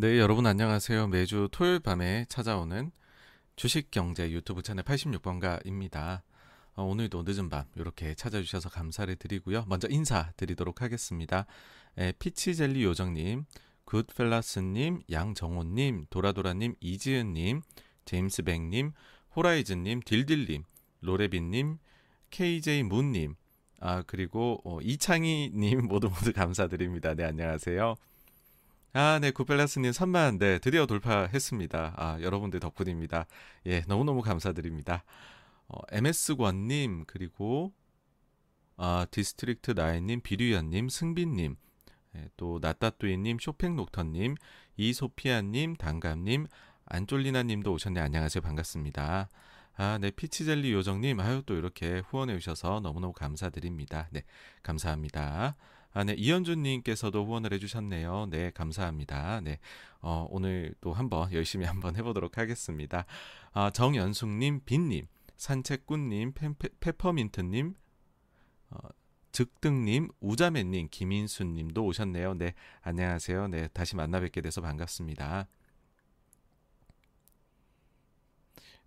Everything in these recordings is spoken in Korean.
네, 여러분 안녕하세요. 매주 토요일 밤에 찾아오는 주식경제 유튜브 채널 86번가입니다. 어, 오늘도 늦은 밤 이렇게 찾아주셔서 감사를 드리고요. 먼저 인사드리도록 하겠습니다. 에, 피치젤리 요정님, 굿펠라스님, 양정호님, 도라도라님, 이지은님, 제임스백님, 호라이즌님, 딜딜님, 로레빈님, KJ 문님, 아 그리고 어, 이창희님 모두 모두 감사드립니다. 네 안녕하세요. 아, 네, 구펠라스님 3만, 네, 드디어 돌파했습니다. 아, 여러분들 덕분입니다. 예, 너무너무 감사드립니다. 어, MS권님, 그리고, 아, District Nine님, 비류연님, 승빈님, 예, 또, 나따뚜이님, 쇼팽녹터님, 이소피아님, 단감님, 안쫄리나님도 오셨네. 안녕하세요. 반갑습니다. 아, 네, 피치젤리 요정님, 아유, 또 이렇게 후원해 주셔서 너무너무 감사드립니다. 네, 감사합니다. 아, 네, 이현주님께서도 후원을 해주셨네요. 네, 감사합니다. 네, 어, 오늘 또 한번 열심히 한번 해보도록 하겠습니다. 아, 정연숙님, 빈님, 산책꾼님, 페퍼민트님, 어, 즉등님, 우자매님, 김인수님도 오셨네요. 네, 안녕하세요. 네, 다시 만나 뵙게 돼서 반갑습니다.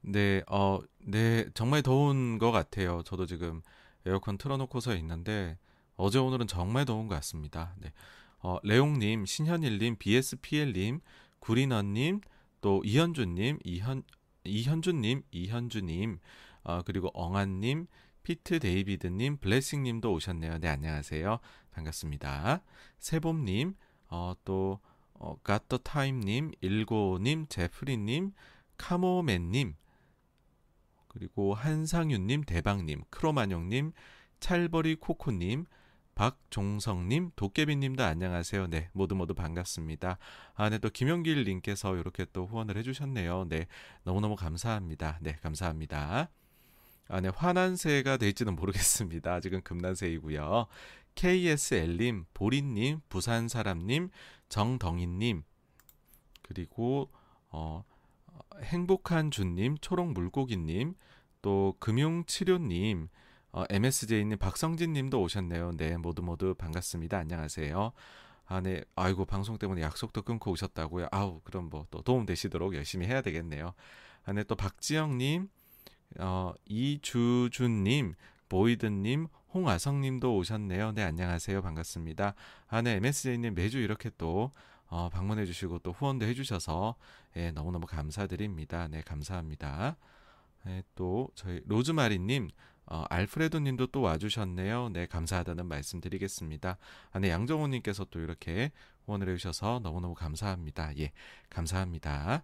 네, 어, 네, 정말 더운 것 같아요. 저도 지금 에어컨 틀어놓고서 있는데, 어제 오늘은 정말 더운 것 같습니다. 네. 어, 레옹님, 신현일님, BSPL님, 구리너님, 또 이현주님, 이현 이현주님, 이현주님, 어, 그리고 엉한님, 피트 데이비드님, 블레싱님도 오셨네요. 네, 안녕하세요. 반갑습니다. 세봄님, 어, 또 어, 갓더 타임님, 일고님, 제프리님, 카모맨님, 그리고 한상윤님, 대박님, 크로마뇽님, 찰버리 코코님, 박종성님, 도깨비님도 안녕하세요. 네, 모두 모두 반갑습니다. 아, 네, 또 김용길님께서 이렇게 또 후원을 해주셨네요. 네, 너무너무 감사합니다. 네, 감사합니다. 아, 네, 환한새가 될지는 모르겠습니다. 아직은 금난새이고요. KSL님, 보리님, 부산사람님, 정덩이님, 그리고 어, 행복한 주님, 초록물고기님, 또 금융치료님, 어, MSJ님, 박성진님도 오셨네요. 네, 모두 모두 반갑습니다. 안녕하세요. 아, 네. 아이고, 방송 때문에 약속도 끊고 오셨다고요. 아우, 그럼 뭐 또 도움 되시도록 열심히 해야 되겠네요. 아, 네. 또 박지영님, 어, 이주준님, 보이드님, 홍아성님도 오셨네요. 네, 안녕하세요. 반갑습니다. 아, 네. MSJ님 매주 이렇게 또 어, 방문해 주시고 또 후원도 해주셔서 예, 너무너무 감사드립니다. 네, 감사합니다. 예, 또 저희 로즈마리님 어, 알프레도 님도 또 와주셨네요. 네, 감사하다는 말씀 드리겠습니다. 아, 네, 양정호 님께서 또 이렇게 후원을 해주셔서 너무너무 감사합니다. 예, 감사합니다.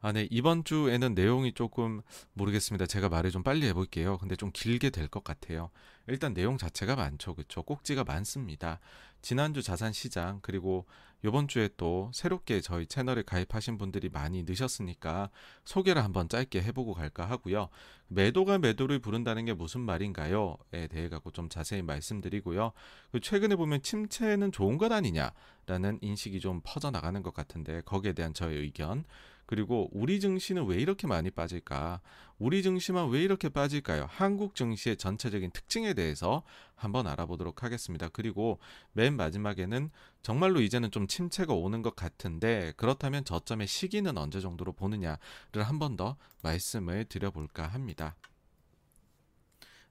아, 네, 이번 주에는 내용이 조금 모르겠습니다. 제가 말을 좀 빨리 해볼게요. 근데 좀 길게 될 것 같아요. 일단 내용 자체가 많죠. 그쵸? 꼭지가 많습니다. 지난주 자산 시장, 그리고 이번 주에 또 새롭게 저희 채널에 가입하신 분들이 많이 늦으셨으니까 소개를 한번 짧게 해보고 갈까 하고요. 매도가 매도를 부른다는 게 무슨 말인가요?에 대해 갖고 좀 자세히 말씀드리고요. 그 최근에 보면 침체는 좋은 것 아니냐라는 인식이 좀 퍼져 나가는 것 같은데 거기에 대한 저의 의견 그리고 우리 증시는 왜 이렇게 많이 빠질까? 우리 증시만 왜 이렇게 빠질까요? 한국 증시의 전체적인 특징에 대해서 한번 알아보도록 하겠습니다. 그리고 맨 마지막에는 정말로 이제는 좀 침체가 오는 것 같은데 그렇다면 저점의 시기는 언제 정도로 보느냐를 한 번 더 말씀을 드려볼까 합니다.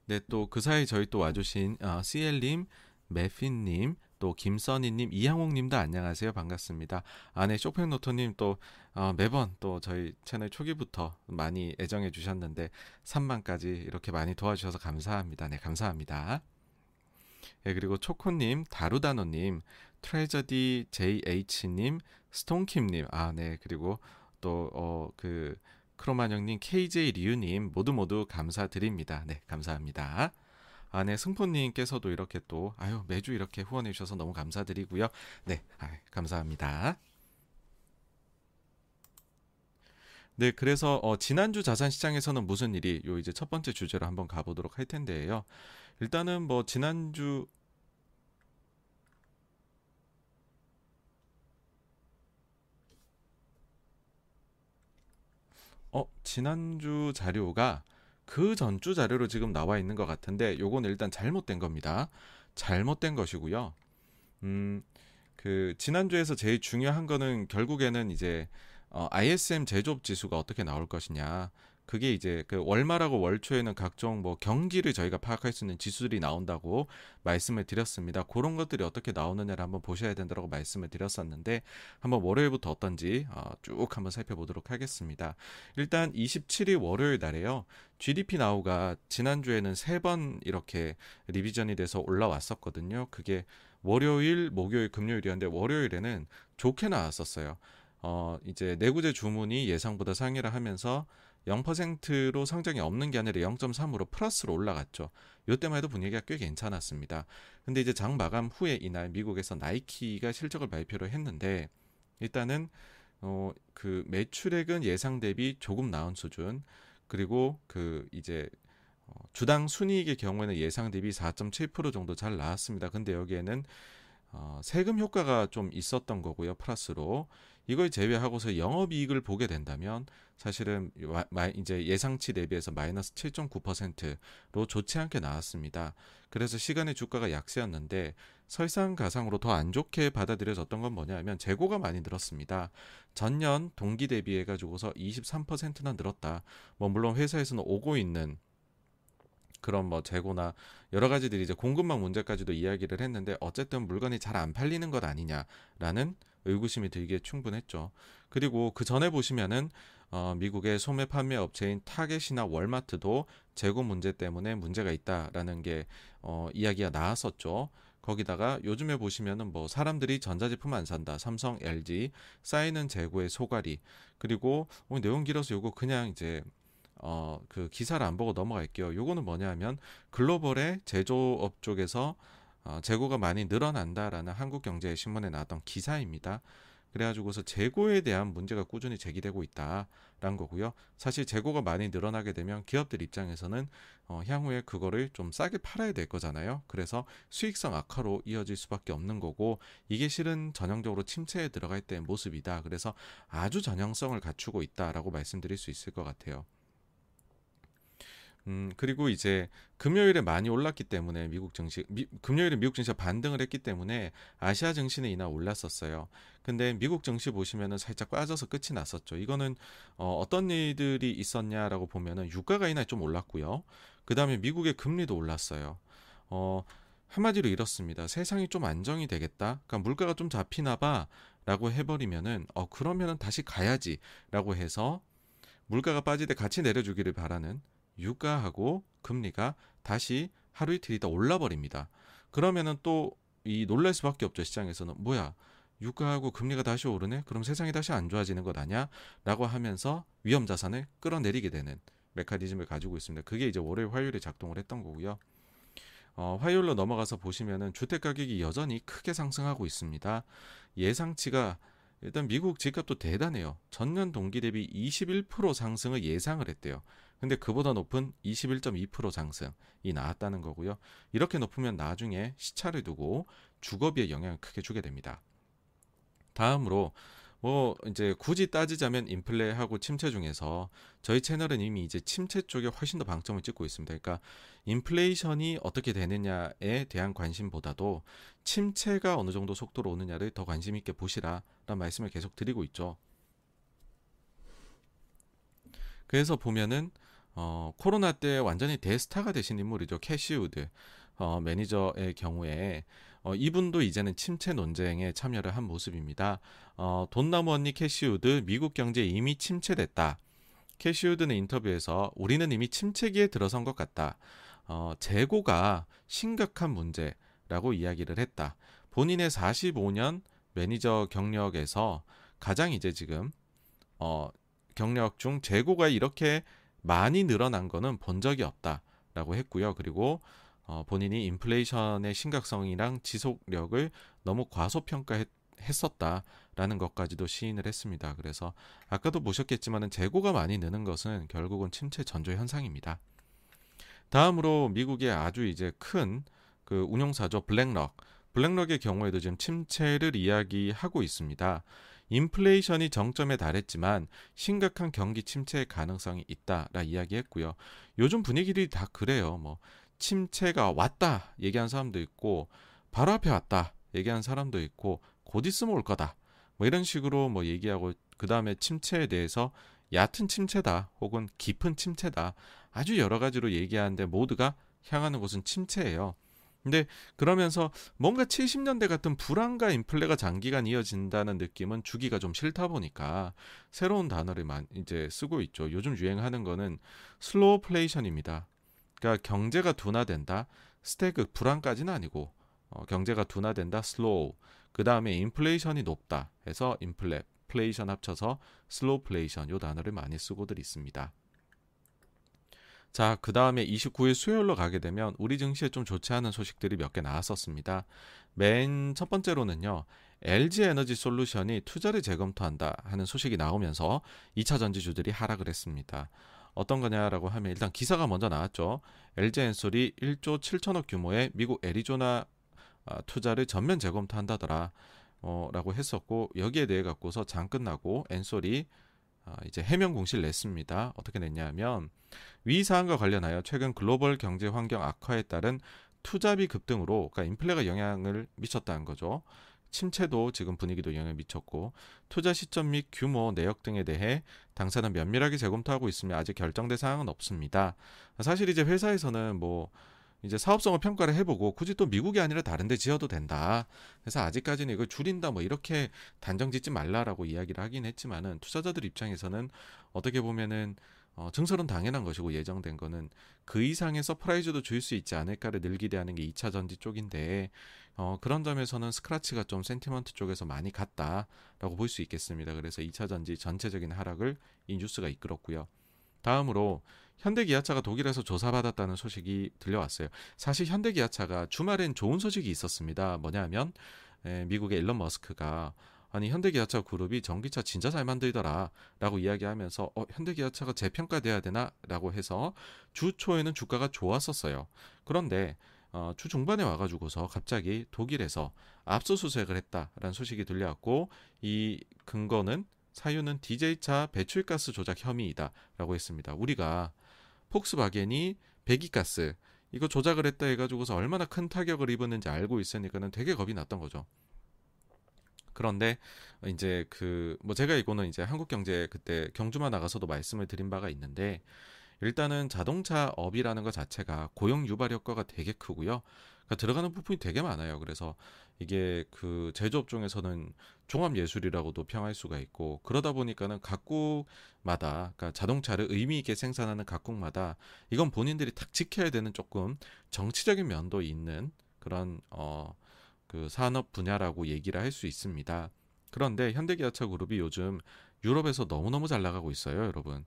네, 또 그 사이 저희 또 와주신 어, CL님, 메핀님, 또 김선희님, 이향옥님도 안녕하세요. 반갑습니다. 아네 쇼팽노토님 또 어, 매번 또 저희 채널 초기부터 많이 애정해 주셨는데 3만까지 이렇게 많이 도와주셔서 감사합니다. 네, 감사합니다. 네, 그리고 초코님, 다루다노님, 트레저디 JH님, 스톤킴님, 아, 네, 그리고 또, 어, 그, 크로마형님, KJ 리유님, 모두 모두 감사드립니다. 네, 감사합니다. 아내 승포님께서도 이렇게 또 아유 매주 이렇게 후원해 주셔서 너무 감사드리고요. 네, 아, 감사합니다. 네, 그래서 어, 지난주 자산 시장에서는 무슨 일이 요 이제 첫 번째 주제로 한번 가보도록 할 텐데요. 일단은 뭐 지난주 어 지난주 자료가 그 전주 자료로 지금 나와 있는 것 같은데 요거는 일단 잘못된 겁니다. 잘못된 것이고요. 음, 그그 지난주에서 제일 중요한 거는 결국에는 이제 어, ISM 제조업 지수가 어떻게 나올 것이냐. 그게 이제 그 월말하고 월초에는 각종 뭐 경기를 저희가 파악할 수 있는 지수들이 나온다고 말씀을 드렸습니다. 그런 것들이 어떻게 나오느냐를 한번 보셔야 된다고 말씀을 드렸었는데 한번 월요일부터 어떤지 어, 쭉 한번 살펴보도록 하겠습니다. 일단 27일 월요일 날에요. GDP 나우가 지난주에는 세 번 이렇게 리비전이 돼서 올라왔었거든요. 그게 월요일, 목요일, 금요일이었는데 월요일에는 좋게 나왔었어요. 어, 이제 내구재 주문이 예상보다 상회를 하면서 0%로 성장이 없는 게 아니라 0.3으로 플러스로 올라갔죠. 이때만 해도 분위기가 꽤 괜찮았습니다. 근데 이제 장 마감 후에 이날 미국에서 나이키가 실적을 발표를 했는데 일단은 어, 그 매출액은 예상 대비 조금 나은 수준 그리고 그 이제 어, 주당 순이익의 경우에는 예상 대비 4.7% 정도 잘 나왔습니다. 근데 여기에는 어, 세금 효과가 좀 있었던 거고요. 플러스로 이걸 제외하고서 영업이익을 보게 된다면 사실은 이제 예상치 대비해서 마이너스 7.9%로 좋지 않게 나왔습니다. 그래서 시간의 주가가 약세였는데 설상가상으로 더 안 좋게 받아들여졌던 건 뭐냐면 재고가 많이 늘었습니다. 전년 동기 대비해 가지고서 23%나 늘었다. 뭐 물론 회사에서는 오고 있는 그런 뭐 재고나 여러 가지들이 이제 공급망 문제까지도 이야기를 했는데 어쨌든 물건이 잘 안 팔리는 것 아니냐라는 의구심이 들기에 충분했죠. 그리고 그 전에 보시면은 어, 미국의 소매 판매 업체인 타겟이나 월마트도 재고 문제 때문에 문제가 있다라는 게 어, 이야기가 나왔었죠. 거기다가 요즘에 보시면은 뭐 사람들이 전자제품 안 산다. 삼성, LG 쌓이는 재고의 소갈이 그리고 어, 내용 길어서 요거 그냥 이제 어, 그 기사를 안 보고 넘어갈게요. 요거는 뭐냐면 글로벌의 제조업 쪽에서 어, 재고가 많이 늘어난다라는 한국경제신문에 나왔던 기사입니다. 그래가지고서 재고에 대한 문제가 꾸준히 제기되고 있다라는 거고요. 사실 재고가 많이 늘어나게 되면 기업들 입장에서는 어, 향후에 그거를 좀 싸게 팔아야 될 거잖아요. 그래서 수익성 악화로 이어질 수밖에 없는 거고 이게 실은 전형적으로 침체에 들어갈 때 모습이다. 그래서 아주 전형성을 갖추고 있다라고 말씀드릴 수 있을 것 같아요. 음, 그리고 이제 금요일에 많이 올랐기 때문에 미국 증시, 미, 금요일에 미국 증시가 반등을 했기 때문에 아시아 증시는 이날 올랐었어요. 근데 미국 증시 보시면은 살짝 빠져서 끝이 났었죠. 이거는 어, 어떤 일들이 있었냐라고 보면은 유가가 이날 좀 올랐고요. 그 다음에 미국의 금리도 올랐어요. 어, 한마디로 이렇습니다. 세상이 좀 안정이 되겠다. 그러니까 물가가 좀 잡히나 봐 라고 해버리면은 어 그러면은 다시 가야지 라고 해서 물가가 빠질 때 같이 내려주기를 바라는 유가하고 금리가 다시 하루 이틀 있다 올라 버립니다. 그러면은 또 이 놀랄 수밖에 없죠 시장에서는. 뭐야 유가하고 금리가 다시 오르네? 그럼 세상이 다시 안 좋아지는 것 아니야? 라고 하면서 위험 자산을 끌어내리게 되는 메커니즘을 가지고 있습니다. 그게 이제 월요일 화요일에 작동을 했던 거고요. 어, 화요일로 넘어가서 보시면은 주택 가격이 여전히 크게 상승하고 있습니다. 예상치가 일단 미국 집값도 대단해요. 전년 동기 대비 21% 상승을 예상을 했대요 근데 그보다 높은 21.2% 상승이 나왔다는 거고요. 이렇게 높으면 나중에 시차를 두고 주거비에 영향을 크게 주게 됩니다. 다음으로 뭐 이제 굳이 따지자면 인플레하고 침체 중에서 저희 채널은 이미 이제 침체 쪽에 훨씬 더 방점을 찍고 있습니다. 그러니까 인플레이션이 어떻게 되느냐에 대한 관심보다도 침체가 어느 정도 속도로 오느냐를 더 관심 있게 보시라라는 말씀을 계속 드리고 있죠. 그래서 보면은 어, 코로나 때 완전히 대스타가 되신 인물이죠. 캐시우드 어, 매니저의 경우에 어, 이분도 이제는 침체 논쟁에 참여를 한 모습입니다. 어, 돈나무 언니 캐시우드 미국 경제 이미 침체됐다. 캐시우드는 인터뷰에서 우리는 이미 침체기에 들어선 것 같다. 어, 재고가 심각한 문제라고 이야기를 했다. 본인의 45년 매니저 경력에서 가장 이제 지금 어, 경력 중 재고가 이렇게 많이 늘어난 거는 본 적이 없다라고 했고요. 그리고 어, 본인이 인플레이션의 심각성이랑 지속력을 너무 과소평가했었다라는 것까지도 시인을 했습니다. 그래서 아까도 보셨겠지만은 재고가 많이 느는 것은 결국은 침체 전조 현상입니다. 다음으로 미국의 아주 이제 큰 그 운용사죠 블랙럭. 블랙럭의 경우에도 지금 침체를 이야기하고 있습니다. 인플레이션이 정점에 달했지만 심각한 경기 침체의 가능성이 있다라 이야기했고요. 요즘 분위기들이 다 그래요. 뭐 침체가 왔다 얘기한 사람도 있고 바로 앞에 왔다 얘기한 사람도 있고 곧 있으면 올 거다. 뭐 이런 식으로 뭐 얘기하고 그 다음에 침체에 대해서 얕은 침체다 혹은 깊은 침체다 아주 여러 가지로 얘기하는데 모두가 향하는 곳은 침체예요. 근데 그러면서 뭔가 70년대 같은 불안과 인플레가 장기간 이어진다는 느낌은 주기가 좀 싫다 보니까 새로운 단어를 이제 쓰고 있죠. 요즘 유행하는 거는 slowflation입니다. 그러니까 경제가 둔화된다. 스태그 불안까지는 아니고 어, 경제가 둔화된다. slow. 그 다음에 인플레이션이 높다. 해서 인플레, flation 합쳐서 slowflation 요 단어를 많이 쓰고들 있습니다. 자, 그 다음에 29일 수요일로 가게 되면 우리 증시에 좀 좋지 않은 소식들이 몇 개 나왔었습니다. 맨 첫 번째로는요. LG 에너지 솔루션이 투자를 재검토한다 하는 소식이 나오면서 2차 전지주들이 하락을 했습니다. 어떤 거냐라고 하면 일단 기사가 먼저 나왔죠. LG 엔솔이 1조 7천억 규모의 미국 애리조나 아, 투자를 전면 재검토한다더라. 어, 라고 했었고 여기에 대해 갖고서 장 끝나고 엔솔이 아, 이제 해명 공시를 냈습니다. 어떻게 냈냐면 위 사항과 관련하여 최근 글로벌 경제 환경 악화에 따른 투자비 급등으로 그러니까 인플레가 영향을 미쳤다는 거죠. 침체도 지금 분위기도 영향을 미쳤고 투자 시점 및 규모, 내역 등에 대해 당사는 면밀하게 재검토하고 있으며 아직 결정된 사항은 없습니다. 사실 이제 회사에서는 뭐 이제 사업성을 평가를 해보고 굳이 또 미국이 아니라 다른데 지어도 된다. 그래서 아직까지는 이걸 줄인다 뭐 이렇게 단정 짓지 말라라고 이야기를 하긴 했지만은 투자자들 입장에서는 어떻게 보면은 어, 증설은 당연한 것이고 예정된 거는 그 이상의 surprise도 줄 수 있지 않을까를 늘 기대하는 게 2차 전지 쪽인데 어, 그런 점에서는 scratch가 좀 sentiment 쪽에서 많이 갔다라고 볼 수 있겠습니다. 그래서 2차 전지 전체적인 하락을 이 뉴스가 이끌었고요. 다음으로 현대기아차가 독일에서 조사받았다는 소식이 들려왔어요. 사실 현대기아차가 주말엔 좋은 소식이 있었습니다. 뭐냐면 에, 미국의 일론 머스크가 아니 현대기아차 그룹이 전기차 진짜 잘 만들더라라고 이야기하면서 어, 현대기아차가 재평가돼야 되나라고 해서 주 초에는 주가가 좋았었어요. 그런데 어, 주 중반에 와가지고서 갑자기 독일에서 압수수색을 했다라는 소식이 들려왔고 이 근거는 사유는 DJ차 배출가스 조작 혐의이다라고 했습니다. 우리가 폭스바겐이 배기가스 이거 조작을 했다 해가지고서 얼마나 큰 타격을 입었는지 알고 있으니까는 되게 겁이 났던 거죠. 그런데 이제 그 뭐 제가 이거는 이제 한국 경제 그때 경주만 나가서도 말씀을 드린 바가 있는데 일단은 자동차 업이라는 것 자체가 고용 유발 효과가 되게 크고요. 그러니까 들어가는 부분이 되게 많아요. 그래서 이게 그 제조업 중에서는 종합 예술이라고도 평할 수가 있고 그러다 보니까는 각국마다 그러니까 자동차를 의미 있게 생산하는 각국마다 이건 본인들이 딱 지켜야 되는 조금 정치적인 면도 있는 그런 어 그 산업 분야라고 얘기를 할 수 있습니다. 그런데 현대기아차 그룹이 요즘 유럽에서 너무너무 잘 나가고 있어요, 여러분.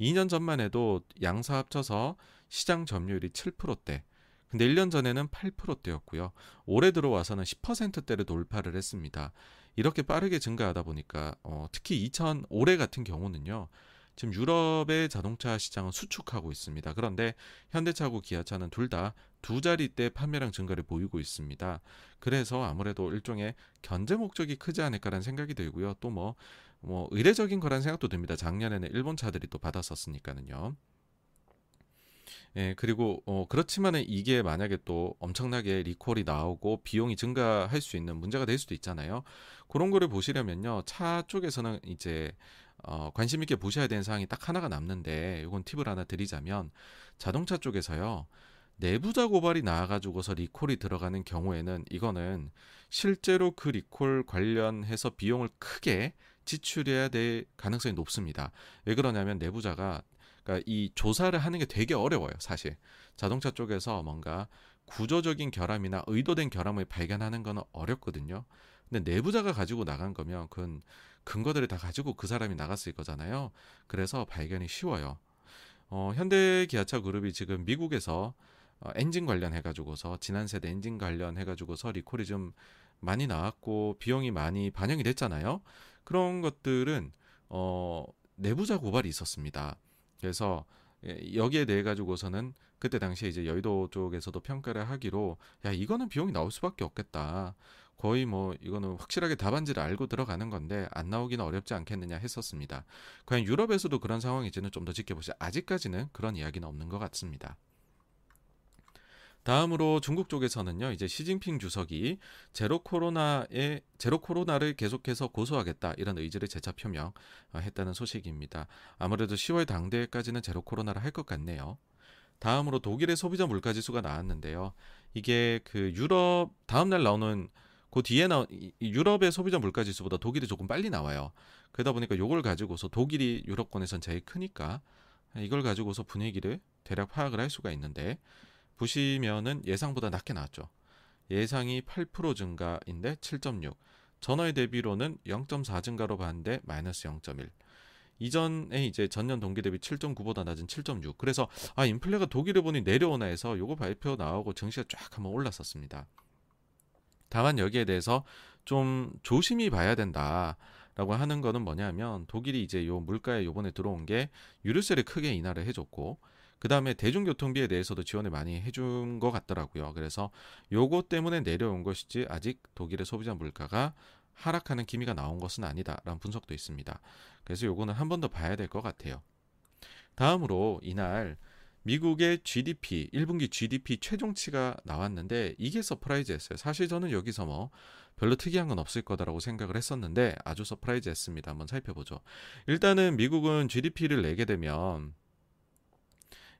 2년 전만 해도 양사 합쳐서 시장 점유율이 7%대, 근데 1년 전에는 8%대였고요. 올해 들어와서는 10%대를 돌파를 했습니다. 이렇게 빠르게 증가하다 보니까 어, 특히 2000 올해 같은 경우는요. 지금 유럽의 자동차 시장은 수축하고 있습니다. 그런데 현대차하고 기아차는 둘 다 두 자리대 판매량 증가를 보이고 있습니다. 그래서 아무래도 일종의 견제 목적이 크지 않을까라는 생각이 들고요. 또 뭐뭐 뭐 의례적인 거란 생각도 듭니다. 작년에는 일본 차들이 또 받았었으니까는요. 예, 그리고 어 그렇지만은 이게 만약에 또 엄청나게 리콜이 나오고 비용이 증가할 수 있는 문제가 될 수도 있잖아요. 그런 거를 보시려면요. 차 쪽에서는 이제 어 관심 있게 보셔야 되는 사항이 딱 하나가 남는데 이건 팁을 하나 드리자면 자동차 쪽에서요. 내부자 고발이 나와가지고서 리콜이 들어가는 경우에는 이거는 실제로 그 리콜 관련해서 비용을 크게 지출해야 될 가능성이 높습니다. 왜 그러냐면 내부자가 그러니까 이 조사를 하는 게 되게 어려워요, 사실. 자동차 쪽에서 뭔가 구조적인 결함이나 의도된 결함을 발견하는 거는 어렵거든요. 근데 내부자가 가지고 나간 거면 그건 근거들을 다 가지고 그 사람이 나갔을 거잖아요. 그래서 발견이 쉬워요. 어, 현대 기아차 그룹이 지금 미국에서 어, 엔진 관련해 가지고서 지난 세대 엔진 관련해 가지고서 리콜이 좀 많이 나왔고 비용이 많이 반영이 됐잖아요. 그런 것들은 어, 내부자 고발이 있었습니다. 그래서 예, 여기에 대해 가지고서는 그때 당시에 이제 여의도 쪽에서도 평가를 하기로 야 이거는 비용이 나올 수밖에 없겠다. 거의 뭐 이거는 확실하게 답안지를 알고 들어가는 건데 안 나오기는 어렵지 않겠느냐 했었습니다. 과연 유럽에서도 그런 상황인지는 좀 더 지켜보자. 아직까지는 그런 이야기는 없는 것 같습니다. 다음으로 중국 쪽에서는요, 이제 시진핑 주석이 제로 코로나에 제로 코로나를 계속해서 고수하겠다 이런 의지를 재차 표명했다는 소식입니다. 아무래도 10월 당대회까지는 제로 코로나를 할 것 같네요. 다음으로 독일의 소비자 물가 지수가 나왔는데요. 이게 그 유럽 다음 날 나오는 그 뒤에 나 유럽의 소비자 물가 지수보다 독일이 조금 빨리 나와요. 그러다 보니까 요걸 가지고서 독일이 유럽권에선 제일 크니까 이걸 가지고서 분위기를 대략 파악을 할 수가 있는데 보시면은 예상보다 낮게 나왔죠. 예상이 8% 증가인데 7.6. 전월 대비로는 0.4 증가로 봤는데 마이너스 0.1. 이전에 이제 전년 동기 대비 7.9보다 낮은 7.6. 그래서 아 인플레가 독일을 보니 내려오나 해서 요거 발표 나오고 증시가 쫙 한번 올랐었습니다. 다만 여기에 대해서 좀 조심히 봐야 된다 라고 하는 거는 뭐냐면 독일이 이제 요 물가에 요번에 들어온 게 유류세를 크게 인하를 해줬고 그 다음에 대중교통비에 대해서도 지원을 많이 해준 것 같더라고요. 그래서 요거 때문에 내려온 것이지 아직 독일의 소비자 물가가 하락하는 기미가 나온 것은 아니다라는 분석도 있습니다. 그래서 요거는 한 번 더 봐야 될 것 같아요. 다음으로 이날 미국의 GDP 1분기 GDP 최종치가 나왔는데 이게 surprise였어요. 사실 저는 여기서 뭐 별로 특이한 건 없을 거다라고 생각을 했었는데 아주 surprise했습니다. 한번 살펴보죠. 일단은 미국은 GDP를 내게 되면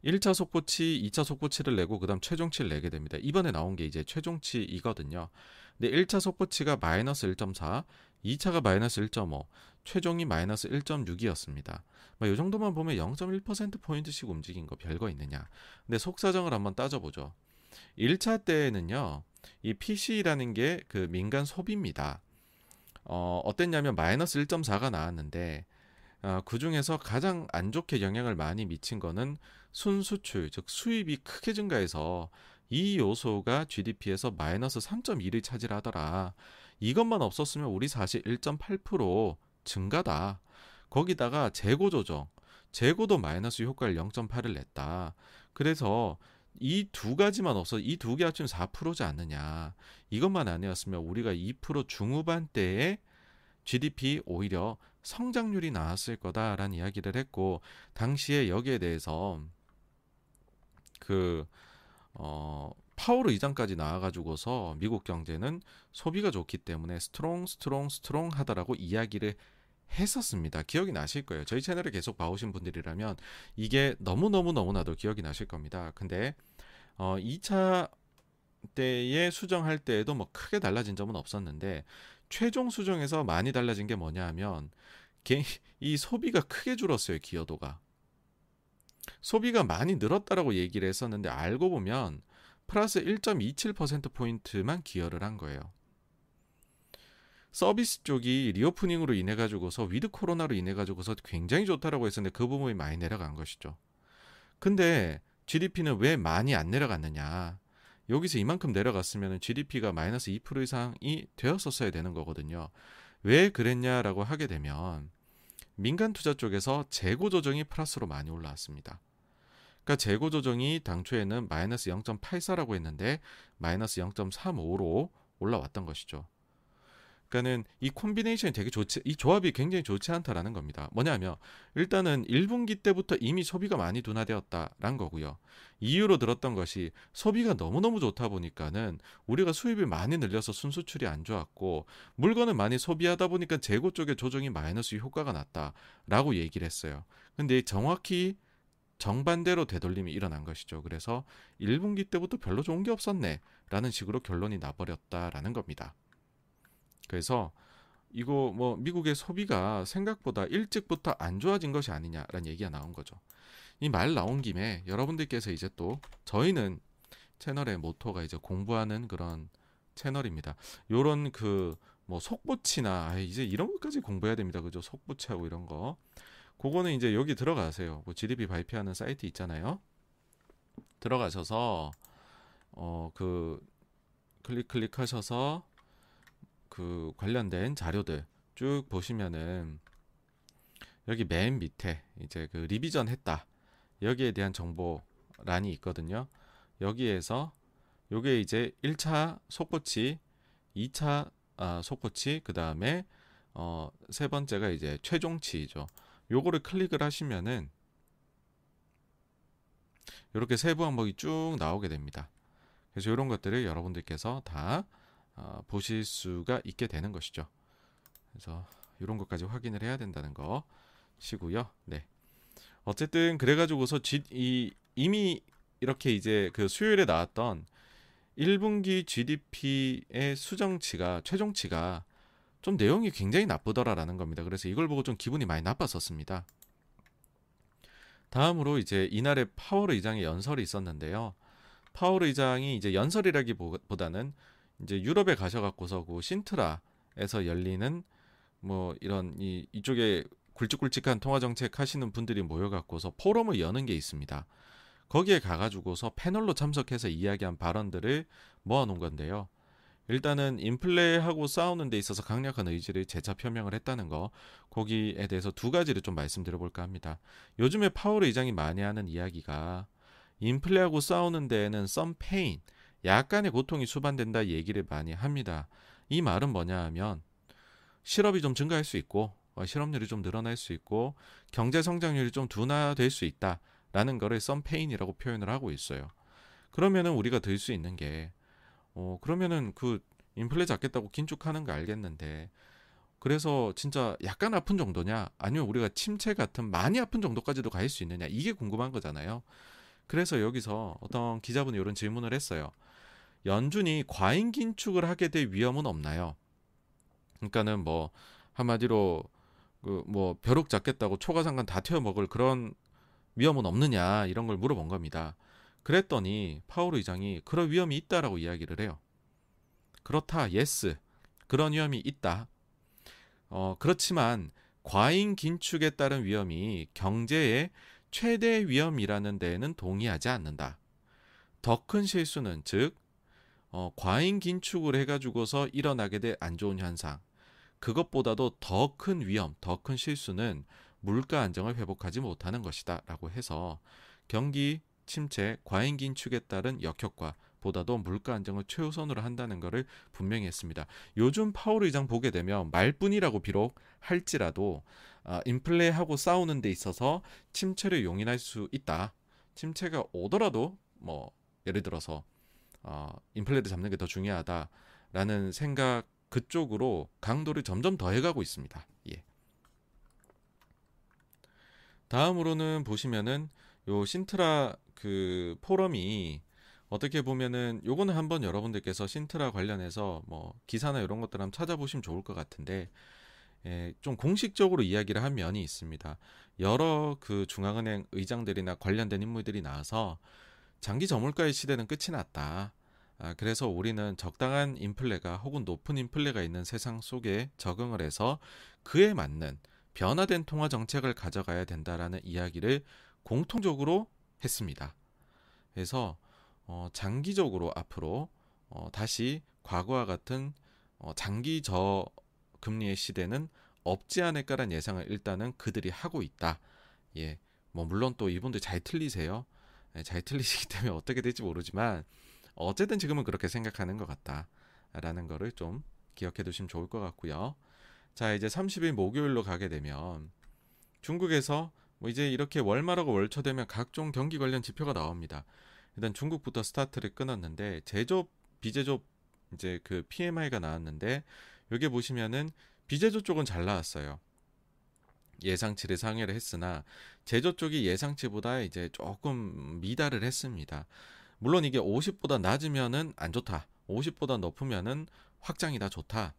1차 속보치, 2차 속보치를 내고 그다음 최종치를 내게 됩니다. 이번에 나온 게 이제 최종치이거든요. 근데 1차 속보치가 마이너스 1.4, 2차가 마이너스 1.5, 최종이 마이너스 1.6이었습니다. 뭐이 정도만 보면 0.1%포인트씩 움직인 거 별거 있느냐. 근데 속사정을 한번 따져보죠. 1차 때에는요, 이 PC라는 게 그 민간 소비입니다. 어, 어땠냐면 마이너스 1.4가 나왔는데, 어, 그 중에서 가장 안 좋게 영향을 많이 미친 거는 순수출, 즉 수입이 크게 증가해서 이 요소가 GDP에서 마이너스 3.2를 차지하더라. 이것만 없었으면 우리 사실 1.8% 증가다. 거기다가 재고 조정, 재고도 마이너스 효과를 0.8을 냈다. 그래서 이 두 가지만 없어 이 두 개 합치면 4%지 않느냐. 이것만 아니었으면 우리가 2% 중후반대에 GDP 오히려 성장률이 나왔을 거다라는 이야기를 했고 당시에 여기에 대해서 그 어, 파월 의장까지 나와가지고서 미국 경제는 소비가 좋기 때문에 strong strong strong 하다라고 이야기를 했었습니다. 기억이 나실 거예요. 저희 채널을 계속 봐오신 분들이라면 이게 너무너무 너무나도 기억이 나실 겁니다. 근데 어 2차 때에 수정할 때에도 뭐 크게 달라진 점은 없었는데 최종 수정에서 많이 달라진 게 뭐냐 하면 이 소비가 크게 줄었어요. 기여도가. 소비가 많이 늘었다라고 얘기를 했었는데 알고 보면 플러스 1.27%포인트만 기여를 한 거예요. 서비스 쪽이 reopening으로 인해 가지고서 위드 코로나로 인해 가지고서 굉장히 좋다라고 했었는데 그 부분이 많이 내려간 것이죠. 근데 GDP는 왜 많이 안 내려갔느냐? 여기서 이만큼 내려갔으면 GDP가 마이너스 2% 이상이 되었었어야 되는 거거든요. 왜 그랬냐라고 하게 되면 민간 투자 쪽에서 재고 조정이 플러스로 많이 올라왔습니다. 그러니까 재고 조정이 당초에는 마이너스 0.84라고 했는데 마이너스 0.35로 올라왔던 것이죠. 그러니까는 이 콤비네이션이 되게 좋지, 이 조합이 굉장히 좋지 않다라는 겁니다. 뭐냐면 일단은 1분기 때부터 이미 소비가 많이 둔화되었다라는 거고요. 이유로 들었던 것이 소비가 너무너무 좋다 보니까는 우리가 수입을 많이 늘려서 순수출이 안 좋았고 물건을 많이 소비하다 보니까 재고 쪽에 조정이 마이너스 효과가 났다라고 얘기를 했어요. 근데 정확히 정반대로 되돌림이 일어난 것이죠. 그래서 1분기 때부터 별로 좋은 게 없었네. 라는 식으로 결론이 나버렸다라는 겁니다. 그래서 이거 뭐 미국의 소비가 생각보다 일찍부터 안 좋아진 것이 아니냐라는 얘기가 나온 거죠. 이 말 나온 김에 여러분들께서 이제 또 저희는 채널의 모토가 이제 공부하는 그런 채널입니다. 요런 그 뭐 속보치나 아, 이제 이런 것까지 공부해야 됩니다. 그죠? 속보치하고 이런 거. 그거는 이제 여기 들어가세요. 뭐 GDP 발표하는 사이트 있잖아요. 들어가셔서 어 그 클릭 클릭하셔서 그 관련된 자료들 쭉 보시면은 여기 맨 밑에 이제 그 리비전 했다. 여기에 대한 정보란이 있거든요. 여기에서 요게 이제 1차 속보치, 2차 아, 속보치, 그 다음에 어, 세 번째가 이제 최종치죠. 요거를 클릭을 하시면은 이렇게 세부 항목이 쭉 나오게 됩니다. 그래서 이런 것들을 여러분들께서 다 어, 보실 수가 있게 되는 것이죠. 그래서 이런 것까지 확인을 해야 된다는 것이고요. 네. 어쨌든 그래가지고서 G, 이, 이미 이렇게 이제 그 수요일에 나왔던 1분기 GDP의 수정치가 최종치가 좀 내용이 굉장히 나쁘더라라는 겁니다. 그래서 이걸 보고 좀 기분이 많이 나빴었습니다. 다음으로 이제 이날에 파월 의장의 연설이 있었는데요. 파월 의장이 이제 연설이라기보다는 이제 유럽에 가셔갖고서 그 신트라에서 열리는 뭐 이런 이 이쪽에 굵직굵직한 통화 정책 하시는 분들이 모여갖고서 포럼을 여는 게 있습니다. 거기에 가가지고서 패널로 참석해서 이야기한 발언들을 모아놓은 건데요. 일단은 인플레하고 싸우는 데 있어서 강력한 의지를 재차 표명을 했다는 거 거기에 대해서 두 가지를 좀 말씀드려 볼까 합니다. 요즘에 파월 의장이 많이 하는 이야기가 인플레하고 싸우는 데에는 some pain, 약간의 고통이 수반된다 얘기를 많이 합니다. 이 말은 뭐냐 하면 실업이 좀 증가할 수 있고 어, 실업률이 좀 늘어날 수 있고 경제 성장률이 좀 둔화될 수 있다라는 거를 pain이라고 표현을 하고 있어요. 그러면은 우리가 들 수 있는 게 어, 그러면은 그 인플레 잡겠다고 긴축하는 거 알겠는데 그래서 진짜 약간 아픈 정도냐 아니면 우리가 침체 같은 많이 아픈 정도까지도 갈 수 있느냐 이게 궁금한 거잖아요. 그래서 여기서 어떤 기자분이 이런 질문을 했어요. 연준이 과잉 긴축을 하게 될 위험은 없나요? 그러니까는 뭐 한마디로 그 뭐 벼룩 잡겠다고 초가상간 다 태워 먹을 그런 위험은 없느냐 이런 걸 물어본 겁니다. 그랬더니 파월 의장이 그런 위험이 있다라고 이야기를 해요. 그렇다, yes. 그런 위험이 있다. 어, 그렇지만 과잉 긴축에 따른 위험이 경제의 최대 위험이라는 데에는 동의하지 않는다. 더 큰 실수는 즉 어, 과잉 긴축을 해가지고서 일어나게 될 안 좋은 현상. 그것보다도 더 큰 위험, 더 큰 실수는 물가 안정을 회복하지 못하는 것이다 라고 해서 경기 침체, 과잉 긴축에 따른 역효과 보다도 물가 안정을 최우선으로 한다는 것을 분명히 했습니다. 요즘 파월 의장 보게 되면 말뿐이라고 비록 할지라도 아, 인플레하고 싸우는 데 있어서 침체를 용인할 수 있다. 침체가 오더라도 뭐 예를 들어서 어, 인플레를 잡는 게 더 중요하다라는 생각 그쪽으로 강도를 점점 더해가고 있습니다. 예. 다음으로는 보시면은 요 신트라 그 포럼이 어떻게 보면은 요거는 한번 여러분들께서 신트라 관련해서 뭐 기사나 이런 것들 한번 찾아보시면 좋을 것 같은데 예, 좀 공식적으로 이야기를 한 면이 있습니다. 여러 그 중앙은행 의장들이나 관련된 인물들이 나와서 장기 저물가의 시대는 끝이 났다. 아, 그래서 우리는 적당한 인플레가 혹은 높은 인플레가 있는 세상 속에 적응을 해서 그에 맞는 변화된 통화 정책을 가져가야 된다라는 이야기를 공통적으로 했습니다. 그래서 어, 장기적으로 앞으로 어, 다시 과거와 같은 어, 장기 저 금리의 시대는 없지 않을까라는 예상을 일단은 그들이 하고 있다. 예, 뭐 물론 또 이분들 잘 틀리세요. 예, 잘 틀리시기 때문에 어떻게 될지 모르지만 어쨌든 지금은 그렇게 생각하는 것 같다라는 거를 좀 기억해 두시면 좋을 것 같고요. 자 이제 30일 목요일로 가게 되면 중국에서 뭐 이제 이렇게 월말하고 월초 되면 각종 경기 관련 지표가 나옵니다. 일단 중국부터 스타트를 끊었는데 제조업 비제조업 이제 그 PMI가 나왔는데 여기 보시면은 비제조 쪽은 잘 나왔어요. 예상치를 상회를 했으나 제조 쪽이 예상치보다 이제 조금 미달을 했습니다. 물론 이게 50보다 낮으면은 안 좋다. 50보다 높으면은 확장이 다 좋다.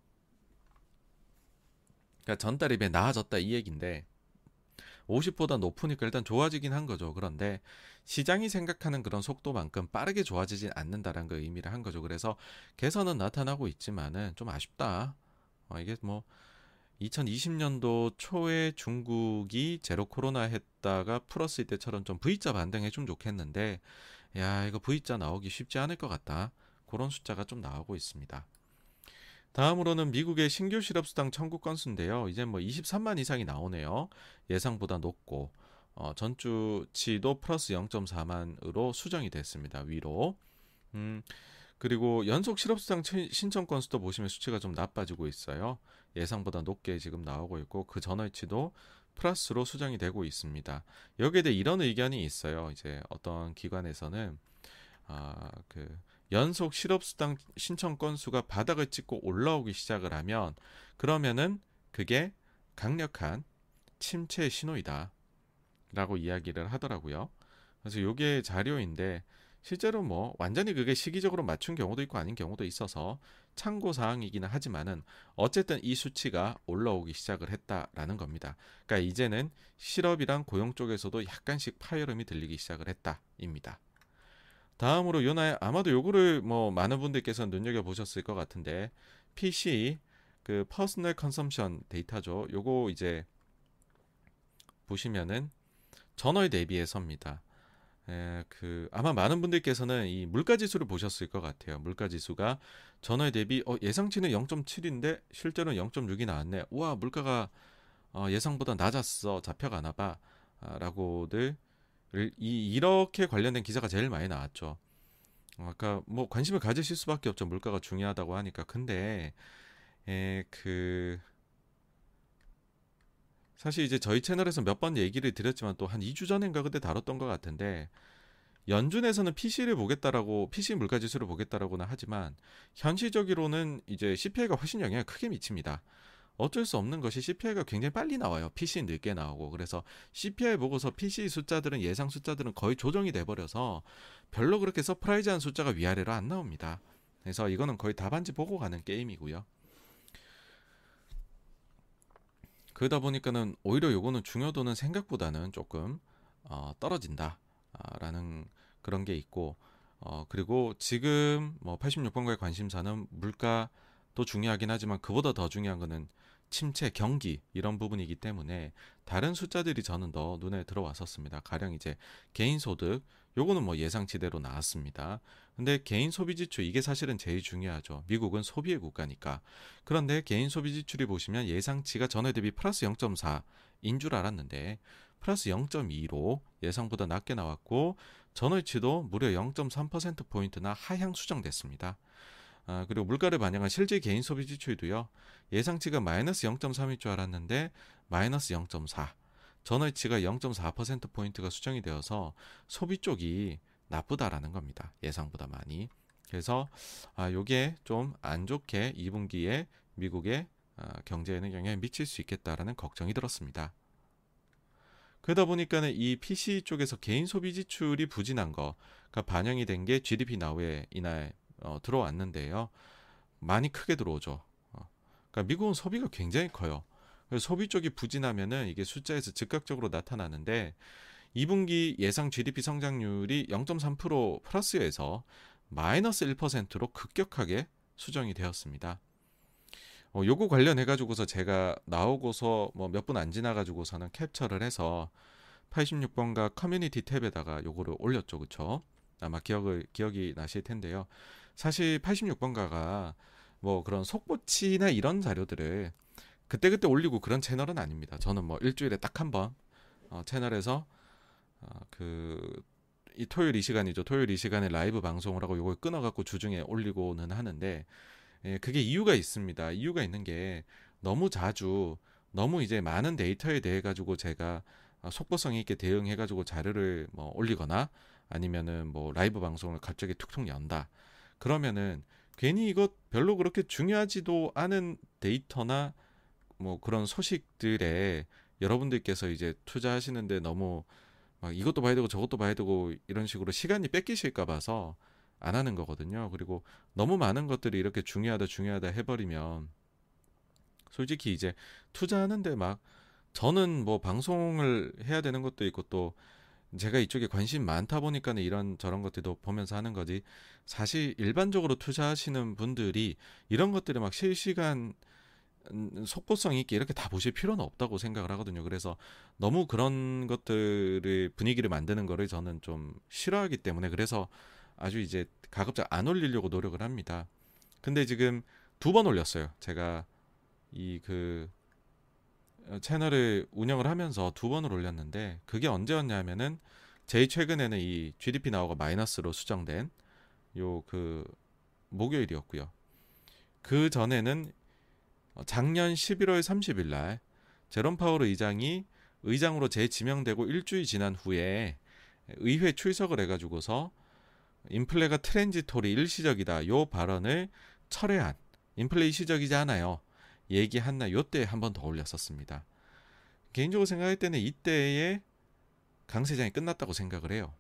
그러니까 전달이 배 나아졌다 이 얘긴데 50보다 높으니까 일단 좋아지긴 한 거죠. 그런데 시장이 생각하는 그런 속도만큼 빠르게 좋아지진 않는다라는 그 의미를 한 거죠. 그래서 개선은 나타나고 있지만은 좀 아쉽다. 어, 이게 뭐 2020년도 초에 중국이 제로 코로나 했다가 풀었을 때처럼 좀 V자 반등해 좀 좋겠는데 야 이거 V자 나오기 쉽지 않을 것 같다. 그런 숫자가 좀 나오고 있습니다. 다음으로는 미국의 신규 실업수당 청구 건수인데요. 이제 뭐 23만 이상이 나오네요. 예상보다 높고 어, 전주치도 플러스 0.4만으로 수정이 됐습니다. 위로. 음, 그리고 연속 실업수당 신청 건수도 보시면 수치가 좀 나빠지고 있어요. 예상보다 높게 지금 나오고 있고 그 전월치도 플러스로 수정이 되고 있습니다. 여기에 대해 이런 의견이 있어요. 이제 어떤 기관에서는 아, 그 연속 실업수당 신청 건수가 바닥을 찍고 올라오기 시작을 하면 그러면은 그게 강력한 침체 신호이다. 라고 이야기를 하더라고요. 그래서 요게 자료인데 실제로 뭐 완전히 그게 시기적으로 맞춘 경우도 있고 아닌 경우도 있어서 참고 사항이기는 하지만은 어쨌든 이 수치가 올라오기 시작을 했다라는 겁니다. 그러니까 이제는 실업이랑 고용 쪽에서도 약간씩 파열음이 들리기 시작을 했다입니다. 다음으로 요날에 아마도 요거를 뭐 많은 분들께서 눈여겨 보셨을 것 같은데 PCE 그 personal consumption 데이터죠. 요거 이제 보시면은 전월 대비해서입니다. 에, 그 아마 많은 분들께서는 이 물가 지수를 보셨을 것 같아요. 물가 지수가 전월 대비 어, 예상치는 0.7인데 실제로는 0.6이 나왔네. 우와 물가가 어, 예상보다 낮았어 잡혀가나 봐라고들 이, 이렇게 관련된 기사가 제일 많이 나왔죠. 어, 아까 뭐 관심을 가지실 수밖에 없죠. 물가가 중요하다고 하니까. 근데 에, 그 사실 이제 저희 채널에서 몇 번 얘기를 드렸지만 또 한 2주 전인가 그때 다뤘던 것 같은데 연준에서는 PC를 보겠다라고 PC 물가 지수를 보겠다라고는 하지만 현실적으로는 이제 CPI가 훨씬 영향을 크게 미칩니다. 어쩔 수 없는 것이 CPI가 굉장히 빨리 나와요. PCE 늦게 나오고 그래서 CPI 보고서 PCE 숫자들은 예상 숫자들은 거의 조정이 돼 버려서 별로 그렇게 surprise한 숫자가 위아래로 안 나옵니다. 그래서 이거는 거의 답안지 보고 가는 게임이고요. 그러다 보니까는 오히려 요거는 중요도는 생각보다는 조금 어, 떨어진다라는 그런 게 있고 어, 그리고 지금 뭐 86번가의 관심사는 물가도 중요하긴 하지만 그보다 더 중요한 거는 침체, 경기 이런 부분이기 때문에 다른 숫자들이 저는 더 눈에 들어왔었습니다. 가령 이제 개인 소득 요거는 뭐 예상치대로 나왔습니다. 근데 개인 소비 지출 이게 사실은 제일 중요하죠. 미국은 소비의 국가니까. 그런데 개인 소비 지출이 보시면 예상치가 전에 대비 플러스 0.4인 줄 알았는데 플러스 0.2로 예상보다 낮게 나왔고 전월치도 무려 0.3% 포인트나 하향 수정됐습니다. 아, 그리고 물가를 반영한 실제 개인 소비 지출도요. 예상치가 마이너스 0.3일 줄 알았는데 마이너스 0.4. 전월치가 0.4%포인트가 수정이 되어서 소비 쪽이 나쁘다라는 겁니다. 예상보다 많이. 그래서 아, 요게 좀 안 좋게 2분기에 미국의 아, 경제에는 영향을 미칠 수 있겠다라는 걱정이 들었습니다. 그러다 보니까는 이 PC 쪽에서 개인 소비 지출이 부진한 거가 반영이 된 게 GDP 나우에 이날 어, 들어왔는데요. 많이 크게 들어오죠. 어. 그러니까 미국은 소비가 굉장히 커요. 소비 쪽이 부진하면은 이게 숫자에서 즉각적으로 나타나는데 2분기 예상 GDP 성장률이 0.3% 플러스에서 마이너스 1%로 급격하게 수정이 되었습니다. 어, 요거 관련해 가지고서 제가 나오고서 뭐 몇 분 안 지나 가지고서는 캡처를 해서 86번가 커뮤니티 탭에다가 요거를 올렸죠. 그쵸? 아마 기억을 기억이 나실 텐데요. 사실 86번가가 뭐 그런 속보치나 이런 자료들을 그때그때 올리고 그런 채널은 아닙니다. 저는 뭐 일주일에 딱 한 번 어, 채널에서 어, 그이 토요일 이 시간이죠. 토요일 이 시간에 라이브 방송을 하고 이걸 끊어갖고 주중에 올리고는 하는데 예, 그게 이유가 있습니다. 이유가 있는 게 너무 자주 너무 이제 많은 데이터에 대해 가지고 제가 어, 속보성 있게 대응해 가지고 자료를 뭐 올리거나 아니면은 뭐 라이브 방송을 갑자기 툭툭 연다. 그러면은 괜히 이것 별로 그렇게 중요하지도 않은 데이터나 뭐 그런 소식들에 여러분들께서 이제 투자하시는데 너무 막 이것도 봐야 되고 저것도 봐야 되고 이런 식으로 시간이 뺏기실까 봐서 안 하는 거거든요. 그리고 너무 많은 것들이 이렇게 중요하다 중요하다 해버리면 솔직히 이제 투자하는데 막 저는 뭐 방송을 해야 되는 것도 있고 또 제가 이쪽에 관심 많다 보니까는 이런 저런 것들도 보면서 하는 거지. 사실 일반적으로 투자하시는 분들이 이런 것들을 막 실시간 음, 속보성 있게 이렇게 다 보실 필요는 없다고 생각을 하거든요. 그래서 너무 그런 것들을 분위기를 만드는 거를 저는 좀 싫어하기 때문에 그래서 아주 이제 가급적 안 올리려고 노력을 합니다. 근데 지금 두 번 올렸어요. 제가 이그 어, 채널을 운영을 하면서 두 번을 올렸는데 그게 언제였냐면은 제일 최근에는 이 GDP 나오가 마이너스로 수정된 요 그 목요일이었고요. 그 전에는 작년 11월 30일 날 제롬 파월 의장이 의장으로 재지명되고 일주일 지난 후에 의회 출석을 해가지고서 인플레가 transitory 일시적이다. 요 발언을 철회한 인플레 일시적이지 않아요. 얘기한 날 요때 한 번 더 올렸었습니다. 개인적으로 생각할 때는 이때에 강세장이 끝났다고 생각을 해요.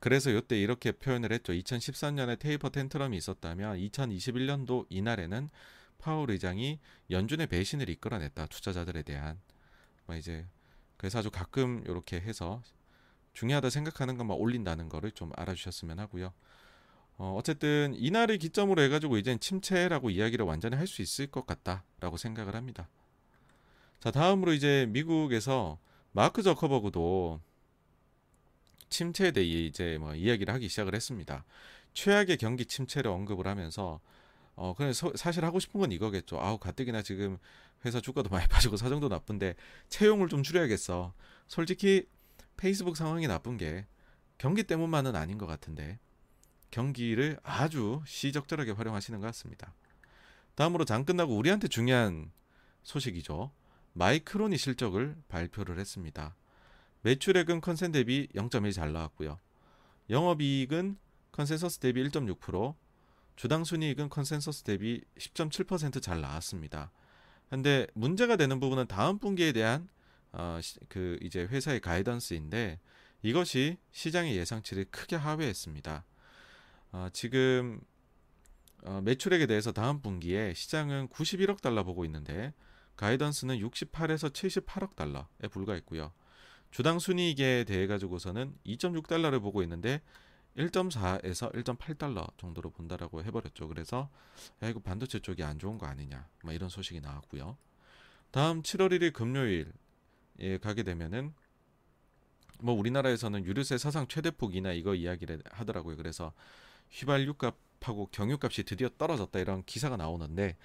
그래서 이때 이렇게 표현을 했죠. 2013년에 taper tantrum이 있었다면 2021년도 이날에는 파월 의장이 연준의 배신을 이끌어냈다. 투자자들에 대한. 뭐 이제 그래서 아주 가끔 이렇게 해서 중요하다 생각하는 것만 올린다는 거를 좀 알아주셨으면 하고요. 어, 어쨌든 이날을 기점으로 해가지고 이젠 침체라고 이야기를 완전히 할 수 있을 것 같다라고 생각을 합니다. 자 다음으로 이제 미국에서 마크 저커버그도 침체에 대해 이제 뭐 이야기를 하기 시작을 했습니다. 최악의 경기 침체를 언급을 하면서 어 그냥 사실 하고 싶은 건 이거겠죠. 아우 가뜩이나 지금 회사 주가도 많이 빠지고 사정도 나쁜데 채용을 좀 줄여야겠어. 솔직히 페이스북 상황이 나쁜 게 경기 때문만은 아닌 것 같은데 경기를 아주 시적절하게 활용하시는 것 같습니다. 다음으로 장 끝나고 우리한테 중요한 소식이죠. 마이크론이 실적을 발표를 했습니다. 매출액은 컨센 대비 0.1 잘 나왔고요. 영업이익은 컨센서스 대비 1.6%, 주당 순이익은 컨센서스 대비 10.7%잘 나왔습니다. 근데 문제가 되는 부분은 다음 분기에 대한 어, 그 이제 회사의 가이던스인데 이것이 시장의 예상치를 크게 하회했습니다. 어, 지금 어, 매출액에 대해서 다음 분기에 시장은 91억 달러 보고 있는데 가이던스는 68에서 78억 달러에 불과했고요. 주당 순이익에 대해 가지고서는 2.6달러를 보고 있는데 1.4에서 1.8달러 정도로 본다라고 해버렸죠. 그래서 야 이거 반도체 쪽이 안 좋은 거 아니냐, 뭐 이런 소식이 나왔고요. 다음 7월 1일 금요일에 가게 되면은 뭐 우리나라에서는 유류세 사상 최대 폭이나 이거 이야기를 하더라고요. 그래서 휘발유값하고 경유값이 드디어 떨어졌다 이런 기사가 나오는데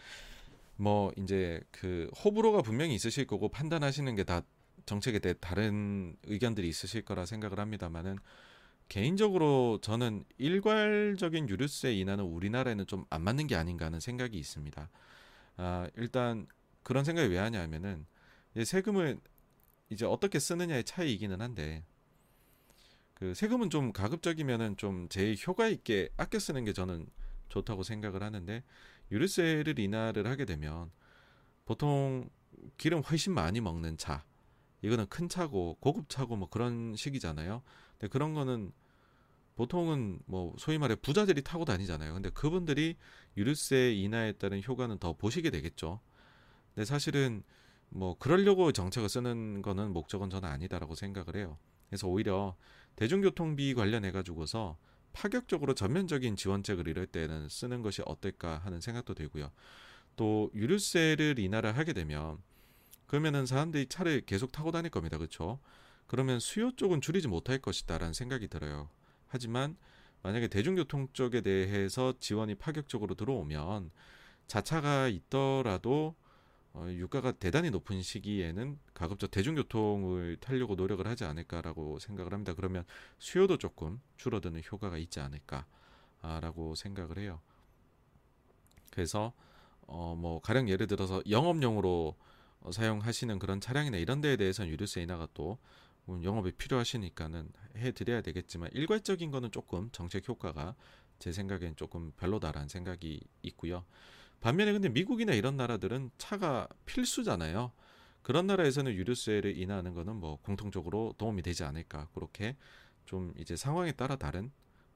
뭐 이제 그 호불호가 분명히 있으실 거고 판단하시는 게 다 정책에 대해 다른 의견들이 있으실 거라 생각을 합니다만은 개인적으로 저는 일괄적인 유류세 인하는 우리나라에는 좀 안 맞는 게 아닌가 하는 생각이 있습니다. 아, 일단 그런 생각이 왜 하냐면은 세금을 이제 어떻게 쓰느냐의 차이이기는 한데 그 세금은 좀 가급적이면은 좀 제일 효과 있게 아껴 쓰는 게 저는 좋다고 생각을 하는데 유류세를 인하를 하게 되면 보통 기름 훨씬 많이 먹는 차 이거는 큰 차고 고급 차고 뭐 그런 식이잖아요. 근데 그런 거는 보통은 뭐 소위 말해 부자들이 타고 다니잖아요. 근데 그분들이 유류세 인하에 따른 효과는 더 보시게 되겠죠. 근데 사실은 뭐 그러려고 정책을 쓰는 거는 목적은 저는 아니다라고 생각을 해요. 그래서 오히려 대중교통비 관련해 가지고서 파격적으로 전면적인 지원책을 이럴 때는 쓰는 것이 어떨까 하는 생각도 들고요. 또 유류세를 인하를 하게 되면 그러면은 사람들이 차를 계속 타고 다닐 겁니다. 그렇죠? 그러면 수요 쪽은 줄이지 못할 것이다라는 생각이 들어요. 하지만 만약에 대중교통 쪽에 대해서 지원이 파격적으로 들어오면 자차가 있더라도 어, 유가가 대단히 높은 시기에는 가급적 대중교통을 타려고 노력을 하지 않을까라고 생각을 합니다. 그러면 수요도 조금 줄어드는 효과가 있지 않을까라고 생각을 해요. 그래서 어, 뭐 가령 예를 들어서 영업용으로 어, 사용하시는 그런 차량이나 이런 데에 대해서는 유류세 인하가 또 영업이 필요하시니까는 해드려야 되겠지만 일괄적인 거는 조금 정책 효과가 제 생각엔 조금 별로다라는 생각이 있고요. 반면에 근데 미국이나 이런 나라들은 차가 필수잖아요. 그런 나라에서는 유류세를 인하하는 거는 뭐 공통적으로 도움이 되지 않을까 그렇게 좀 이제 상황에 따라 다른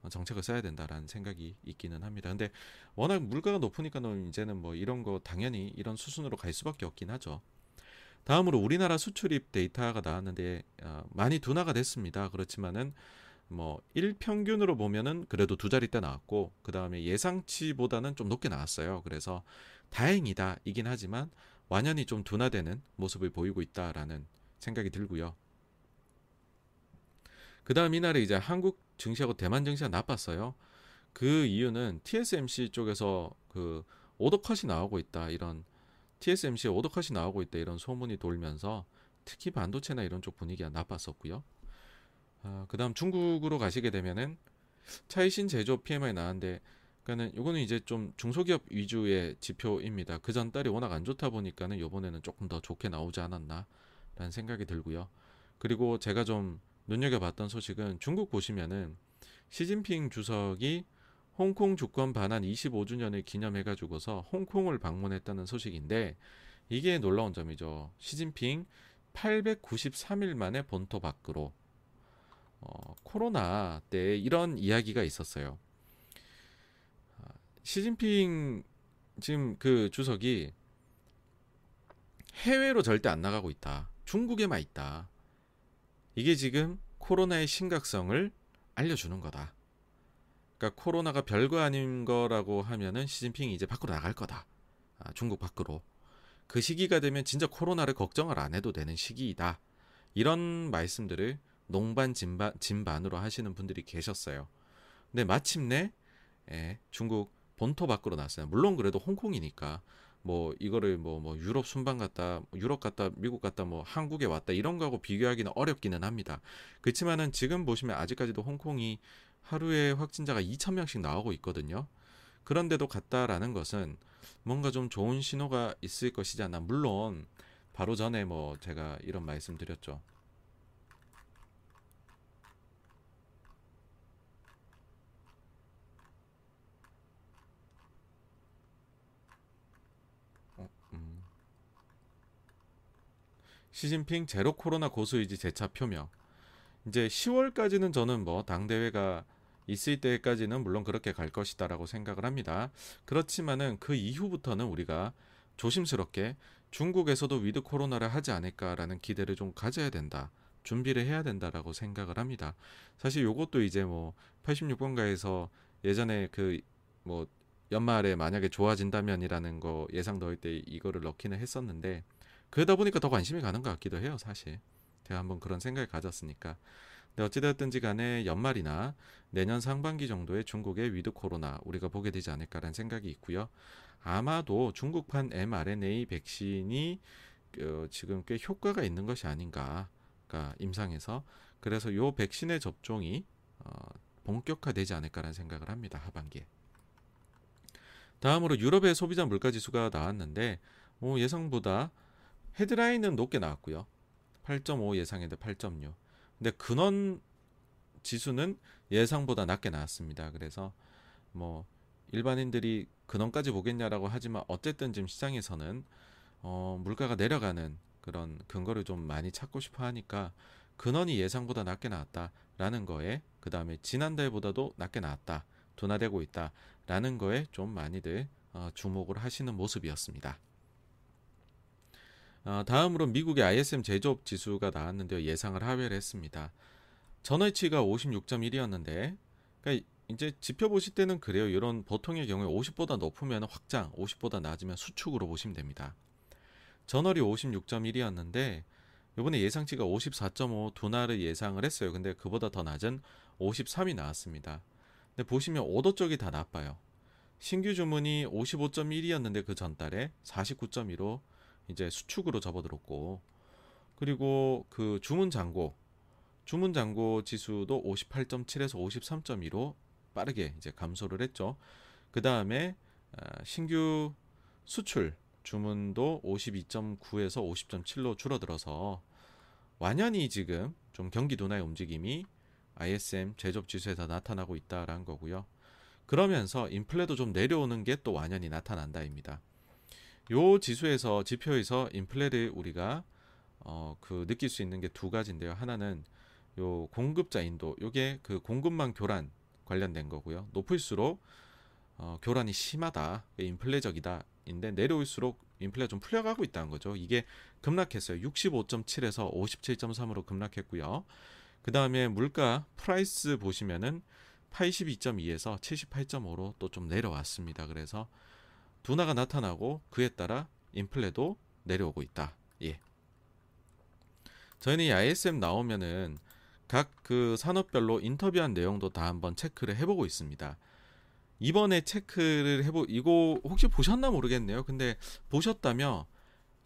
정책을 써야 된다라는 생각이 있기는 합니다. 근데 워낙 물가가 높으니까는 이제는 뭐 이런 거 당연히 이런 수순으로 갈 수밖에 없긴 하죠. 다음으로 우리나라 수출입 데이터가 나왔는데 어, 많이 둔화가 됐습니다. 그렇지만은 뭐 일평균으로 보면은 그래도 두 자리대 나왔고 그 다음에 예상치보다는 좀 높게 나왔어요. 그래서 다행이다 이긴 하지만 완연히 좀 둔화되는 모습을 보이고 있다라는 생각이 들고요. 그 다음 이날에 이제 한국 증시하고 대만 증시가 나빴어요. 그 이유는 TSMC 쪽에서 그 오더컷이 나오고 있다 이런 TSMC에 오더컷이 나오고 있다 이런 소문이 돌면서 특히 반도체나 이런 쪽 분위기가 나빴었고요. 아, 그다음 중국으로 가시게 되면은 차이신 제조 PMI 나왔는데 그러니까는 요거는 이제 좀 중소기업 위주의 지표입니다. 그 전 달이 워낙 안 좋다 보니까는 요번에는 조금 더 좋게 나오지 않았나라는 생각이 들고요. 그리고 제가 좀 눈여겨봤던 소식은 중국 보시면은 시진핑 주석이 홍콩 주권 반환 25주년을 기념해가지고서 홍콩을 방문했다는 소식인데 이게 놀라운 점이죠. 시진핑 893일 만에 본토 밖으로 어, 코로나 때 이런 이야기가 있었어요. 아, 시진핑 지금 그 주석이 해외로 절대 안 나가고 있다. 중국에만 있다. 이게 지금 코로나의 심각성을 알려주는 거다. 그러니까 코로나가 별거 아닌 거라고 하면은 시진핑이 이제 밖으로 나갈 거다. 아, 중국 밖으로. 그 시기가 되면 진짜 코로나를 걱정을 안 해도 되는 시기이다. 이런 말씀들을 농반 진반, 진반으로 하시는 분들이 계셨어요. 근데 마침내 예, 중국 본토 밖으로 났어요. 물론 그래도 홍콩이니까 뭐 이거를 뭐, 뭐 유럽 순방 갔다 뭐 유럽 갔다 미국 갔다 뭐 한국에 왔다 이런 거하고 비교하기는 어렵기는 합니다. 그렇지만은 지금 보시면 아직까지도 홍콩이 하루에 확진자가 2천 명씩 나오고 있거든요. 그런데도 갔다라는 것은 뭔가 좀 좋은 신호가 있을 것이지 않나. 물론 바로 전에 뭐 제가 이런 말씀 드렸죠. 어, 음. 시진핑 제로 코로나 고수 의지 재차 표명. 이제 10월까지는 저는 뭐 당대회가 있을 때까지는 물론 그렇게 갈 것이다라고 생각을 합니다. 그렇지만은 그 이후부터는 우리가 조심스럽게 중국에서도 위드 코로나를 하지 않을까라는 기대를 좀 가져야 된다. 준비를 해야 된다라고 생각을 합니다. 사실 요것도 이제 뭐 86번가에서 예전에 그 뭐 연말에 만약에 좋아진다면이라는 거 예상 넣을 때 이거를 넣기는 했었는데 그러다 보니까 더 관심이 가는 것 같기도 해요, 사실. 제가 한번 그런 생각을 가졌으니까. 네, 어찌되었든지 간에 연말이나 내년 상반기 정도에 중국의 위드 코로나 우리가 보게 되지 않을까라는 생각이 있고요. 아마도 중국판 mRNA 백신이 어, 지금 꽤 효과가 있는 것이 아닌가. 그러니까 임상에서 그래서 요 백신의 접종이 어, 본격화되지 않을까라는 생각을 합니다. 하반기에. 다음으로 유럽의 소비자 물가 지수가 나왔는데 어, 예상보다 헤드라인은 높게 나왔고요. 8.5 예상했는데 8.6. 근데 근원 지수는 예상보다 낮게 나왔습니다. 그래서 뭐 일반인들이 근원까지 보겠냐라고 하지만 어쨌든 지금 시장에서는 어 물가가 내려가는 그런 근거를 좀 많이 찾고 싶어 하니까 근원이 예상보다 낮게 나왔다라는 거에 그 다음에 지난달보다도 낮게 나왔다 둔화되고 있다라는 거에 좀 많이들 어, 주목을 하시는 모습이었습니다. 어, 다음으로 미국의 ISM 제조업 지수가 나왔는데요. 예상을 하회를 했습니다. 전월치가 56.1이었는데 그러니까 이제 지표 보실 때는 그래요. 이런 보통의 경우에 50보다 높으면 확장, 50보다 낮으면 수축으로 보시면 됩니다. 전월이 56.1이었는데 이번에 예상치가 54.5 둔화를 예상을 했어요. 근데 그보다 더 낮은 53이 나왔습니다. 근데 보시면 오도 쪽이 다 나빠요. 신규 주문이 55.1이었는데 그 전달에 49.2로 이제 수축으로 접어들었고 그리고 그 주문 잔고 주문 잔고 지수도 58.7에서 53.2로 빠르게 이제 감소를 했죠. 그 다음에 아, 신규 수출 주문도 52.9에서 50.7로 줄어들어서 완연히 지금 좀 경기 둔화의 움직임이 ISM 제조업 지수에서 나타나고 있다라는 거고요. 그러면서 인플레도 좀 내려오는 게 또 완연히 나타난다입니다. 요 지수에서 지표에서 인플레를 우리가 어, 그 느낄 수 있는 게 두 가지인데요. 하나는 요 공급자 인도, 요게 그 공급망 교란 관련된 거고요. 높을수록 어, 교란이 심하다, 인플레적이다. 인데 내려올수록 인플레가 좀 풀려가고 있다는 거죠. 이게 급락했어요. 65.7에서 57.3으로 급락했고요. 그 다음에 물가 price 보시면은 82.2에서 78.5로 또 좀 내려왔습니다. 그래서 둔화가 나타나고 그에 따라 인플레도 내려오고 있다. 예. 저희는 이 ISM 나오면은 각 그 산업별로 인터뷰한 내용도 다 한번 체크를 해보고 있습니다. 이번에 체크를 해보 이거 혹시 보셨나 모르겠네요. 근데 보셨다면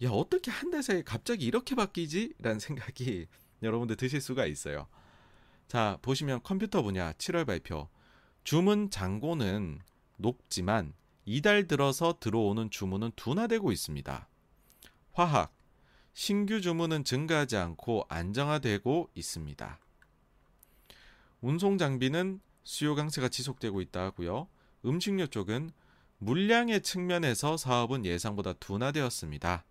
야 어떻게 한 달 사이에 갑자기 이렇게 바뀌지? 라는 생각이 여러분들 드실 수가 있어요. 자 보시면 컴퓨터 분야 7월 발표 주문 잔고는 높지만 이달 들어서 들어오는 주문은 둔화되고 있습니다. 화학 신규 주문은 증가하지 않고 안정화되고 있습니다. 운송 장비는 수요 강세가 지속되고 있다 하고요. 음식료 쪽은 물량의 측면에서 사업은 예상보다 둔화되었습니다.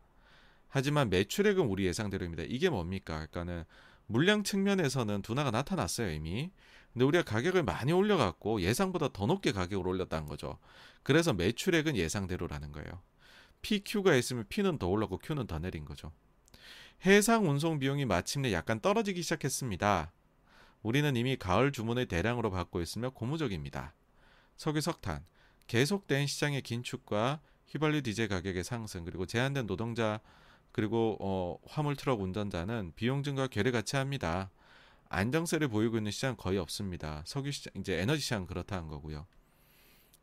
하지만 매출액은 우리 예상대로입니다. 이게 뭡니까? 그러니까는 물량 측면에서는 둔화가 나타났어요 이미. 근데 우리가 가격을 많이 올려갖고 예상보다 더 높게 가격을 올렸다는 거죠. 그래서 매출액은 예상대로라는 거예요. PQ가 있으면 P는 더 올랐고 Q는 더 내린 거죠. 해상 운송 비용이 마침내 약간 떨어지기 시작했습니다. 우리는 이미 가을 주문을 대량으로 받고 있으며 고무적입니다. 석유 석탄, 계속된 시장의 긴축과 휘발유 디젤 가격의 상승 그리고 제한된 노동자 그리고 어, 화물 트럭 운전자는 비용 증가 괴뢰같이 합니다. 안정세를 보이고 있는 시장 거의 없습니다. 석유 시장 이제 에너지 시장 그렇다는 거고요.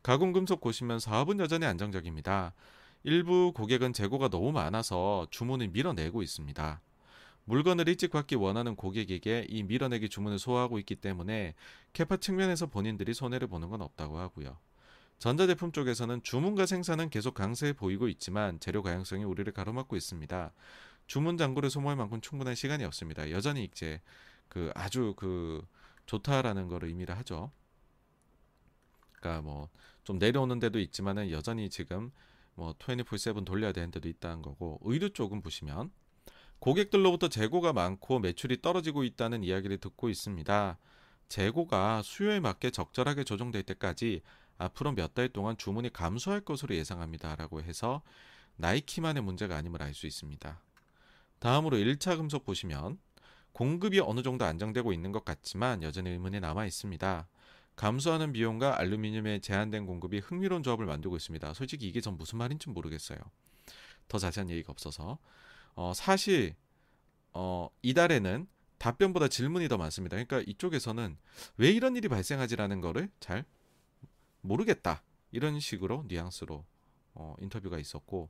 가공금속 보시면 사업은 여전히 안정적입니다. 일부 고객은 재고가 너무 많아서 주문을 밀어내고 있습니다. 물건을 일찍 받기 원하는 고객에게 이 밀어내기 주문을 소화하고 있기 때문에 캐파 측면에서 본인들이 손해를 보는 건 없다고 하고요. 전자제품 쪽에서는 주문과 생산은 계속 강세 보이고 있지만 재료 가용성이 우리를 가로막고 있습니다. 주문 잔고를 소모할 만큼 충분한 시간이 없습니다. 여전히 이제 그 아주 그 좋다라는 거를 의미를 하죠. 그러니까 뭐 좀 내려오는 데도 있지만은 여전히 지금 뭐 24/7 돌려야 되는 데도 있다는 거고 의류 쪽은 보시면 고객들로부터 재고가 많고 매출이 떨어지고 있다는 이야기를 듣고 있습니다. 재고가 수요에 맞게 적절하게 조정될 때까지 앞으로 몇 달 동안 주문이 감소할 것으로 예상합니다라고 해서 나이키만의 문제가 아님을 알 수 있습니다. 다음으로 1차 금속 보시면 공급이 어느 정도 안정되고 있는 것 같지만 여전히 의문이 남아 있습니다. 감소하는 비용과 알루미늄의 제한된 공급이 흥미로운 조합을 만들고 있습니다. 솔직히 이게 전 무슨 말인지 모르겠어요. 더 자세한 얘기가 없어서 어, 사실 어, 이달에는 답변보다 질문이 더 많습니다. 그러니까 이쪽에서는 왜 이런 일이 발생하지라는 거를 잘 모르겠다 이런 식으로 뉘앙스로 어, 인터뷰가 있었고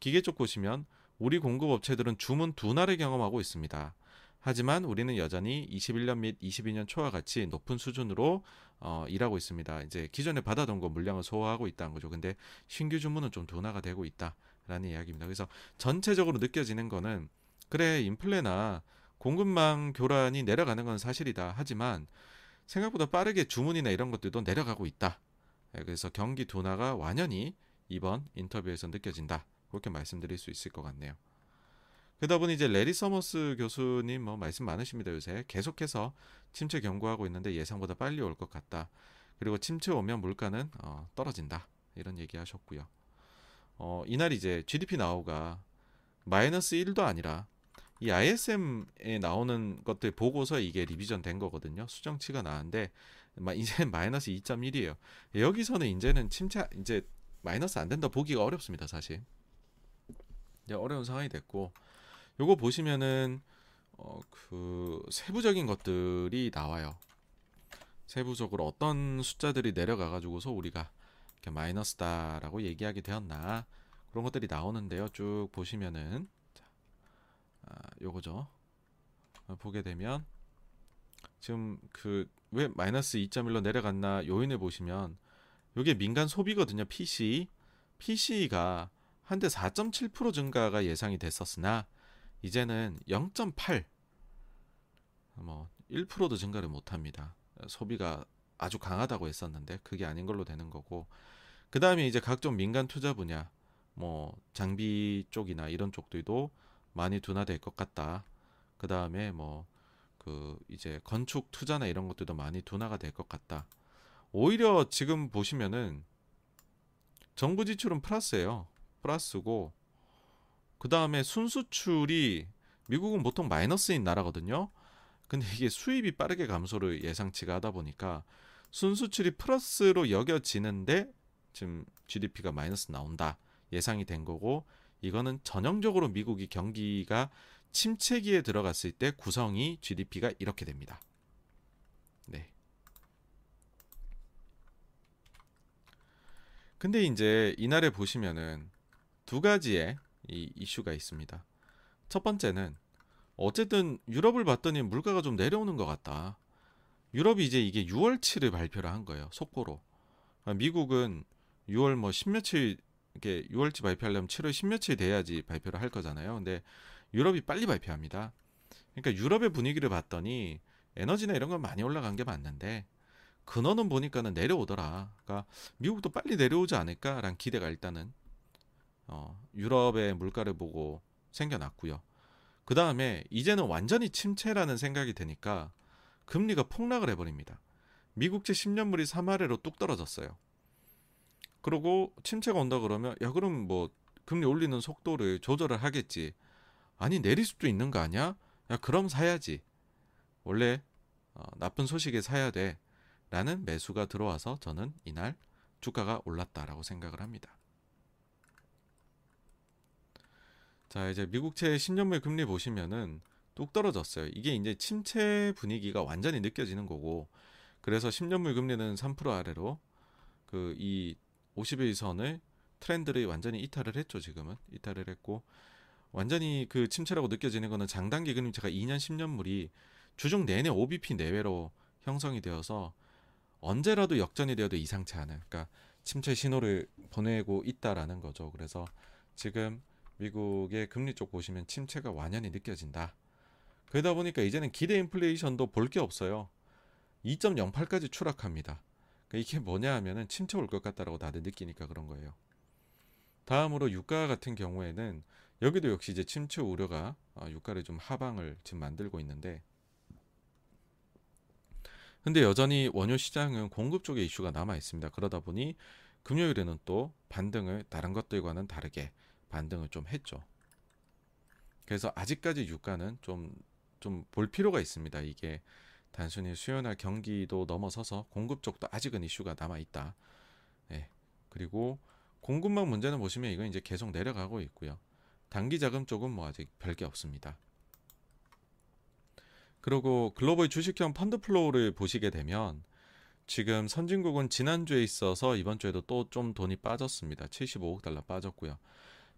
기계 쪽 보시면 우리 공급 업체들은 주문 둔화를 경험하고 있습니다. 하지만 우리는 여전히 21년 및 22년 초와 같이 높은 수준으로 어, 일하고 있습니다. 이제 기존에 받아둔 거 물량을 소화하고 있다는 거죠. 근데 신규 주문은 좀 둔화가 되고 있다라는 이야기입니다. 그래서 전체적으로 느껴지는 거는 그래 인플레나 공급망 교란이 내려가는 건 사실이다. 하지만 생각보다 빠르게 주문이나 이런 것들도 내려가고 있다. 예, 그래서 경기 둔화가 완연히 이번 인터뷰에서 느껴진다. 그렇게 말씀드릴 수 있을 것 같네요. 그러다 보니 이제 래리 서머스 교수님 뭐 말씀 많으십니다 요새 계속해서 침체 경고하고 있는데 예상보다 빨리 올 것 같다. 그리고 침체 오면 물가는 어, 떨어진다 이런 얘기하셨고요. 어, 이날 이제 GDP 나오가 마이너스 1도 아니라 이 ISM에 나오는 것들 보고서 이게 revision 된 거거든요. 수정치가 나왔는데 이제 마이너스 2.1이에요. 여기서는 이제는 침체 이제 마이너스 안 된다 보기가 어렵습니다, 사실. 이제 어려운 상황이 됐고 요거 보시면은 어, 그 세부적인 것들이 나와요. 세부적으로 어떤 숫자들이 내려가 가지고서 우리가 이렇게 마이너스다라고 얘기하게 되었나 그런 것들이 나오는데요. 쭉 보시면은 자, 아, 요거죠. 어, 보게 되면 지금 그 왜 마이너스 2.1로 내려갔나 요인을 보시면 요게 민간 소비거든요. PC. PC가 한대4.7% 증가가 예상이 됐었으나 이제는 0.8, 뭐 1%도 증가를 못합니다. 소비가 아주 강하다고 했었는데 그게 아닌 걸로 되는 거고 그 다음에 이제 각종 민간 투자 분야, 뭐 장비 쪽이나 이런 쪽들도 많이 둔화될 것 같다. 그 다음에 뭐 그 이제 건축 투자나 이런 것들도 많이 둔화가 될 것 같다. 오히려 지금 보시면은 정부 지출은 플러스예요. 플러스고 그 다음에 순수출이 미국은 보통 마이너스인 나라거든요. 근데 이게 수입이 빠르게 감소를 예상치가 하다 보니까 순수출이 플러스로 여겨지는데 지금 GDP가 마이너스 나온다 예상이 된 거고 이거는 전형적으로 미국이 경기가 침체기에 들어갔을 때 구성이 GDP가 이렇게 됩니다. 네. 근데 이제 이날에 보시면은 두 가지의 이 이슈가 있습니다. 첫 번째는 어쨌든 유럽을 봤더니 물가가 좀 내려오는 것 같다. 유럽이 이제 이게 6월치를 발표를 한 거예요. 속보로. 아, 미국은 6월 뭐 10며칠 이렇게 6월치 발표하려면 7월 10며칠 돼야지 발표를 할 거잖아요. 근데 유럽이 빨리 발표합니다. 그러니까 유럽의 분위기를 봤더니 에너지나 이런 건 많이 올라간 게 맞는데 근원은 보니까는 내려오더라. 그러니까 미국도 빨리 내려오지 않을까라는 기대가 일단은 어, 유럽의 물가를 보고 생겨났고요. 그 다음에 이제는 완전히 침체라는 생각이 드니까 금리가 폭락을 해버립니다. 미국제 10년물이 3할회로 뚝 떨어졌어요. 그리고 침체가 온다 그러면 야 그럼 뭐 금리 올리는 속도를 조절을 하겠지. 아니 내릴 수도 있는 거 아니야? 야 그럼 사야지. 원래 어, 나쁜 소식에 사야 돼. 라는 매수가 들어와서 저는 이날 주가가 올랐다라고 생각을 합니다. 자, 이제 미국채 10년물 금리 보시면은 뚝 떨어졌어요. 이게 이제 침체 분위기가 완전히 느껴지는 거고, 그래서 10년물 금리는 3% 아래로 그 이 50일 선을 트렌드를 완전히 이탈을 했죠. 지금은 이탈을 했고, 완전히 그 침체라고 느껴지는 거는 장단기 금리차가 2년 10년물이 주중 내내 OBP 내외로 형성이 되어서 언제라도 역전이 되어도 이상치 않은 그러니까 침체 신호를 보내고 있다라는 거죠. 그래서 지금 미국의 금리 쪽 보시면 침체가 완연히 느껴진다. 그러다 보니까 이제는 기대 인플레이션도 볼 게 없어요. 2.08까지 추락합니다. 그러니까 이게 뭐냐 하면은 침체 올 것 같다라고 다들 느끼니까 그런 거예요. 다음으로 유가 같은 경우에는 여기도 역시 이제 침체 우려가 아, 유가를 좀 하방을 지금 만들고 있는데 근데 여전히 원유 시장은 공급 쪽에 이슈가 남아 있습니다. 그러다 보니 금요일에는 또 반등을 다른 것들과는 다르게 반등을 좀 했죠. 그래서 아직까지 유가는 좀 좀 볼 필요가 있습니다. 이게 단순히 수요나 경기도 넘어서서 공급 쪽도 아직은 이슈가 남아 있다. 네. 그리고 공급망 문제는 보시면 이건 이제 계속 내려가고 있고요. 단기 자금 쪽은 뭐 아직 별게 없습니다. 그리고 글로벌 주식형 펀드 flow를 보시게 되면 지금 선진국은 지난주에 있어서 이번 주에도 또 좀 돈이 빠졌습니다. 75억 달러 빠졌고요.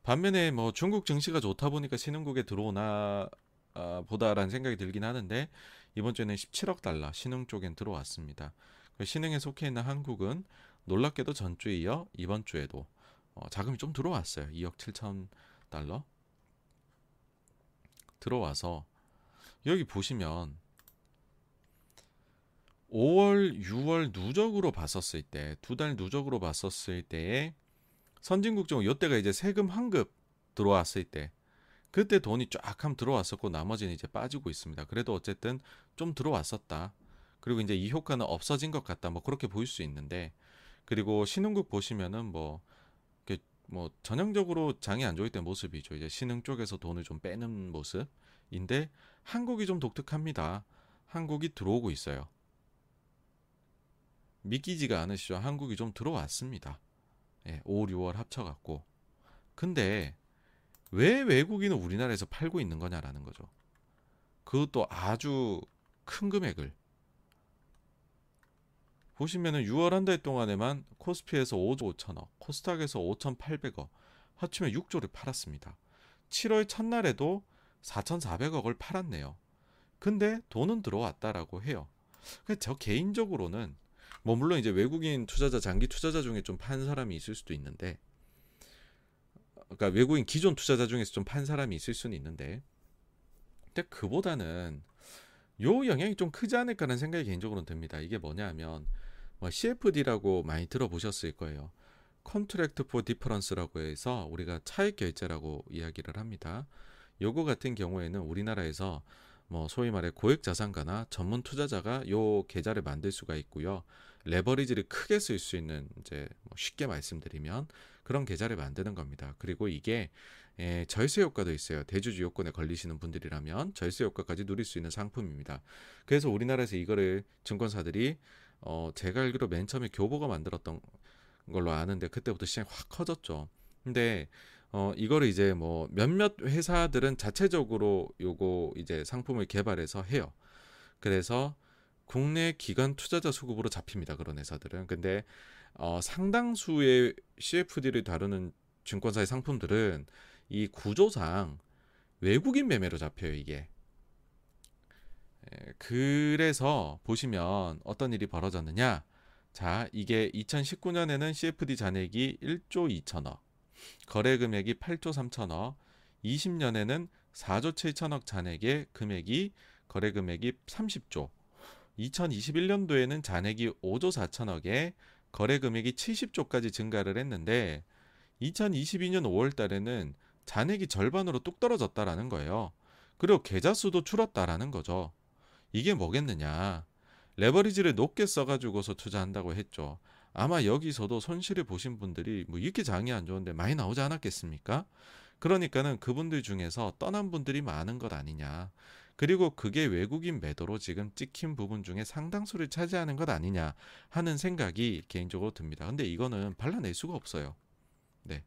반면에 뭐 중국 증시가 좋다 보니까 신흥국에 들어오나 아, 보다라는 생각이 들긴 하는데 이번 주에는 17억 달러 신흥 쪽엔 들어왔습니다. 그 신흥에 속해 있는 한국은 놀랍게도 전주에 이어 이번 주에도 어, 자금이 좀 들어왔어요. 2억 7천 달러 들어와서 여기 보시면 5월, 6월 누적으로 봤었을 때, 두 달 누적으로 봤었을 때에 선진국 중 이때가 이제 세금 환급 들어왔을 때 그때 돈이 쫙 함 들어왔었고 나머지는 이제 빠지고 있습니다. 그래도 어쨌든 좀 들어왔었다. 그리고 이제 이 효과는 없어진 것 같다. 뭐 그렇게 보일 수 있는데 그리고 신흥국 보시면은 뭐뭐 전형적으로 장이 안 좋을 때 모습이죠. 이제 신흥 쪽에서 돈을 좀 빼는 모습인데 한국이 좀 독특합니다. 한국이 들어오고 있어요. 믿기지가 않으시죠? 한국이 좀 들어왔습니다. 예, 5, 6월 합쳐갖고. 근데 왜 외국인은 우리나라에서 팔고 있는 거냐라는 거죠. 그것도 아주 큰 금액을. 보시면은 6월 한 달 동안에만 코스피에서 5조 5천억, 코스닥에서 5,800억, 합치면 6조를 팔았습니다. 7월 첫날에도 4,400억을 팔았네요. 근데 돈은 들어왔다라고 해요. 저 개인적으로는 뭐 물론 이제 외국인 투자자 장기 투자자 중에 좀 판 사람이 있을 수도 있는데 그러니까 외국인 기존 투자자 중에서 좀 판 사람이 있을 수는 있는데 근데 그보다는 요 영향이 좀 크지 않을까라는 생각이 개인적으로는 듭니다. 이게 뭐냐면 뭐 CFD라고 많이 들어보셨을 거예요. contract for difference라고 해서 우리가 차익 결제라고 이야기를 합니다. 요거 같은 경우에는 우리나라에서 뭐 소위 말해 고액 자산가나 전문 투자자가 요 계좌를 만들 수가 있고요. 레버리지를 크게 쓸 수 있는 이제 뭐 쉽게 말씀드리면 그런 계좌를 만드는 겁니다. 그리고 이게 에, 절세 효과도 있어요. 대주주 요건에 걸리시는 분들이라면 절세 효과까지 누릴 수 있는 상품입니다. 그래서 우리나라에서 이거를 증권사들이 어, 제가 알기로 맨 처음에 교보가 만들었던 걸로 아는데 그때부터 시장이 확 커졌죠. 근데 어 이거를 이제 뭐 몇몇 회사들은 자체적으로 요거 이제 상품을 개발해서 해요. 그래서 국내 기관 투자자 수급으로 잡힙니다. 그런 회사들은. 근데 어 상당수의 CFD를 다루는 증권사의 상품들은 이 구조상 외국인 매매로 잡혀요, 이게. 그래서 보시면 어떤 일이 벌어졌느냐? 자, 이게 2019년에는 CFD 잔액이 1조 2천억, 거래 금액이 8조 3천억, 20년에는 4조 7천억 잔액의 금액이 거래 금액이 30조. 2021년도에는 잔액이 5조 4천억에 거래 금액이 70조까지 증가를 했는데 2022년 5월 달에는 잔액이 절반으로 뚝 떨어졌다라는 거예요. 그리고 계좌 수도 줄었다라는 거죠. 이게 뭐겠느냐? 레버리지를 높게 써가지고서 투자한다고 했죠. 아마 여기서도 손실을 보신 분들이 뭐 이렇게 장이 안 좋은데 많이 나오지 않았겠습니까? 그러니까는 그분들 중에서 떠난 분들이 많은 것 아니냐. 그리고 그게 외국인 매도로 지금 찍힌 부분 중에 상당수를 차지하는 것 아니냐 하는 생각이 개인적으로 듭니다. 근데 이거는 발라낼 수가 없어요. 네.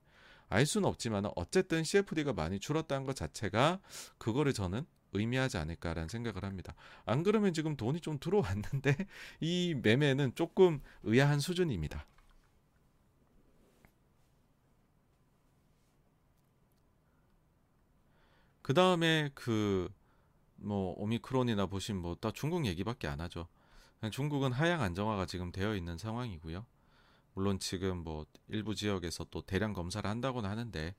알 수는 없지만 어쨌든 CFD가 많이 줄었다는 것 자체가 그거를 저는 의미하지 않을까라는 생각을 합니다. 안 그러면 지금 돈이 좀 들어왔는데 이 매매는 조금 의아한 수준입니다. 그 다음에 그 뭐 오미크론이나 보신 뭐딱 중국 얘기밖에 안 하죠. 중국은 하향 안정화가 지금 되어 있는 상황이고요. 물론 지금 뭐 일부 지역에서 또 대량 검사를 한다고는 하는데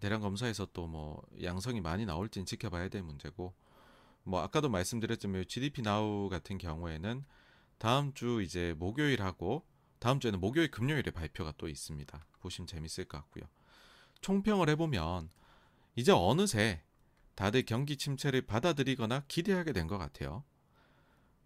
대량 검사에서 또 뭐 양성이 많이 나올지는 지켜봐야 될 문제고 뭐 아까도 말씀드렸지만 GDP 나우 같은 경우에는 다음 주 이제 목요일하고 다음 주에는 목요일 금요일에 발표가 또 있습니다. 보시면 재밌을 것 같고요. 총평을 해보면 이제 어느새 다들 경기 침체를 받아들이거나 기대하게 된 것 같아요.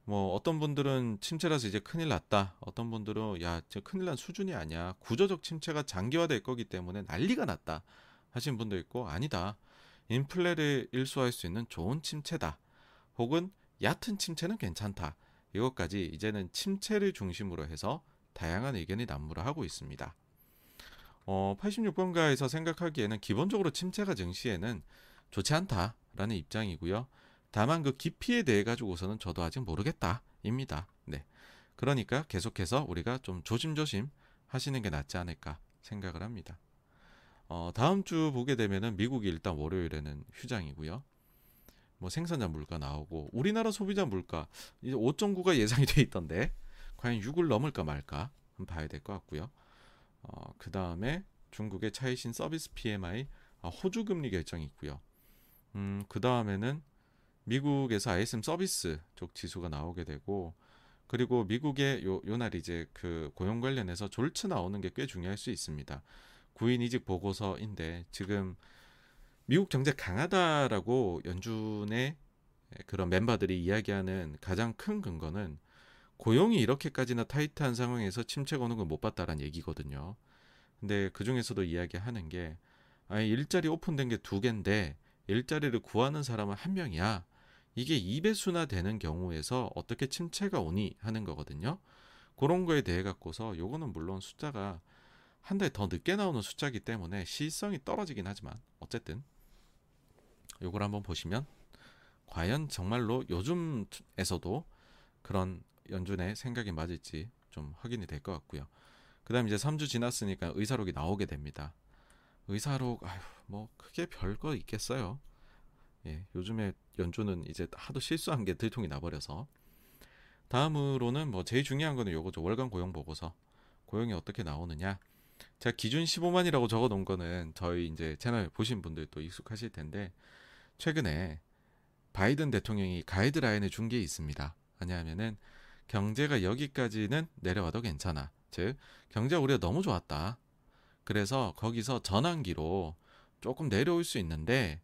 뭐 어떤 분들은 침체라서 이제 큰일 났다. 어떤 분들은 야, 저 큰일 난 수준이 아니야. 구조적 침체가 장기화될 거기 때문에 난리가 났다. 하신 분도 있고 아니다. 인플레를 일소할 수 있는 좋은 침체다. 혹은 얕은 침체는 괜찮다. 이것까지 이제는 침체를 중심으로 해서 다양한 의견이 난무를 하고 있습니다. 어, 86번가에서 생각하기에는 기본적으로 침체가 증시에는 좋지 않다라는 입장이고요. 다만 그 깊이에 대해 가지고서는 저도 아직 모르겠다입니다. 네. 그러니까 계속해서 우리가 좀 조심조심 하시는 게 낫지 않을까 생각을 합니다. 어, 다음 주 보게 되면은 미국이 일단 월요일에는 휴장이고요. 뭐 생산자 물가 나오고 우리나라 소비자 물가 이제 5.9가 예상이 돼 있던데 과연 6을 넘을까 말까 한번 봐야 될 것 같고요. 어, 그 다음에 중국의 차이신 서비스 PMI 아, 호주 금리 결정이 있고요. 음, 그 다음에는 미국에서 ISM 서비스 쪽 지수가 나오게 되고 그리고 미국의 요, 요 날 이제 그 고용 관련해서 졸츠 나오는 게 꽤 중요할 수 있습니다. 구인 이직 보고서인데 지금 미국 경제 강하다라고 연준의 그런 멤버들이 이야기하는 가장 큰 근거는 고용이 이렇게까지나 타이트한 상황에서 침체가 오는 걸못 봤다라는 얘기거든요. 근데 그 중에서도 이야기하는 게 아니 일자리 오픈된 게 두 개인데 일자리를 구하는 사람은 한 명이야. 이게 2배수나 되는 경우에서 어떻게 침체가 오니 하는 거거든요. 그런 거에 대해 갖고서 요거는 물론 숫자가 한 달 더 늦게 나오는 숫자이기 때문에 시성이 떨어지긴 하지만 어쨌든 요걸 한번 보시면 과연 정말로 요즘에서도 그런 연준의 생각이 맞을지 좀 확인이 될 것 같고요. 그다음 이제 3주 지났으니까 의사록이 나오게 됩니다. 의사록 아휴 뭐 크게 별거 있겠어요. 예, 요즘에 연준은 이제 하도 실수한 게 들통이 나버려서 다음으로는 뭐 제일 중요한 거는 요거죠. 월간 고용 보고서. 고용이 어떻게 나오느냐. 제가 기준 15만이라고 적어 놓은 거는 저희 이제 채널 보신 분들도 익숙하실 텐데 최근에 바이든 대통령이 가이드라인을 준 게 있습니다. 왜냐하면은 경제가 여기까지는 내려와도 괜찮아. 즉 경제 우리가 너무 좋았다. 그래서 거기서 전환기로 조금 내려올 수 있는데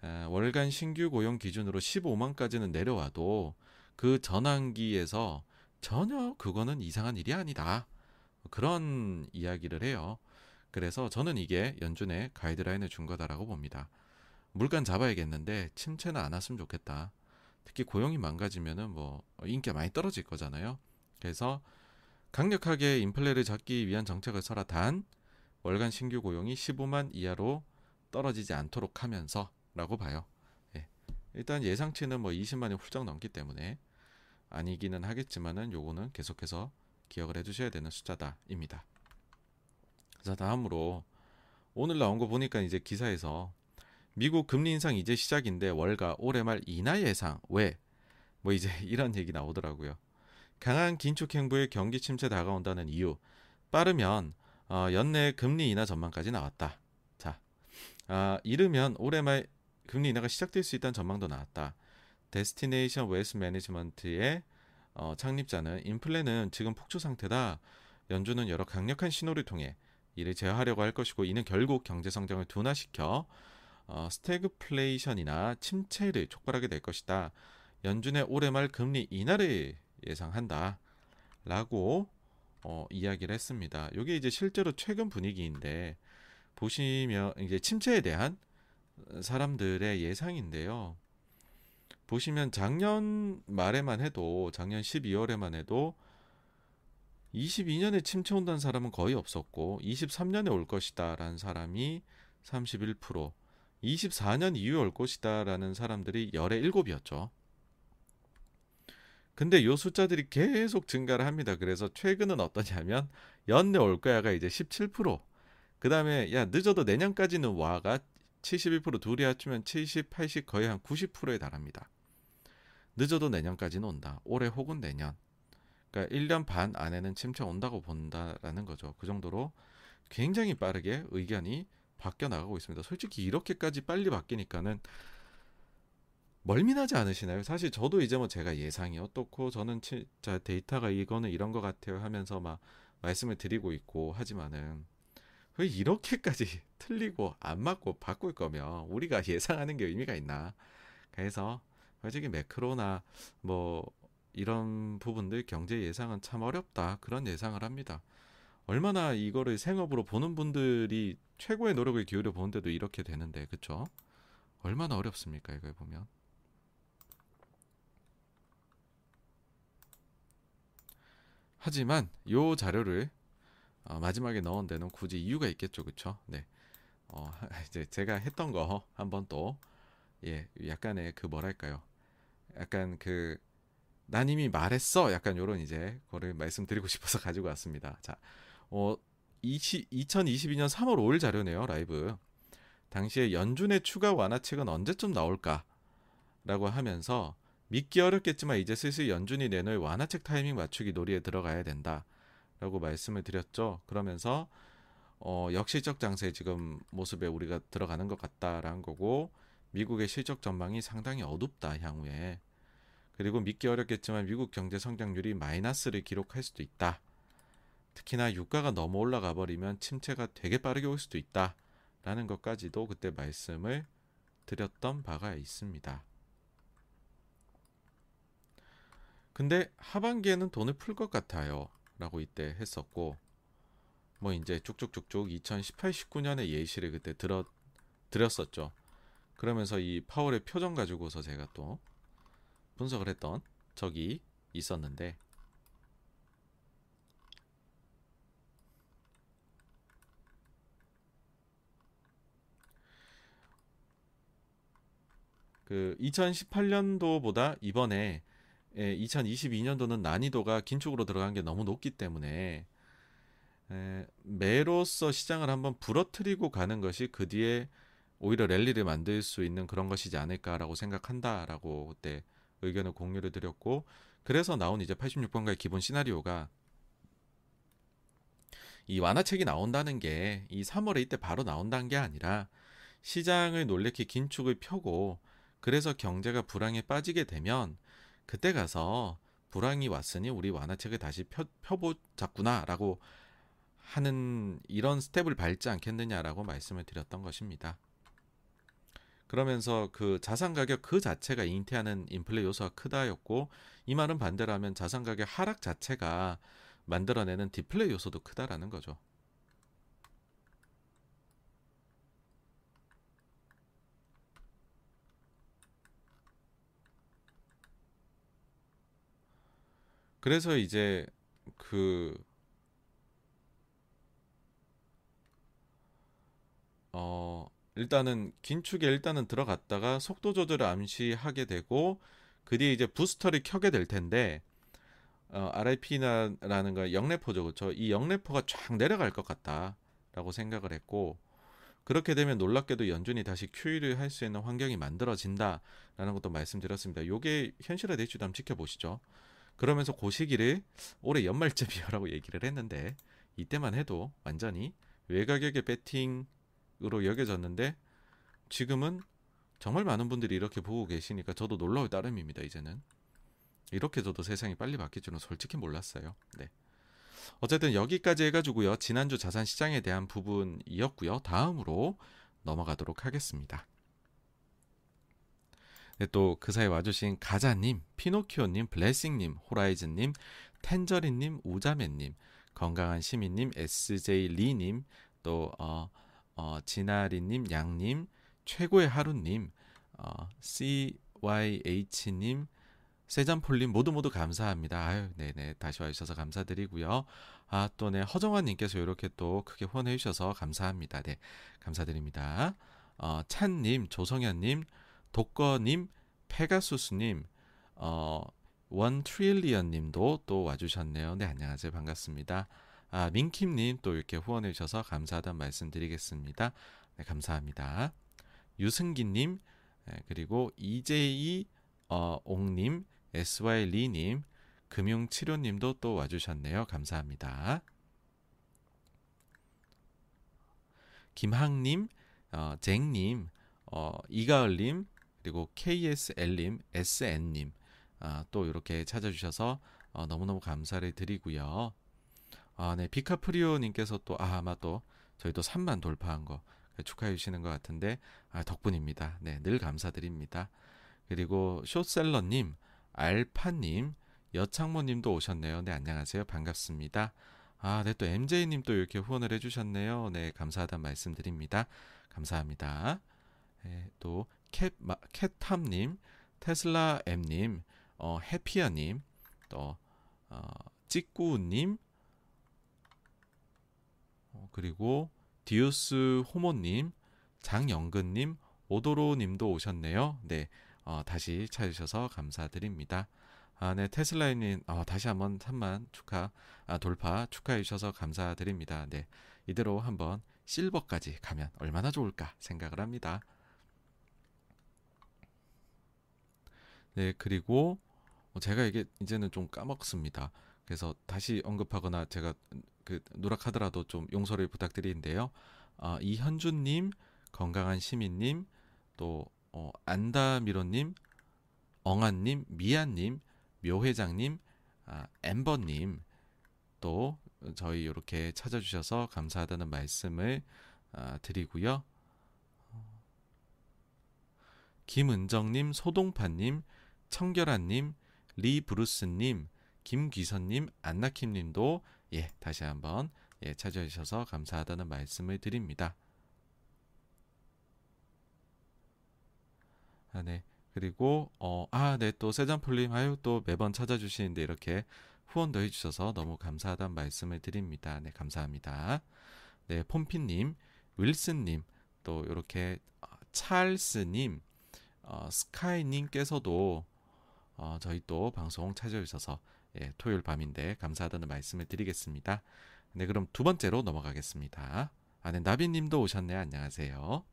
월간 신규 고용 기준으로 15만까지는 내려와도 그 전환기에서 전혀 그거는 이상한 일이 아니다. 그런 이야기를 해요. 그래서 저는 이게 연준의 가이드라인을 준 거다라고 봅니다. 물간 잡아야겠는데 침체는 안 왔으면 좋겠다. 특히 고용이 망가지면은 뭐 인기가 많이 떨어질 거잖아요. 그래서 강력하게 인플레를 잡기 위한 정책을 써라 단 월간 신규 고용이 15만 이하로 떨어지지 않도록 하면서 라고 봐요. 예. 일단 예상치는 뭐 20만이 훌쩍 넘기 때문에 아니기는 하겠지만은 요거는 계속해서 기억을 해주셔야 되는 숫자다 입니다. 자 다음으로 오늘 나온 거 보니까 이제 기사에서 미국 금리 인상 이제 시작인데 월가 올해 말 인하 예상 왜? 뭐 이제 이런 얘기 나오더라고요. 강한 긴축 행보의 경기 침체 다가온다는 이유. 빠르면 어, 연내 금리 인하 전망까지 나왔다. 자, 아, 이르면 올해 말 금리 인하가 시작될 수 있다는 전망도 나왔다. Destination Wealth Management의 어, 창립자는 인플레는 지금 폭주 상태다. 연준은 여러 강력한 신호를 통해 이를 제어하려고 할 것이고 이는 결국 경제 성장을 둔화시켜 어, 스태그플레이션이나 침체를 촉발하게 될 것이다. 연준의 올해 말 금리 인하를 예상한다. 라고 어, 이야기를 했습니다. 이게 이제 실제로 최근 분위기인데 보시면 이제 침체에 대한 사람들의 예상인데요. 보시면 작년 말에만 해도 작년 12월에만 해도 22년에 침체 온다는 사람은 거의 없었고 23년에 올 것이다라는 사람이 31%, 24년 이후에 올 것이다라는 사람들이 열의 7이었죠. 근데 요 숫자들이 계속 증가를 합니다. 그래서 최근은 어떠냐면 연내 올 거야가 이제 17%. 그 다음에 야 늦어도 내년까지는 와가 71% 둘이 합치면 70, 80 거의 한 90%에 달합니다. 늦어도 내년까지는 온다. 올해 혹은 내년. 그러니까 1년 반 안에는 침체 온다고 본다라는 거죠. 그 정도로 굉장히 빠르게 의견이 바뀌어 나가고 있습니다. 솔직히 이렇게까지 빨리 바뀌니까는 멀미나지 않으시나요? 사실 저도 이제 뭐 제가 예상이 어떻고 저는 진짜 데이터가 이거는 이런 것 같아요 하면서 막 말씀을 드리고 있고 하지만은 왜 이렇게까지 틀리고 안 맞고 바꿀 거면 우리가 예상하는 게 의미가 있나? 그래서 솔직히 매크로나 뭐 이런 부분들 경제 예상은 참 어렵다 그런 예상을 합니다. 얼마나 이거를 생업으로 보는 분들이 최고의 노력을 기울여 보는데도 이렇게 되는데 그쵸? 얼마나 어렵습니까 이걸 보면 하지만 요 자료를 어, 마지막에 넣은 데는 굳이 이유가 있겠죠 그쵸? 네 어, 이제 제가 했던 거 한번 또 예, 약간의 그 뭐랄까요 약간 그 난 이미 말했어 약간 요런 이제 거를 말씀드리고 싶어서 가지고 왔습니다 자 어, 20, 2022년 3월 5일 자료네요, 라이브. 당시에 연준의 추가 완화책은 언제쯤 나올까? 라고 하면서 믿기 어렵겠지만 이제 슬슬 연준이 내놓을 완화책 타이밍 맞추기 놀이에 들어가야 된다. 라고 말씀을 드렸죠. 그러면서 어, 역실적 장세 지금 모습에 우리가 들어가는 것 같다라는 거고 미국의 실적 전망이 상당히 어둡다 향후에 그리고 믿기 어렵겠지만 미국 경제 성장률이 마이너스를 기록할 수도 있다. 특히나 유가가 너무 올라가 버리면 침체가 되게 빠르게 올 수도 있다. 라는 것까지도 그때 말씀을 드렸던 바가 있습니다. 근데 하반기에는 돈을 풀 것 같아요. 라고 이때 했었고, 뭐 이제 쭉쭉쭉쭉 2018, 19년의 예시를 그때 들어, 드렸었죠. 그러면서 이 파월의 표정 가지고서 제가 또 분석을 했던 적이 있었는데, 그 2018년도보다 이번에 2022년도는 예, 난이도가 긴축으로 들어간 게 너무 높기 때문에 매로서 시장을 한번 부러뜨리고 가는 것이 그 뒤에 오히려 랠리를 만들 수 있는 그런 것이지 않을까라고 생각한다라고 그때 의견을 공유를 드렸고 그래서 나온 이제 86번가의 기본 시나리오가 이 완화책이 나온다는 게 이 3월에 이때 바로 나온다는 게 아니라 시장을 놀래키 긴축을 펴고 그래서 경제가 불황에 빠지게 되면 그때 가서 불황이 왔으니 우리 완화책을 다시 펴, 펴보자꾸나라고 하는 이런 스텝을 밟지 않겠느냐라고 말씀을 드렸던 것입니다. 그러면서 그 자산 가격 그 자체가 잉태하는 인플레 요소가 크다였고 이 말은 반대로 하면 자산 가격 하락 자체가 만들어내는 디플레 요소도 크다라는 거죠. 그래서 이제 그 어, 일단은 긴축에 일단은 들어갔다가 속도 조절을 암시하게 되고 그 뒤에 이제 부스터를 켜게 될 텐데 어, RIP라는 거 영래포죠 그렇죠 이 영래포가 쫙 내려갈 것 같다라고 생각을 했고 그렇게 되면 놀랍게도 연준이 다시 QE를 할 수 있는 환경이 만들어진다라는 것도 말씀드렸습니다. 요게 현실화될지도 한번 지켜보시죠. 그러면서 그 시기를 올해 연말쯤이라고 얘기를 했는데 이때만 해도 완전히 외가격의 배팅으로 여겨졌는데 지금은 정말 많은 분들이 이렇게 보고 계시니까 저도 놀라울 따름입니다. 이제는 이렇게 저도 세상이 빨리 바뀔 줄은 솔직히 몰랐어요. 네. 어쨌든 여기까지 해가지고요. 지난주 자산 시장에 대한 부분이었고요. 다음으로 넘어가도록 하겠습니다. 네, 또그 사이 와주신 가자님, 피노키오님, 블레싱님, 호라이즌님, 텐저린님, 우자매님, 건강한 시민님, SJ 리님, 또 어, 어, 진아리님, 양님, 최고의 하루님, 어, CYH님, 세잔폴님 모두 모두 감사합니다. 아유, 네네 다시 와주셔서 감사드리고요. 아, 또 네, 허정환님께서 이렇게 또 크게 후원해 주셔서 감사합니다. 네, 감사드립니다. 어, 찬님, 조성현님, 독거님, 페가수스님, 어, 원 트릴리언님도 또 와주셨네요. 네, 안녕하세요. 반갑습니다. 아, 민킴님 또 이렇게 후원해 주셔서 감사하다는 말씀드리겠습니다. 네, 감사합니다. 유승기님, 네, 그리고 이재희 어, 옥님, SY 리님, 금융치료님도 또 와주셨네요. 감사합니다. 김항님, 어, 쟁님, 어, 이가을님, 그리고 KSL님, SN님, 아, 또 이렇게 찾아주셔서 어, 너무너무 감사를 드리고요. 아, 네, 비카프리오님께서 또, 아, 아마 또 저희 도 3만 돌파한 거 축하해 주시는 것 같은데, 아, 덕분입니다. 네, 늘 감사드립니다. 그리고 쇼셀러님, 알파님, 여창모님도 오셨네요. 네, 안녕하세요. 반갑습니다. 아, 네, 또 MJ님 또 이렇게 후원을 해주셨네요. 네, 감사하다는 말씀드립니다. 감사합니다. 네, 또 캣, 캣탐님, 테슬라 M님, 어, 해피아님, 또 어, 찌꾸님, 어, 그리고 디우스 호모님, 장영근님, 오도로님도 오셨네요. 네, 어, 다시 찾으셔서 감사드립니다. 아, 네, 테슬라님, 어, 다시 한번 3만 축하, 아, 돌파 축하해 주셔서 감사드립니다. 네, 이대로 한번 실버까지 가면 얼마나 좋을까 생각을 합니다. 네, 그리고 제가 이게 이제는 좀 까먹습니다. 그래서 다시 언급하거나 제가 그 누락하더라도 좀 용서를 부탁드리는데요. 아, 이현주님, 건강한 시민님, 또 어, 안다미로님, 엉한님, 미안님, 묘회장님, 아, 엠버님 또 저희 이렇게 찾아주셔서 감사하다는 말씀을 아, 드리고요. 김은정님, 소동파님, 청결한님, 리브루스님, 김귀선님, 안나킴님도 예 다시 한번 예, 찾아주셔서 감사하다는 말씀을 드립니다. 아, 네. 그리고 어, 아, 네, 또 세잔폴님 아유 또 매번 찾아주시는데 이렇게 후원도 해주셔서 너무 감사하다는 말씀을 드립니다. 네, 감사합니다. 네, 폼피님, 윌슨님, 또 이렇게 어, 찰스님, 어, 스카이님께서도 어, 저희 또 방송 찾아주셔서 예, 토요일 밤인데 감사하다는 말씀을 드리겠습니다. 네, 그럼 두 번째로 넘어가겠습니다. 아, 네, 나비님도 오셨네요. 안녕하세요.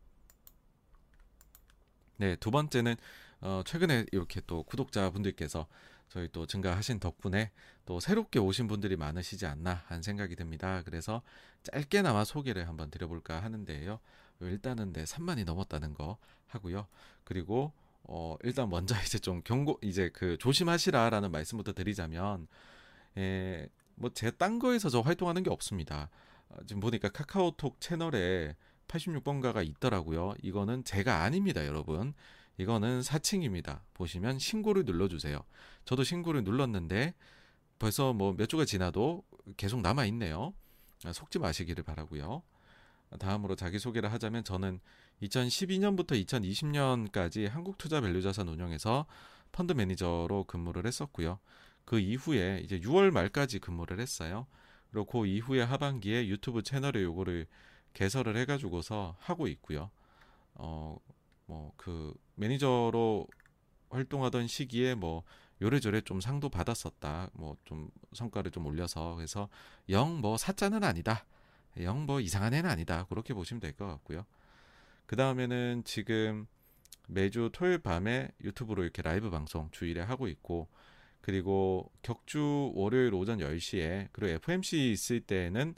네, 두 번째는 어, 최근에 이렇게 또 구독자분들께서 저희 또 증가하신 덕분에 또 새롭게 오신 분들이 많으시지 않나 하는 생각이 듭니다. 그래서 짧게나마 소개를 한번 드려볼까 하는데요. 일단은 네 3만이 넘었다는 거 하고요. 그리고 어, 일단 먼저 이제 좀 경고 이제 그 조심하시라라는 말씀부터 드리자면 예, 뭐 제 딴 거에서 저 활동하는 게 없습니다. 어, 지금 보니까 카카오톡 채널에 86번가가 있더라고요. 이거는 제가 아닙니다, 여러분. 이거는 사칭입니다. 보시면 신고를 눌러주세요. 저도 신고를 눌렀는데 벌써 뭐 몇 주가 지나도 계속 남아 있네요. 아, 속지 마시기를 바라고요. 다음으로 자기 소개를 하자면 저는 2012년부터 2020년까지 한국투자밸류자산 운영에서 펀드 매니저로 근무를 했었고요. 그 이후에 이제 6월 말까지 근무를 했어요. 그리고 그 이후에 하반기에 유튜브 채널에 요거를 개설을 해가지고서 하고 있고요. 어, 뭐 그 매니저로 활동하던 시기에 뭐 요래저래 좀 상도 받았었다. 뭐 좀 성과를 좀 올려서 그래서 영 뭐 사자는 아니다. 영 뭐 이상한 애는 아니다. 그렇게 보시면 될 것 같고요. 그 다음에는 지금 매주 토요일 밤에 유튜브로 이렇게 라이브 방송 주일에 하고 있고 그리고 격주 월요일 오전 10시에 그리고 FMC 있을 때는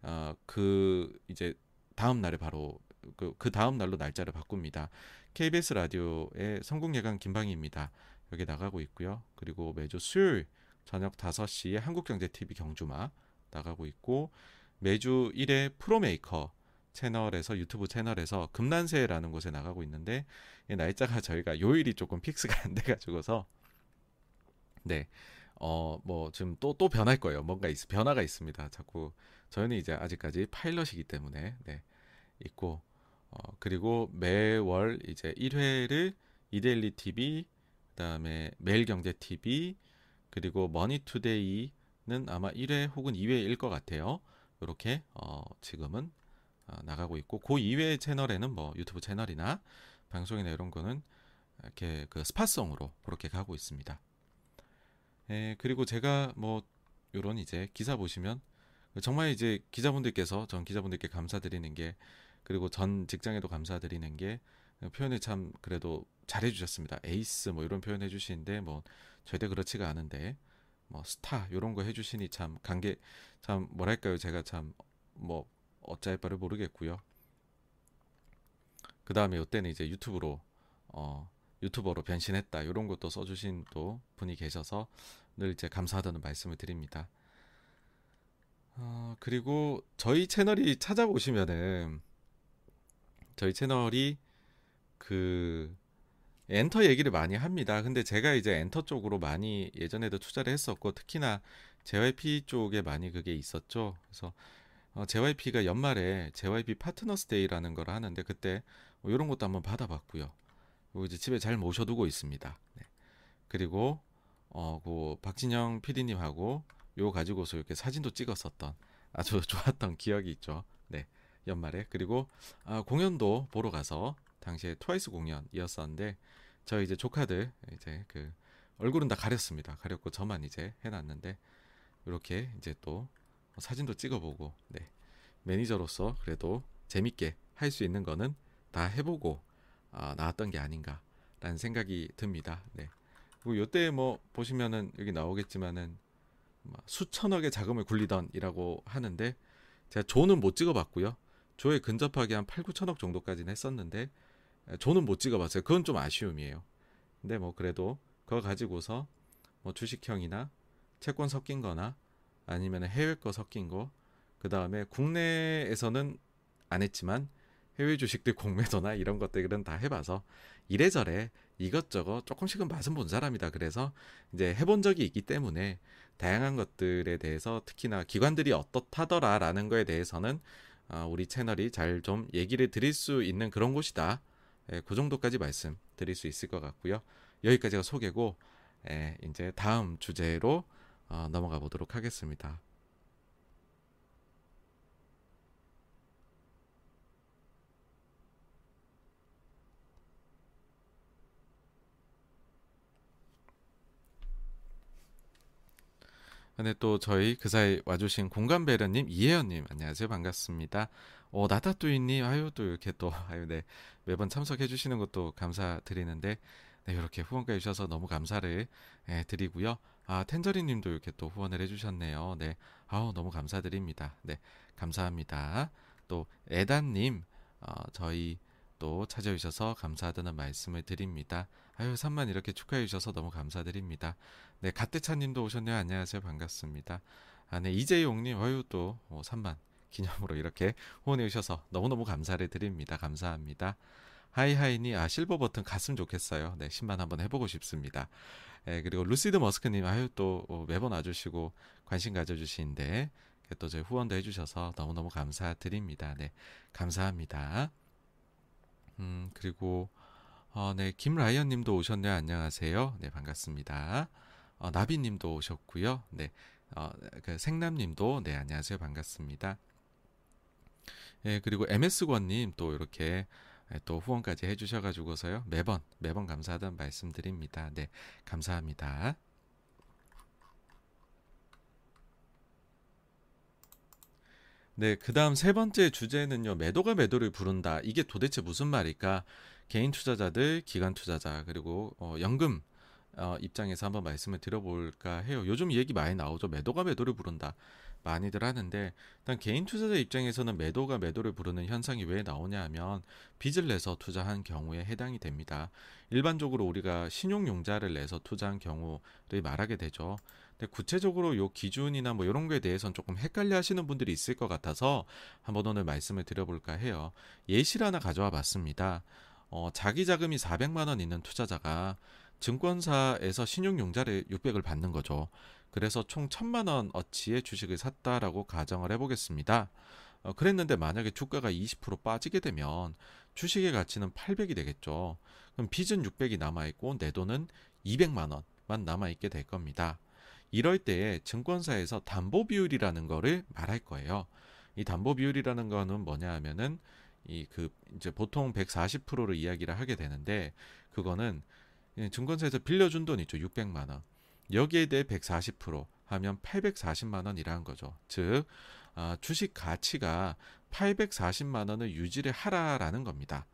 어 그 이제 다음 날에 바로 그, 그 다음 날로 날짜를 바꿉니다. KBS 라디오의 성공 예감 김방희입니다. 여기 나가고 있고요. 그리고 매주 수요일 저녁 5시에 한국경제TV 경주마 나가고 있고 매주 1회 프로메이커 채널에서 유튜브 채널에서 금난새라는 곳에 나가고 있는데 날짜가 저희가 요일이 조금 fix가 안 돼가지고서 네. 어, 뭐, 지금 또, 또 변할 거예요. 뭔가 있, 변화가 있습니다. 자꾸, 저희는 이제 아직까지 파일럿이기 때문에, 네, 있고, 어, 그리고 매월 이제 1회를 이데일리 TV, 그 다음에 매일경제 TV, 그리고 머니투데이는 아마 1회 혹은 2회일 것 같아요. 이렇게, 어, 지금은 어, 나가고 있고, 그 이외의 채널에는 뭐 유튜브 채널이나 방송이나 이런 거는 이렇게 그 spot성으로 그렇게 가고 있습니다. 예, 그리고 제가 뭐 요런 이제 기사 보시면 정말 이제 기자분들께서 전 기자분들께 감사드리는 게 그리고 전 직장에도 감사드리는 게 표현을 참 그래도 잘해 주셨습니다. 에이스 뭐 이런 표현 해 주시는데 뭐 절대 그렇지가 않은데 뭐 스타 요런 거 해 주시니 참 관계 참 뭐랄까요 제가 참 뭐 어찌할 바를 모르겠고요. 그 다음에 이때는 이제 유튜브로 어 유튜버로 변신했다 이런 것도 써주신 또 분이 계셔서 늘 이제 감사하다는 말씀을 드립니다. 어, 그리고 저희 채널이 찾아보시면은 저희 채널이 그 엔터 얘기를 많이 합니다. 근데 제가 이제 엔터 쪽으로 많이 예전에도 투자를 했었고 특히나 JYP 쪽에 많이 그게 있었죠. 그래서 어, JYP가 연말에 JYP Partners Day라는 걸 하는데 그때 뭐 이런 것도 한번 받아봤고요. 그리고 이제 집에 잘 모셔두고 있습니다. 네. 그리고 어, 그 박진영 PD님하고 요 가지고서 이렇게 사진도 찍었었던 아주 좋았던 기억이 있죠. 네. 연말에 그리고 아, 공연도 보러 가서 당시에 트와이스 공연이었었는데 저 이제 조카들 이제 그 얼굴은 다 가렸습니다. 가렸고 저만 이제 해놨는데 이렇게 이제 또 사진도 찍어보고 네. 매니저로서 그래도 재밌게 할 수 있는 거는 다 해보고 아, 나왔던 게 아닌가라는 생각이 듭니다. 네. 그리고 요때 뭐 보시면은 여기 나오겠지만은 수천억의 자금을 굴리던이라고 하는데 제가 조는 못 찍어봤고요. 조에 근접하게 한 8, 9천억 정도까지는 했었는데 조는 못 찍어봤어요. 그건 좀 아쉬움이에요. 근데 뭐 그래도 그거 가지고서 뭐 주식형이나 채권 섞인 거나 아니면 해외 거 섞인 거, 그 다음에 국내에서는 안 했지만 해외 주식들 공매도나 이런 것들은 다 해봐서 이래저래 이것저것 조금씩은 맛은 본 사람이다. 그래서 이제 해본 적이 있기 때문에 다양한 것들에 대해서 특히나 기관들이 어떻다더라라는 거에 대해서는 어, 우리 채널이 잘 좀 얘기를 드릴 수 있는 그런 곳이다. 예, 그 정도까지 말씀드릴 수 있을 것 같고요. 여기까지가 소개고 예, 이제 다음 주제로 어, 넘어가 보도록 하겠습니다. 근데 또 저희 그 사이 와주신 공감배려님, 이혜연님, 안녕하세요. 반갑습니다. 어, 나타뚜이님, 아유, 또 이렇게 또, 아유, 네. 매번 참석해 주시는 것도 감사드리는데, 네, 이렇게 후원까지 주셔서 너무 감사를 예, 드리고요. 아, 텐저리 님도 이렇게 또 후원을 해주셨네요. 네. 아우, 너무 감사드립니다. 네. 감사합니다. 또, 에단 님, 어, 저희 또 찾아주셔서 감사하다는 말씀을 드립니다. 아유, 3만 이렇게 축하해 주셔서 너무 감사드립니다. 네, 갓대차님도 오셨네요. 안녕하세요. 반갑습니다. 아, 네, 이재용님, 어유 또 3만 뭐 기념으로 이렇게 후원해 주셔서 너무너무 감사를 드립니다. 감사합니다. 하이하이니, 아, 실버 버튼 갔으면 좋겠어요. 네, 10만 한번 해보고 싶습니다. 네, 그리고 루시드 머스크님, 아유, 또 어, 매번 와주시고 관심 가져주시는데, 또 저희 후원도 해주셔서 너무너무 감사드립니다. 네, 감사합니다. 음, 그리고, 어, 네, 김라이언 님도 오셨네요. 안녕하세요. 네, 반갑습니다. 어, 나비 님도 오셨고요. 네, 어, 그 생남 님도, 네, 안녕하세요. 반갑습니다. 예, 그리고 MS권 님또 이렇게 예, 또 후원까지 해주셔가지고서요. 매번, 매번 감사하다는 말씀 드립니다. 네, 감사합니다. 네, 그 다음 세 번째 주제는요, 매도가 매도를 부른다. 이게 도대체 무슨 말일까? 개인 투자자들, 기관 투자자, 그리고 어, 연금 어, 입장에서 한번 말씀을 드려볼까 해요. 요즘 얘기 많이 나오죠. 매도가 매도를 부른다. 많이들 하는데 일단 개인 투자자 입장에서는 매도가 매도를 부르는 현상이 왜 나오냐 하면 빚을 내서 투자한 경우에 해당이 됩니다. 일반적으로 우리가 신용융자를 내서 투자한 경우를 말하게 되죠. 근데 구체적으로 요 기준이나 뭐 이런 거에 대해서는 조금 헷갈려 하시는 분들이 있을 것 같아서 한번 오늘 말씀을 드려볼까 해요. 예시를 하나 가져와 봤습니다. 어, 자기 자금이 400만 원 있는 투자자가 증권사에서 신용융자를 600을 받는 거죠. 그래서 총 1000만 원 어치의 주식을 샀다라고 가정을 해보겠습니다. 어, 그랬는데 만약에 주가가 20% 빠지게 되면 주식의 가치는 800이 되겠죠. 그럼 빚은 600이 남아있고 내 돈은 200만 원만 남아있게 될 겁니다. 이럴 때에 증권사에서 담보 비율이라는 거를 말할 거예요. 이 담보 비율이라는 거는 뭐냐 하면은 이 그 이제 보통 140%로 이야기를 하게 되는데 그거는 증권사에서 빌려준 돈 있죠. 600만 원. 여기에 대해 140% 하면 840만 원이라는 거죠. 즉 아, 주식 가치가 840만 원을 유지를 하라라는 겁니다.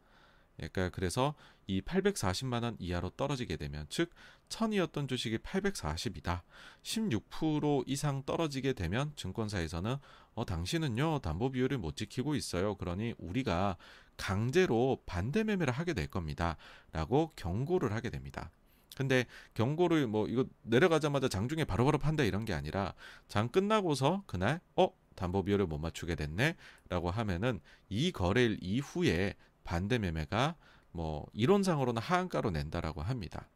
그러니까 그래서 이 840만 원 이하로 떨어지게 되면 즉 1000이었던 주식이 840이다. 16% 이상 떨어지게 되면 증권사에서는 어 당신은요 담보 비율을 못 지키고 있어요. 그러니 우리가 강제로 반대 매매를 하게 될 겁니다.라고 경고를 하게 됩니다. 근데 경고를 뭐 이거 내려가자마자 장 중에 바로바로 판다 이런 게 아니라 장 끝나고서 그날 어 담보 비율을 못 맞추게 됐네라고 하면은 이 거래일 이후에 반대 매매가 뭐 이론상으로는 하한가로 낸다라고 합니다.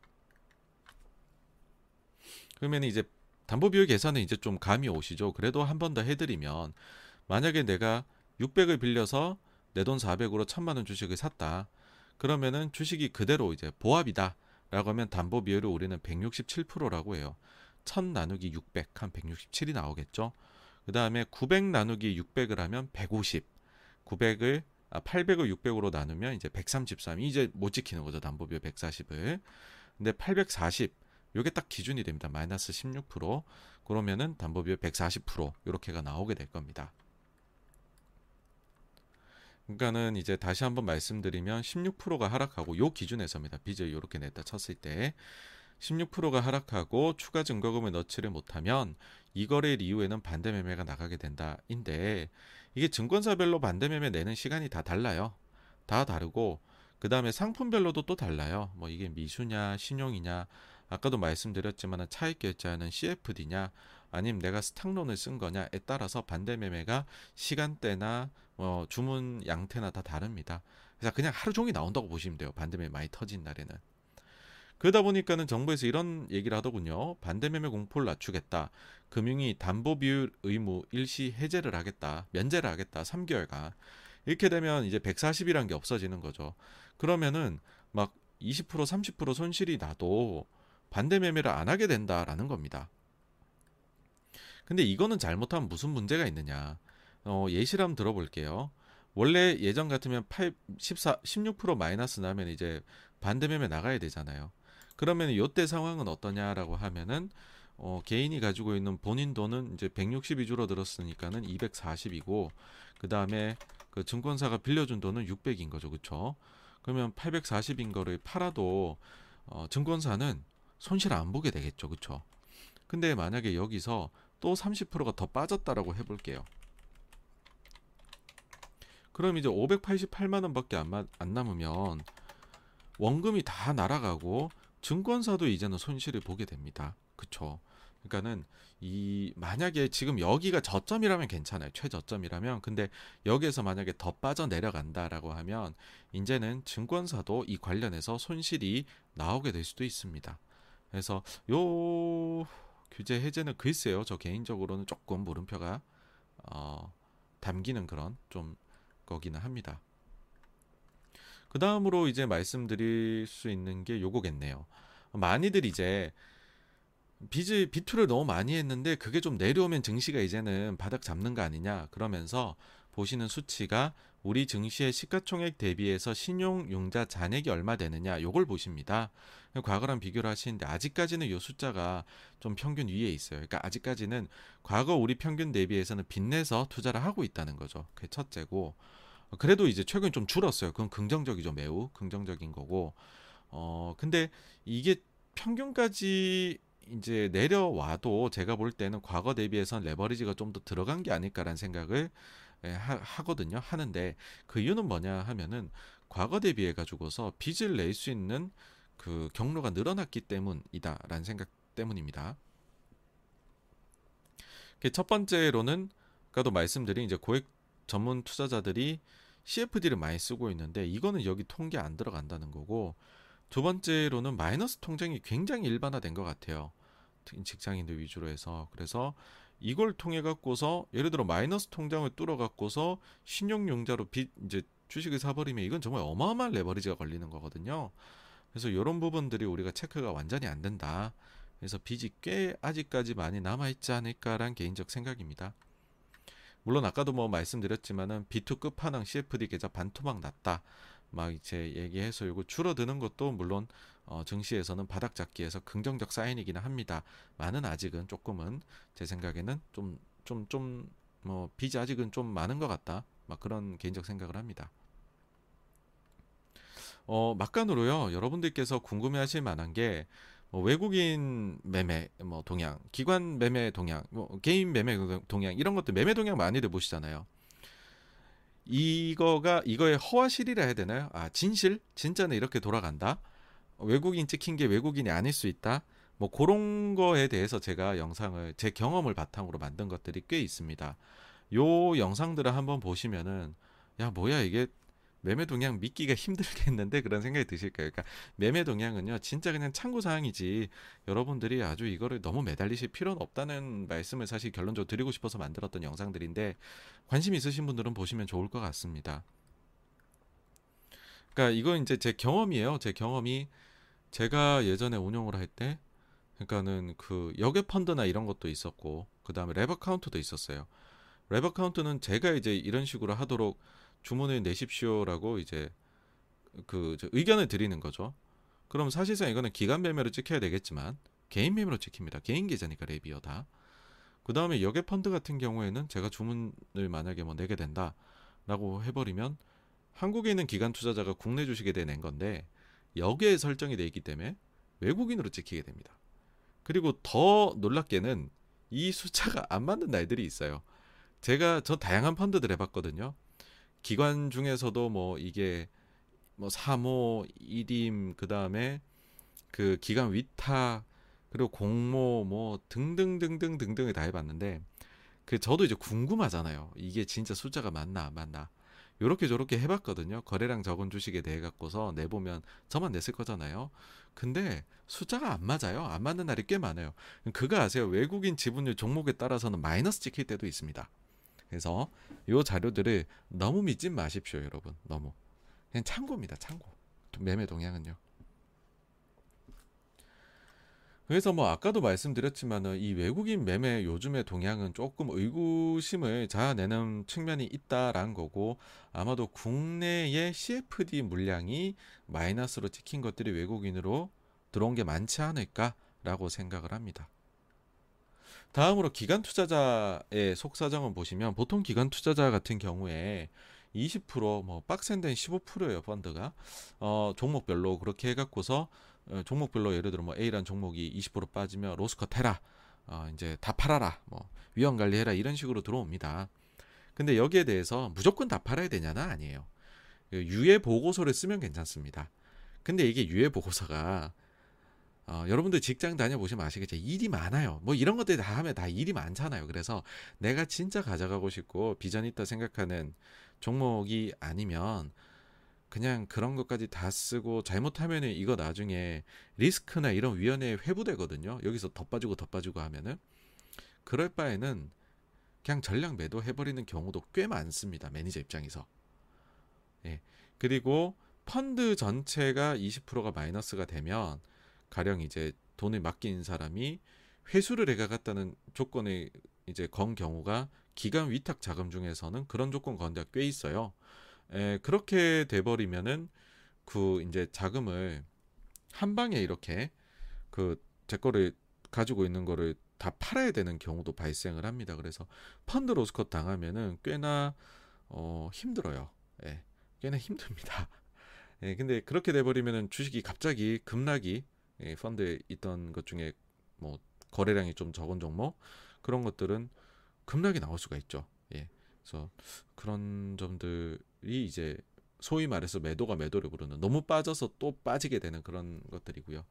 그러면 이제 담보 비율 계산은 이제 좀 감이 오시죠. 그래도 한 번 더 해드리면 만약에 내가 600을 빌려서 내 돈 400으로 1000만 원 주식을 샀다. 그러면은 주식이 그대로 이제 보합이다. 라고 하면 담보 비율을 우리는 167%라고 해요. 1000 나누기 600 한 167이 나오겠죠. 그 다음에 900 나누기 600을 하면 150. 900을 아, 800을 600으로 나누면 이제 133. 이제 못 지키는 거죠. 담보 비율 140을. 근데 840 요게 딱 기준이 됩니다. 마이너스 16%. 그러면은 담보 비율 140% 이렇게가 나오게 될 겁니다. 그러니까는 이제 다시 한번 말씀드리면 16%가 하락하고 요 기준에서입니다. 빚을 이렇게 냈다 쳤을 때 16%가 하락하고 추가 증거금을 넣지를 못하면 이 거래일 이후에는 반대 매매가 나가게 된다인데 이게 증권사별로 반대 매매 내는 시간이 다 달라요. 다 다르고 그 다음에 상품별로도 또 달라요. 뭐 이게 미수냐 신용이냐 아까도 말씀드렸지만 차익 결제하는 CFD냐 아니면 내가 스탁론을 쓴 거냐에 따라서 반대 매매가 시간대나 뭐 주문 양태나 다 다릅니다. 그래서 그냥 하루 종일 나온다고 보시면 돼요. 반대 매매 많이 터진 날에는. 그러다 보니까는 정부에서 이런 얘기를 하더군요. 반대매매 공포를 낮추겠다. 금융이 담보 비율 의무 일시 해제를 하겠다. 면제를 하겠다. 3개월간. 이렇게 되면 이제 140이란 게 없어지는 거죠. 그러면은 막 20% 30% 손실이 나도 반대 매매를 안 하게 된다라는 겁니다. 근데 이거는 잘못하면 무슨 문제가 있느냐? 어, 예시를 한번 들어볼게요. 원래 예전 같으면 8, 14, 16% 마이너스 나면 이제 반대 매매 나가야 되잖아요. 그러면 요때 상황은 어떠냐라고 하면은 어, 개인이 가지고 있는 본인 돈은 이제 160이 줄어들었으니까는 240이고 그 다음에 그 증권사가 빌려준 돈은 600인 거죠, 그렇죠? 그러면 840인 거를 팔아도 어, 증권사는 손실 안 보게 되겠죠, 그렇죠? 근데 만약에 여기서 또 30%가 더 빠졌다라고 해볼게요. 그럼 이제 588만 원밖에 안, 안 남으면 원금이 다 날아가고 증권사도 이제는 손실을 보게 됩니다. 그쵸? 그러니까는 이 만약에 지금 여기가 저점이라면 괜찮아요. 최저점이라면. 근데 여기에서 만약에 더 빠져 내려간다라고 하면 이제는 증권사도 이 관련해서 손실이 나오게 될 수도 있습니다. 그래서 요 규제 해제는 글쎄요. 저 개인적으로는 조금 물음표가 어, 담기는 그런 좀 거기는 합니다. 그 다음으로 이제 말씀드릴 수 있는 게 요거겠네요. 많이들 이제 빚을 비투를 너무 많이 했는데 그게 좀 내려오면 증시가 이제는 바닥 잡는 거 아니냐 그러면서 보시는 수치가 우리 증시의 시가총액 대비해서 신용융자 잔액이 얼마 되느냐 요걸 보십니다. 과거랑 비교를 하시는데 아직까지는 요 숫자가 좀 평균 위에 있어요. 그러니까 아직까지는 과거 우리 평균 대비해서는 빚내서 투자를 하고 있다는 거죠. 그게 첫째고 그래도 이제 최근 좀 줄었어요. 그건 긍정적이죠. 매우 긍정적인 거고. 어, 근데 이게 평균까지 이제 내려와도 제가 볼 때는 과거 대비해선 레버리지가 좀 더 들어간 게 아닐까라는 생각을 예, 하, 거든요 하는데 그 이유는 뭐냐 하면은 과거 대비해 가지고서 빚을 낼 수 있는 그 경로가 늘어났기 때문이다라는 생각 때문입니다. 첫 번째로는 아까도 말씀드린 이제 고액 전문 투자자들이 CFD를 많이 쓰고 있는데 이거는 여기 통계 안 들어간다는 거고 두 번째로는 마이너스 통장이 굉장히 일반화된 것 같아요. 직장인들 위주로 해서 그래서 이걸 통해 갖고서 예를 들어 마이너스 통장을 뚫어 갖고서 신용융자로 빚 이제 주식을 사버리면 이건 정말 어마어마한 레버리지가 걸리는 거거든요. 그래서 이런 부분들이 우리가 체크가 완전히 안 된다. 그래서 빚이 꽤 아직까지 많이 남아 있지 않을까란 개인적 생각입니다. 물론 아까도 뭐 말씀드렸지만은 B2 끝판왕 CFD 계좌 반토막 났다. 막 이제 얘기해서 이거 줄어드는 것도 물론 어, 증시에서는 바닥 잡기에서 긍정적 사인이기는 합니다. 많은 아직은 조금은 제 생각에는 좀 좀 좀 뭐 빚이 아직은 좀 많은 것 같다. 막 그런 개인적 생각을 합니다. 어, 막간으로요. 여러분들께서 궁금해하실 만한 게 뭐 외국인 매매 뭐 동향, 기관 매매 동향, 뭐 개인 매매 동향 이런 것들 매매 동향 많이들 보시잖아요. 이거가 이거의 허와실이라 해야 되나요? 아 진실 진짜는 이렇게 돌아간다. 외국인 찍힌 게 외국인이 아닐 수 있다. 뭐 그런 거에 대해서 제가 영상을 제 경험을 바탕으로 만든 것들이 꽤 있습니다. 요 영상들을 한번 보시면은 야 뭐야 이게 매매 동향 믿기가 힘들겠는데 그런 생각이 드실 거예요. 그러니까 매매 동향은요, 진짜 그냥 참고 사항이지 여러분들이 아주 이거를 너무 매달리실 필요는 없다는 말씀을 사실 결론적으로 드리고 싶어서 만들었던 영상들인데 관심 있으신 분들은 보시면 좋을 것 같습니다. 그러니까 이건 이제 제 경험이에요. 제 경험이 제가 예전에 운영을 할 때, 그러니까는 그 역외 펀드나 이런 것도 있었고, 그 다음에 레버 카운트도 있었어요. wrap account는 제가 이제 이런 식으로 하도록 주문을 내십시오라고 이제 그 의견을 드리는 거죠. 그럼 사실상 이거는 기관 매매로 찍혀야 되겠지만 개인 매매로 찍힙니다. 개인 계좌니까 wrap이었다. 그 다음에 역외 펀드 같은 경우에는 제가 주문을 만약에 뭐 내게 된다라고 해버리면 한국에 있는 기관 투자자가 국내 주식에 대해 낸 건데 여기에 설정이 돼 있기 때문에 외국인으로 찍히게 됩니다. 그리고 더 놀랍게는 이 숫자가 안 맞는 날들이 있어요. 제가 저 다양한 펀드들 해봤거든요. 기관 중에서도 뭐 이게 뭐 사모, 이림 그다음에 그 기관 위탁 그리고 공모 뭐 등등등등 등등을 다 해봤는데 그 저도 이제 궁금하잖아요. 이게 진짜 숫자가 맞나 안 맞나. 요렇게 저렇게 해봤거든요. 거래량 적은 주식에 대해 갖고서 내보면 저만 냈을 거잖아요. 근데 숫자가 안 맞아요. 안 맞는 날이 꽤 많아요. 그거 아세요? 외국인 지분율 종목에 따라서는 마이너스 찍힐 때도 있습니다. 그래서 요 자료들을 너무 믿지 마십시오, 여러분. 너무. 그냥 참고입니다, 참고. 매매 동향은요. 그래서 뭐 아까도 말씀드렸지만은 이 외국인 매매 요즘의 동향은 조금 의구심을 자아내는 측면이 있다라는 거고 아마도 국내의 CFD 물량이 마이너스로 찍힌 것들이 외국인으로 들어온 게 많지 않을까라고 생각을 합니다. 다음으로 기관 투자자의 속사정을 보시면 보통 기관 투자자 같은 경우에 20%뭐 빡센 데는 15%예요 펀드가 어 종목별로 그렇게 해갖고서 어, 종목별로 예를 들어 뭐 A란 종목이 20% 빠지면 로스컷 해라 어 이제 다 팔아라 뭐 위험 관리해라 이런 식으로 들어옵니다. 근데 여기에 대해서 무조건 다 팔아야 되냐는 아니에요. 그 유예 보고서를 쓰면 괜찮습니다. 근데 이게 유예 보고서가 어, 여러분들 직장 다녀보시면 아시겠죠. 일이 많아요. 뭐 이런 것들 다 하면 다 일이 많잖아요. 그래서 내가 진짜 가져가고 싶고 비전 있다 생각하는 종목이 아니면 그냥 그런 것까지 다 쓰고 잘못하면 이거 나중에 리스크나 이런 위원회에 회부되거든요. 여기서 더 빠지고 더 빠지고 하면은 그럴 바에는 그냥 전량 매도 해버리는 경우도 꽤 많습니다. 매니저 입장에서. 예. 그리고 펀드 전체가 20%가 마이너스가 되면 가령 이제 돈을 맡긴 사람이 회수를 해가갔다는 조건에 이제 건 경우가 기간 위탁 자금 중에서는 그런 조건 건 데가 꽤 있어요. 에, 그렇게 돼버리면은 그 이제 자금을 한 방에 이렇게 그 제 거를 가지고 있는 거를 다 팔아야 되는 경우도 발생을 합니다. 그래서 펀드 로스컷 당하면은 꽤나 어 힘들어요. 예. 꽤나 힘듭니다. 예, 근데 그렇게 돼버리면은 주식이 갑자기 급락이 펀드에 있던 것 중에 뭐 거래량이 좀 적은 종목 그런 것들은 급락이 나올 수가 있죠. 예. 그래서 그런 점들이 이제 소위 말해서 매도가 매도를 부르는 너무 빠져서 또 빠지게 되는 그런 것들이고요.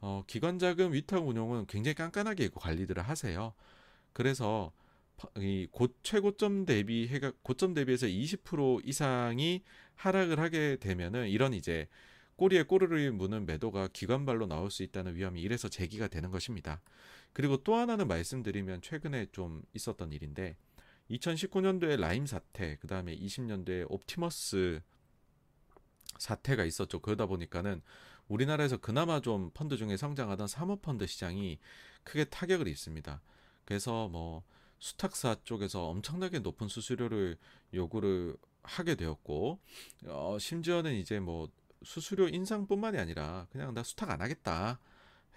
어, 기관 자금 위탁 운용은 굉장히 깐깐하게 관리들을 하세요. 그래서 이곧 최고점 대비 해가 고점 대비해서 20% 이상이 하락을 하게 되면은 이런 이제 꼬리에 꼬리를 무는 매도가 기관발로 나올 수 있다는 위험이 이래서 제기가 되는 것입니다. 그리고 또 하나는 말씀드리면 최근에 좀 있었던 일인데 2019년도에 라임 사태, 그 다음에 20년도에 옵티머스 사태가 있었죠. 그러다 보니까는 우리나라에서 그나마 좀 펀드 중에 성장하던 사모펀드 시장이 크게 타격을 입습니다. 그래서 뭐 수탁사 쪽에서 엄청나게 높은 수수료를 요구를 하게 되었고 어, 심지어는 이제 뭐 수수료 인상뿐만이 아니라 그냥 나 수탁 안 하겠다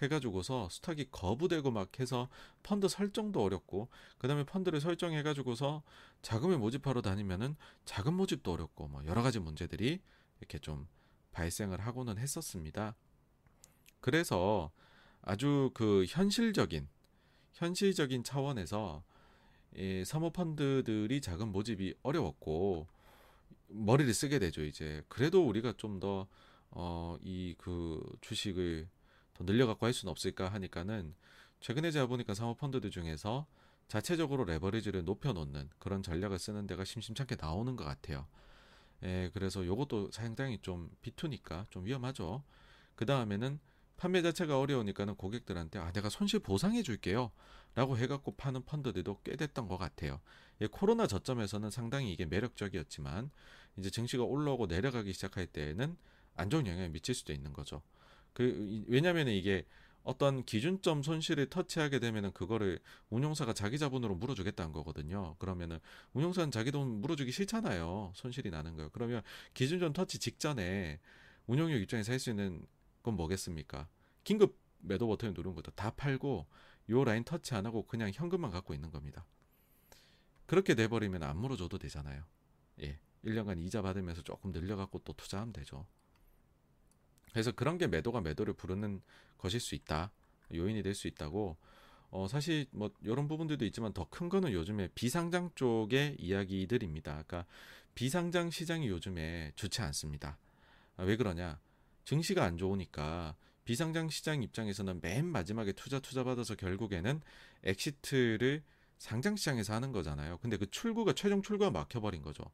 해가지고서 수탁이 거부되고 막 해서 펀드 설정도 어렵고 그 다음에 펀드를 설정해가지고서 자금을 모집하러 다니면은 자금 모집도 어렵고 뭐 여러 가지 문제들이 이렇게 좀 발생을 하고는 했었습니다. 그래서 아주 그 현실적인 현실적인 차원에서 이 사모펀드들이 자금 모집이 어려웠고 머리를 쓰게 되죠 이제 그래도 우리가 좀 더 어 이 그 주식을 더 늘려갖고 할 수는 없을까 하니까는 최근에 제가 보니까 사모펀드들 중에서 자체적으로 레버리지를 높여놓는 그런 전략을 쓰는 데가 심심찮게 나오는 것 같아요. 예, 그래서 요것도 상당히 좀 비투니까 좀 위험하죠. 그 다음에는 판매 자체가 어려우니까는 고객들한테 아 내가 손실 보상해 줄게요 라고 해갖고 파는 펀드들도 꽤 됐던 것 같아요 예, 코로나 저점에서는 상당히 이게 매력적이었지만 이제 증시가 올라오고 내려가기 시작할 때에는 안 좋은 영향을 미칠 수도 있는 거죠 그 왜냐하면 이게 어떤 기준점 손실을 터치하게 되면은 그거를 운용사가 자기 자본으로 물어주겠다는 거거든요. 그러면은 운용사는 자기 돈 물어주기 싫잖아요. 손실이 나는 거예요. 그러면 기준점 터치 직전에 운용력 입장에서 할 수 있는 건 뭐겠습니까? 긴급 매도 버튼을 누른 것도 다 팔고 요 라인 터치 안 하고 그냥 현금만 갖고 있는 겁니다. 그렇게 돼버리면 안 물어줘도 되잖아요. 예. 1년간 이자 받으면서 조금 늘려갖고 또 투자하면 되죠. 그래서 그런 게 매도가 매도를 부르는 것일 수 있다. 요인이 될 수 있다고. 어, 사실 뭐 이런 부분들도 있지만 더 큰 거는 요즘에 비상장 쪽의 이야기들입니다. 그러니까 비상장 시장이 요즘에 좋지 않습니다. 아, 왜 그러냐? 증시가 안 좋으니까 비상장 시장 입장에서는 맨 마지막에 투자 투자 받아서 결국에는 exit를 상장 시장에서 하는 거잖아요. 근데 그 출구가 최종 출구가 막혀버린 거죠.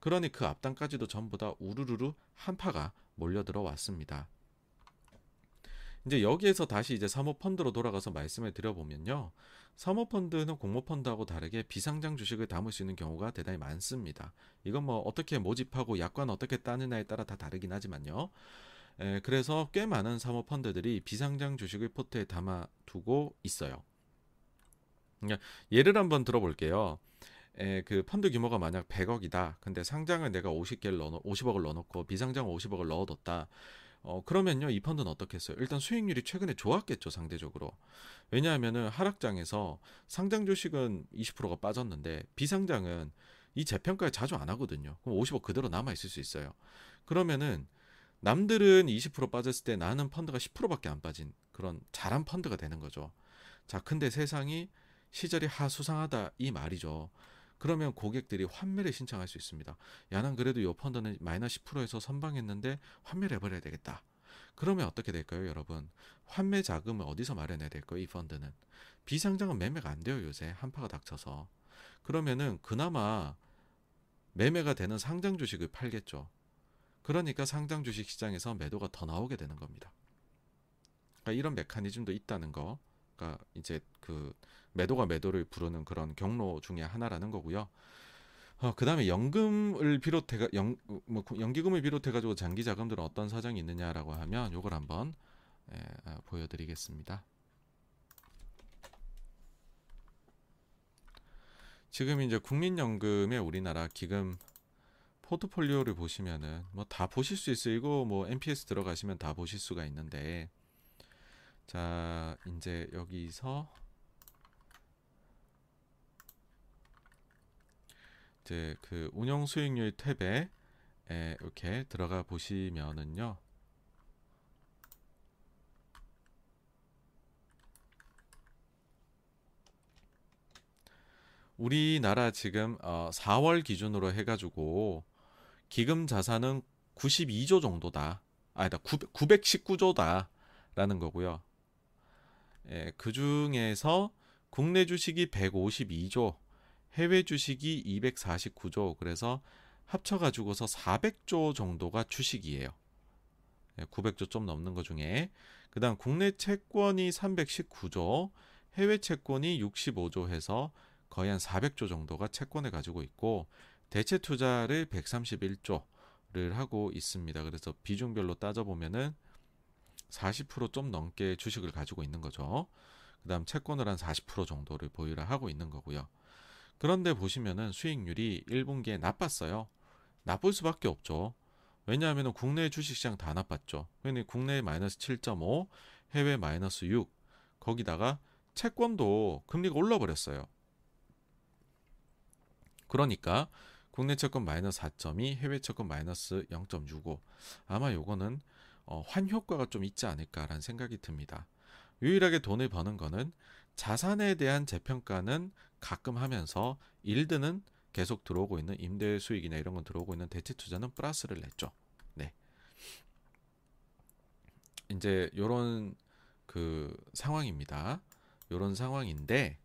그러니 그 앞단까지도 전부 다 우르르르 한파가 몰려 들어 왔습니다. 이제 여기에서 다시 이제 사모펀드로 돌아가서 말씀을 드려보면요. 사모펀드는 공모펀드하고 다르게 비상장 주식을 담을 수 있는 경우가 대단히 많습니다. 이건 뭐 어떻게 모집하고 약관 어떻게 따느냐에 따라 다 다르긴 하지만요. 에, 그래서 꽤 많은 사모펀드들이 비상장 주식을 포트에 담아두고 있어요. 그러니까 예를 한번 들어볼게요. 에, 그 펀드 규모가 만약 100억이다. 근데 상장을 내가 50개를 넣어 50억을 넣어놓고 비상장을 50억을 넣어뒀다. 어, 그러면요, 이 펀드는 어떻겠어요? 일단 수익률이 최근에 좋았겠죠, 상대적으로. 왜냐하면은 하락장에서 상장 주식은 20%가 빠졌는데 비상장은 이 재평가에 자주 안 하거든요. 그럼 50억 그대로 남아 있을 수 있어요. 그러면은 남들은 20% 빠졌을 때 나는 펀드가 10%밖에 안 빠진 그런 잘한 펀드가 되는 거죠. 자, 근데 세상이 시절이 하수상하다 이 말이죠. 그러면 고객들이 환매를 신청할 수 있습니다. 야, 난 그래도 요 펀드는 마이너스 10%에서 선방했는데 환매를 해버려야 되겠다. 그러면 어떻게 될까요, 여러분? 환매 자금을 어디서 마련해야 될까요, 이 펀드는? 비상장은 매매가 안 돼요, 요새. 한파가 닥쳐서. 그러면은 그나마 매매가 되는 상장 주식을 팔겠죠. 그러니까 상장 주식 시장에서 매도가 더 나오게 되는 겁니다. 그러니까 이런 메커니즘도 있다는 거. 그러니까 이제 그 매도가 매도를 부르는 그런 경로 중에 하나라는 거고요. 어, 그 다음에 연금을 비롯해, 연, 뭐, 연기금을 비롯해가지고 장기 자금들은 어떤 사정이 있느냐라고 하면 요걸 한번 예, 아, 보여드리겠습니다. 지금 이제 국민연금의 우리나라 기금 포트폴리오를 보시면은 뭐 다 보실 수 있어요. 이거 뭐 NPS 들어가시면 다 보실 수가 있는데 자 이제 여기서 이제 그 운영 수익률 탭에 이렇게 들어가 보시면은요. 우리나라 지금 어 4월 기준으로 해가지고 기금 자산은 92조 정도다. 아니다, 919조다. 라는 거고요. 예, 그 중에서 국내 주식이 152조, 해외 주식이 249조, 그래서 합쳐가지고서 400조 정도가 주식이에요. 900조 예, 좀 넘는 것 중에 그 다음 국내 채권이 319조, 해외 채권이 65조 해서 거의 한 400조 정도가 채권을 가지고 있고 대체 투자를 131조를 하고 있습니다. 그래서 비중별로 따져 보면은 40%좀 넘게 주식을 가지고 있는 거죠. 그 다음 채권을 한 40% 정도를 보유를 하고 있는 거고요. 그런데 보시면은 수익률이 1분기에 나빴어요. 나쁠 수밖에 없죠. 왜냐하면 국내 주식시장 다 나빴죠. 그러니 국내 마이너스 7.5, 해외 마이너스 6, 거기다가 채권도 금리가 올라 버렸어요. 그러니까 국내 채권 마이너스 4.2, 해외 채권 마이너스 0.65. 아마 요거는 어, 환효과가 좀 있지 않을까라는 생각이 듭니다. 유일하게 돈을 버는 거는 자산에 대한 재평가는 가끔 하면서 일드는 계속 들어오고 있는 임대 수익이나 이런 건 들어오고 있는 대체 투자는 플러스를 냈죠. 네. 이제 요런 그 상황입니다. 요런 상황인데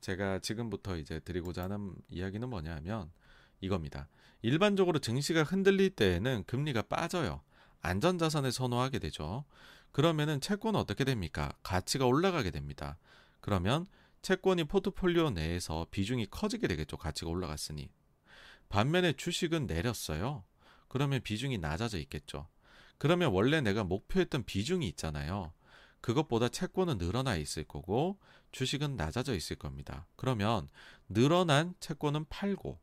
제가 지금부터 이제 드리고자 하는 이야기는 뭐냐면 이겁니다. 일반적으로 증시가 흔들릴 때에는 금리가 빠져요. 안전자산을 선호하게 되죠. 그러면은 채권은 어떻게 됩니까? 가치가 올라가게 됩니다. 그러면 채권이 포트폴리오 내에서 비중이 커지게 되겠죠. 가치가 올라갔으니. 반면에 주식은 내렸어요. 그러면 비중이 낮아져 있겠죠. 그러면 원래 내가 목표했던 비중이 있잖아요. 그것보다 채권은 늘어나 있을 거고 주식은 낮아져 있을 겁니다. 그러면 늘어난 채권은 팔고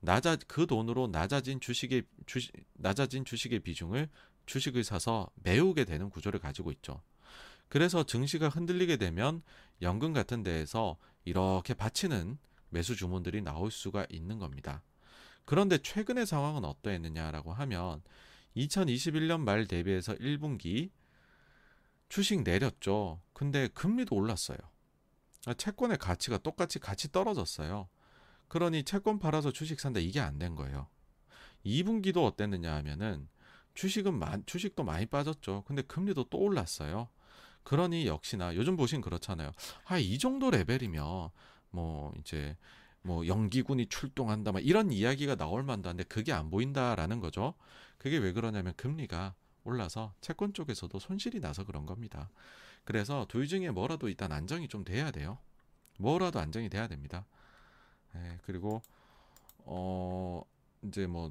낮아 그 돈으로 낮아진 주식의 주식 낮아진 주식의 비중을 주식을 사서 메우게 되는 구조를 가지고 있죠. 그래서 증시가 흔들리게 되면 연금 같은 데에서 이렇게 받치는 매수 주문들이 나올 수가 있는 겁니다. 그런데 최근의 상황은 어떠했느냐라고 하면 2021년 말 대비해서 1분기 주식 내렸죠. 근데 금리도 올랐어요. 채권의 가치가 똑같이 같이 떨어졌어요. 그러니 채권 팔아서 주식 산다 이게 안 된 거예요. 2분기도 어땠느냐 하면은 주식은 마, 주식도 많이 빠졌죠. 근데 금리도 또 올랐어요. 그러니 역시나 요즘 보신 그렇잖아요. 아, 이 정도 레벨이면 뭐 이제 뭐 연기군이 출동한다 막 이런 이야기가 나올 만도 한데 그게 안 보인다라는 거죠. 그게 왜 그러냐면 금리가 올라서 채권 쪽에서도 손실이 나서 그런 겁니다. 그래서 둘 중에 뭐라도 일단 안정이 좀 돼야 돼요. 뭐라도 안정이 돼야 됩니다. 예, 그리고 어 이제 뭐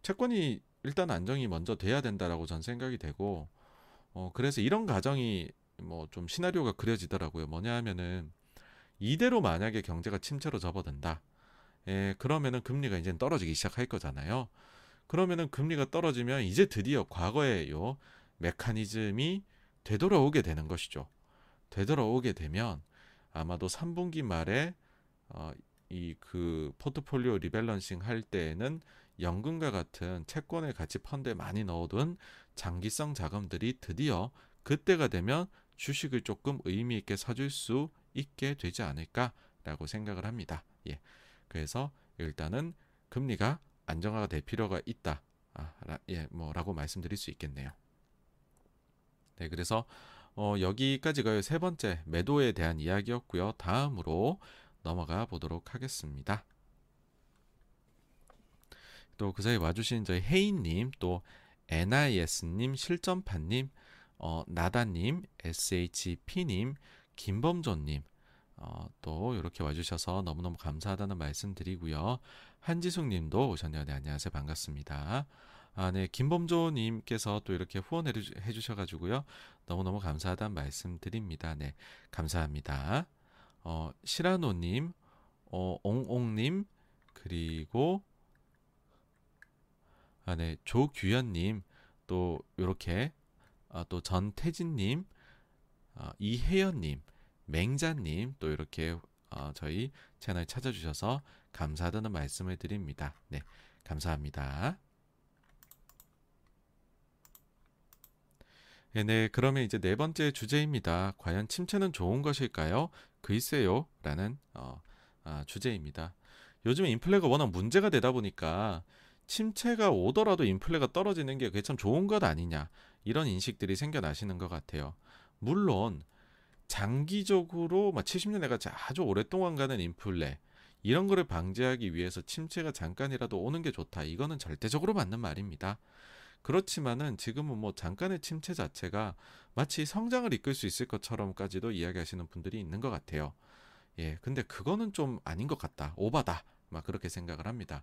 채권이 일단 안정이 먼저 돼야 된다라고 전 생각이 되고 어 그래서 이런 가정이 뭐 좀 시나리오가 그려지더라고요. 뭐냐 하면은 이대로 만약에 경제가 침체로 접어든다. 예, 그러면은 금리가 이제 떨어지기 시작할 거잖아요. 그러면은 금리가 떨어지면 이제 드디어 과거의 요 메커니즘이 되돌아오게 되는 것이죠. 되돌아오게 되면 아마도 3분기 말에 어, 이 그 포트폴리오 리밸런싱 할 때에는 연금과 같은 채권을 같이 펀드에 많이 넣어둔 장기성 자금들이 드디어 그때가 되면 주식을 조금 의미 있게 사줄 수 있게 되지 않을까라고 생각을 합니다. 예. 그래서 일단은 금리가 안정화가 될 필요가 있다. 아, 라, 예, 뭐라고 말씀드릴 수 있겠네요. 네, 그래서 어, 여기까지가 세 번째 매도에 대한 이야기였고요. 다음으로 넘어가 보도록 하겠습니다. 또 그 사이 와주신 저희 혜인님, 또 NIS님, 실전파님, 어, 나다님, SHP님, 김범조님, 어, 또 이렇게 와주셔서 너무너무 감사하다는 말씀 드리고요. 한지숙님도 오셨네요. 네, 안녕하세요. 반갑습니다. 아, 네, 김범조님께서 또 이렇게 후원해 주셔가지고요. 너무너무 감사하다는 말씀 드립니다. 네, 감사합니다. 어, 시라노님, 어, 옹옹님, 그리고 아, 네, 조규현님, 또 요렇게 아, 또 전태진님, 아, 이혜연님, 맹자님 또 이렇게 어, 저희 채널 찾아주셔서 감사하다는 말씀을 드립니다. 네, 감사합니다. 네, 네, 그러면 이제 네 번째 주제입니다. 과연 침체는 좋은 것일까요? 글쎄요 라는 어, 아, 주제입니다. 요즘에 인플레가 워낙 문제가 되다 보니까 침체가 오더라도 인플레가 떨어지는 게 그게 참 좋은 것 아니냐 이런 인식들이 생겨나시는 것 같아요. 물론 장기적으로 막 70년대 같이 아주 오랫동안 가는 인플레 이런 거를 방지하기 위해서 침체가 잠깐이라도 오는 게 좋다. 이거는 절대적으로 맞는 말입니다. 그렇지만은 지금은 뭐 잠깐의 침체 자체가 마치 성장을 이끌 수 있을 것처럼까지도 이야기하시는 분들이 있는 것 같아요. 예, 근데 그거는 좀 아닌 것 같다. 오바다. 막 그렇게 생각을 합니다.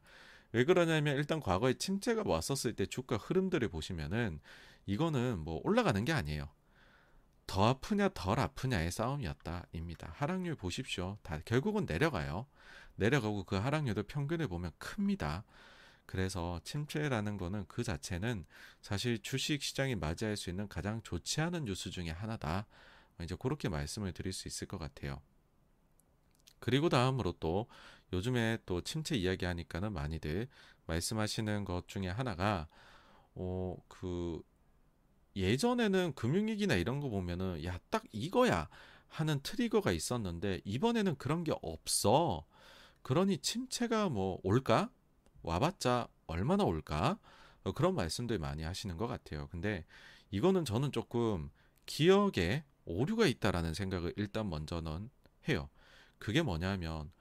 왜 그러냐면 일단 과거에 침체가 왔었을 때 주가 흐름들을 보시면은 이거는 뭐 올라가는 게 아니에요. 더 아프냐 덜 아프냐의 싸움이었다입니다. 하락률 보십시오. 다 결국은 내려가요. 내려가고 그 하락률도 평균을 보면 큽니다. 그래서 침체라는 거는 그 자체는 사실 주식 시장이 맞이할 수 있는 가장 좋지 않은 뉴스 중에 하나다. 이제 그렇게 말씀을 드릴 수 있을 것 같아요. 그리고 다음으로 또 요즘에 또 침체 이야기 하니까는 많이들 말씀하시는 것 중에 하나가 어 그 예전에는 금융위기나 이런 거 보면은 야 딱 이거야 하는 트리거가 있었는데 이번에는 그런 게 없어. 그러니 침체가 뭐 올까? 와봤자 얼마나 올까? 어, 그런 말씀들 많이 하시는 것 같아요. 근데 이거는 저는 조금 기억에 오류가 있다라는 생각을 일단 먼저는 해요. 그게 뭐냐면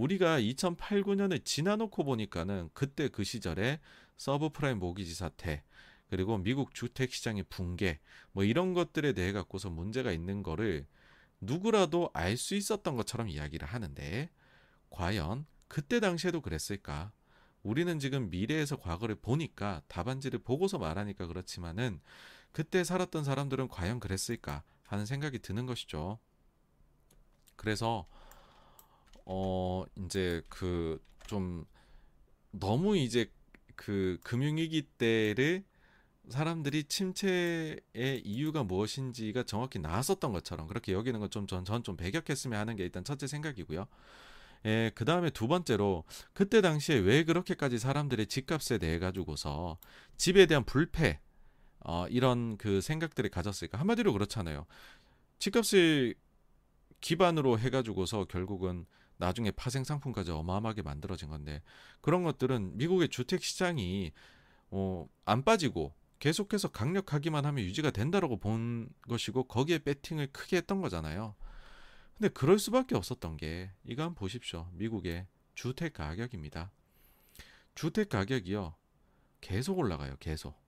우리가 2008, 9년을 지나놓고 보니까는 그때 그 시절에 서브프라임 모기지 사태 그리고 미국 주택 시장의 붕괴 뭐 이런 것들에 대해 갖고서 문제가 있는 거를 누구라도 알 수 있었던 것처럼 이야기를 하는데 과연 그때 당시에도 그랬을까? 우리는 지금 미래에서 과거를 보니까 답안지를 보고서 말하니까 그렇지만은 그때 살았던 사람들은 과연 그랬을까 하는 생각이 드는 것이죠. 그래서 어 이제 그 좀 너무 이제 그 금융위기 때를 사람들이 침체의 이유가 무엇인지가 정확히 나왔었던 것처럼 그렇게 여기는 건 좀 전 전 좀 배격했으면 하는 게 일단 첫째 생각이고요. 예, 그 다음에 두 번째로 그때 당시에 왜 그렇게까지 사람들의 집값에 대해 가지고서 집에 대한 불패 어, 이런 그 생각들을 가졌을까 한마디로 그렇잖아요. 집값을 기반으로 해가지고서 결국은 나중에 파생 상품까지 어마어마하게 만들어진 건데 그런 것들은 미국의 주택 시장이 어, 안 빠지고 계속해서 강력하기만 하면 유지가 된다라고 본 것이고 거기에 배팅을 크게 했던 거잖아요. 근데 그럴 수밖에 없었던 게 이거 한번 보십시오. 미국의 주택 가격입니다. 주택 가격이요. 계속 올라가요. 계속.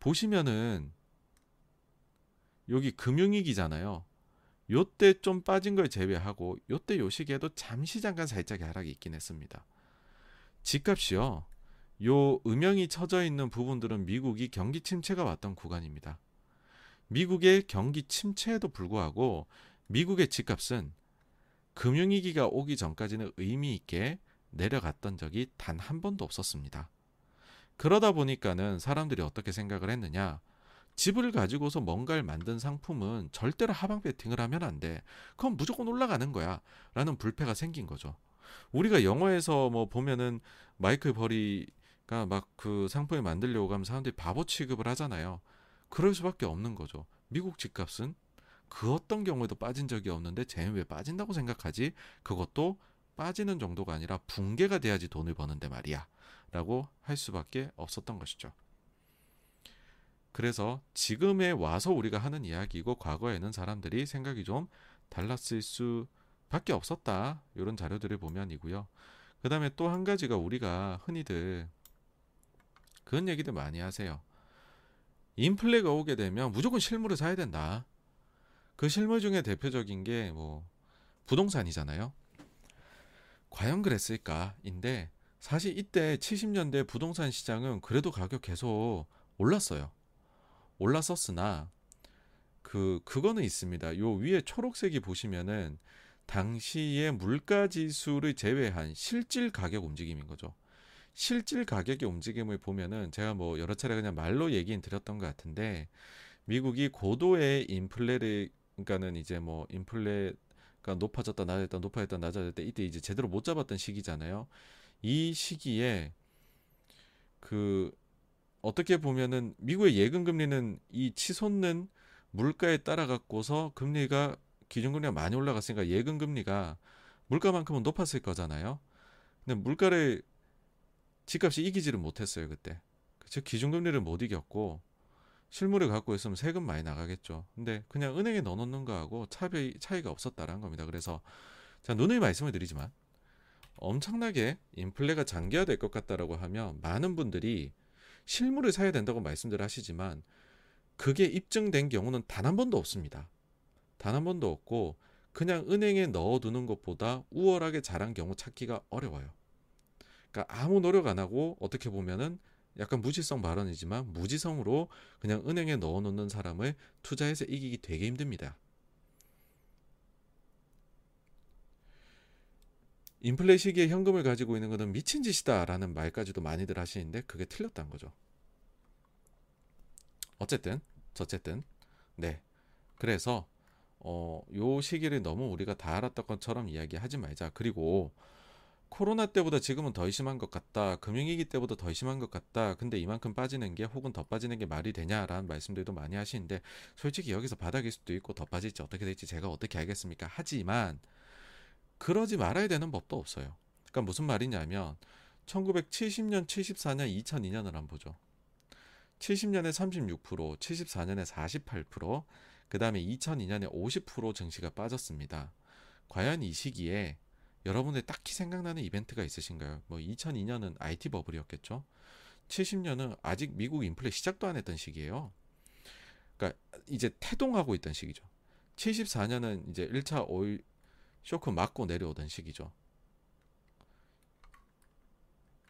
보시면은 여기 금융위기잖아요. 요때 좀 빠진 걸 제외하고 요때 요 시기에도 잠시 잠깐 살짝 하락이 있긴 했습니다. 집값이요. 요 음영이 쳐져 있는 부분들은 미국이 경기 침체가 왔던 구간입니다. 미국의 경기 침체에도 불구하고 미국의 집값은 금융위기가 오기 전까지는 의미 있게 내려갔던 적이 단 한 번도 없었습니다. 그러다 보니까는 사람들이 어떻게 생각을 했느냐. 집을 가지고서 뭔가를 만든 상품은 절대로 하방 베팅을 하면 안 돼. 그건 무조건 올라가는 거야. 라는 불패가 생긴 거죠. 우리가 영화에서 뭐 보면은 마이클 버리가 막 그 상품을 만들려고 하면 사람들이 바보 취급을 하잖아요. 그럴 수밖에 없는 거죠. 미국 집값은 그 어떤 경우에도 빠진 적이 없는데 쟤는 왜 빠진다고 생각하지? 그것도 빠지는 정도가 아니라 붕괴가 돼야지 돈을 버는데 말이야. 라고 할 수밖에 없었던 것이죠. 그래서 지금에 와서 우리가 하는 이야기고 과거에는 사람들이 생각이 좀 달랐을 수밖에 없었다. 이런 자료들을 보면이고요. 그 다음에 또 한 가지가 우리가 흔히들 그런 얘기들 많이 하세요. 인플레가 오게 되면 무조건 실물을 사야 된다. 그 실물 중에 대표적인 게 뭐 부동산이잖아요. 과연 그랬을까인데 사실 이때 70년대 부동산 시장은 그래도 가격 계속 올랐어요. 올랐었으나 그 그거는 있습니다. 요 위에 초록색이 보시면은 당시의 물가 지수를 제외한 실질 가격 움직임인 거죠. 실질 가격의 움직임을 보면은 제가 뭐 여러 차례 그냥 말로 얘기는 드렸던 것 같은데 미국이 고도의 인플레를 그러니까는 이제 뭐 인플레가 높아졌다 낮아졌다 높아졌다 낮아졌다 이때 이제 제대로 못 잡았던 시기잖아요. 이 시기에 그 어떻게 보면은 미국의 예금 금리는 이 치솟는 물가에 따라 갖고서 금리가 기준금리가 많이 올라갔으니까 예금 금리가 물가만큼은 높았을 거잖아요. 근데 물가를 집값이 이기지를 못했어요 그때. 즉 기준금리를 못 이겼고 실물을 갖고 있으면 세금 많이 나가겠죠. 근데 그냥 은행에 넣어놓는 거하고 차이 차이가 없었다라는 겁니다. 그래서 자 누누이 말씀을 드리지만 엄청나게 인플레가 장기화될 것 같다라고 하면 많은 분들이 실물을 사야 된다고 말씀들 하시지만 그게 입증된 경우는 단 한 번도 없습니다. 단 한 번도 없고 그냥 은행에 넣어두는 것보다 우월하게 자란 경우 찾기가 어려워요. 그러니까 아무 노력 안 하고 어떻게 보면은 약간 무지성 발언이지만 무지성으로 그냥 은행에 넣어놓는 사람을 투자해서 이기기 되게 힘듭니다. 인플레 시기에 현금을 가지고 있는 것은 미친 짓이다라는 말까지도 많이들 하시는데 그게 틀렸다는 거죠. 어쨌든 어쨌든 네 그래서 어, 요 시기를 너무 우리가 다 알았던 것처럼 이야기하지 말자. 그리고 코로나 때보다 지금은 더 심한 것 같다. 금융위기 때보다 더 심한 것 같다. 근데 이만큼 빠지는 게 혹은 더 빠지는 게 말이 되냐라는 말씀들도 많이 하시는데 솔직히 여기서 바닥일 수도 있고 더 빠질지 어떻게 될지 제가 어떻게 알겠습니까? 하지만 그러지 말아야 되는 법도 없어요. 그러니까 무슨 말이냐면 1970년, 74년, 2002년을 한번 보죠. 70년에 36%, 74년에 48%, 그 다음에 2002년에 50% 증시가 빠졌습니다. 과연 이 시기에 여러분들 딱히 생각나는 이벤트가 있으신가요? 뭐 2002년은 IT 버블이었겠죠. 70년은 아직 미국 인플레 시작도 안 했던 시기예요. 그러니까 이제 태동하고 있던 시기죠. 74년은 이제 1차 오일 쇼크 맞고 내려오던 시기죠.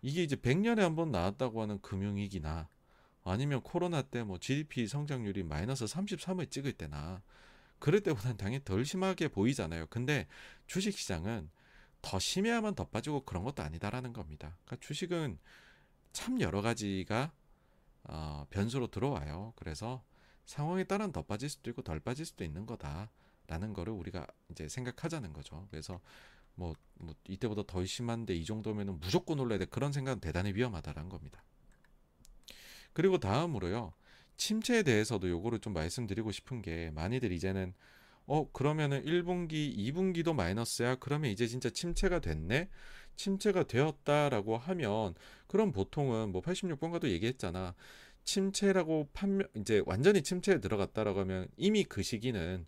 이게 이제 100년에 한 번 나왔다고 하는 금융위기나 아니면 코로나 때 뭐 GDP 성장률이 마이너스 33을 찍을 때나 그럴 때보다는 당연히 덜 심하게 보이잖아요. 근데 주식 시장은 더 심해야만 더 빠지고 그런 것도 아니다라는 겁니다. 그러니까 주식은 참 여러 가지가 어, 변수로 들어와요. 그래서 상황에 따라 더 빠질 수도 있고 덜 빠질 수도 있는 거다 라는 거를 우리가 이제 생각하자는 거죠. 그래서 뭐, 뭐 이때보다 더 심한데 이 정도면은 무조건 올라야 돼 그런 생각은 대단히 위험하다라는 겁니다. 그리고 다음으로요. 침체에 대해서도 요거를 좀 말씀드리고 싶은 게 많이들 이제는 어 그러면은 1분기, 2분기도 마이너스야. 그러면 이제 진짜 침체가 됐네. 침체가 되었다라고 하면 그럼 보통은 뭐 86번가도 얘기했잖아. 침체라고 판명 이제 완전히 침체에 들어갔다라고 하면 이미 그 시기는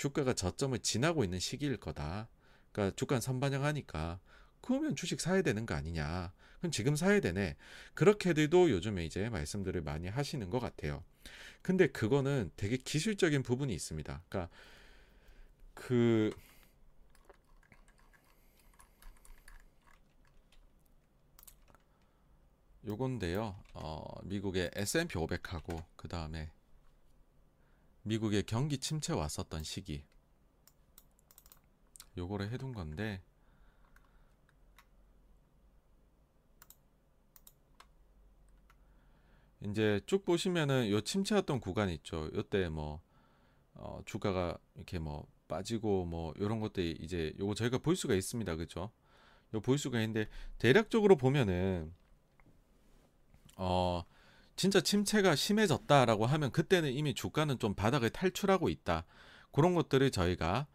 주가가 저점을 지나고 있는 시기일 거다. 그러니까 주가는 선반영하니까 그러면 주식 사야 되는 거 아니냐. 그럼 지금 사야 되네. 그렇게들도 요즘에 이제 말씀들을 많이 하시는 것 같아요. 근데 그거는 되게 기술적인 부분이 있습니다. 그러니까 그 요건데요. 어, 미국의 S&P 500하고 그 다음에 미국의 경기 침체 왔었던 시기 요거를 해둔 건데 이제 쭉 보시면은 요 침체였던 구간 있죠. 요때 뭐 어, 주가가 이렇게 뭐 빠지고 뭐 이런 것들이 이제 요거 저희가 볼 수가 있습니다. 그죠? 요 볼 수가 있는데 대략적으로 보면은 어 진짜 침체가 심해졌다라고 하면 그때는 이미 주가는 좀 바닥을 탈출하고 있다. 그런 것들을 저희가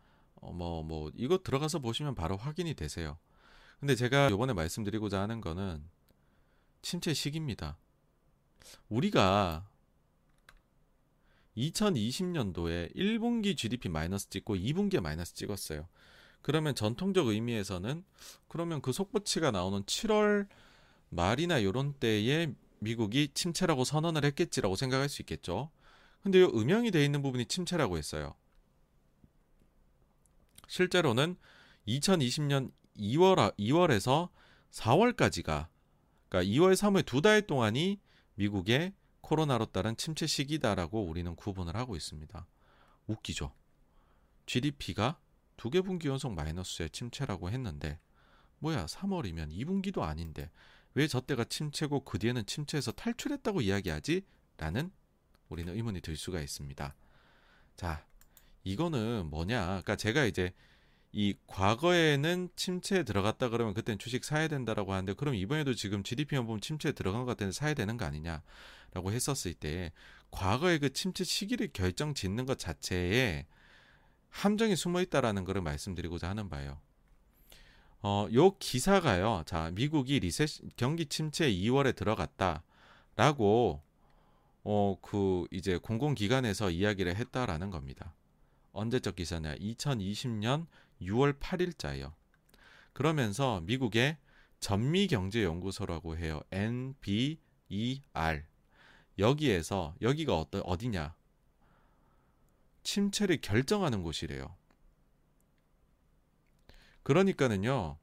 어 뭐뭐 뭐 이거 들어가서 보시면 바로 확인이 되세요. 근데 제가 요번에 말씀드리고자 하는 거는 침체 시기입니다. 우리가 2020년도에 1분기 GDP 마이너스 찍고 2분기에 마이너스 찍었어요. 그러면 전통적 의미에서는 그러면 그 속보치가 나오는 7월 말이나 요런 때에 미국이 침체라고 선언을 했겠지라고 생각할 수 있겠죠. 근데 요 음영이 돼 있는 부분이 침체라고 했어요. 실제로는 2020년 2월 2월에서 4월까지가 그러니까 2월 3월 두 달 동안이 미국의 코로나로 따른 침체 시기다라고 우리는 구분을 하고 있습니다. 웃기죠. GDP가 두 개 분기 연속 마이너스의 침체라고 했는데 뭐야 3월이면 2분기도 아닌데 왜 저 때가 침체고 그 뒤에는 침체에서 탈출했다고 이야기하지? 라는 우리는 의문이 들 수가 있습니다. 자, 이거는 뭐냐? 그러니까 제가 이제 이 과거에는 침체에 들어갔다 그러면 그때는 주식 사야 된다라고 하는데 그럼 이번에도 지금 GDP만 보면 침체에 들어간 것 같은데 사야 되는 거 아니냐라고 했었을 때 과거의 그 침체 시기를 결정 짓는 것 자체에 함정이 숨어 있다라는 것을 말씀드리고자 하는 바예요. 어, 요 기사가요. 자, 미국이 리세 경기 침체 2월에 들어갔다라고 어, 그 이제 공공기관에서 이야기를 했다라는 겁니다. 언제적 기사냐? 2020년 6월 8일자예요. 그러면서 미국의 전미경제연구소라고 해요. NBER. 여기에서 여기가 어떤 어디냐? 침체를 결정하는 곳이래요. 그러니까는요.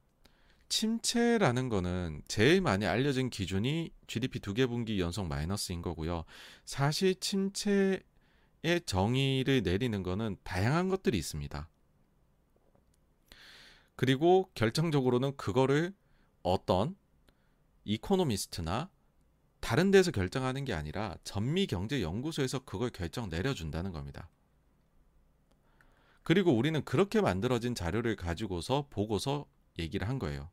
침체라는 거는 제일 많이 알려진 기준이 GDP 두 개 분기 연속 마이너스인 거고요. 사실 침체의 정의를 내리는 거는 다양한 것들이 있습니다. 그리고 결정적으로는 그거를 어떤 이코노미스트나 다른 데서 결정하는 게 아니라 전미 경제 연구소에서 그걸 결정 내려준다는 겁니다. 그리고 우리는 그렇게 만들어진 자료를 가지고서 보고서 얘기를 한 거예요.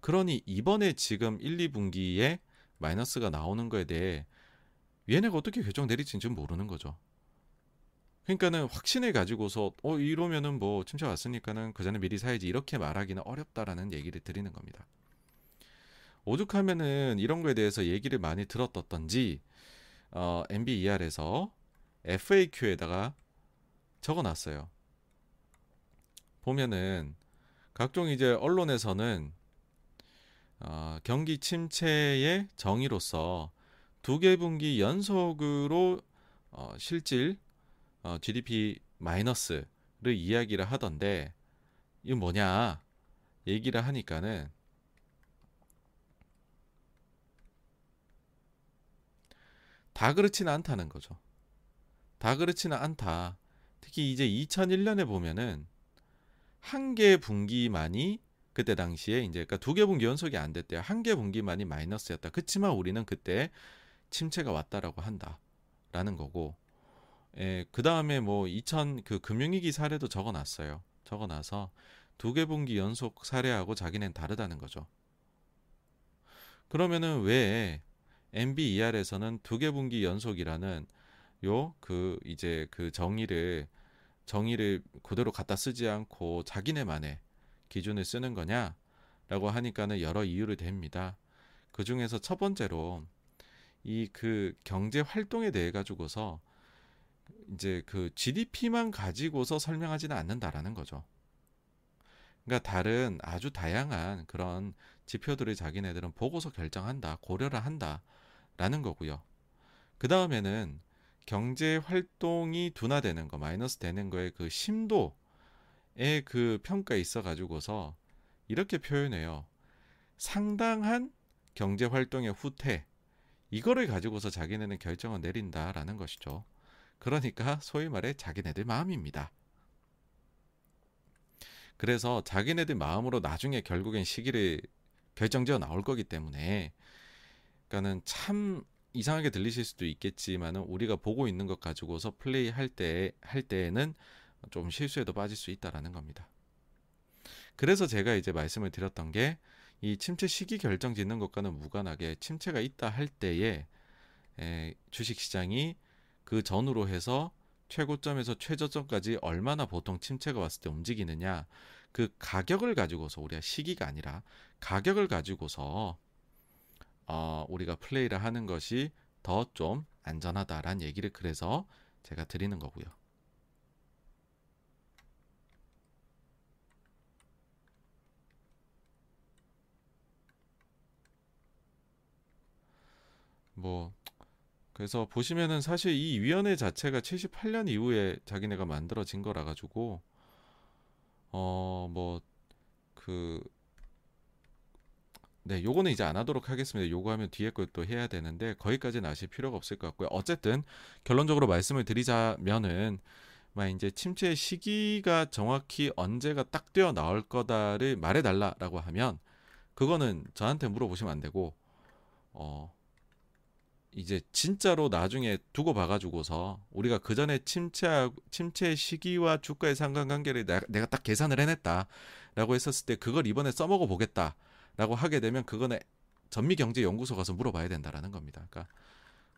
그러니 이번에 지금 1, 2분기에 마이너스가 나오는 거에 대해 얘네가 어떻게 결정 내릴지는 좀 모르는 거죠. 그러니까는 확신을 가지고서 어 이러면은 뭐 침체 왔으니까는 그 전에 미리 사야지 이렇게 말하기는 어렵다라는 얘기를 드리는 겁니다. 오죽하면은 이런 거에 대해서 얘기를 많이 들었던지 어, MBER에서 FAQ에다가 적어놨어요. 보면은 각종 이제 언론에서는 어, 경기 침체의 정의로서 두 개 분기 연속으로 어, 실질 어, GDP 마이너스를 이야기를 하던데 이거 뭐냐 얘기를 하니까는 다 그렇지는 않다는 거죠. 다 그렇지는 않다. 특히 이제 2001년에 보면은 한 개 분기만이 그때 당시에 이제 그러니까 두 개 분기 연속이 안 됐대요. 한 개 분기만이 마이너스였다. 그렇지만 우리는 그때 침체가 왔다라고 한다라는 거고. 예, 그 다음에 뭐 2000 그 금융위기 사례도 적어 놨어요. 적어 놔서 두 개 분기 연속 사례하고 자기는 다르다는 거죠. 그러면은 왜 MBER에서는 두 개 분기 연속이라는 요 그 이제 그 정의를 정의를 그대로 갖다 쓰지 않고 자기네만의 기준을 쓰는 거냐라고 하니까는 여러 이유를 댑니다. 그 중에서 첫 번째로 이 그 경제 활동에 대해 가지고서 이제 그 GDP만 가지고서 설명하지는 않는다라는 거죠. 그러니까 다른 아주 다양한 그런 지표들을 자기네들은 보고서 결정한다, 고려를 한다라는 거고요. 그 다음에는 경제 활동이 둔화되는 거, 마이너스 되는 거에 그 심도의 그 평가에 있어 가지고서 이렇게 표현해요. 상당한 경제 활동의 후퇴 이거를 가지고서 자기네는 결정을 내린다라는 것이죠. 그러니까 소위 말해 자기네들 마음입니다. 그래서 자기네들 마음으로 나중에 결국엔 시기를 결정지어 나올 거기 때문에 그러니까는 참 이상하게 들리실 수도 있겠지만은 우리가 보고 있는 것 가지고서 플레이 할 때 할 때에는 좀 실수에도 빠질 수 있다라는 겁니다. 그래서 제가 이제 말씀을 드렸던 게 이 침체 시기 결정 짓는 것과는 무관하게 침체가 있다 할 때에 에, 주식 시장이 그 전후로 해서 최고점에서 최저점까지 얼마나 보통 침체가 왔을 때 움직이느냐 그 가격을 가지고서 우리가 시기가 아니라 가격을 가지고서 어, 우리가 플레이를 하는 것이 더 좀 안전하다라는 얘기를 그래서 제가 드리는 거고요. 뭐 그래서 보시면은 사실 이 위원회 자체가 78년 이후에 자기네가 만들어진 거라 가지고 어 뭐 그 네, 요거는 이제 안 하도록 하겠습니다. 요거 하면 뒤에 것도 해야 되는데 거기까지는 아실 필요가 없을 것 같고요. 어쨌든 결론적으로 말씀을 드리자면은 막 이제 침체 시기가 정확히 언제가 딱 뛰어 나올 거다를 말해 달라라고 하면 그거는 저한테 물어보시면 안 되고 어 이제 진짜로 나중에 두고 봐가지고서 우리가 그 전에 침체 침체 시기와 주가의 상관관계를 내가, 내가 딱 계산을 해냈다라고 했었을 때 그걸 이번에 써먹어 보겠다. 라고 하게 되면 그거는 전미경제연구소 가서 물어봐야 된다라는 겁니다. 그러니까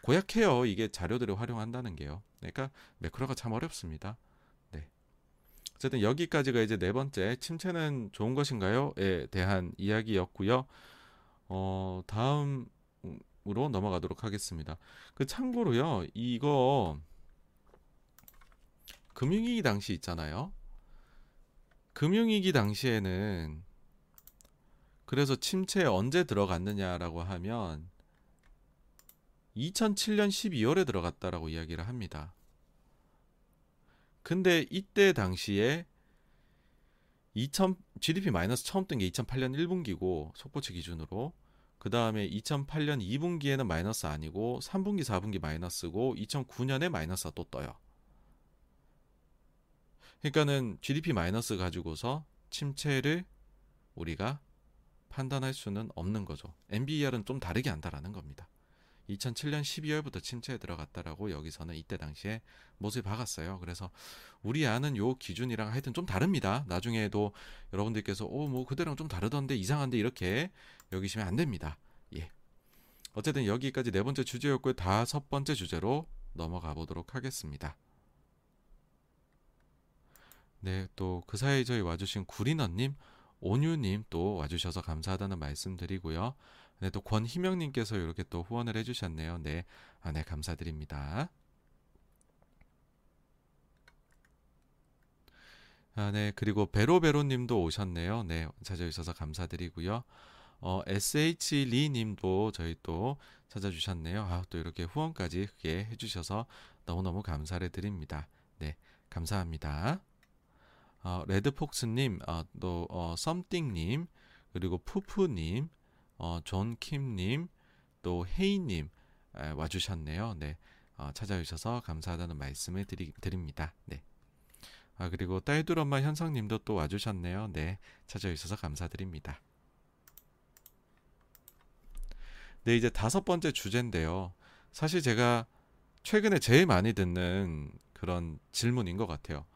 고약해요. 이게 자료들을 활용한다는 게요. 그러니까 매크로가 참 어렵습니다. 네. 어쨌든 여기까지가 이제 네 번째 침체는 좋은 것인가요?에 대한 이야기였고요. 어, 다음으로 넘어가도록 하겠습니다. 그 참고로요, 이거 금융위기 당시 있잖아요. 금융위기 당시에는 그래서 침체에 언제 들어갔느냐라고 하면 2007년 12월에 들어갔다라고 이야기를 합니다. 근데 이때 당시에 2000 GDP 마이너스 처음 뜬 게 2008년 1분기고 속보치 기준으로 그 다음에 2008년 2분기에는 마이너스 아니고 3분기 4분기 마이너스고 2009년에 마이너스가 또 떠요. 그러니까는 GDP 마이너스 가지고서 침체를 우리가 판단할 수는 없는 거죠. MBER은 좀 다르게 한다라는 겁니다. 2007년 12월부터 침체에 들어갔다라고 여기서는 이때 당시에 못을 박았어요. 그래서 우리 아는 요 기준이랑 하여튼 좀 다릅니다. 나중에도 여러분들께서 오 뭐 그대랑 좀 다르던데 이상한데 이렇게 여기시면 안 됩니다. 예. 어쨌든 여기까지 네 번째 주제였고요. 다섯 번째 주제로 넘어가 보도록 하겠습니다. 네, 또 그 사이에 저희 와주신 구리너님, 온유님 또 와주셔서 감사하다는 말씀드리고요. 네, 또 권희명님께서 이렇게 또 후원을 해주셨네요. 네, 아, 네, 감사드립니다. 아, 네, 그리고 베로베로님도 오셨네요. 네, 찾아주셔서 감사드리고요. 어, SH 리님도 저희 또 찾아주셨네요. 아, 또 이렇게 후원까지 크게 해주셔서 너무너무 감사를 드립니다. 네, 감사합니다. 어, 레드폭스님, 어, 또 어, 썸띵님, 그리고 푸푸님, 어, 존킴님, 또 헤이님 와주셨네요. 네, 어, 찾아주셔서 감사하다는 말씀을 드리, 드립니다. 네. 아, 그리고 딸들 엄마 현성님도 또 와주셨네요. 네, 찾아주셔서 감사드립니다. 네, 이제 다섯 번째 주제인데요. 사실 제가 최근에 제일 많이 듣는 그런 질문인 것 같아요.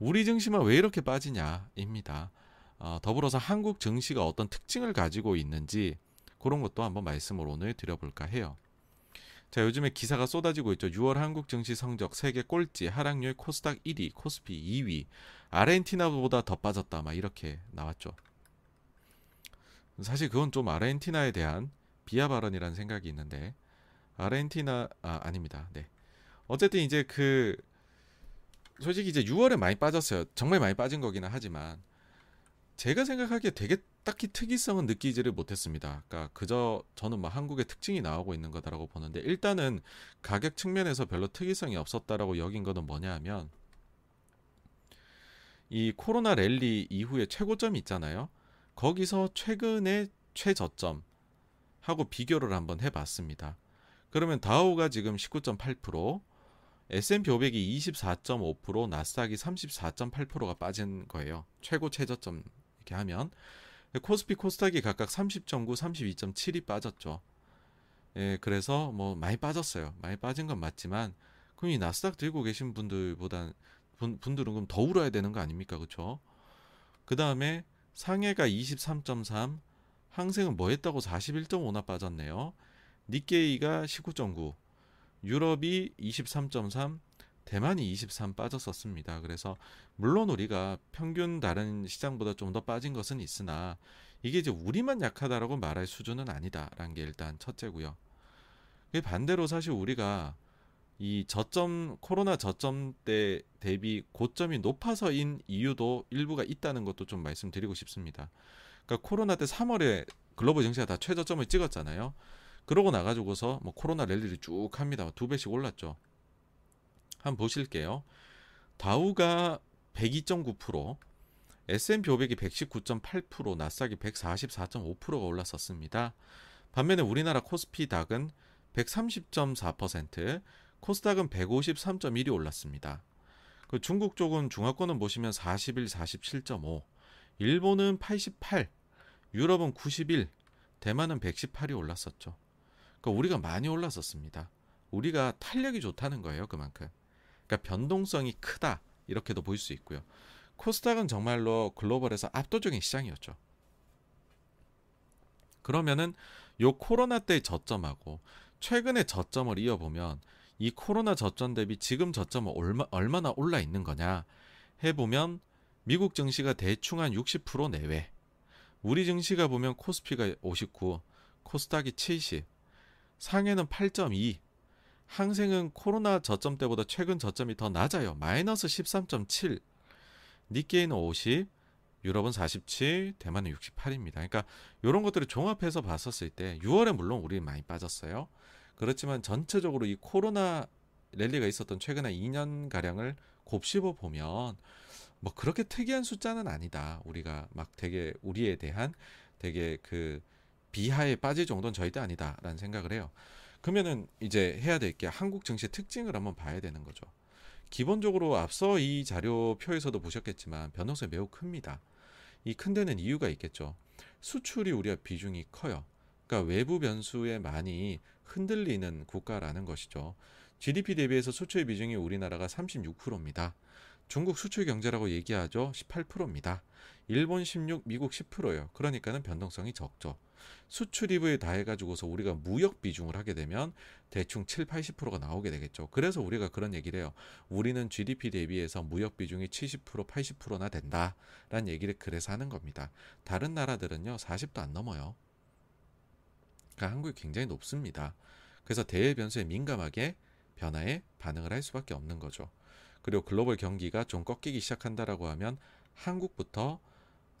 우리 증시만 왜 이렇게 빠지냐입니다. 어, 더불어서 한국 증시가 어떤 특징을 가지고 있는지 그런 것도 한번 말씀을 오늘 드려볼까 해요. 자, 요즘에 기사가 쏟아지고 있죠. 6월 한국 증시 성적 세계 꼴찌, 하락률 코스닥 1위, 코스피 2위, 아르헨티나보다 더 빠졌다. 막 이렇게 나왔죠. 사실 그건 좀 아르헨티나에 대한 비하 발언이라는 생각이 있는데 아르헨티나 아 아닙니다. 네. 어쨌든 이제 그 솔직히 이제 6월에 많이 빠졌어요. 정말 많이 빠진 거기는 하지만 제가 생각하기에 되게 딱히 특이성은 느끼지를 못했습니다. 그러니까 그저 저는 뭐 한국의 특징이 나오고 있는 거다라고 보는데 일단은 가격 측면에서 별로 특이성이 없었다라고 여긴 거는 뭐냐 하면 이 코로나 랠리 이후에 최고점이 있잖아요. 거기서 최근의 최저점 하고 비교를 한번 해봤습니다. 그러면 다우가 지금 19.8%, S&P 500이 24.5%, 나스닥이 34.8%가 빠진 거예요. 최고 최저점 이렇게 하면 코스피 코스닥이 각각 30.9, 32.7이 빠졌죠. 예, 그래서 뭐 많이 빠졌어요. 많이 빠진 건 맞지만 그럼 이 나스닥 들고 계신 분들보다 분, 분들은 그럼 더 울어야 되는 거 아닙니까? 그렇죠? 그다음에 상해가 23.3, 항생은 뭐 했다고 41.5나 빠졌네요. 니케이가 19.9, 유럽이 23.3, 대만이 23 빠졌었습니다. 그래서 물론 우리가 평균 다른 시장보다 좀 더 빠진 것은 있으나 이게 이제 우리만 약하다라고 말할 수준은 아니다라는 게 일단 첫째고요. 반대로 사실 우리가 이 저점 코로나 저점 때 대비 고점이 높아서인 이유도 일부가 있다는 것도 좀 말씀드리고 싶습니다. 그러니까 코로나 때 3월에 글로벌 증시가 다 최저점을 찍었잖아요. 그러고 나가지고서 뭐 코로나 랠리를 쭉 합니다. 두 배씩 올랐죠. 한번 보실게요. 다우가 102.9%, S&P 500이 119.8%, 나스닥이 144.5%가 올랐었습니다. 반면에 우리나라 코스피 닥은 130.4%, 코스닥은 153.1이 올랐습니다. 그 중국 쪽은 중화권은 보시면 41, 47.5, 일본은 88, 유럽은 91, 대만은 118이 올랐었죠. 그러니까 우리가 많이 올랐었습니다. 우리가 탄력이 좋다는 거예요, 그만큼. 그러니까 변동성이 크다 이렇게도 볼 수 있고요. 코스닥은 정말로 글로벌에서 압도적인 시장이었죠. 그러면은 요 코로나 때 저점하고 최근에 저점을 이어보면 이 코로나 저점 대비 지금 저점은 얼마, 얼마나 올라 있는 거냐 해보면 미국 증시가 대충 한 60% 내외. 우리 증시가 보면 코스피가 59, 코스닥이 70, 상해는 8.2. 항생은 코로나 저점 때보다 최근 저점이 더 낮아요. 마이너스 13.7. 니케이는 50, 유럽은 47, 대만은 68입니다. 그러니까 이런 것들을 종합해서 봤었을 때 6월에 물론 우리 많이 빠졌어요. 그렇지만 전체적으로 이 코로나 랠리가 있었던 최근 한 2년 가량을 곱씹어 보면 뭐 그렇게 특이한 숫자는 아니다. 우리가 막 되게 우리에 대한 되게 그 비하에 빠질 정도는 절대 아니다라는 생각을 해요. 그러면은 이제 해야 될 게 한국 증시의 특징을 한번 봐야 되는 거죠. 기본적으로 앞서 이 자료표에서도 보셨겠지만 변동성이 매우 큽니다. 이 큰 데는 이유가 있겠죠. 수출이 우리가 비중이 커요. 그러니까 외부 변수에 많이 흔들리는 국가라는 것이죠. GDP 대비해서 수출 비중이 우리나라가 36%입니다. 중국 수출 경제라고 얘기하죠. 18%입니다. 일본 16, 미국 10%예요. 그러니까는 변동성이 적죠. 수출 이브에 다 해가지고서 우리가 무역 비중을 하게 되면 대충 7, 80%가 나오게 되겠죠. 그래서 우리가 그런 얘기를 해요. 우리는 GDP 대비해서 무역 비중이 70%, 80%나 된다라는 얘기를 그래서 하는 겁니다. 다른 나라들은요 40도 안 넘어요. 그러니까 한국이 굉장히 높습니다. 그래서 대외 변수에 민감하게 변화에 반응을 할 수밖에 없는 거죠. 그리고 글로벌 경기가 좀 꺾이기 시작한다라고 하면 한국부터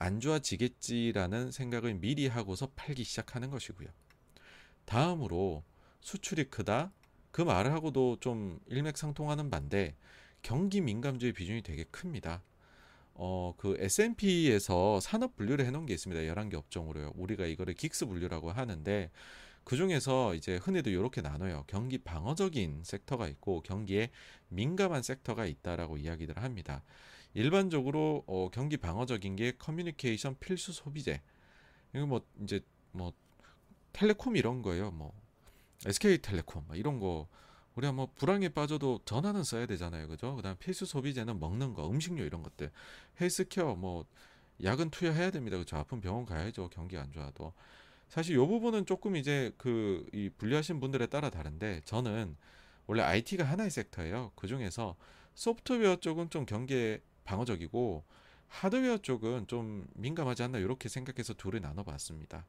안 좋아지겠지라는 생각을 미리 하고서 팔기 시작하는 것이고요. 다음으로 수출이 크다. 그 말을 하고도 좀 일맥상통하는 반대 경기 민감주의 비중이 되게 큽니다. 어, 그 S&P에서 산업 분류를 해놓은 게 있습니다. 11개 업종으로요. 우리가 이거를 긱스 분류라고 하는데 그 중에서 이제 흔히도 이렇게 나눠요. 경기 방어적인 섹터가 있고 경기에 민감한 섹터가 있다라고 이야기를 합니다. 일반적으로 어, 경기 방어적인 게 커뮤니케이션 필수 소비재. 이거 뭐 이제 뭐 텔레콤 이런 거예요. 뭐 SK텔레콤 뭐 이런 거 우리가 뭐 불황에 빠져도 전화는 써야 되잖아요. 그죠? 그다음 필수 소비재는 먹는 거, 음식료 이런 것들. 헬스케어 뭐 약은 투여해야 됩니다. 그죠? 아픈 병원 가야죠. 경기 안 좋아도. 사실 요 부분은 조금 이제 그 이 분류하신 분들에 따라 다른데 저는 원래 IT가 하나의 섹터예요. 그 중에서 소프트웨어 쪽은 좀 경기에 방어적이고 하드웨어 쪽은 좀 민감하지 않나 이렇게 생각해서 둘을 나눠봤습니다.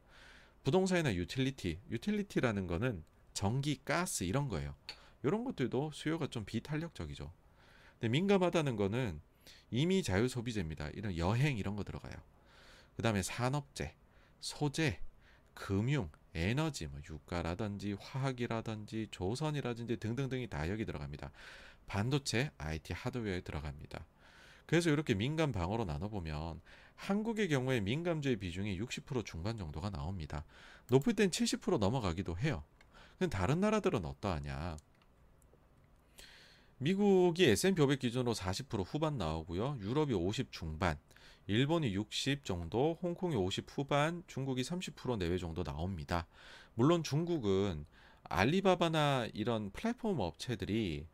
부동산이나 유틸리티, 유틸리티라는 거는 전기, 가스 이런 거예요. 이런 것들도 수요가 좀 비탄력적이죠. 근데 민감하다는 거는 이미 자유 소비재입니다. 이런 여행 이런 거 들어가요. 그 다음에 산업재, 소재, 금융, 에너지, 뭐 유가라든지 화학이라든지 조선이라든지 등등등이 다 여기 들어갑니다. 반도체, IT 하드웨어에 들어갑니다. 그래서 이렇게 민감 방어로 나눠보면 한국의 경우에 민감주의 비중이 60% 중반 정도가 나옵니다. 높을 땐 70% 넘어가기도 해요. 근데 다른 나라들은 어떠하냐? 미국이 S&P 500 기준으로 40% 후반 나오고요. 유럽이 50 중반, 일본이 60 정도, 홍콩이 50 후반, 중국이 30% 내외 정도 나옵니다. 물론 중국은 알리바바나 이런 플랫폼 업체들이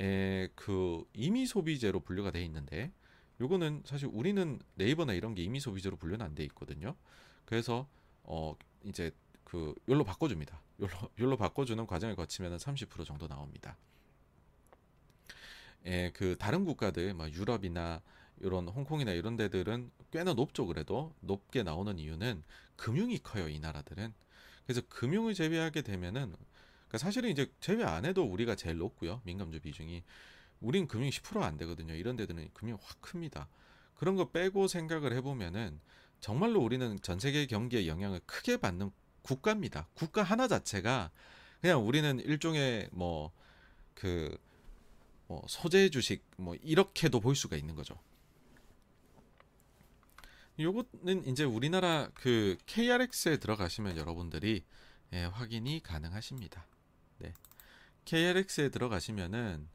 에, 그 임의 소비재로 분류가 돼 있는데 요거는 사실 우리는 네이버나 이런 게 임의 소비재로 분류는 안 돼 있거든요. 그래서 어 이제 그 요로 바꿔줍니다. 요로 요로 바꿔주는 과정을 거치면 30% 정도 나옵니다. 예, 그 다른 국가들, 뭐 유럽이나 이런 홍콩이나 이런 데들은 꽤나 높죠. 그래도 높게 나오는 이유는 금융이 커요. 이 나라들은. 그래서 금융을 제외하게 되면은 그러니까 사실은 이제 제외 안 해도 우리가 제일 높고요. 민감주 비중이. 우린 금융이 10%안 되거든요. 이런 데들은 금융이 확 큽니다. 그런 거 빼고 생각을 해보면은 정말로 우리는 전 세계 경기에 영향을 크게 받는 국가입니다. 국가 하나 자체가 그냥 우리는 일종의 뭐 그 뭐 소재 주식 뭐 이렇게도 볼 수가 있는 거죠. 요거는 이제 우리나라 그 KRX에 들어가시면 여러분들이 예, 확인이 가능하십니다. 네. KRX에 들어가시면은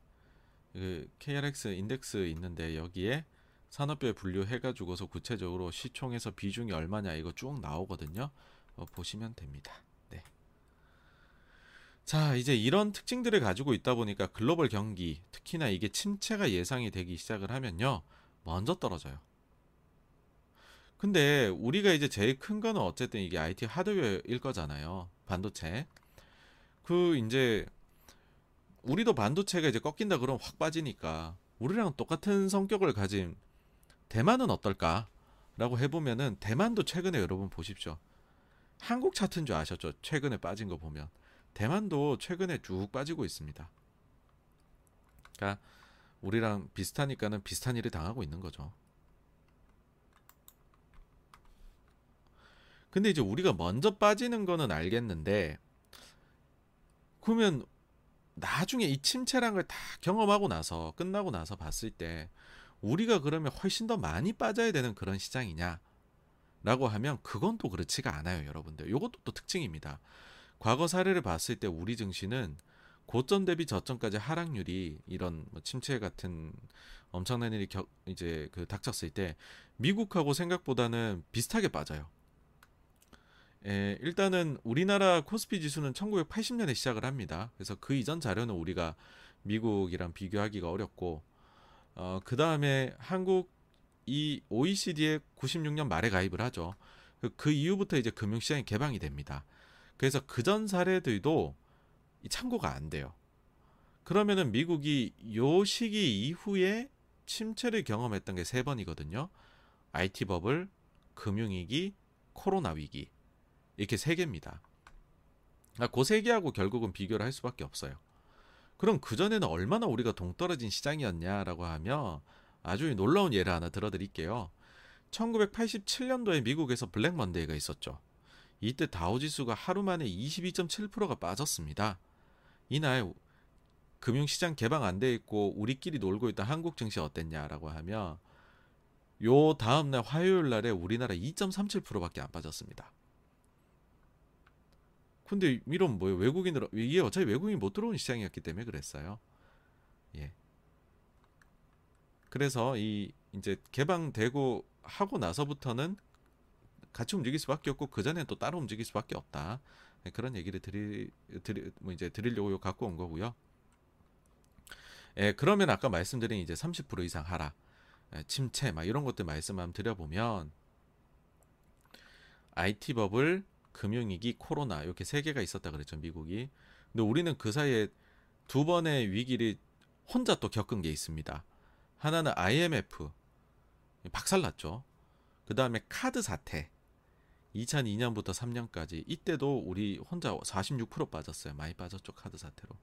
그 KRX 인덱스 있는데 여기에 산업별 분류해 가지고서 구체적으로 시총에서 비중이 얼마냐 이거 쭉 나오거든요. 어, 보시면 됩니다. 네. 자, 이제 이런 특징들을 가지고 있다 보니까 글로벌 경기, 특히나 이게 침체가 예상이 되기 시작을 하면요. 먼저 떨어져요. 근데 우리가 이제 제일 큰 거는 어쨌든 이게 IT 하드웨어일 거잖아요. 반도체. 그 이제 우리도 반도체가 이제 꺾인다 그러면 확 빠지니까 우리랑 똑같은 성격을 가진 대만은 어떨까라고 해보면은 대만도 최근에 여러분 보십시오. 한국 차트인 줄 아셨죠? 최근에 빠진 거 보면 대만도 최근에 쭉 빠지고 있습니다. 그러니까 우리랑 비슷하니까는 비슷한 일을 당하고 있는 거죠. 근데 이제 우리가 먼저 빠지는 거는 알겠는데 그러면 나중에 이 침체란 걸 다 경험하고 나서 끝나고 나서 봤을 때 우리가 그러면 훨씬 더 많이 빠져야 되는 그런 시장이냐? 라고 하면 그건 또 그렇지가 않아요, 여러분들. 이것도 또 특징입니다. 과거 사례를 봤을 때 우리 증시는 고점 대비 저점까지 하락률이 이런 뭐 침체 같은 엄청난 일이 겨, 이제 그 닥쳤을 때 미국하고 생각보다는 비슷하게 빠져요. 에, 일단은 우리나라 코스피 지수는 1980년에 시작을 합니다. 그래서 그 이전 자료는 우리가 미국이랑 비교하기가 어렵고 어, 그 다음에 한국 이 OECD에 96년 말에 가입을 하죠. 그, 그 이후부터 이제 금융시장이 개방이 됩니다. 그래서 그 전 사례들도 참고가 안 돼요. 그러면은 미국이 요 시기 이후에 침체를 경험했던 게 세 번이거든요. IT 버블, 금융위기, 코로나 위기. 이렇게 세 개입니다. 아, 그세 개하고 결국은 비교를 할 수밖에 없어요. 그럼 그전에는 얼마나 우리가 동떨어진 시장이었냐라고 하면 아주 놀라운 예를 하나 들어드릴게요. 1987년도에 미국에서 블랙 먼데이가 있었죠. 이때 다우 지수가 하루 만에 22.7%가 빠졌습니다. 이날 금융시장 개방 안 돼 있고 우리끼리 놀고 있던 한국 증시 어땠냐라고 하면 요 다음 날 화요일 날에 우리나라 2.37%밖에 안 빠졌습니다. 근데 이런 뭐예요? 외국인들 이게 어차피 외국인이 못 들어오는 시장이었기 때문에 그랬어요. 예. 그래서 이 이제 개방되고 하고 나서부터는 같이 움직일 수밖에 없고 그 전에 또 따로 움직일 수밖에 없다. 네, 그런 얘기를 드리 드리 뭐 이제 드리려고 갖고 온 거고요. 예, 그러면 아까 말씀드린 이제 30% 이상 하라. 예, 침체 막 이런 것들 말씀 한번 드려보면 IT 버블, 금융위기, 코로나 이렇게 세 개가 있었다 그랬죠 미국이. 근데 우리는 그 사이에 두 번의 위기를 혼자 또 겪은 게 있습니다. 하나는 IMF 박살났죠. 그 다음에 카드 사태. 2002년부터 3년까지 이때도 우리 혼자 46% 빠졌어요. 많이 빠졌죠 카드 사태로.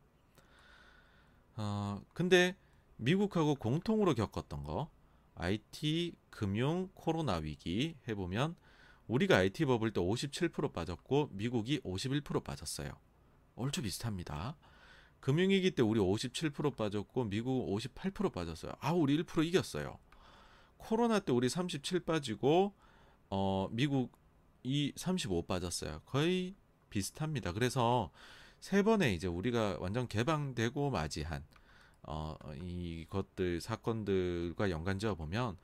어 근데 미국하고 공통으로 겪었던 거 IT 금융 코로나 위기 해보면 우리가 IT 버블 때 57% 빠졌고 미국이 51% 빠졌어요. 얼추 비슷합니다. 금융위기 때 우리 57% 빠졌고 미국 58% 빠졌어요. 아 우리 1% 이겼어요. 코로나 때 우리 37 빠지고 어 미국 이 35 빠졌어요. 거의 비슷합니다. 그래서 세 번에 이제 우리가 완전 개방되고 맞이한 어, 이것들 사건들과 연관지어 보면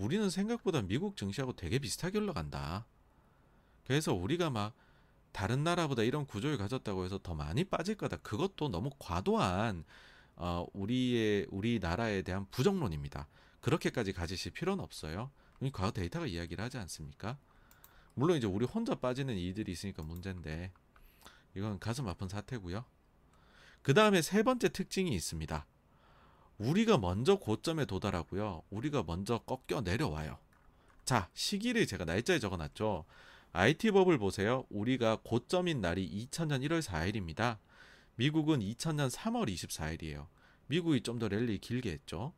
우리는 생각보다 미국 증시하고 되게 비슷하게 올라간다. 그래서 우리가 막 다른 나라보다 이런 구조를 가졌다고 해서 더 많이 빠질 거다. 그것도 너무 과도한 어, 우리의 우리나라에 대한 부정론입니다. 그렇게까지 가지실 필요는 없어요. 과거 데이터가 이야기를 하지 않습니까? 물론 이제 우리 혼자 빠지는 이들이 있으니까 문제인데 이건 가슴 아픈 사태고요. 그 다음에 세 번째 특징이 있습니다. 우리가 먼저 고점에 도달하고요. 우리가 먼저 꺾여 내려와요. 자, 시기를 제가 날짜에 적어놨죠. IT 버블 보세요. 우리가 고점인 날이 2000년 1월 4일입니다. 미국은 2000년 3월 24일이에요. 미국이 좀 더 랠리 길게 했죠.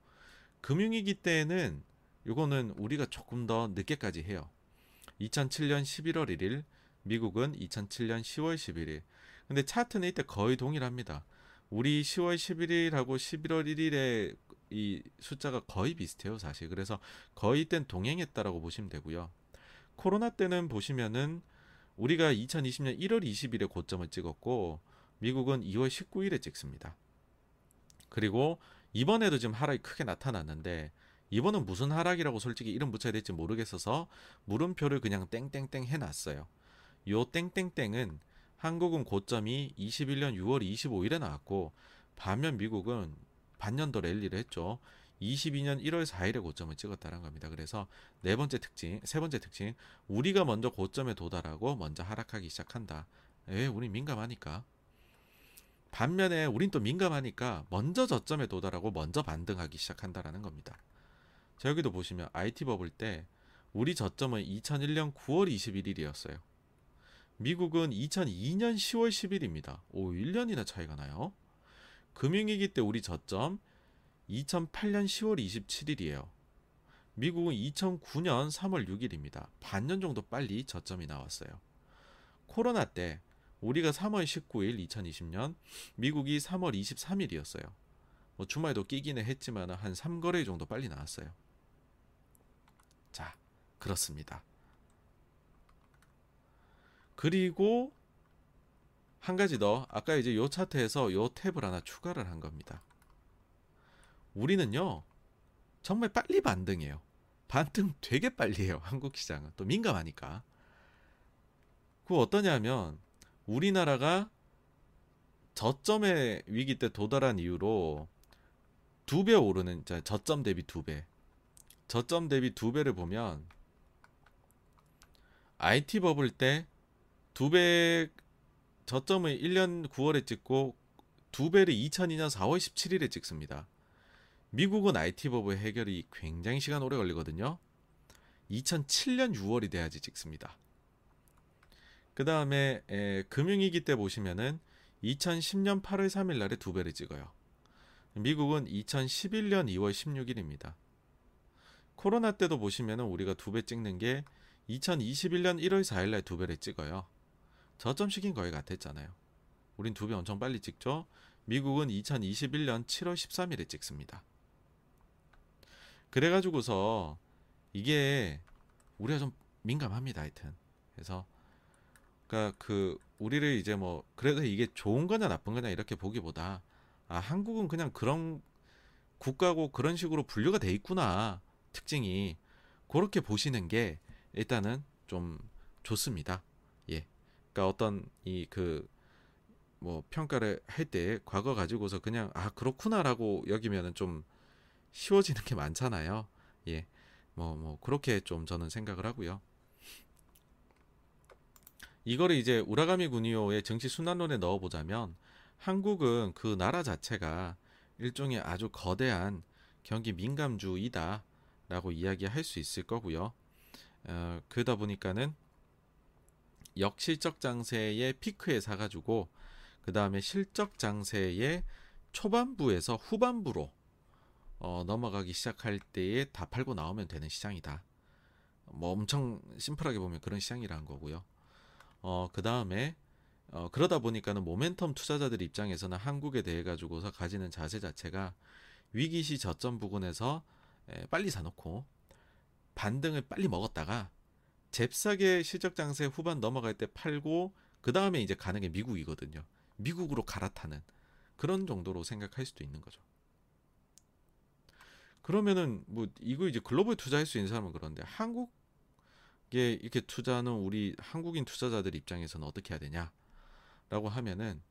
금융위기 때는 이거는 우리가 조금 더 늦게까지 해요. 2007년 11월 1일, 미국은 2007년 10월 11일. 근데 차트는 이때 거의 동일합니다. 우리 10월 11일하고 11월 1일에 이 숫자가 거의 비슷해요, 사실. 그래서 거의 땐 동행했다라고 보시면 되고요. 코로나 때는 보시면은 우리가 2020년 1월 20일에 고점을 찍었고 미국은 2월 19일에 찍습니다. 그리고 이번에도 지금 하락이 크게 나타났는데 이번은 무슨 하락이라고 솔직히 이름 붙여야 될지 모르겠어서 물음표를 그냥 땡땡땡 해놨어요. 요 땡땡땡은 한국은 고점이 21년 6월 25일에 나왔고 반면 미국은 반년도 랠리를 했죠. 22년 1월 4일에 고점을 찍었다는 겁니다. 그래서 네 번째 특징, 세 번째 특징, 우리가 먼저 고점에 도달하고 먼저 하락하기 시작한다. 왜? 우리 민감하니까. 반면에 우린 또 민감하니까 먼저 저점에 도달하고 먼저 반등하기 시작한다라는 겁니다. 자 여기도 보시면 IT 버블 때 우리 저점은 2001년 9월 21일이었어요. 미국은 2002년 10월 10일입니다. 오, 1년이나 차이가 나요. 금융위기 때 우리 저점 2008년 10월 27일이에요. 미국은 2009년 3월 6일입니다. 반년 정도 빨리 저점이 나왔어요. 코로나 때 우리가 3월 19일 2020년, 미국이 3월 23일이었어요. 뭐 주말에도 끼기는 했지만 한 3거래 정도 빨리 나왔어요. 자, 그렇습니다. 그리고 한 가지 더 아까 이제 요 차트에서 요 탭을 하나 추가를 한 겁니다. 우리는요 정말 빨리 반등해요. 반등 되게 빨리 해요. 한국 시장은 또 민감하니까. 그 어떠냐면 우리나라가 저점의 위기 때 도달한 이후로 두 배 오르는 저점 대비 두 배. 저점 대비 두 배를 보면 IT 버블 때 두 배 저점을 1년 9월에 찍고 두 배를 2002년 4월 17일에 찍습니다. 미국은 IT 버블 해결이 굉장히 시간 오래 걸리거든요. 2007년 6월이 돼야지 찍습니다. 그 다음에 금융위기 때 보시면은 2010년 8월 3일 날에 두 배를 찍어요. 미국은 2011년 2월 16일입니다. 코로나 때도 보시면은 우리가 두 배 찍는 게 2021년 1월 4일 날두 배를 찍어요. 저점 시긴 거의 같았잖아요. 우린 두 배 엄청 빨리 찍죠. 미국은 2021년 7월 13일에 찍습니다. 그래가지고서 이게 우리가 좀 민감합니다. 하여튼 그래서 그러니까 그 우리를 이제 뭐 그래도 이게 좋은 거냐 나쁜 거냐 이렇게 보기보다 아 한국은 그냥 그런 국가고 그런 식으로 분류가 돼 있구나 특징이 그렇게 보시는 게 일단은 좀 좋습니다. 예. 그러니까 어떤 이 그 뭐 평가를 할 때 과거 가지고서 그냥 아 그렇구나라고 여기면은 좀 쉬워지는 게 많잖아요. 예. 뭐, 뭐, 그렇게 좀 저는 생각을 하고요. 이거를 이제 우라가미 군이오의 정치 순환론에 넣어보자면 한국은 그 나라 자체가 일종의 아주 거대한 경기 민감주이다 라고 이야기할 수 있을 거고요. 어, 그러다 보니까는 역실적 장세의 피크에 사가지고 그 다음에 실적 장세의 초반부에서 후반부로 어, 넘어가기 시작할 때에 다 팔고 나오면 되는 시장이다. 뭐 엄청 심플하게 보면 그런 시장이라는 거고요. 어, 그 다음에 어, 그러다 보니까는 모멘텀 투자자들 입장에서는 한국에 대해 가지고서 가지는 자세 자체가 위기시 저점 부근에서 에, 빨리 사놓고 반등을 빨리 먹었다가 잽싸게 실적 장세 후반 넘어갈 때 팔고 그 다음에 이제 가는 게 미국이거든요. 미국으로 갈아타는 그런 정도로 생각할 수도 있는 거죠. 그러면은 뭐 이거 이제 글로벌 투자할 수 있는 사람은 그런데 한국에 이렇게 투자하는 우리 한국인 투자자들 입장에서는 어떻게 해야 되냐라고 하면은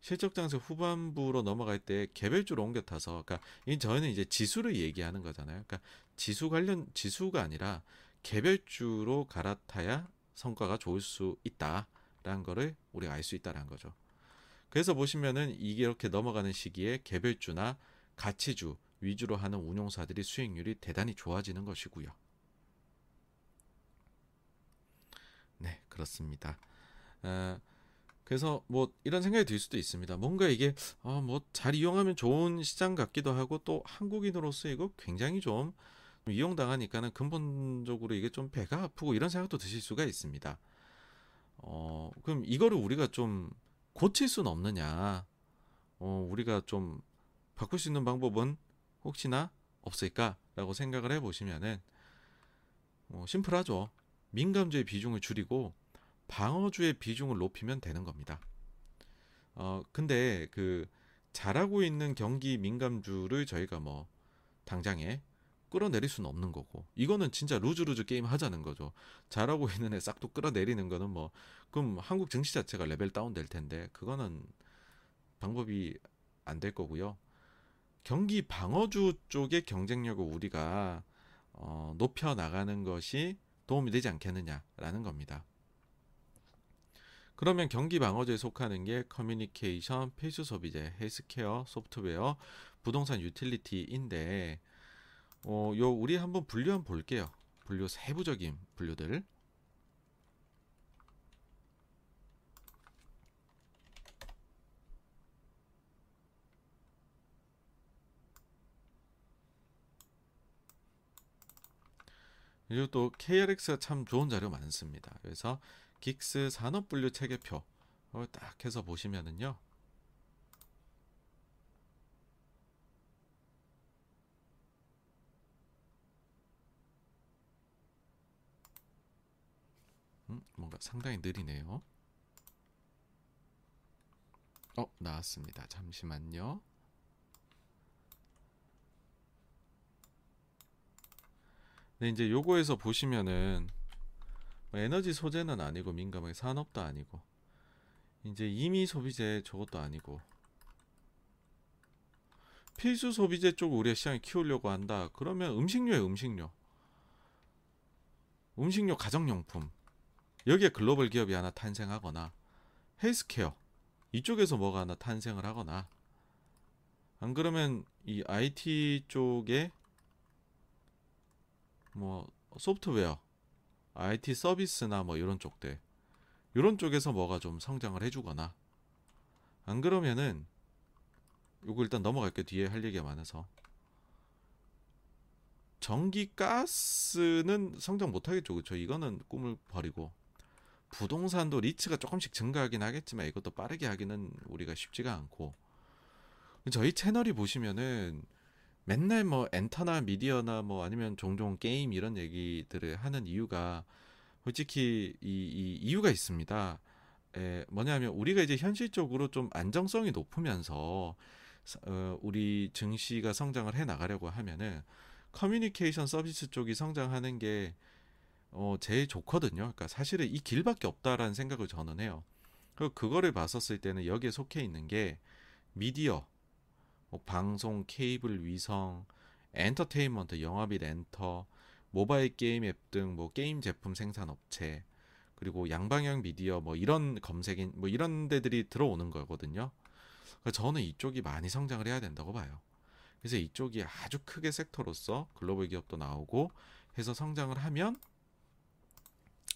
실적 장세 후반부로 넘어갈 때 개별주로 옮겨 타서 그러니까 저희는 이제 지수를 얘기하는 거잖아요. 그러니까 지수 관련 지수가 아니라 개별주로 갈아타야 성과가 좋을 수 있다라는 거를 우리가 알 수 있다라는 거죠. 그래서 보시면은 이게 이렇게 넘어가는 시기에 개별주나 가치주 위주로 하는 운용사들이 수익률이 대단히 좋아지는 것이고요. 네, 그렇습니다. 어, 그래서 뭐 이런 생각이 들 수도 있습니다. 뭔가 이게 어, 뭐잘 이용하면 좋은 시장 같기도 하고 또 한국인으로서 이거 굉장히 좀 이용당하니까는 근본적으로 이게 좀 배가 아프고 이런 생각도 드실 수가 있습니다. 어, 그럼 이거를 우리가 좀 고칠 수는 없느냐? 어, 우리가 좀 바꿀 수 있는 방법은 혹시나 없을까라고 생각을 해보시면은 뭐 심플하죠. 민감주의 비중을 줄이고 방어주의 비중을 높이면 되는 겁니다. 어 근데 그 잘하고 있는 경기 민감주를 저희가 뭐 당장에 끌어내릴 수는 없는 거고 이거는 진짜 lose-lose 게임 하자는 거죠. 잘하고 있는 애 싹 또 끌어내리는 거는 뭐 그럼 한국 증시 자체가 level down 될 텐데 그거는 방법이 안 될 거고요. 경기 방어주 쪽의 경쟁력을 우리가 어, 높여 나가는 것이 도움이 되지 않겠느냐라는 겁니다. 그러면 경기 방어주에 속하는 게 커뮤니케이션, 필수 소비재, 헬스케어, 소프트웨어, 부동산 유틸리티인데 어, 요 우리 한번 분류 한번 볼게요. 분류 세부적인 분류들. 그리고 또 KRX가 참 좋은 자료 많습니다. 그래서 긱스 산업 분류 체계표 딱 해서 보시면은요. 음, 뭔가 상당히 느리네요. 어, 나왔습니다. 잠시만요. 네, 이제 요거에서 보시면은 뭐 에너지 소재는 아니고 민감하게 산업도 아니고 이제 이미 소비재 저것도 아니고 필수 소비재 쪽 우리가 시장에 키우려고 한다. 그러면 음식료에 음식료. 음식료 가정용품. 여기에 글로벌 기업이 하나 탄생하거나 헬스케어 이쪽에서 뭐가 하나 탄생을 하거나. 안 그러면 이 IT 쪽에 뭐 소프트웨어, IT 서비스나 뭐 이런 쪽들 이런 쪽에서 뭐가 좀 성장을 해주거나. 안 그러면은 요거 일단 넘어갈게요 뒤에 할 얘기가 많아서. 전기 가스는 성장 못하겠죠. 그렇죠 이거는 꿈을 버리고 부동산도 리츠가 조금씩 증가하긴 하겠지만 이것도 빠르게 하기는 우리가 쉽지가 않고 저희 채널이 보시면은 맨날 뭐 엔터나 미디어나 뭐 아니면 종종 게임 이런 얘기들을 하는 이유가 솔직히 이, 이 이유가 있습니다. 에, 뭐냐면 우리가 이제 현실적으로 좀 안정성이 높으면서 어, 우리 증시가 성장을 해 나가려고 하면은 커뮤니케이션 서비스 쪽이 성장하는 게 어, 제일 좋거든요. 그러니까 사실은 이 길밖에 없다라는 생각을 저는 해요. 그 그거를 봤었을 때는 여기에 속해 있는 게 미디어 뭐 방송, 케이블, 위성, 엔터테인먼트, 영화 및 엔터, 모바일 게임 앱 등 뭐 게임 제품 생산 업체 그리고 양방향 미디어 뭐 이런 검색인 뭐 이런 데들이 들어오는 거거든요. 그러니까 저는 이쪽이 많이 성장을 해야 된다고 봐요. 그래서 이쪽이 아주 크게 섹터로서 글로벌 기업도 나오고 해서 성장을 하면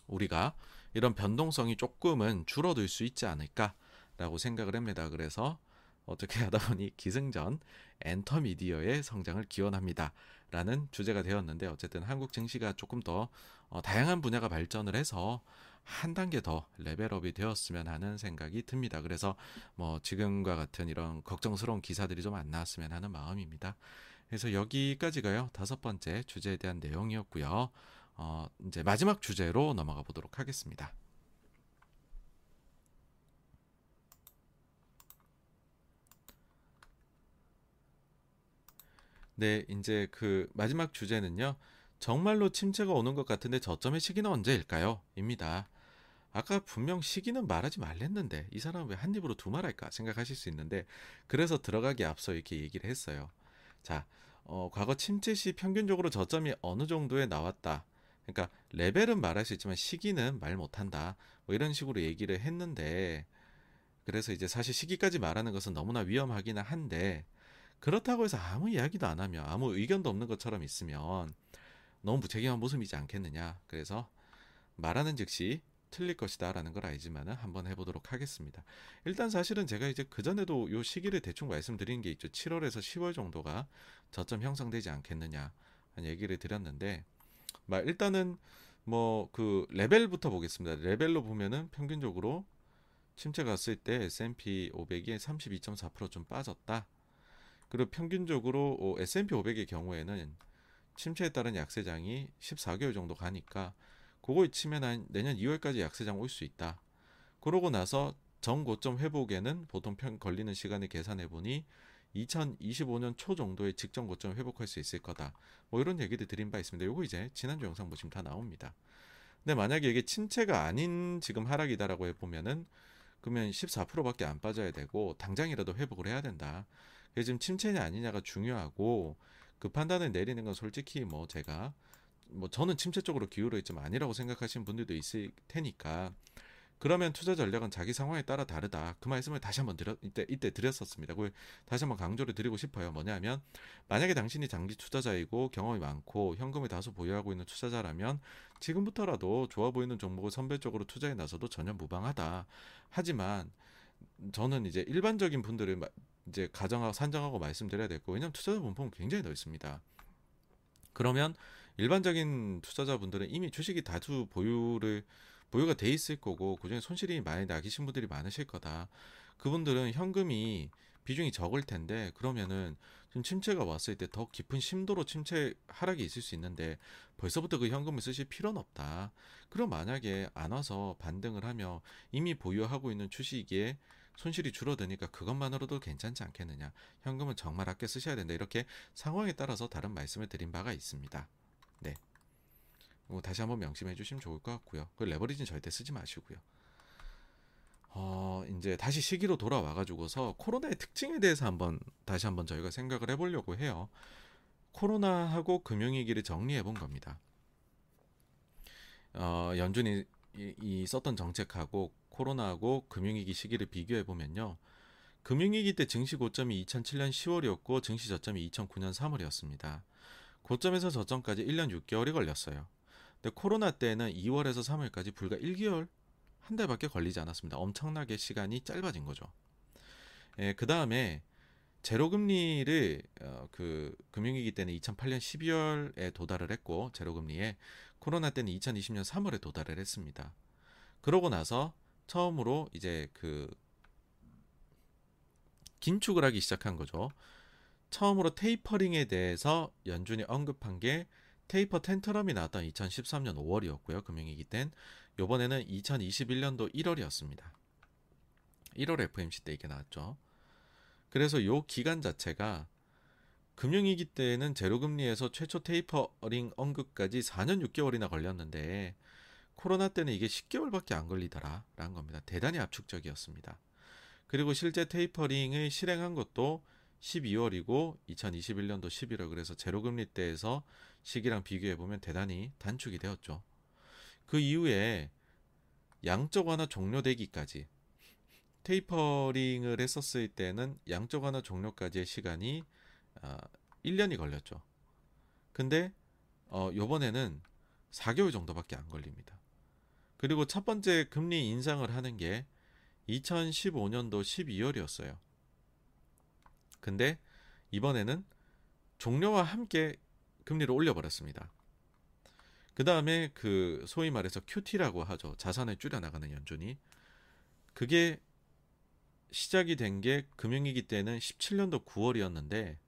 우리가 이런 변동성이 조금은 줄어들 수 있지 않을까라고 생각을 합니다. 그래서 어떻게 하다 보니 기승전 엔터미디어의 성장을 기원합니다. 라는 주제가 되었는데 어쨌든 한국 증시가 조금 더 어, 다양한 분야가 발전을 해서 한 단계 더 레벨업이 되었으면 하는 생각이 듭니다. 그래서 뭐 지금과 같은 이런 걱정스러운 기사들이 좀 안 나왔으면 하는 마음입니다. 그래서 여기까지가요 다섯 번째 주제에 대한 내용이었고요. 어, 이제 마지막 주제로 넘어가 보도록 하겠습니다. 네, 이제 그 마지막 주제는요. 정말로 침체가 오는 것 같은데 저점의 시기는 언제일까요? 입니다. 아까 분명 시기는 말하지 말랬는데 이 사람은 왜한 입으로 두 말할까 생각하실 수 있는데 그래서 들어가기 앞서 이렇게 얘기를 했어요. 자, 어, 과거 침체 시 평균적으로 저점이 어느 정도에 나왔다. 그러니까 레벨은 말할 수 있지만 시기는 말 못한다. 뭐 이런 식으로 얘기를 했는데 그래서 이제 사실 시기까지 말하는 것은 너무나 위험하기는 한데 그렇다고 해서 아무 이야기도 안 하며 아무 의견도 없는 것처럼 있으면 너무 무책임한 모습이지 않겠느냐. 그래서 말하는 즉시 틀릴 것이다라는 걸 알지만은 한번 해보도록 하겠습니다. 일단 사실은 제가 이제 그 전에도 요 시기를 대충 말씀드린 게 있죠. 7월에서 10월 정도가 저점 형성되지 않겠느냐 한 얘기를 드렸는데, 일단은 뭐 그 레벨부터 보겠습니다. 레벨로 보면은 평균적으로 침체 갔을 때 S&P 500이 32.4%좀 빠졌다. 그리고 평균적으로 어, S&P 500의 경우에는 침체에 따른 약세장이 14개월 정도 가니까 그거 치면 한 내년 2월까지 약세장 올 수 있다. 그러고 나서 전고점 회복에는 보통 평 걸리는 시간을 계산해 보니 2025년 초 정도에 직전 고점 회복할 수 있을 거다. 뭐 이런 얘기도 드린 바 있습니다. 요거 이제 지난주 영상 보시면 다 나옵니다. 근데 만약에 이게 침체가 아닌 지금 하락이다라고 해보면은 그러면 14%밖에 안 빠져야 되고 당장이라도 회복을 해야 된다. 그게 지금 침체냐 아니냐가 중요하고 그 판단을 내리는 건 솔직히 뭐 제가 뭐 저는 침체 쪽으로 기울어 있지만 아니라고 생각하시는 분들도 있을 테니까 그러면 투자 전략은 자기 상황에 따라 다르다. 그 말씀을 다시 한번 드렸 이때 이때 드렸었습니다. 그걸 다시 한번 강조를 드리고 싶어요. 뭐냐면 만약에 당신이 장기 투자자이고 경험이 많고 현금을 다소 보유하고 있는 투자자라면 지금부터라도 좋아 보이는 종목을 선별적으로 투자에 나서도 전혀 무방하다. 하지만 저는 이제 일반적인 분들을 이제 가정하고 산정하고 말씀드려야 될 거. 왜냐하면 투자자 분포는 굉장히 넓습니다. 그러면 일반적인 투자자분들은 이미 주식이 다수 보유를 보유가 돼 있을 거고 그중에 손실이 많이 나기신 분들이 많으실 거다. 그분들은 현금이 비중이 적을 텐데 그러면은 좀 침체가 왔을 때 더 깊은 심도로 침체 하락이 있을 수 있는데 벌써부터 그 현금을 쓰실 필요는 없다. 그럼 만약에 안 와서 반등을 하며 이미 보유하고 있는 주식에 손실이 줄어드니까 그것만으로도 괜찮지 않겠느냐. 현금은 정말 아껴 쓰셔야 된다. 이렇게 상황에 따라서 다른 말씀을 드린 바가 있습니다. 네. 뭐 다시 한번 명심해 주시면 좋을 것 같고요. 그 레버리지는 절대 쓰지 마시고요. 어, 이제 다시 시기로 돌아와 가지고서 코로나의 특징에 대해서 한번 다시 한번 저희가 생각을 해 보려고 해요. 코로나하고 금융위기를 정리해 본 겁니다. 어, 연준이 이, 이 썼던 정책하고 코로나하고 금융위기 시기를 비교해 보면요. 금융위기 때 증시 고점이 2007년 10월이었고 증시 저점이 2009년 3월이었습니다. 고점에서 저점까지 1년 6개월이 걸렸어요. 근데 코로나 때는 2월에서 3월까지 불과 1개월 한 달밖에 걸리지 않았습니다. 엄청나게 시간이 짧아진 거죠. 예, 그 다음에 제로금리를 어, 그 금융위기 때는 2008년 12월에 도달을 했고 제로금리에 코로나 때는 2020년 3월에 도달을 했습니다. 그러고 나서 처음으로 이제 그 긴축을 하기 시작한 거죠. 처음으로 테이퍼링에 대해서 연준이 언급한 게 테이퍼 텐트럼이 나왔던 2013년 5월이었고요. 금융위기 땐 요번에는 2021년도 1월이었습니다. 1월 FMC 때 이게 나왔죠. 그래서 요 기간 자체가 금융위기 때는 제로금리에서 최초 테이퍼링 언급까지 4년 6개월이나 걸렸는데 코로나 때는 이게 10개월밖에 안 걸리더라라는 겁니다. 대단히 압축적이었습니다. 그리고 실제 테이퍼링을 실행한 것도 12월이고 2021년도 11월 그래서 제로금리 때에서 시기랑 비교해 보면 대단히 단축이 되었죠. 그 이후에 양적 완화 종료되기까지 테이퍼링을 했었을 때는 양적 완화 종료까지의 시간이 아, 1년이 걸렸죠. 근데 어, 요번에는 4개월 정도밖에 안 걸립니다. 그리고 첫 번째 금리 인상을 하는 게 2015년도 12월이었어요. 근데 이번에는 종료와 함께 금리를 올려버렸습니다. 그 다음에 그 소위 말해서 QT라고 하죠. 자산을 줄여나가는 연준이. 그게 시작이 된 게 금융위기 때는 17년도 9월이었는데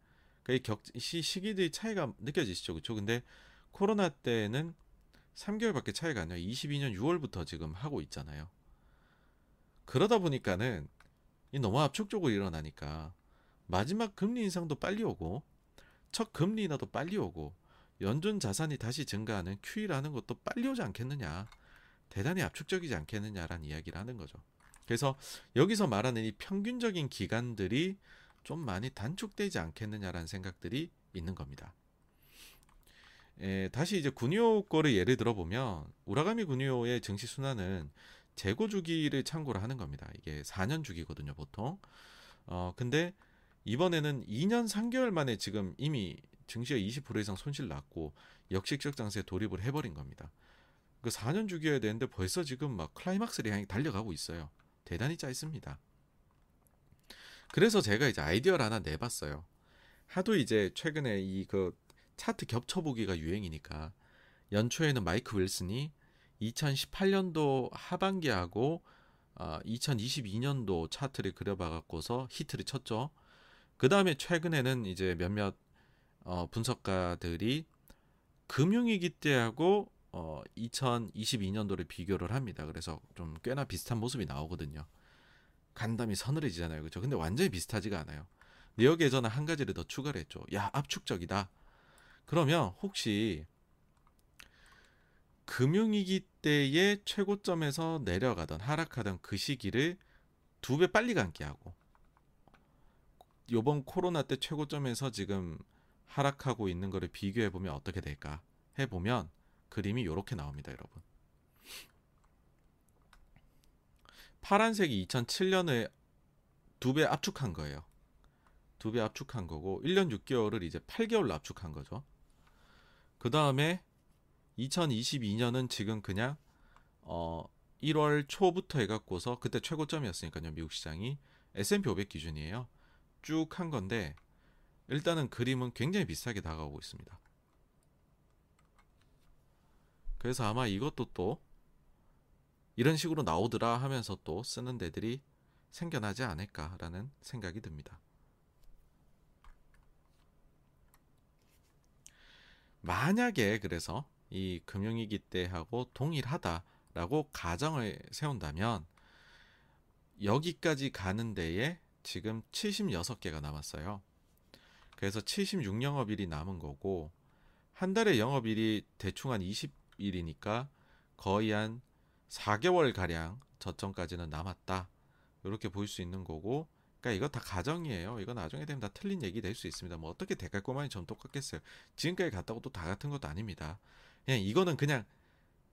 그 격 시 시기들이 차이가 느껴지시죠, 그렇죠? 근데 코로나 때는 3개월밖에 차이가 안 나요. 22년 6월부터 지금 하고 있잖아요. 그러다 보니까는 너무 압축적으로 일어나니까 마지막 금리 인상도 빨리 오고 첫 금리 인하도 빨리 오고 연준 자산이 다시 증가하는 QE라는 것도 빨리 오지 않겠느냐. 대단히 압축적이지 않겠느냐라는 이야기를 하는 거죠. 그래서 여기서 말하는 이 평균적인 기간들이 좀 많이 단축되지 않겠느냐라는 생각들이 있는 겁니다. 에, 다시 이제 군요 거를 예를 들어보면 우라가미 군요의 증시 순환은 재고 주기를 참고로 하는 겁니다. 이게 4년 주기거든요, 보통. 어, 근데 이번에는 2년 3개월 만에 지금 이미 증시가 20% 이상 손실 났고 역식적 장세에 돌입을 해버린 겁니다. 그 4년 주기여야 되는데 벌써 지금 막 클라이막스를 향해 달려가고 있어요. 대단히 짧습니다. 그래서 제가 이제 아이디어를 하나 내봤어요. 하도 이제 최근에 이 그 차트 겹쳐보기가 유행이니까 연초에는 마이크 윌슨이 2018년도 하반기하고 어, 2022년도 차트를 그려봐갖고서 히트를 쳤죠. 그 다음에 최근에는 이제 몇몇 어, 분석가들이 금융위기 때하고 어, 2022년도를 비교를 합니다. 그래서 좀 꽤나 비슷한 모습이 나오거든요. 간담이 서늘해지잖아요. 그렇죠? 근데 완전히 비슷하지가 않아요. 근데 여기에 저는 한 가지를 더 추가를 했죠. 야, 압축적이다. 그러면 혹시 금융위기 때의 최고점에서 내려가던 하락하던 그 시기를 두 배 빨리 감기 하고 요번 코로나 때 최고점에서 지금 하락하고 있는 거를 비교해 보면 어떻게 될까 해 보면 그림이 이렇게 나옵니다, 여러분. 파란색이 2007년에 두 배 압축한 거예요. 두 배 압축한 거고 1년 6개월을 이제 8개월로 압축한 거죠. 그 다음에 2022년은 지금 그냥 어 1월 초부터 해갖고서 그때 최고점이었으니까요 미국 시장이 S&P 500 기준이에요. 쭉 한 건데 일단은 그림은 굉장히 비슷하게 다가오고 있습니다. 그래서 아마 이것도 또 이런 식으로 나오더라 하면서 또 쓰는 데들이 생겨나지 않을까라는 생각이 듭니다. 만약에 그래서 이 금융위기 때하고 동일하다라고 가정을 세운다면 여기까지 가는 데에 지금 76개가 남았어요. 그래서 76영업일이 남은 거고 한 달에 영업일이 대충 한 20일이니까 거의 한 4개월 가량 저점까지는 남았다. 이렇게 볼 수 있는 거고 그러니까 이거 다 가정이에요. 이거 나중에 되면 다 틀린 얘기 될 수 있습니다. 뭐 어떻게 대갈꼬마니 좀 똑같겠어요. 지금까지 갔다고 또 다 같은 것도 아닙니다. 그냥 이거는 그냥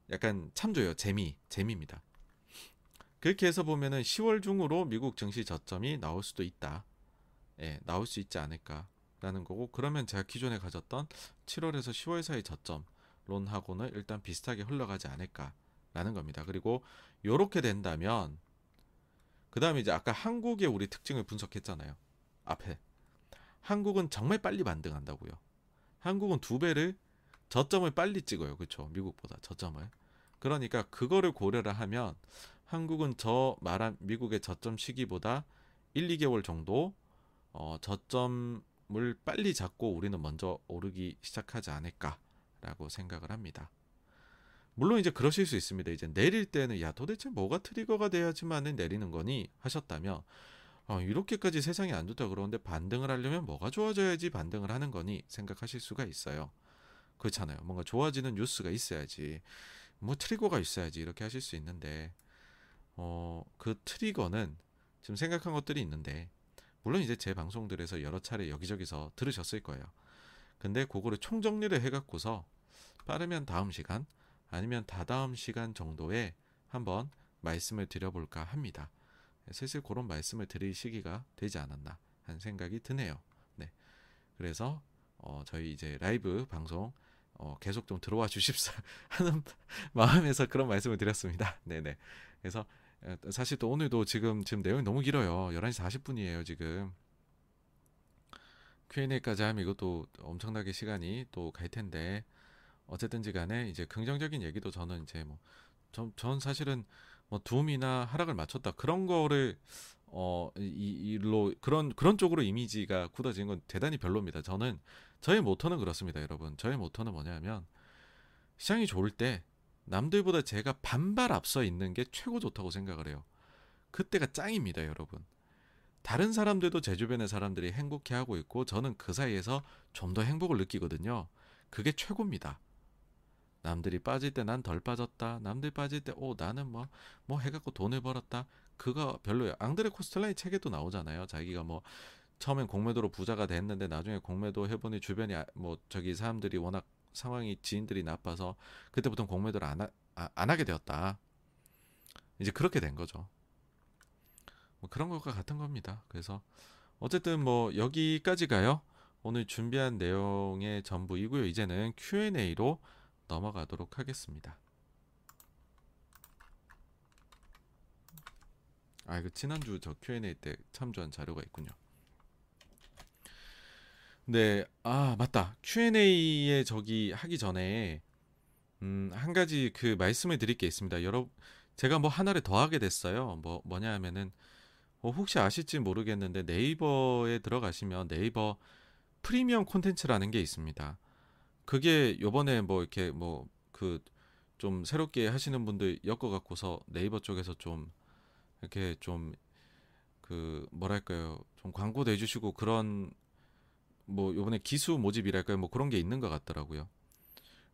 약간 참조요. 재미, 재미입니다. 그렇게 해서 보면은 10월 중으로 미국 증시 저점이 나올 수도 있다. 예, 나올 수 있지 않을까라는 거고 그러면 제가 기존에 가졌던 7월에서 10월 사이 저점 론하고는 일단 비슷하게 흘러가지 않을까라는 겁니다. 그리고 요렇게 된다면 그 다음에 이제 아까 한국의 우리 특징을 분석했잖아요. 앞에. 한국은 정말 빨리 반등한다고요. 한국은 두 배를 저점을 빨리 찍어요. 그렇죠? 미국보다 저점을. 그러니까 그거를 고려를 하면 한국은 저 말한 미국의 저점 시기보다 1, 2개월 정도 어, 저점을 빨리 잡고 우리는 먼저 오르기 시작하지 않을까라고 생각을 합니다. 물론 이제 그러실 수 있습니다. 이제 내릴 때는 야 도대체 뭐가 트리거가 돼야지만은 내리는 거니 하셨다면 어, 이렇게까지 세상이 안 좋다 그러는데 반등을 하려면 뭐가 좋아져야지 반등을 하는 거니 생각하실 수가 있어요. 그렇잖아요. 뭔가 좋아지는 뉴스가 있어야지 뭐 트리거가 있어야지 이렇게 하실 수 있는데 어, 그 트리거는 지금 생각한 것들이 있는데 물론 이제 제 방송들에서 여러 차례 여기저기서 들으셨을 거예요. 근데 그거를 총정리를 해갖고서 빠르면 다음 시간 아니면 다다음 시간 정도에 한번 말씀을 드려볼까 합니다. 슬슬 그런 말씀을 드릴 시기가 되지 않았나 하는 생각이 드네요. 네. 그래서 어, 저희 이제 라이브 방송 어, 계속 좀 들어와 주십사 하는 마음에서 그런 말씀을 드렸습니다. 네네. 그래서 어, 사실 또 오늘도 지금 지금 내용이 너무 길어요. 11시 40분이에요, 지금. Q&A까지 하면 이것도 엄청나게 시간이 또 갈 텐데 어쨌든지 간에 이제 긍정적인 얘기도 저는 이제 뭐 전, 전 사실은 뭐 둠이나 하락을 맞췄다 그런 거를 어 이, 이로 그런 그런 쪽으로 이미지가 굳어지는 건 대단히 별로입니다. 저는 저의 모토는 그렇습니다, 여러분. 저의 모토는 뭐냐면 시장이 좋을 때 남들보다 제가 반발 앞서 있는 게 최고 좋다고 생각을 해요. 그때가 짱입니다, 여러분. 다른 사람들도 제 주변의 사람들이 행복해 하고 있고 저는 그 사이에서 좀 더 행복을 느끼거든요. 그게 최고입니다. 남들이 빠질 때 난 덜 빠졌다. 남들 빠질 때, 오, 나는 뭐, 뭐 해갖고 돈을 벌었다. 그거 별로예요. 앙드레 코스텔라의 책에도 나오잖아요. 자기가 뭐, 처음엔 공매도로 부자가 됐는데 나중에 공매도 해보니 주변이 아, 뭐, 저기 사람들이 워낙 상황이 지인들이 나빠서 그때부터 공매도를 안, 하, 아, 안 하게 되었다. 이제 그렇게 된 거죠. 뭐 그런 것과 같은 겁니다. 그래서 어쨌든 뭐 여기까지 가요. 오늘 준비한 내용의 전부이고요. 이제는 Q&A로 넘어가도록 하겠습니다. 아, 이거 지난주 저 Q&A 때 참조한 자료가 있군요. 네, 아, 맞다. Q&A에 저기 하기 전에 음, 한 가지 그 말씀을 드릴 게 있습니다. 여러분, 제가 뭐 하나를 더 하게 됐어요. 뭐 뭐냐 하면은 뭐 혹시 아실지 모르겠는데 네이버에 들어가시면 네이버 프리미엄 콘텐츠라는 게 있습니다. 그게 요번에 뭐 이렇게 뭐 그 좀 새롭게 하시는 분들 엮어 갖고서 네이버 쪽에서 좀 이렇게 좀 그 뭐랄까요 좀 광고 내주시고 그런 뭐 요번에 기수 모집이랄까요 뭐 그런 게 있는 것 같더라고요.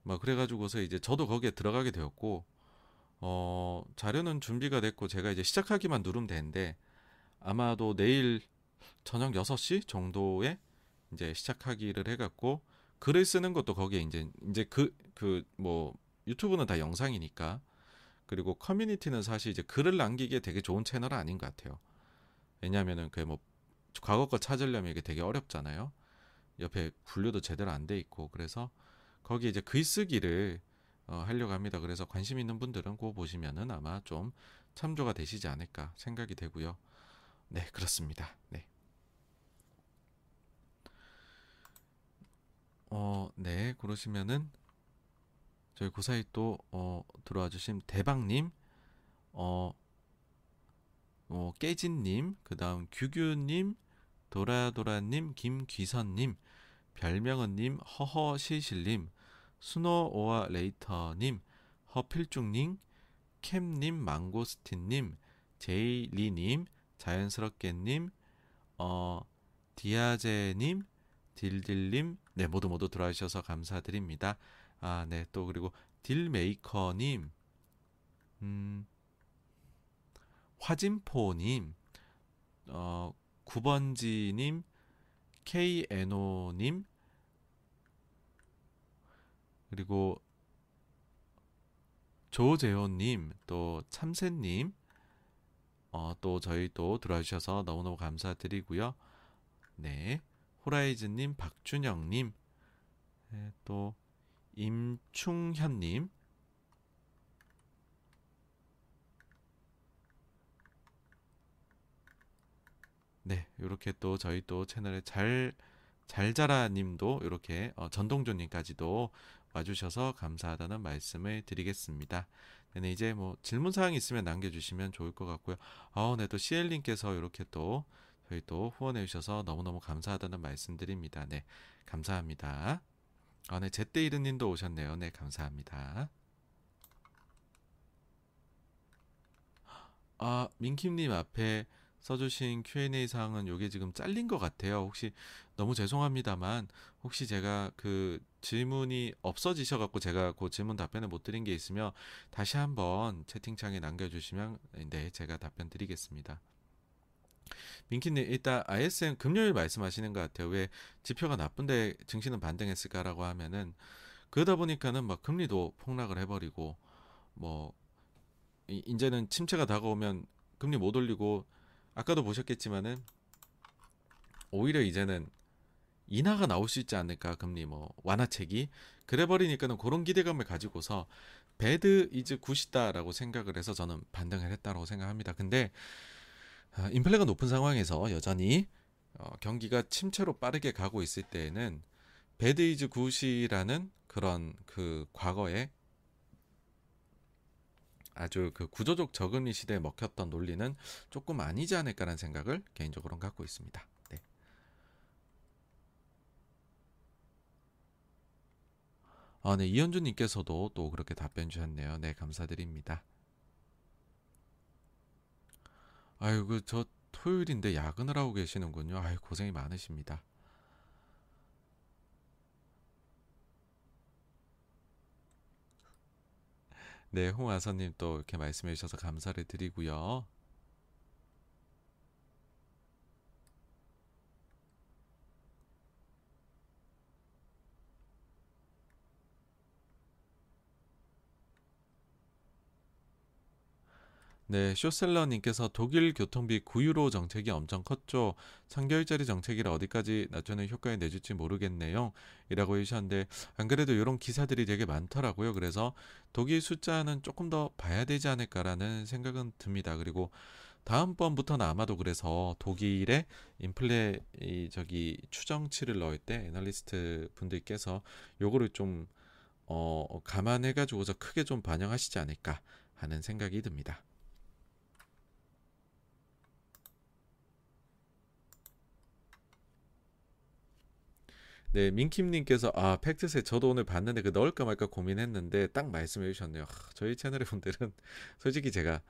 막 그래가지고서 이제 저도 거기에 들어가게 되었고 어 자료는 준비가 됐고 제가 이제 시작하기만 누르면 되는데 아마도 내일 저녁 6시 정도에 이제 시작하기를 해갖고 글을 쓰는 것도 거기에 이제 이제 그 그 뭐 유튜브는 다 영상이니까 그리고 커뮤니티는 사실 이제 글을 남기기에 되게 좋은 채널은 아닌 것 같아요. 왜냐하면은 그뭐 과거 거 찾으려면 이게 되게 어렵잖아요. 옆에 분류도 제대로 안 돼 있고 그래서 거기 이제 글쓰기를 어, 하려고 합니다. 그래서 관심 있는 분들은 그거 보시면은 아마 좀 참조가 되시지 않을까 생각이 되고요. 네, 그렇습니다. 네. 어, 네, 그러시면은 저희 그 사이 또 어, 들어와 주신 대박님, 어, 어 깨진님, 그 다음 규규님, 도라도라님, 김귀선님, 별명은님, 허허실실님, 스노오와 레이터님, 허필중님, 캠님, 망고스틴님, 제이리님, 자연스럽게님, 어, 디아제님, 딜딜님, 네, 모두 모두 들어와 주셔서 감사드립니다. 아, 네, 또 그리고 딜메이커님, 음, 화진포님, 어, 9번지님, KNO님, 그리고 조재호님, 또 참새님, 어, 또 저희 또 들어와 주셔서 너무너무 감사드리고요. 네. 호라이즈님, 박준영님, 네, 또 임충현님, 네, 이렇게 또 저희 또 채널에 잘 잘자라님도 이렇게 어, 전동조님까지도 와주셔서 감사하다는 말씀을 드리겠습니다. 네, 이제 뭐 질문 사항 있으면 남겨주시면 좋을 것 같고요. 아, 네, 또 CL님께서 이렇게 또 저희 또 후원해 주셔서 너무너무 감사하다는 말씀드립니다. 네, 감사합니다. 아, 네, 제때이르님도 오셨네요. 네, 감사합니다. 아, 민킴님 앞에 써주신 Q&A 사항은 요게 지금 잘린 것 같아요. 혹시 너무 죄송합니다만 혹시 제가 그 질문이 없어지셔 갖고 제가 그 질문 답변을 못 드린 게 있으면 다시 한번 채팅창에 남겨주시면 네 제가 답변 드리겠습니다. 민키님 일단 ISM 금요일 말씀하시는 것 같아요. 왜 지표가 나쁜데 증시는 반등했을까라고 하면은 그러다 보니까는 막 금리도 폭락을 해버리고 뭐 이제는 침체가 다가오면 금리 못 올리고 아까도 보셨겠지만은 오히려 이제는 인하가 나올 수 있지 않을까 금리 뭐 완화책이 그래 버리니까는 그런 기대감을 가지고서 bad is good이다라고 생각을 해서 저는 반등을 했다고 생각합니다. 근데 아, 인플레가 높은 상황에서 여전히 어, 경기가 침체로 빠르게 가고 있을 때에는 bad is good이라는 그런 그 과거에 아주 그 구조적 저금리 시대에 먹혔던 논리는 조금 아니지 않을까라는 생각을 개인적으로 갖고 있습니다. 네. 아, 네. 이현주님께서도 또 그렇게 답변 주셨네요. 네, 감사드립니다. 아유, 그저 토요일인데 야근을 하고 계시는군요. 아유, 고생이 많으십니다. 네, 홍아선님 또 이렇게 말씀해 주셔서 감사를 드리고요. 네, 쇼셀러님께서 독일 교통비 9유로 정책이 엄청 컸죠. 3개월짜리 정책이라 어디까지 낮추는 효과를 내줄지 모르겠네요. 이라고 해주셨는데, 안 그래도 이런 기사들이 되게 많더라고요. 그래서 독일 숫자는 조금 더 봐야 되지 않을까라는 생각은 듭니다. 그리고 다음번부터는 아마도 그래서 독일의 인플레 이 저기 추정치를 넣을 때 애널리스트 분들께서 요거를 좀 어, 감안해 가지고서 크게 좀 반영하시지 않을까 하는 생각이 듭니다. 네, 민킴님께서 아 팩트셋 저도 오늘 봤는데 그 넣을까 말까 고민했는데 딱 말씀해 주셨네요. 하, 저희 채널의 분들은 솔직히 제가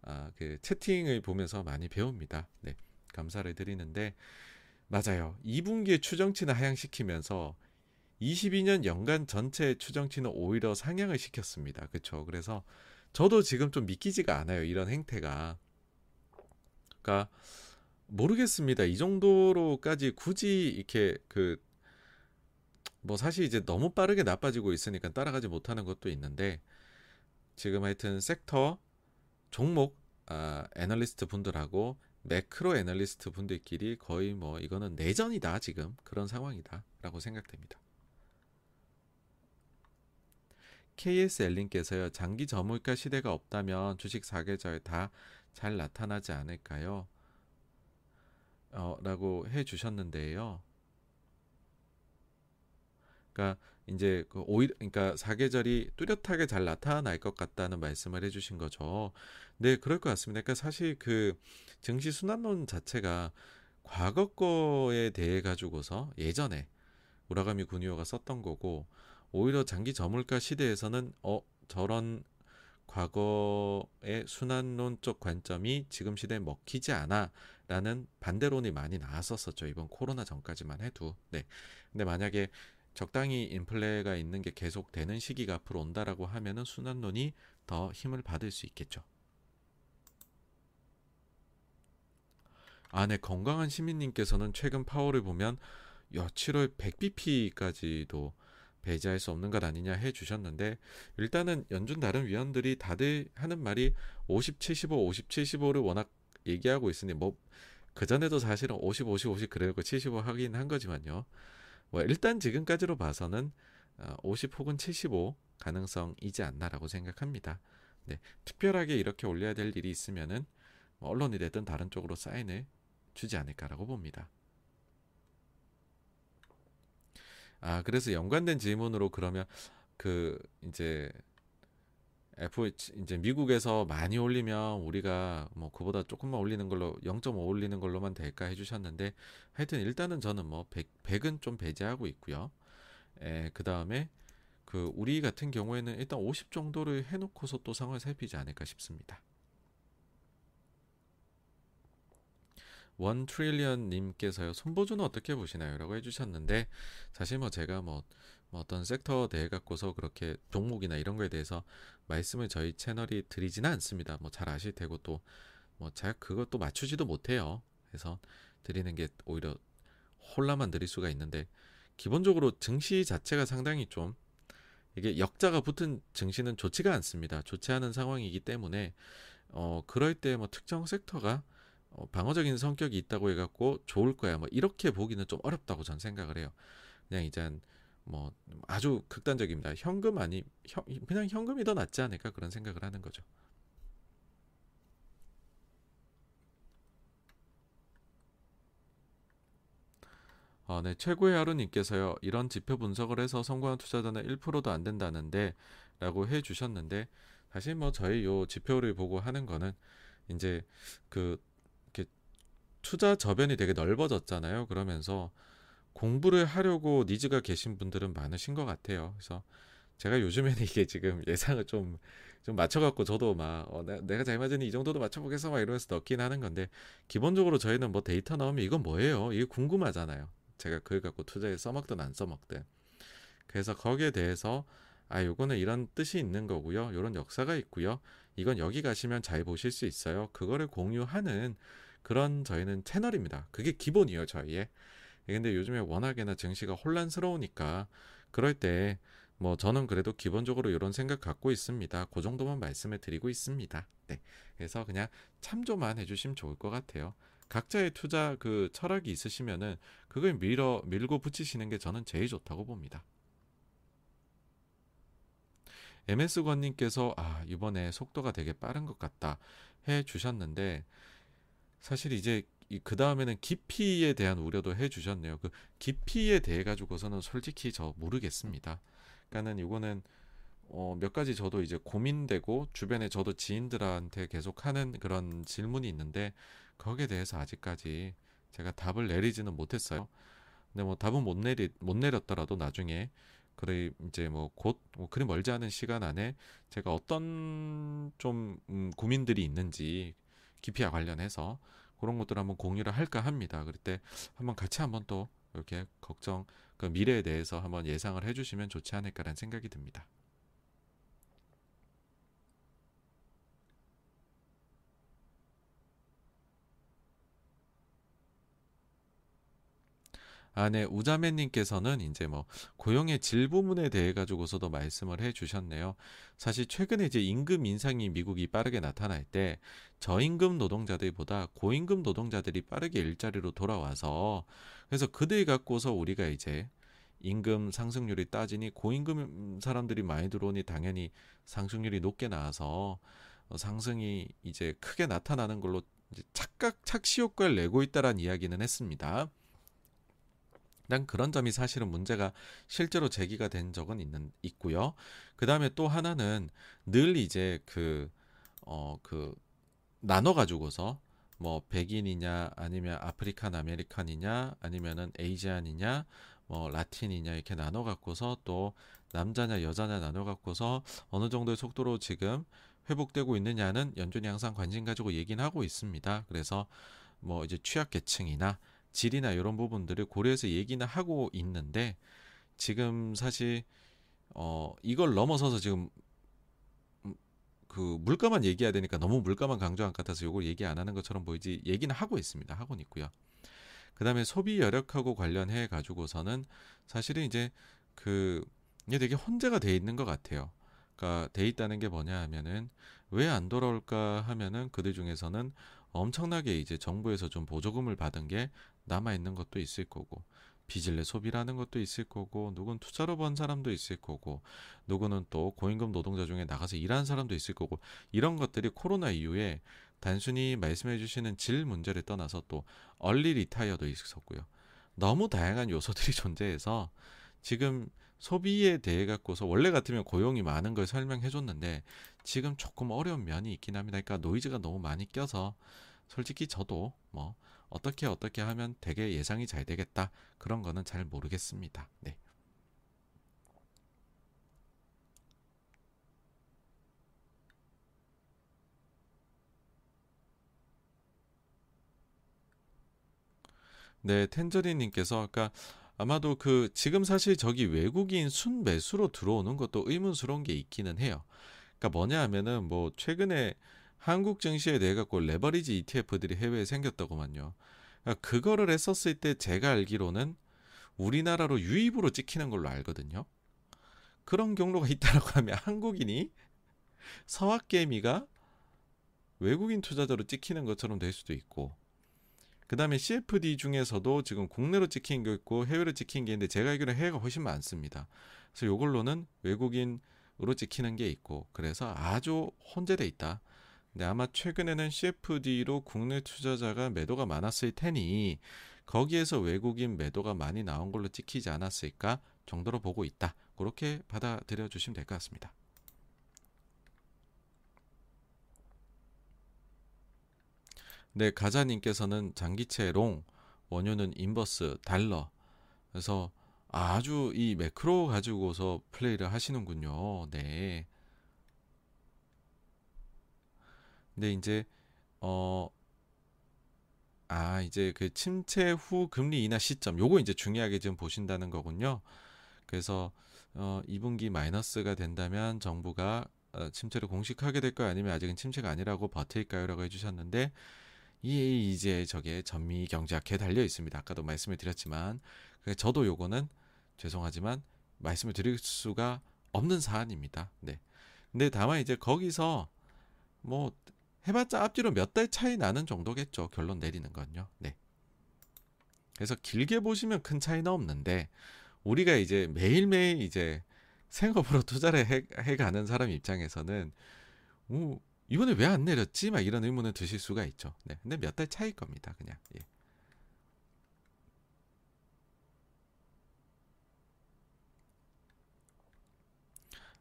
아, 그 채팅을 보면서 많이 배웁니다. 네, 감사를 드리는데 맞아요. 2분기에 추정치는 하향시키면서 22년 연간 전체 추정치는 오히려 상향을 시켰습니다. 그렇죠. 그래서 저도 지금 좀 믿기지가 않아요. 이런 행태가. 그러니까 모르겠습니다. 이 정도로까지 굳이 이렇게 그 뭐 사실 이제 너무 빠르게 나빠지고 있으니까 따라가지 못하는 것도 있는데 지금 하여튼 섹터 종목 아, 애널리스트 분들하고 매크로 애널리스트 분들끼리 거의 뭐 이거는 내전이다 지금 그런 상황이다라고 생각됩니다. KSL님께서요 장기 저물가 시대가 없다면 주식 사계절 다잘 나타나지 않을까요? 어, 라고 해 주셨는데요. 그러니까 이제 그 오히려 그러니까 사계절이 뚜렷하게 잘 나타날 것 같다는 말씀을 해주신 거죠. 네, 그럴 것 같습니다. 그러니까 사실 그 증시 순환론 자체가 과거 거에 대해 가지고서 예전에 우라가미 군이오가 썼던 거고 오히려 장기 저물가 시대에서는 어 저런 과거의 순환론 쪽 관점이 지금 시대에 먹히지 않아라는 반대론이 많이 나왔었었죠. 이번 코로나 전까지만 해도. 네. 근데 만약에 적당히 인플레가 있는 게 계속되는 시기가 앞으로 온다라고 하면은 순환론이 더 힘을 받을 수 있겠죠. 아, 네. 건강한 시민님께서는 최근 파워를 보면 야, 7월 100bp까지도 배제할 수 없는 것 아니냐 해 주셨는데 일단은 연준 다른 위원들이 다들 하는 말이 50, 75, 50, 75를 워낙 얘기하고 있으니 뭐 그전에도 사실은 50, 50, 50 그래고 75 하긴 한 거지만요. 뭐 일단 지금까지로 봐서는 50 어, 혹은 75 가능성이지 않나라고 생각합니다. 네, 특별하게 이렇게 올려야 될 일이 있으면은 뭐 언론이 됐든 다른 쪽으로 사인을 주지 않을까라고 봅니다. 아, 그래서 연관된 질문으로 그러면 그 이제 F 이제 미국에서 많이 올리면 우리가 뭐 그보다 조금만 올리는 걸로 0.5 올리는 걸로만 될까 해주셨는데 하여튼 일단은 저는 뭐 100, 100 은 좀 배제하고 있고요. 에, 그 다음에 그 우리 같은 경우에는 일단 50 정도를 해놓고서 또 상황을 살피지 않을까 싶습니다. 원 트릴리언 님께서요. 손보주는 어떻게 보시나요? 라고 해주셨는데 사실 뭐 제가 뭐, 뭐 어떤 섹터 대해 갖고서 그렇게 종목이나 이런 거에 대해서 말씀을 저희 채널이 드리지는 않습니다. 뭐 잘 아실 테고 또 뭐 잘 그것도 맞추지도 못해요. 그래서 드리는 게 오히려 혼란만 드릴 수가 있는데 기본적으로 증시 자체가 상당히 좀 이게 역자가 붙은 증시는 좋지가 않습니다. 좋지 않은 상황이기 때문에 어 그럴 때 뭐 특정 섹터가 어, 방어적인 성격이 있다고 해갖고 좋을 거야 뭐 이렇게 보기는 좀 어렵다고 전 생각을 해요. 그냥 이제 뭐 아주 극단적입니다. 현금 아니 현, 그냥 현금이 더 낫지 않을까 그런 생각을 하는 거죠. 어, 네, 최고의 하루님께서요, 이런 지표 분석을 해서 성공한 투자자는 1%도 안 된다는데, 라고 해 주셨는데, 사실 뭐 저희 요 지표를 보고 하는 거는, 이제 그, 이렇게 투자 저변이 되게 넓어졌잖아요. 그러면서 공부를 하려고 니즈가 계신 분들은 많으신 것 같아요. 그래서 제가 요즘에는 이게 지금 예상을 좀, 좀 맞춰갖고 저도 막, 어, 내가 잘 맞으니 이 정도도 맞춰보겠어 막 이러면서 넣긴 하는 건데, 기본적으로 저희는 뭐 데이터 나오면 이건 뭐예요? 이게 궁금하잖아요. 제가 그걸 갖고 투자에 써먹든 안 써먹든. 그래서 거기에 대해서, 아, 요거는 이런 뜻이 있는 거고요. 요런 역사가 있고요. 이건 여기 가시면 잘 보실 수 있어요. 그거를 공유하는 그런 저희는 채널입니다. 그게 기본이에요, 저희의. 근데 요즘에 워낙에나 증시가 혼란스러우니까 그럴 때 뭐 저는 그래도 기본적으로 이런 생각 갖고 있습니다. 그 정도만 말씀을 드리고 있습니다. 네. 그래서 그냥 참조만 해주시면 좋을 것 같아요. 각자의 투자 그 철학이 있으시면은 그걸 밀어 밀고 붙이시는 게 저는 제일 좋다고 봅니다. MS 권님께서 아 이번에 속도가 되게 빠른 것 같다 해 주셨는데 사실 이제 그 다음에는 깊이에 대한 우려도 해주셨네요. 그 깊이에 대해 가지고서는 솔직히 저 모르겠습니다. 그러니까는 이거는 어, 몇 가지 저도 이제 고민되고 주변에 저도 지인들한테 계속 하는 그런 질문이 있는데 거기에 대해서 아직까지 제가 답을 내리지는 못했어요. 근데 뭐 답은 못 내리 못 내렸더라도 나중에 그래 이제 뭐곧 뭐 그리 멀지 않은 시간 안에 제가 어떤 좀 음, 고민들이 있는지 깊이와 관련해서 그런 것들 한번 공유를 할까 합니다. 그럴 때 한번 같이 한번 또 이렇게 걱정 그 미래에 대해서 한번 예상을 해주시면 좋지 않을까라는 생각이 듭니다. 아, 네. 우자매님께서는 이제 뭐 고용의 질 부분에 대해 가지고서도 말씀을 해 주셨네요. 사실 최근에 이제 임금 인상이 미국이 빠르게 나타날 때 저임금 노동자들보다 고임금 노동자들이 빠르게 일자리로 돌아와서 그래서 그들 갖고서 우리가 이제 임금 상승률이 따지니 고임금 사람들이 많이 들어오니 당연히 상승률이 높게 나와서 상승이 이제 크게 나타나는 걸로 착각 착시 효과를 내고 있다라는 이야기는 했습니다. 난 그런 점이 사실은 문제가 실제로 제기가 된 적은 있는 있고요. 그다음에 또 하나는 늘 이제 그 어, 그 나눠 가지고서 뭐 백인이냐 아니면 African American이냐 아니면은 Asian이냐 뭐 라틴이냐 이렇게 나눠 갖고서 또 남자냐 여자냐 나눠 갖고서 어느 정도의 속도로 지금 회복되고 있느냐는 연준이 항상 관심 가지고 얘기는 하고 있습니다. 그래서 뭐 이제 취약 계층이나 질이나 이런 부분들을 고려해서 얘기는 하고 있는데 지금 사실 어 이걸 넘어서서 지금 음, 그 물가만 얘기해야 되니까 너무 물가만 강조한 것 같아서 이걸 얘기 안 하는 것처럼 보이지 얘기는 하고 있습니다. 하고는 있고요. 그다음에 소비 여력하고 관련해 가지고서는 사실은 이제 그 이게 되게 혼재가 돼 있는 것 같아요. 그러니까 돼 있다는 게 뭐냐 하면은 왜 안 돌아올까 하면은 그들 중에서는 엄청나게 이제 정부에서 좀 보조금을 받은 게 남아 있는 것도 있을 거고 빚을 내 소비라는 것도 있을 거고 누군 투자로 번 사람도 있을 거고 누구는 또 고임금 노동자 중에 나가서 일하는 사람도 있을 거고 이런 것들이 코로나 이후에 단순히 말씀해 주시는 질 문제를 떠나서 또 얼리 리타이어도 있었고요. 너무 다양한 요소들이 존재해서 지금 소비에 대해 갖고서 원래 같으면 고용이 많은 걸 설명해 줬는데 지금 조금 어려운 면이 있긴 합니다. 그러니까 노이즈가 너무 많이 껴서 솔직히 저도 뭐 어떻게 어떻게 하면 되게 예상이 잘 되겠다 그런 거는 잘 모르겠습니다. 네. 네, 텐저리님께서 아까 아마도 그 지금 사실 저기 외국인 순매수로 들어오는 것도 의문스러운 게 있기는 해요. 그러니까 뭐냐 하면은 뭐 최근에 한국 증시에 대해 갖고 레버리지 ETF들이 해외에 생겼다고만요. 그러니까 그거를 했었을 때 제가 알기로는 우리나라로 유입으로 찍히는 걸로 알거든요. 그런 경로가 있다라고 하면 한국인이 서학개미가 외국인 투자자로 찍히는 것처럼 될 수도 있고 그 다음에 CFD 중에서도 지금 국내로 찍힌 게 있고 해외로 찍힌 게 있는데 제가 알기로는 해외가 훨씬 많습니다. 그래서 이걸로는 외국인으로 찍히는 게 있고 그래서 아주 혼재돼 있다. 근데 아마 최근에는 CFD로 국내 투자자가 매도가 많았을 테니 거기에서 외국인 매도가 많이 나온 걸로 찍히지 않았을까 정도로 보고 있다. 그렇게 받아들여 주시면 될 것 같습니다. 네, 가자님께서는 장기채 long, 원유는 inverse, 달러. 그래서 아주 이 매크로 가지고서 플레이를 하시는군요. 네. 근데 이제 어 아, 이제 그 침체 후 금리 인하 시점 요거 이제 중요하게 지금 보신다는 거군요. 그래서 어 2분기 마이너스가 된다면 정부가 어, 침체를 공식하게 될까요? 아니면 아직은 침체가 아니라고 버틸까요? 라고 해주셨는데 이 이제 저게 전미 경제학에 달려 있습니다. 아까도 말씀을 드렸지만 저도 요거는 죄송하지만 말씀을 드릴 수가 없는 사안입니다. 네. 근데 다만 이제 거기서 뭐 해봤자 앞뒤로 몇 달 차이 나는 정도겠죠. 결론 내리는 건요. 네. 그래서 길게 보시면 큰 차이는 없는데 우리가 이제 매일매일 이제 생업으로 투자를 해, 해가는 사람 입장에서는 오, 이번에 왜 안 내렸지? 막 이런 의문을 드실 수가 있죠. 네. 근데 몇 달 차일 겁니다. 그냥. 예.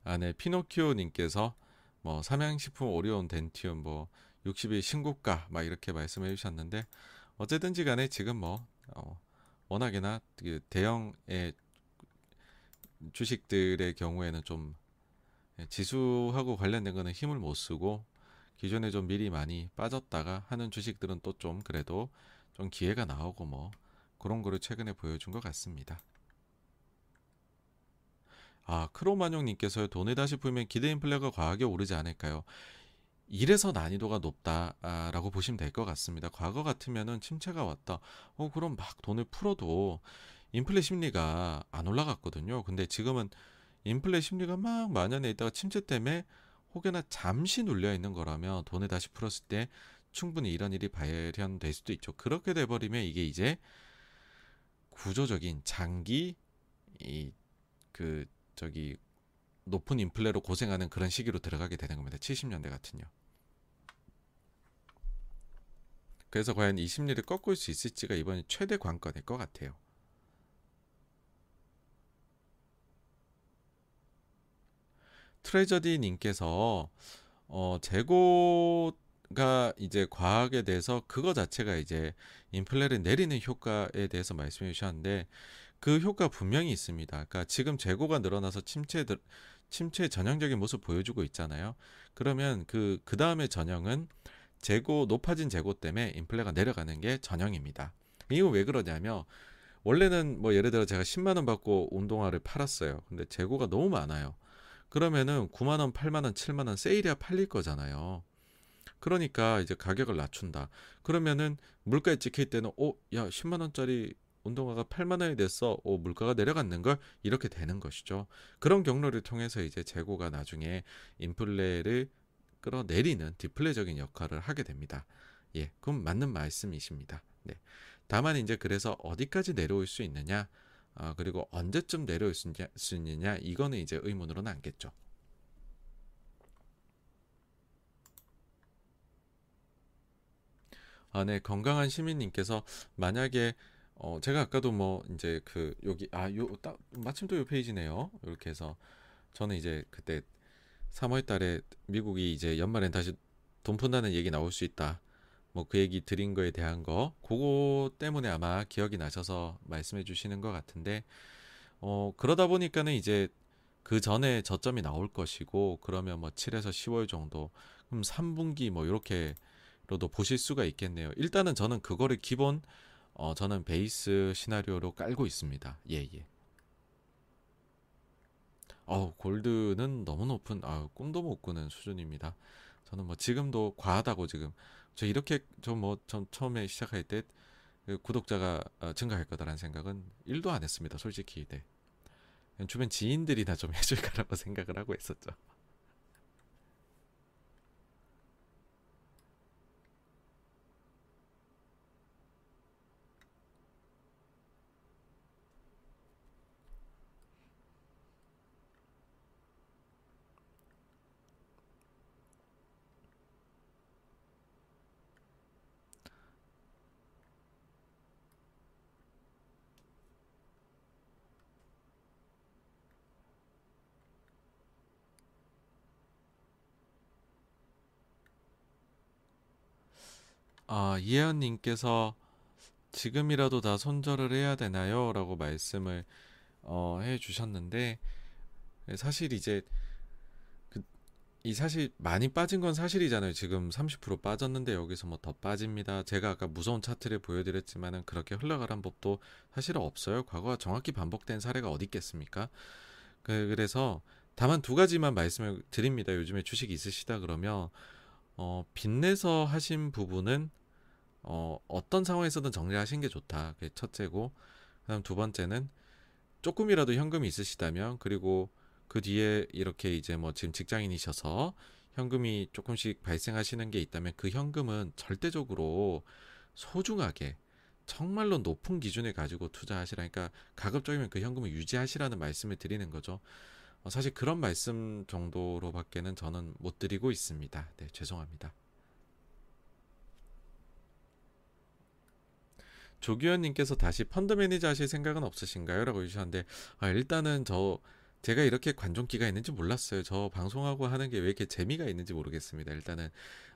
아, 네. 피노키오 님께서 뭐 삼양식품 오리온 덴티움 뭐 60일 신고가 막 이렇게 말씀해 주셨는데 어쨌든지 간에 지금 뭐 어, 워낙에나 그 대형의 주식들의 경우에는 좀 지수하고 관련된 거는 힘을 못 쓰고 기존에 좀 미리 많이 빠졌다가 하는 주식들은 또 좀 그래도 좀 기회가 나오고 뭐 그런 거를 최근에 보여준 것 같습니다. 아, 크로마뇽님께서 돈을 다시 풀면 기대 인플레가 과하게 오르지 않을까요? 이래서 난이도가 높다라고 보시면 될 것 같습니다. 과거 같으면은 침체가 왔다. 어, 그럼 막 돈을 풀어도 인플레 심리가 안 올라갔거든요. 근데 지금은 인플레 심리가 막 만연해 있다가 침체 때문에 혹여나 잠시 눌려 있는 거라면 돈을 다시 풀었을 때 충분히 이런 일이 발현될 수도 있죠. 그렇게 돼 버리면 이게 이제 구조적인 장기 이 그 저기 높은 인플레로 고생하는 그런 시기로 들어가게 되는 겁니다. 70년대 같은요. 그래서 과연 이 심리를 꺾을 수 있을지가 이번에 최대 관건일 것 같아요. 트레저디 님께서 어 재고가 이제 과하게 돼서 그거 자체가 이제 인플레를 내리는 효과에 대해서 말씀해 주셨는데 그 효과 분명히 있습니다. 그러니까 지금 재고가 늘어나서 침체 침체 전형적인 모습 보여주고 있잖아요. 그러면 그 그 다음에 전형은 재고 높아진 재고 때문에 인플레가 내려가는 게 전형입니다. 이거 왜 그러냐면 원래는 뭐 예를 들어 제가 10만 원 받고 운동화를 팔았어요. 근데 재고가 너무 많아요. 그러면은 9만 원, 8만 원, 7만 원 세일이야 팔릴 거잖아요. 그러니까 이제 가격을 낮춘다. 그러면은 물가에 찍힐 때는 어, 야, 10만 원짜리 운동화가 8만 원이 됐어. 오, 물가가 내려갔는 걸 이렇게 되는 것이죠. 그런 경로를 통해서 이제 재고가 나중에 인플레를 끌어내리는 디플레적인 역할을 하게 됩니다. 예, 그럼 맞는 말씀이십니다. 네. 다만 이제 그래서 어디까지 내려올 수 있느냐, 아, 그리고 언제쯤 내려올 수, 있냐, 수 있느냐, 이거는 이제 의문으로 남겠죠. 아, 네, 건강한 시민님께서 만약에 어, 제가 아까도 뭐 이제 그 여기 아, 요 딱 마침 또 요 페이지네요. 이렇게 해서 저는 이제 그때 3월 달에 미국이 이제 연말엔 다시 돈 푼다는 얘기 나올 수 있다. 뭐 그 얘기 드린 거에 대한 거 그거 때문에 아마 기억이 나셔서 말씀해 주시는 것 같은데 어 그러다 보니까는 이제 그 전에 저점이 나올 것이고 그러면 뭐 7에서 10월 정도 그럼 3분기 뭐 이렇게로도 보실 수가 있겠네요. 일단은 저는 그거를 기본 어, 저는 베이스 시나리오로 깔고 있습니다. 예, 예. 어, 골드는 너무 높은, 아, 꿈도 못 꾸는 수준입니다. 저는 뭐 지금도 과하다고 지금, 저 이렇게, 저 뭐, 전 처음에 시작할 때그 구독자가 어, 증가할 거다라는 생각은 1도 안 했습니다. 솔직히, 네. 주변 지인들이나 좀 해줄 까라고 생각을 하고 있었죠. 아, 이혜연님께서 지금이라도 다 손절을 해야 되나요? 라고 말씀을 어, 해 주셨는데 사실 이제 그, 이 사실 많이 빠진 건 사실이잖아요. 지금 30% 빠졌는데 여기서 뭐 더 빠집니다. 제가 아까 무서운 차트를 보여드렸지만은 그렇게 흘러가란 법도 사실은 없어요. 과거와 정확히 반복된 사례가 어디 있겠습니까? 그, 그래서 다만 두 가지만 말씀을 드립니다. 요즘에 주식 있으시다 그러면 어, 빚내서 하신 부분은 어, 어떤 상황에서든 정리하신 게 좋다. 그게 첫째고, 그다음 두 번째는 조금이라도 현금이 있으시다면 그리고 그 뒤에 이렇게 이제 뭐 지금 직장인이셔서 현금이 조금씩 발생하시는 게 있다면 그 현금은 절대적으로 소중하게 정말로 높은 기준을 가지고 투자하시라니까 가급적이면 그 현금을 유지하시라는 말씀을 드리는 거죠. 어, 사실 그런 말씀 정도로밖에는 저는 못 드리고 있습니다. 네, 죄송합니다. 조규현님께서 다시 펀드 매니저 하실 생각은 없으신가요? 라고 해주셨는데, 아, 일단은 저, 제가 이렇게 관종기가 있는지 몰랐어요. 저 방송하고 하는 게 왜 이렇게 재미가 있는지 모르겠습니다. 일단은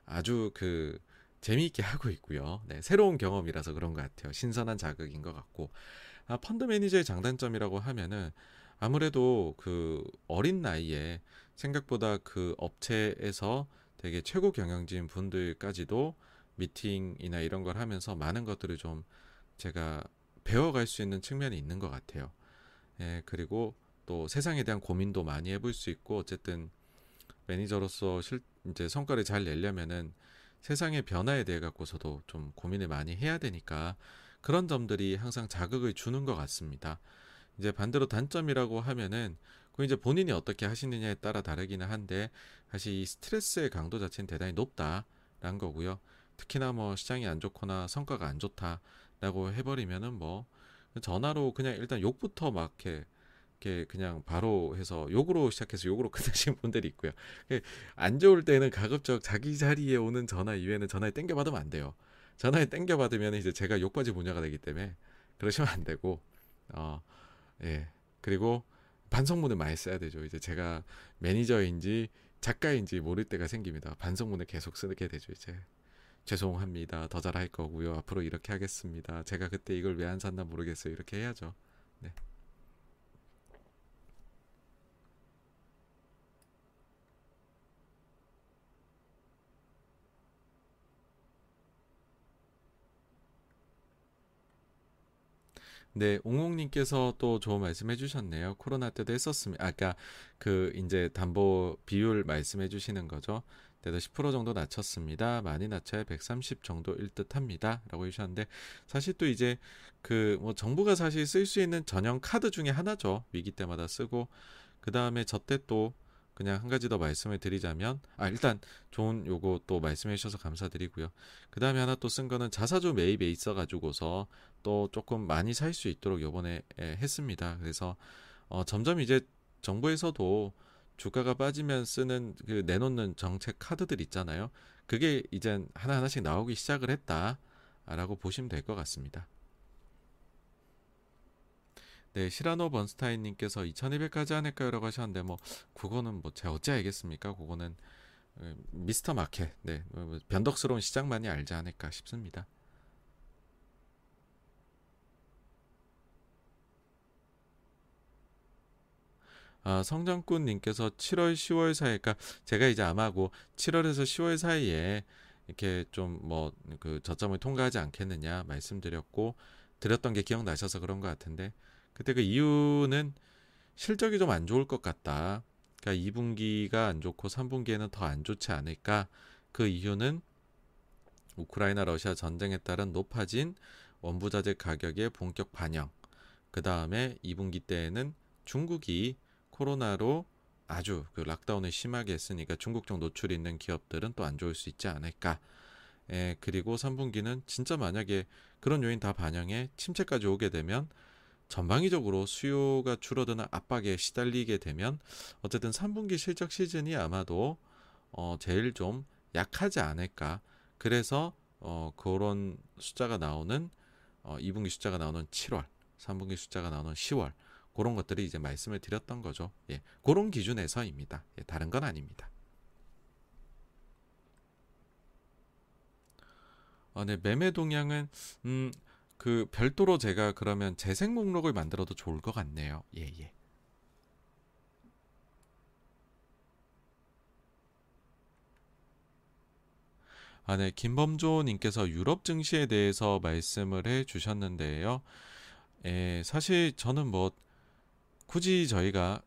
아주 그, 재미있게 하고 있고요. 네, 새로운 경험이라서 그런 것 같아요. 신선한 자극인 것 같고. 아, 펀드 매니저의 장단점이라고 하면은 아무래도 그 어린 나이에 생각보다 그 업체에서 되게 최고 경영진 분들까지도 미팅이나 이런 걸 하면서 많은 것들을 좀 제가 배워갈 수 있는 측면이 있는 것 같아요. 예, 그리고 또 세상에 대한 고민도 많이 해볼 수 있고 어쨌든 매니저로서 실 이제 성과를 잘 내려면은 세상의 변화에 대해 갖고서도 좀 고민을 많이 해야 되니까 그런 점들이 항상 자극을 주는 것 같습니다. 이제 반대로 단점이라고 하면은 그 이제 본인이 어떻게 하시느냐에 따라 다르기는 한데 사실 이 스트레스의 강도 자체는 대단히 높다라는 거고요. 특히나 뭐 시장이 안 좋거나 성과가 안 좋다라고 해버리면은 뭐 전화로 그냥 일단 욕부터 막 이렇게 그냥 바로 해서 욕으로 시작해서 욕으로 끝내시는 분들이 있고요. 안 좋을 때는 가급적 자기 자리에 오는 전화 이외에는 전화에 땡겨 받으면 안 돼요. 전화에 땡겨 받으면 이제 제가 욕받이 분야가 되기 때문에 그러시면 안 되고 어 예. 그리고 반성문을 많이 써야 되죠. 이제 제가 매니저인지 작가인지 모를 때가 생깁니다. 반성문을 계속 쓰게 되죠. 이제 죄송합니다. 더 잘할 거고요. 앞으로 이렇게 하겠습니다. 제가 그때 이걸 왜 안 샀나 모르겠어요. 이렇게 해야죠. 네. 네, 옹옥님께서 또 좋은 말씀 해 주셨네요. 코로나 때도 했었습니다. 아까 그 이제 담보 비율 말씀해 주시는 거죠. 때도 10% 정도 낮췄습니다. 많이 낮춰야 130 정도일 듯 합니다. 라고 해주셨는데 사실 또 이제 그 뭐 정부가 사실 쓸 수 있는 전용 카드 중에 하나죠. 위기 때마다 쓰고 그 다음에 저때 또 그냥 한 가지 더 말씀을 드리자면 아 일단 좋은 요거 또 말씀해 주셔서 감사드리고요. 그 다음에 하나 또 쓴 거는 자사주 매입에 있어 가지고서 또 조금 많이 살 수 있도록 요번에 했습니다. 그래서 어 점점 이제 정부에서도 주가가 빠지면 쓰는 그 내놓는 정책 카드들 있잖아요. 그게 이젠 하나하나씩 나오기 시작을 했다라고 보시면 될 것 같습니다. 네, 시라노 번스타인 님께서 2200까지 않을까요? 라고 하셨는데, 뭐, 그거는 뭐, 제가 어찌 알겠습니까? 그거는, 어, 미스터 마켓, 네, 뭐, 변덕스러운 시장만이 알지 않을까 싶습니다. 아, 성장꾼님께서 7월, 10월 사이, 그러니까 제가 이제 아마 고 7월에서 10월 사이에 이렇게 좀 뭐 그 저점을 통과하지 않겠느냐 말씀드렸고 드렸던 게 기억나셔서 그런 것 같은데 그때 그 이유는 실적이 좀 안 좋을 것 같다. 그러니까 2분기가 안 좋고 3분기에는 더 안 좋지 않을까. 그 이유는 우크라이나 러시아 전쟁에 따른 높아진 원부자재 가격의 본격 반영. 그 다음에 2분기 때에는 중국이 코로나로 아주 그 락다운을 심하게 했으니까 중국 쪽 노출이 있는 기업들은 또 안 좋을 수 있지 않을까. 예, 그리고 3분기는 진짜 만약에 그런 요인 다 반영해 침체까지 오게 되면 전방위적으로 수요가 줄어드는 압박에 시달리게 되면 어쨌든 3분기 실적 시즌이 아마도 어 제일 좀 약하지 않을까. 그래서 어 그런 숫자가 나오는 어 2분기 숫자가 나오는 7월, 3분기 숫자가 나오는 10월 그런 것들이 이제 말씀을 드렸던 거죠. 예. 그런 기준에서입니다. 예, 다른 건 아닙니다. 어, 네, 매매 동향은 음, 그 별도로 제가 그러면 재생 목록을 만들어도 좋을 것 같네요. 예, 예. 아, 네. 김범조 님께서 유럽 증시에 대해서 말씀을 해 주셨는데요. 예, 사실 저는 뭐 굳이 저희가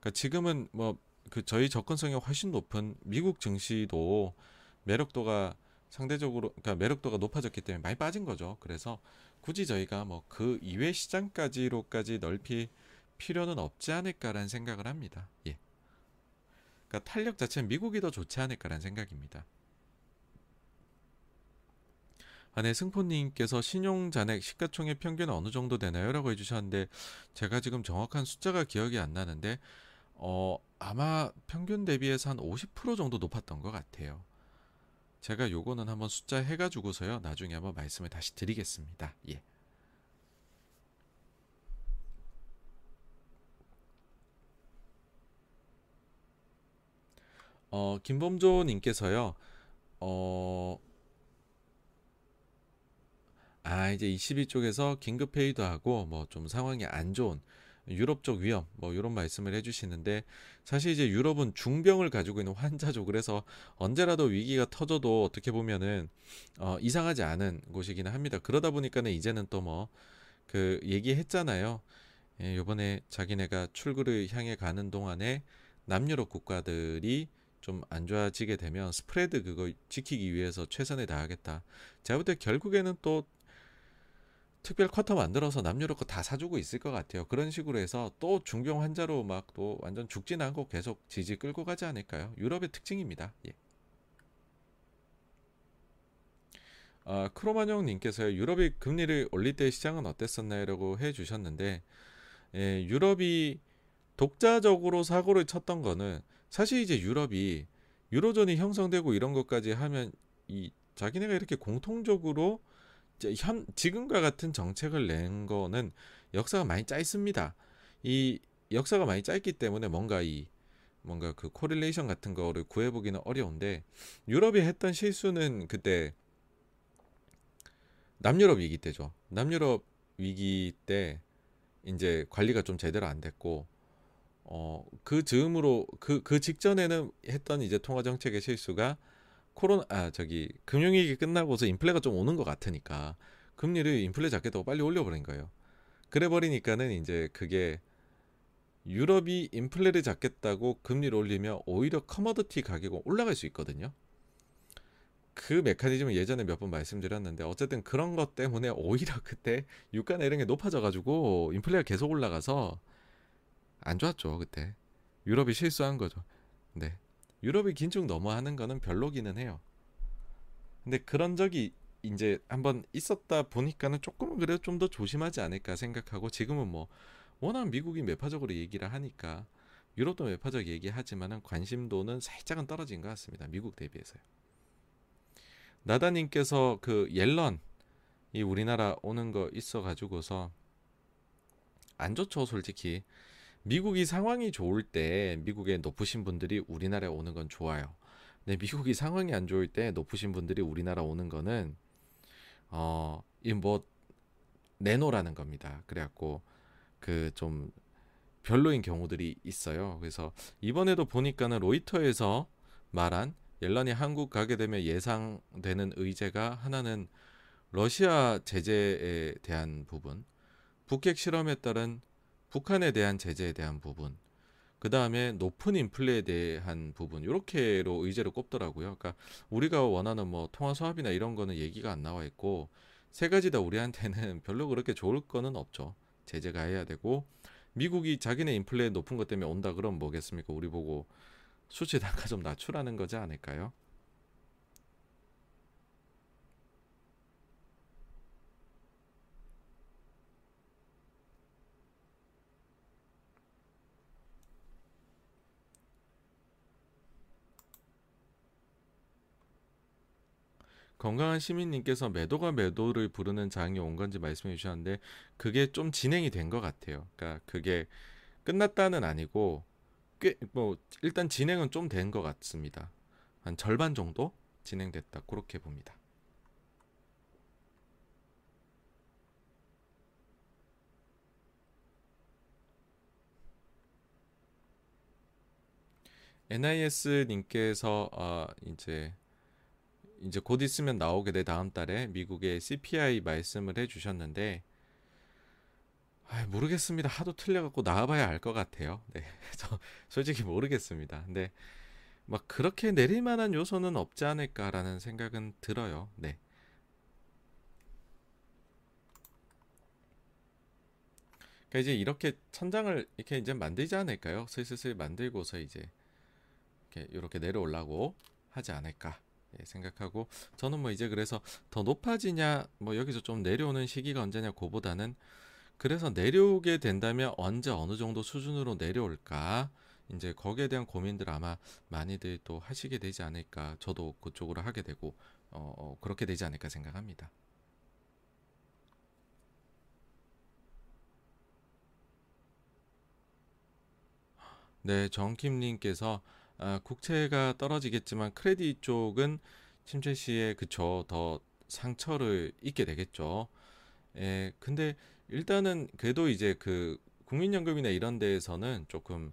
그러니까 지금은 뭐 그 저희 접근성이 훨씬 높은 미국 증시도 매력도가 상대적으로 그러니까 매력도가 높아졌기 때문에 많이 빠진 거죠. 그래서 굳이 저희가 뭐 그 이외 시장까지로까지 넓힐 필요는 없지 않을까라는 생각을 합니다. 예. 그러니까 탄력 자체는 미국이 더 좋지 않을까라는 생각입니다. 아, 네, 승포님께서 신용 잔액 시가총액 평균 어느 정도 되나요? 라고 해주셨는데, 제가 지금 정확한 숫자가 기억이 안 나는데, 어, 아마 평균 대비해서 한 50% 정도 높았던 것 같아요. 제가 요거는 한번 숫자 해가지고서요, 나중에 한번 말씀을 다시 드리겠습니다. 예. 어, 김범조님께서요, 어, 아, 이제 22 쪽에서 긴급 회의도 하고 뭐 좀 상황이 안 좋은 유럽 쪽 위험 뭐 이런 말씀을 해주시는데 사실 이제 유럽은 중병을 가지고 있는 환자죠. 그래서 언제라도 위기가 터져도 어떻게 보면은 어, 이상하지 않은 곳이기는 합니다. 그러다 보니까는 이제는 또 뭐 그 얘기했잖아요. 예, 요번에 자기네가 출구를 향해 가는 동안에 남유럽 국가들이 좀 안 좋아지게 되면 스프레드 그거 지키기 위해서 최선을 다하겠다. 제가 볼 때 결국에는 또 특별 쿼터 만들어서 남유럽 거 다 사주고 있을 것 같아요. 그런 식으로 해서 또 중병 환자로 막 또 완전 죽진 않고 계속 지지 끌고 가지 않을까요? 유럽의 특징입니다. 예. 아, 크로마뇽 님께서 유럽이 금리를 올릴 때 시장은 어땠었나요?라고 해 주셨는데 예, 유럽이 독자적으로 사고를 쳤던 거는 사실 이제 유럽이 유로존이 형성되고 이런 것까지 하면 이 자기네가 이렇게 공통적으로 현 지금과 같은 정책을 낸 거는 역사가 많이 짧습니다. 이 역사가 많이 짧기 때문에 뭔가 이 뭔가 그 correlation 같은 거를 구해보기는 어려운데 유럽이 했던 실수는 그때 남유럽 위기 때죠. 남유럽 위기 때 이제 관리가 좀 제대로 안 됐고 어그 즈음으로 그그 그 직전에는 했던 이제 통화 정책의 실수가 코로나 아 저기 금융위기 끝나고서 인플레가 좀 오는 것 같으니까 금리를 인플레 잡겠다고 빨리 올려버린 거예요. 그래 버리니까는 이제 그게 유럽이 인플레를 잡겠다고 금리를 올리면 오히려 커머더티 가격은 올라갈 수 있거든요. 그 메커니즘은 예전에 몇 번 말씀드렸는데 어쨌든 그런 것 때문에 오히려 그때 유가나 이런 게 높아져 가지고 인플레가 계속 올라가서 안 좋았죠 그때 유럽이 실수한 거죠. 네. 유럽이 긴축 너무 하는 거는 별로기는 해요. 근데 그런 적이 이제 한번 있었다 보니까는 조금은 그래도 좀 더 조심하지 않을까 생각하고 지금은 뭐 워낙 미국이 매파적으로 얘기를 하니까 유럽도 매파적 얘기하지만은 관심도는 살짝은 떨어진 것 같습니다. 미국 대비해서요. 나다님께서 그 옐런 이 우리나라 오는 거 있어 가지고서 안 좋죠 솔직히 미국이 상황이 좋을 때 미국에 높으신 분들이 우리나라에 오는 건 좋아요. 근데 미국이 상황이 안 좋을 때 높으신 분들이 우리나라 오는 거는 어, 이뭐 내놓으라는 겁니다. 그래갖고 그 좀 별로인 경우들이 있어요. 그래서 이번에도 보니까는 로이터에서 말한 옐런이 한국 가게 되면 예상되는 의제가 하나는 러시아 제재에 대한 부분, 북핵 실험에 따른 북한에 대한 제재에 대한 부분, 그 다음에 높은 인플레에 대한 부분, 이렇게로 의제를 꼽더라고요. 그러니까 우리가 원하는 뭐 통화 수합이나 이런 거는 얘기가 안 나와 있고 세 가지 다 우리한테는 별로 그렇게 좋을 거는 없죠. 제재가 해야 되고 미국이 자기네 인플레 높은 것 때문에 온다 그러면 뭐겠습니까? 우리 보고 수치 단가 좀 낮추라는 거지 않을까요? 건강한 시민님께서 매도가 매도를 부르는 장이 온 건지 말씀해 주셨는데 그게 좀 진행이 된 것 같아요. 그러니까 그게 끝났다는 아니고 꽤 뭐 일단 진행은 좀 된 것 같습니다. 한 절반 정도 진행됐다 그렇게 봅니다. NIS 님께서 아 이제 이제 곧 있으면 나오게 돼 다음 달에 미국의 CPI 말씀을 해주셨는데 아, 모르겠습니다. 하도 틀려갖고 나와봐야 알 것 같아요. 네, 저 솔직히 모르겠습니다. 근데 막 그렇게 내릴 만한 요소는 없지 않을까라는 생각은 들어요. 네. 그러니까 이제 이렇게 천장을 이렇게 이제 만들지 않을까요? 슬슬슬 만들고서 이제 이렇게 이렇게 내려올라고 하지 않을까. 예, 생각하고 저는 뭐 이제 그래서 더 높아지냐 뭐 여기서 좀 내려오는 시기가 언제냐 고보다는 그래서 내려오게 된다면 언제 어느 정도 수준으로 내려올까 이제 거기에 대한 고민들 아마 많이들 또 하시게 되지 않을까 저도 그쪽으로 하게 되고 어, 어 그렇게 되지 않을까 생각합니다. 네, 정킴님께서 아, 국채가 떨어지겠지만 크레딧 쪽은 침체 시에 그쵸 더 상처를 입게 되겠죠. 예, 근데 일단은 그래도 이제 그 국민연금이나 이런 데에서는 조금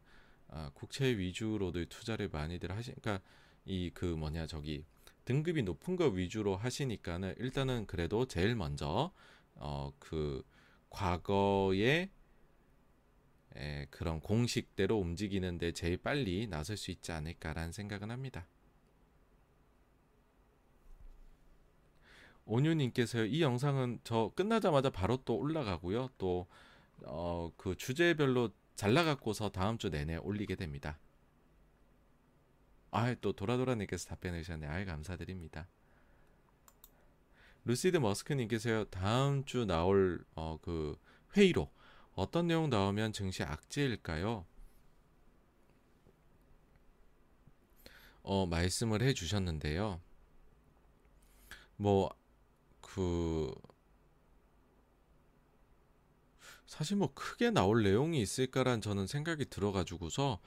아, 국채 위주로들 투자를 많이들 하시니까 이 그 뭐냐 저기 등급이 높은 거 위주로 하시니까는 일단은 그래도 제일 먼저 어 그 과거에 에, 그런 공식대로 움직이는데 제일 빨리 나설 수 있지 않을까라는 생각은 합니다. 온유님께서요. 이 영상은 저 끝나자마자 바로 또 올라가고요. 또 어, 그 주제별로 잘라갖고서 다음 주 내내 올리게 됩니다. 아, 또 도라도라님께서 답변해 주셨네. 아이 감사드립니다. 루시드 머스크님께서요. 다음 주 나올 어, 그 회의로 어떤 내용 나오면 증시 악재일까요? 어, 말씀을 해 주셨는데요. 뭐, 그, 사실 뭐 크게 나올 내용이 있을까란 저는 생각이 들어가지고서,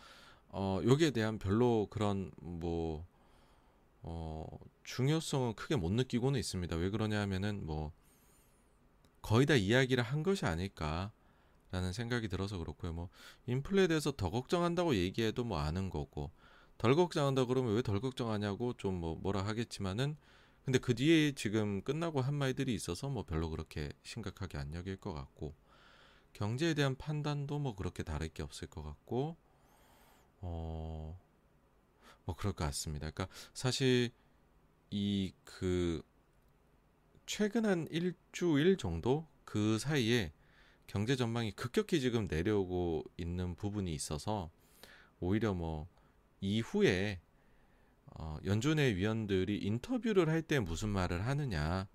어, 여기에 대한 별로 그런 뭐, 어, 중요성은 크게 못 느끼고는 있습니다. 왜 그러냐 하면은 뭐, 거의 다 이야기를 한 것이 아닐까 라는 생각이 들어서 그렇고요. 뭐, 인플레에 대해서 더 걱정한다고 얘기해도 뭐 아는 거고, 덜 걱정한다 그러면 왜 덜 걱정하냐고 좀 뭐 뭐라 하겠지만은 근데 그 뒤에 지금 끝나고 한 말들이 있어서 뭐 별로 그렇게 심각하게 안 여길 것 같고 경제에 대한 판단도 뭐 그렇게 다를 게 없을 것 같고 어 뭐 그럴 것 같습니다. 그러니까 사실 이 그 최근 한 일주일 정도 그 사이에 경제 전망이 급격히 지금 내려오고 있는 부분이 있어서 오히려 뭐 이후에 어, 연준의 위원들이 인터뷰를 할 때 무슨 말을 하느냐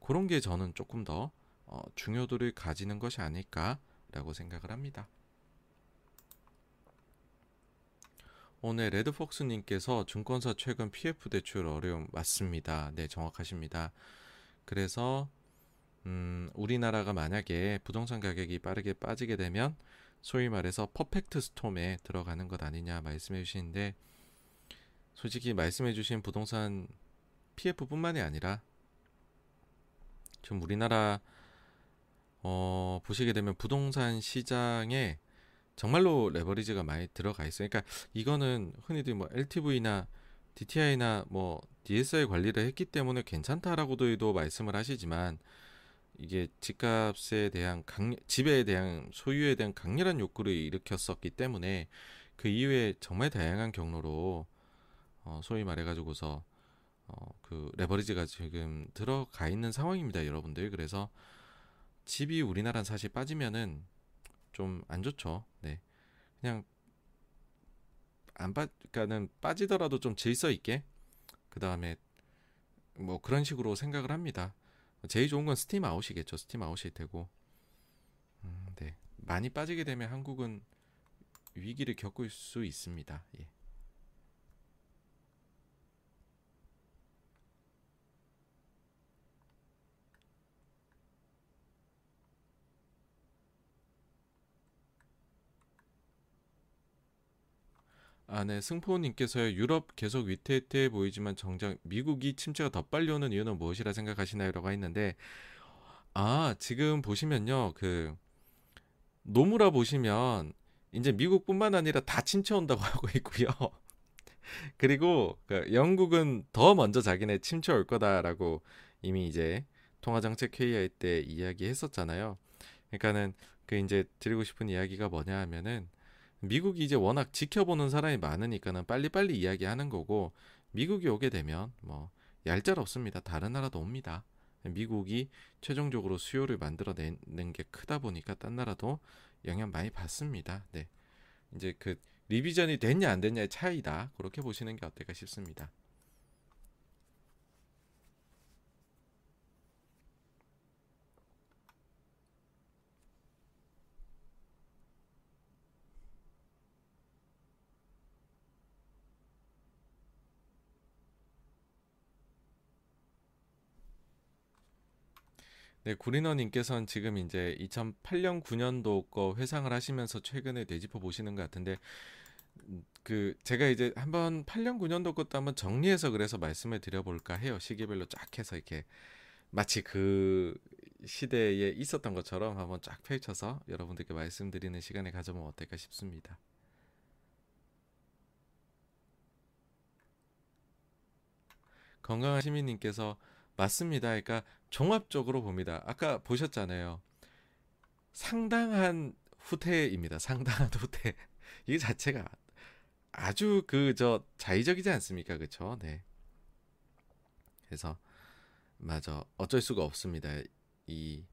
그런 게 저는 조금 더 어, 중요도를 가지는 것이 아닐까라고 생각을 합니다. 오늘 레드폭스님께서 증권사 최근 PF 대출 어려움 맞습니다. 네, 정확하십니다. 그래서 음, 우리나라가 만약에 부동산 가격이 빠르게 빠지게 되면 소위 말해서 퍼펙트 스톰에 들어가는 것 아니냐 말씀해 주시는데 솔직히 말씀해 주신 부동산 PF뿐만이 아니라 지금 우리나라 어, 보시게 되면 부동산 시장에 정말로 레버리지가 많이 들어가 있어요. 그러니까 이거는 흔히들 뭐 LTV나 DTI나 뭐 DSI 관리를 했기 때문에 괜찮다라고도 말씀을 하시지만 이게 집값에 대한 강, 집에 대한 소유에 대한 강렬한 욕구를 일으켰었기 때문에 그 이후에 정말 다양한 경로로 어, 소위 말해가지고서 어, 그 레버리지가 지금 들어가 있는 상황입니다, 여러분들. 그래서 집이 우리나라는 사실 빠지면은 좀 안 좋죠. 네, 그냥 안 빠, 그러니까는 빠지더라도 좀 질서 있게 그 다음에 뭐 그런 식으로 생각을 합니다. 제일 좋은 건 steam out이겠죠. steam out일 테고. 음, 네. 많이 빠지게 되면 한국은 위기를 겪을 수 있습니다. 예. 아, 네. 승포님께서요. 유럽 계속 위태위태해 보이지만 정작 미국이 침체가 더 빨리 오는 이유는 무엇이라 생각하시나요? 라고 했는데 아, 지금 보시면요. 그 노무라 보시면 이제 미국뿐만 아니라 다 침체 온다고 하고 있고요. 그리고 그 영국은 더 먼저 자기네 침체 올 거다라고 이미 이제 통화정책 회의할 때 이야기했었잖아요. 그러니까는 그 이제 드리고 싶은 이야기가 뭐냐 하면은 미국이 이제 워낙 지켜보는 사람이 많으니까는 빨리빨리 이야기하는 거고 미국이 오게 되면 뭐 얄짤 없습니다. 다른 나라도 옵니다. 미국이 최종적으로 수요를 만들어내는 게 크다 보니까 딴 나라도 영향 많이 받습니다. 네. 이제 그 리비전이 됐냐 안 됐냐의 차이다. 그렇게 보시는 게 어떨까 싶습니다. 네, 구리너님께서는 지금 이제 2008년 9년도 거 회상을 하시면서 최근에 되짚어 보시는 것 같은데 음, 그 제가 이제 한번 8년 9년도 것도 한번 정리해서 그래서 말씀을 드려볼까 해요. 시기별로 쫙 해서 이렇게 마치 그 시대에 있었던 것처럼 한번 쫙 펼쳐서 여러분들께 말씀드리는 시간을 가져보면 어떨까 싶습니다. 건강한 시민님께서 맞습니다. 그러니까 종합적으로 봅니다. 아까 보셨잖아요. 상당한 후퇴입니다. 상당한 후퇴. 이 자체가 아주 그 저 자의적이지 않습니까? 그렇죠? 네. 그래서 맞아. 어쩔 수가 없습니다. 이,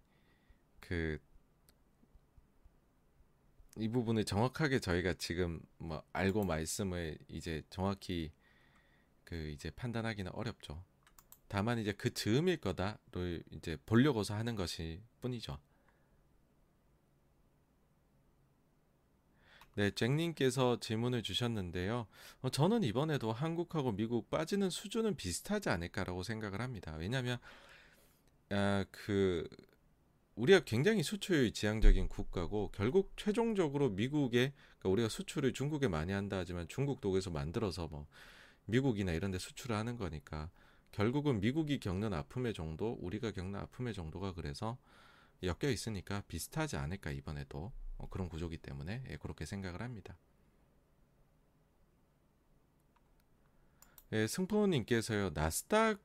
그, 이 부분을 정확하게 저희가 지금 뭐 알고 말씀을 이제 정확히 그 이제 판단하기는 어렵죠. 다만 이제 그 즈음일 거다를 이제 보려고서 하는 것이 뿐이죠. 네, 잭님께서 질문을 주셨는데요. 어, 저는 이번에도 한국하고 미국 빠지는 수준은 비슷하지 않을까라고 생각을 합니다. 왜냐하면 아, 그 우리가 굉장히 수출 지향적인 국가고 결국 최종적으로 미국에 그러니까 우리가 수출을 중국에 많이 한다 하지만 중국 독에서 만들어서 뭐 미국이나 이런 데 수출을 하는 거니까 결국은 미국이 겪는 아픔의 정도, 우리가 겪는 아픔의 정도가 그래서 엮여 있으니까 비슷하지 않을까 이번에도 어, 그런 구조기 때문에 예, 그렇게 생각을 합니다. 예, 승포님께서요 나스닥의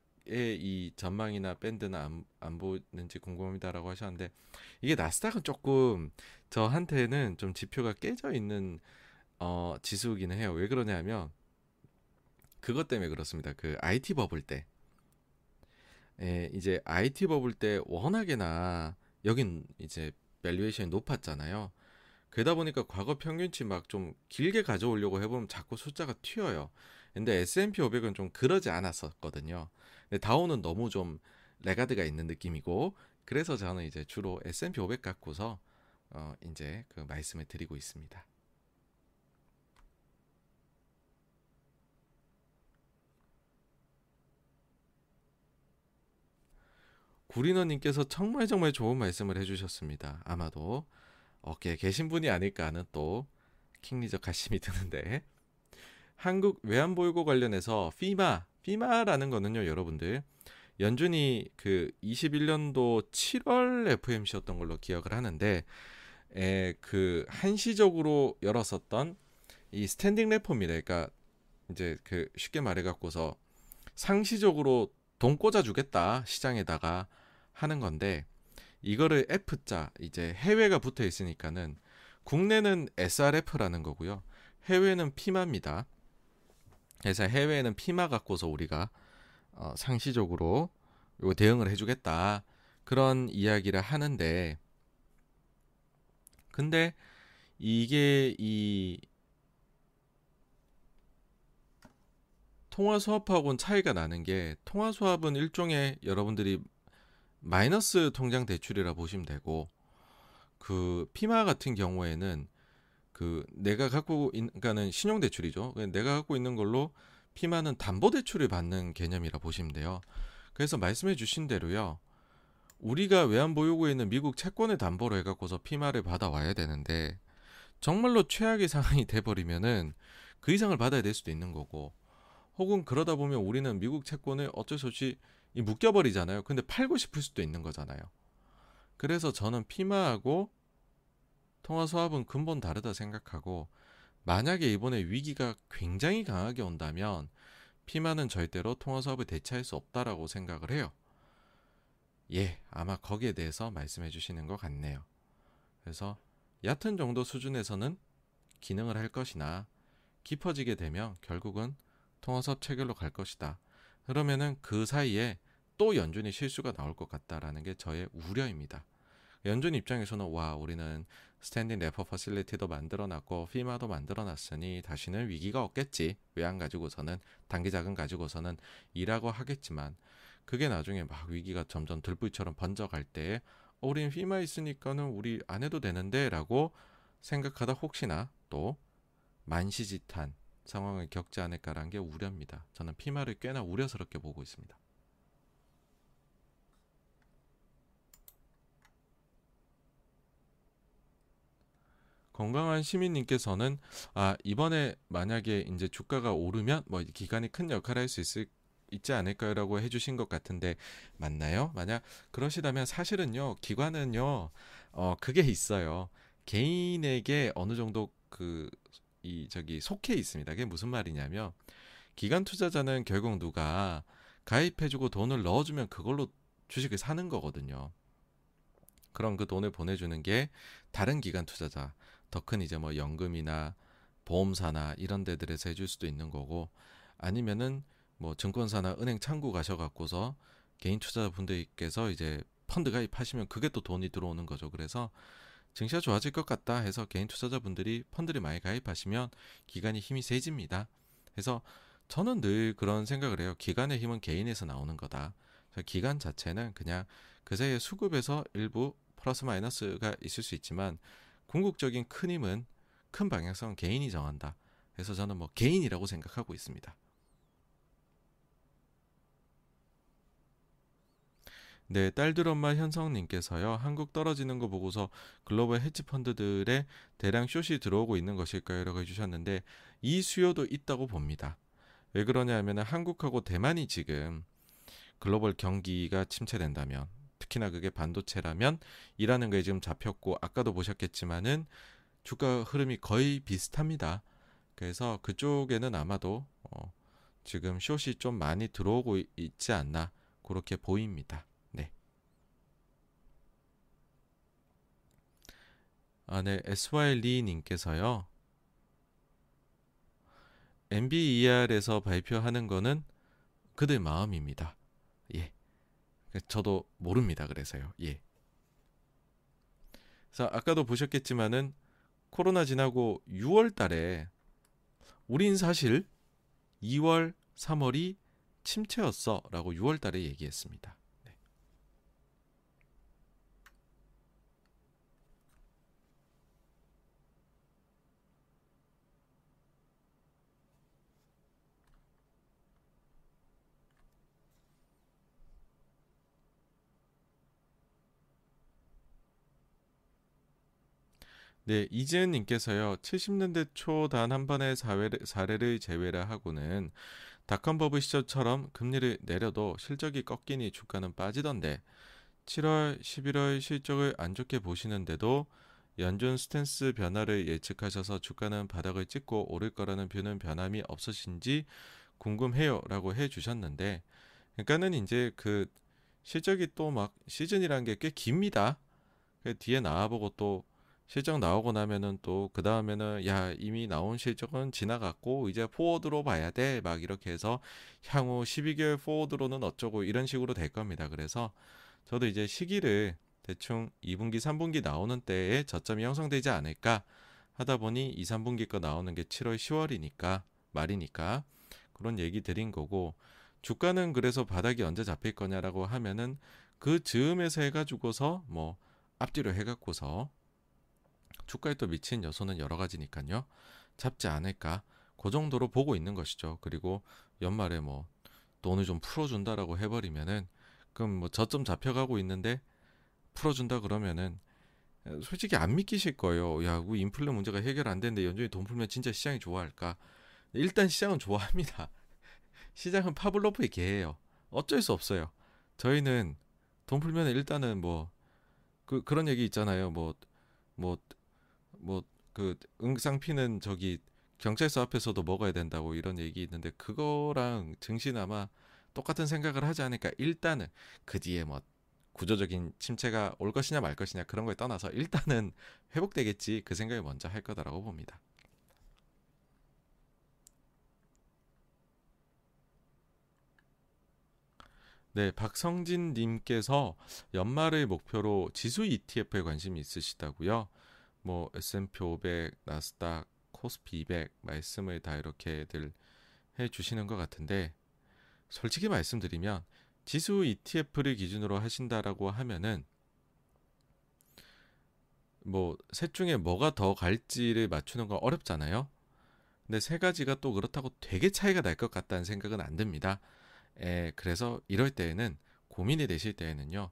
이 전망이나 밴드는 안, 안 보는지 궁금합니다라고 하셨는데 이게 나스닥은 조금 저한테는 좀 지표가 깨져 있는 어, 지수기는 해요. 왜 그러냐면 그것 때문에 그렇습니다. 그 IT 버블 때 예, 이제 IT 버블 때 워낙에나 여긴 이제 valuation이 높았잖아요. 그러다 보니까 과거 평균치 막 좀 길게 가져오려고 해보면 자꾸 숫자가 튀어요. 근데 S&P 500은 좀 그러지 않았었거든요. 근데 다우는 너무 좀 레가드가 있는 느낌이고 그래서 저는 이제 주로 S&P 500 갖고서 어 이제 그 말씀을 드리고 있습니다. 구리너님께서 정말 정말 좋은 말씀을 해주셨습니다. 아마도 어깨에 계신 분이 아닐까 하는 또 킹리적 가심이 드는데. 한국 외환보유고 관련해서 피마 피마라는 거는요 여러분들. 연준이 그 21년도 7월 FMC였던 걸로 기억을 하는데 에, 그 한시적으로 열었었던 이 스탠딩 레폼이래. 그러니까 이제 그 쉽게 말해 갖고서 상시적으로 돈 꽂아 주겠다 시장에다가 하는 건데 이거를 F자 이제 해외가 붙어 있으니까는 국내는 SRF라는 거고요. 해외는 피마입니다. 그래서 해외에는 피마 갖고서 우리가 어, 상시적으로 요 대응을 해주겠다 그런 이야기를 하는데 근데 이게 이 통화 수합하고는 차이가 나는 게 통화 수합은 일종의 여러분들이 마이너스 통장 대출이라 보시면 되고 그 피마 같은 경우에는 그 내가 갖고 있는 그러니까는 신용 대출이죠. 내가 갖고 있는 걸로 피마는 담보 대출을 받는 개념이라 보시면 돼요. 그래서 말씀해 주신 대로요. 우리가 외환 보유고에 있는 미국 채권을 담보로 해 갖고서 피마를 받아 와야 되는데 정말로 최악의 상황이 돼 버리면은 그 이상을 받아야 될 수도 있는 거고 혹은 그러다 보면 우리는 미국 채권을 어쩔 수 없이 이 묶여버리잖아요. 근데 팔고 싶을 수도 있는 거잖아요. 그래서 저는 피마하고 통화 수합은 근본 다르다 생각하고 만약에 이번에 위기가 굉장히 강하게 온다면 피마는 절대로 통화 수합을 대체할 수 없다라고 생각을 해요. 예, 아마 거기에 대해서 말씀해 주시는 것 같네요. 그래서 얕은 정도 수준에서는 기능을 할 것이나 깊어지게 되면 결국은 통화 스왑 체결로 갈 것이다. 그러면은 그 사이에 또 연준이 실수가 나올 것 같다라는 게 저의 우려입니다. 연준 입장에서는 와 우리는 standing repo facility도 만들어놨고 FIMA도 만들어놨으니 다시는 위기가 없겠지 외환 가지고서는 단기 자금 가지고서는 일하고 하겠지만 그게 나중에 막 위기가 점점 들불처럼 번져갈 때 어, 우린 피마 있으니까는 우리 안 해도 되는데라고 생각하다 혹시나 또 만시지탄 상황을 겪지 않을까라는 게 우려입니다. 저는 피마를 꽤나 우려스럽게 보고 있습니다. 건강한 시민님께서는 아 이번에 만약에 이제 주가가 오르면 뭐 기간이 큰 역할을 할 수 있을 있지 않을까요라고 해주신 것 같은데 맞나요? 만약 그러시다면 사실은요 기관은요 어 그게 있어요 개인에게 어느 정도 그 이 저기 속해 있습니다. 그게 무슨 말이냐면 기관 투자자는 결국 누가 가입해주고 돈을 넣어주면 그걸로 주식을 사는 거거든요. 그럼 그 돈을 보내주는 게 다른 기관 투자자 더 큰 이제 뭐 연금이나 보험사나 이런 데들에서 해줄 수도 있는 거고 아니면은 뭐 증권사나 은행 창구 가셔갖고서 개인 투자자분들께서 이제 펀드 가입하시면 그게 또 돈이 들어오는 거죠. 그래서 증시가 좋아질 것 같다 해서 개인 투자자분들이 펀드를 많이 가입하시면 기관의 힘이 세집니다. 그래서 저는 늘 그런 생각을 해요. 기관의 힘은 개인에서 나오는 거다. 기관 자체는 그냥 그 사이에 수급에서 일부 플러스 마이너스가 있을 수 있지만 궁극적인 큰 힘은 큰 방향성은 개인이 정한다. 그래서 저는 뭐 개인이라고 생각하고 있습니다. 네, 딸들 엄마 현성님께서요. 한국 떨어지는 거 보고서 글로벌 헤지 펀드들의 대량 숏이 들어오고 있는 것일까요? 라고 해주셨는데 이 수요도 있다고 봅니다. 왜 그러냐 하면 한국하고 대만이 지금 글로벌 경기가 침체된다면 특히나 그게 반도체라면 일하는 게 지금 잡혔고 아까도 보셨겠지만은 주가 흐름이 거의 비슷합니다. 그래서 그쪽에는 아마도 어 지금 숏이 좀 많이 들어오고 있지 않나 그렇게 보입니다. 아, 네. SY 리 님께서요. MBER에서 발표하는 거는 그들 마음입니다. 예. 저도 모릅니다. 그래서요. 예. 그래서 아까도 보셨겠지만은 코로나 지나고 6월 달에 우린 사실 2월, 3월이 침체였어 라고 6월 달에 얘기했습니다. 네, 이지은님께서요. 70년대 초 단 한 번의 사례를, 사례를 제외라 하고는 닷컴 버블 시절처럼 금리를 내려도 실적이 꺾이니 주가는 빠지던데 7월, 11월 실적을 안 좋게 보시는데도 연준 스탠스 변화를 예측하셔서 주가는 바닥을 찍고 오를 거라는 view는 변함이 없으신지 궁금해요라고 해 주셨는데 그러니까는 이제 그 실적이 또 막 시즌이라는 게 꽤 깁니다. 그 뒤에 나와보고 또 실적 나오고 나면은 또 그 다음에는 야 이미 나온 실적은 지나갔고 이제 포워드로 봐야 돼 막 이렇게 해서 향후 12개월 포워드로는 어쩌고 이런 식으로 될 겁니다. 그래서 저도 이제 시기를 대충 2분기 3분기 나오는 때에 저점이 형성되지 않을까 하다 보니 2, 3분기 거 나오는 게 7월 10월이니까 말이니까 그런 얘기 드린 거고 주가는 그래서 바닥이 언제 잡힐 거냐라고 하면은 그 즈음에서 해가지고서 뭐 앞뒤로 해갖고서 주가에 또 미친 요소는 여러 가지니까요. 잡지 않을까. 그 정도로 보고 있는 것이죠. 그리고 연말에 뭐 돈을 좀 풀어준다라고 해버리면은 그럼 뭐 저점 잡혀가고 있는데 풀어준다 그러면은 솔직히 안 믿기실 거예요. 야, 그 인플레 문제가 해결 안 되는데 연준이 돈 풀면 진짜 시장이 좋아할까? 일단 시장은 좋아합니다. 시장은 파블로프의 개예요. 어쩔 수 없어요. 저희는 돈 풀면 일단은 뭐 그 그런 얘기 있잖아요. 뭐뭐 뭐 뭐 그 응상피는 저기 경찰서 앞에서도 먹어야 된다고 이런 얘기 있는데 그거랑 증시는 아마 똑같은 생각을 하지 않을까 일단은 그 뒤에 뭐 구조적인 침체가 올 것이냐 말 것이냐 그런 거에 떠나서 일단은 회복되겠지 그 생각을 먼저 할 거다라고 봅니다. 네, 박성진 님께서 연말의 목표로 지수 ETF에 관심이 있으시다고요. 뭐 S&P 500, 나스닥, 코스피 200 말씀을 다 이렇게들 해 주시는 것 같은데 솔직히 말씀드리면 지수 ETF를 기준으로 하신다라고 하면은 뭐 셋 중에 뭐가 더 갈지를 맞추는 건 어렵잖아요. 근데 세 가지가 또 그렇다고 되게 차이가 날 것 같다는 생각은 안 듭니다. 에, 그래서 이럴 때에는 고민이 되실 때에는요.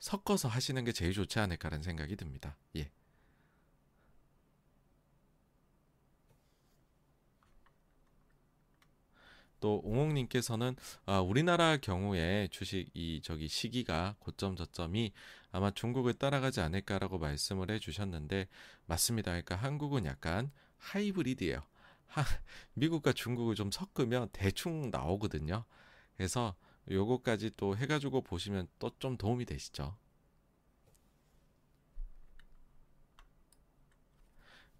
섞어서 하시는 게 제일 좋지 않을까라는 생각이 듭니다. 예. 또 옹옥님께서는 아, 우리나라 경우에 주식 이 저기 시기가 고점 저점이 아마 중국을 따라가지 않을까라고 말씀을 해주셨는데 맞습니다. 그러니까 한국은 약간 하이브리드예요. 하, 미국과 중국을 좀 섞으면 대충 나오거든요. 그래서 요거까지 또 해가지고 보시면 또 좀 도움이 되시죠.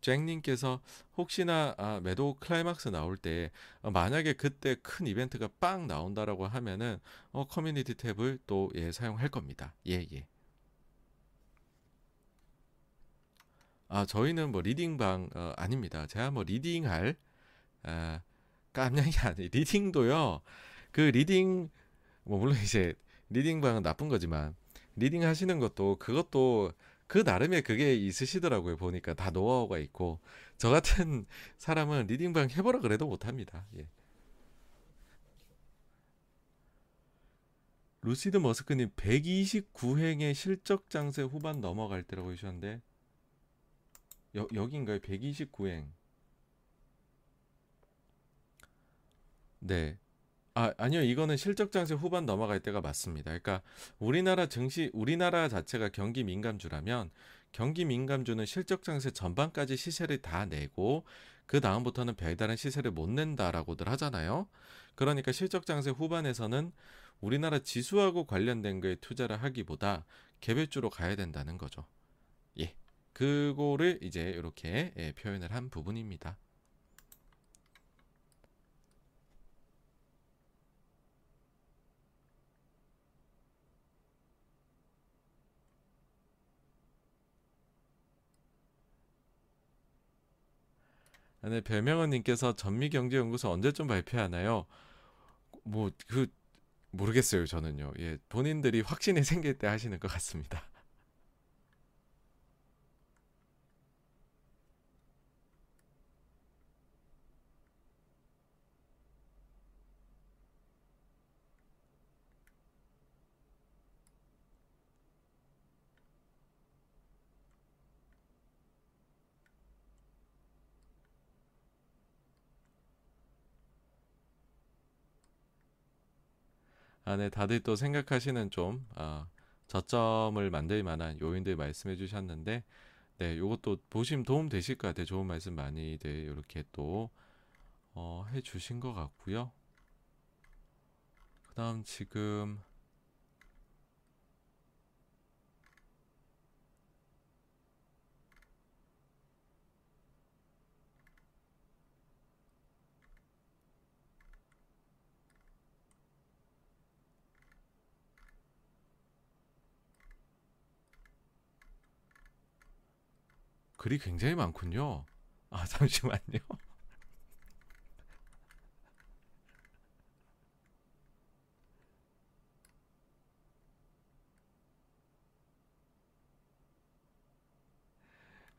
잭님께서 혹시나 아, 매도 클라이막스 나올 때 어, 만약에 그때 큰 이벤트가 빵 나온다라고 하면은 어, 커뮤니티 탭을 또 예, 사용할 겁니다. 예, 예. 아, 저희는 뭐 리딩방 어, 아닙니다. 제가 뭐 리딩할 아, 깜냥이 아니 리딩도요. 그 리딩 뭐 물론 이제 리딩방은 나쁜 거지만 리딩 하시는 것도 그것도 그 나름의 그게 있으시더라고요. 보니까 다 노하우가 있고 저 같은 사람은 리딩방 해보라 그래도 못합니다. 예. 루시드 머스크님 129행의 실적 장세 후반 넘어갈 때라고 해주셨는데 여, 여긴가요? 129행 네. 아, 아니요. 이거는 실적 장세 후반 넘어갈 때가 맞습니다. 그러니까 우리나라 증시 우리나라 자체가 경기 민감주라면 경기 민감주는 실적 장세 전반까지 시세를 다 내고 그 다음부터는 별다른 시세를 못 낸다라고들 하잖아요. 그러니까 실적 장세 후반에서는 우리나라 지수하고 관련된 거에 투자를 하기보다 개별주로 가야 된다는 거죠. 예. 그거를 이제 이렇게 예, 표현을 한 부분입니다. 네, 별명원님께서 전미경제연구소 언제쯤 발표하나요? 뭐 그 모르겠어요 저는요. 예, 본인들이 확신이 생길 때 하시는 것 같습니다. 아, 네, 다들 또 생각하시는 좀 아, 저점을 만들 만한 요인들 말씀해 주셨는데, 네, 요것도 보시면 도움 되실 것 같아요. 좋은 말씀 많이들 이렇게 또 어, 해 주신 것 같고요. 그다음 지금 글이 굉장히 많군요. 아, 잠시만요.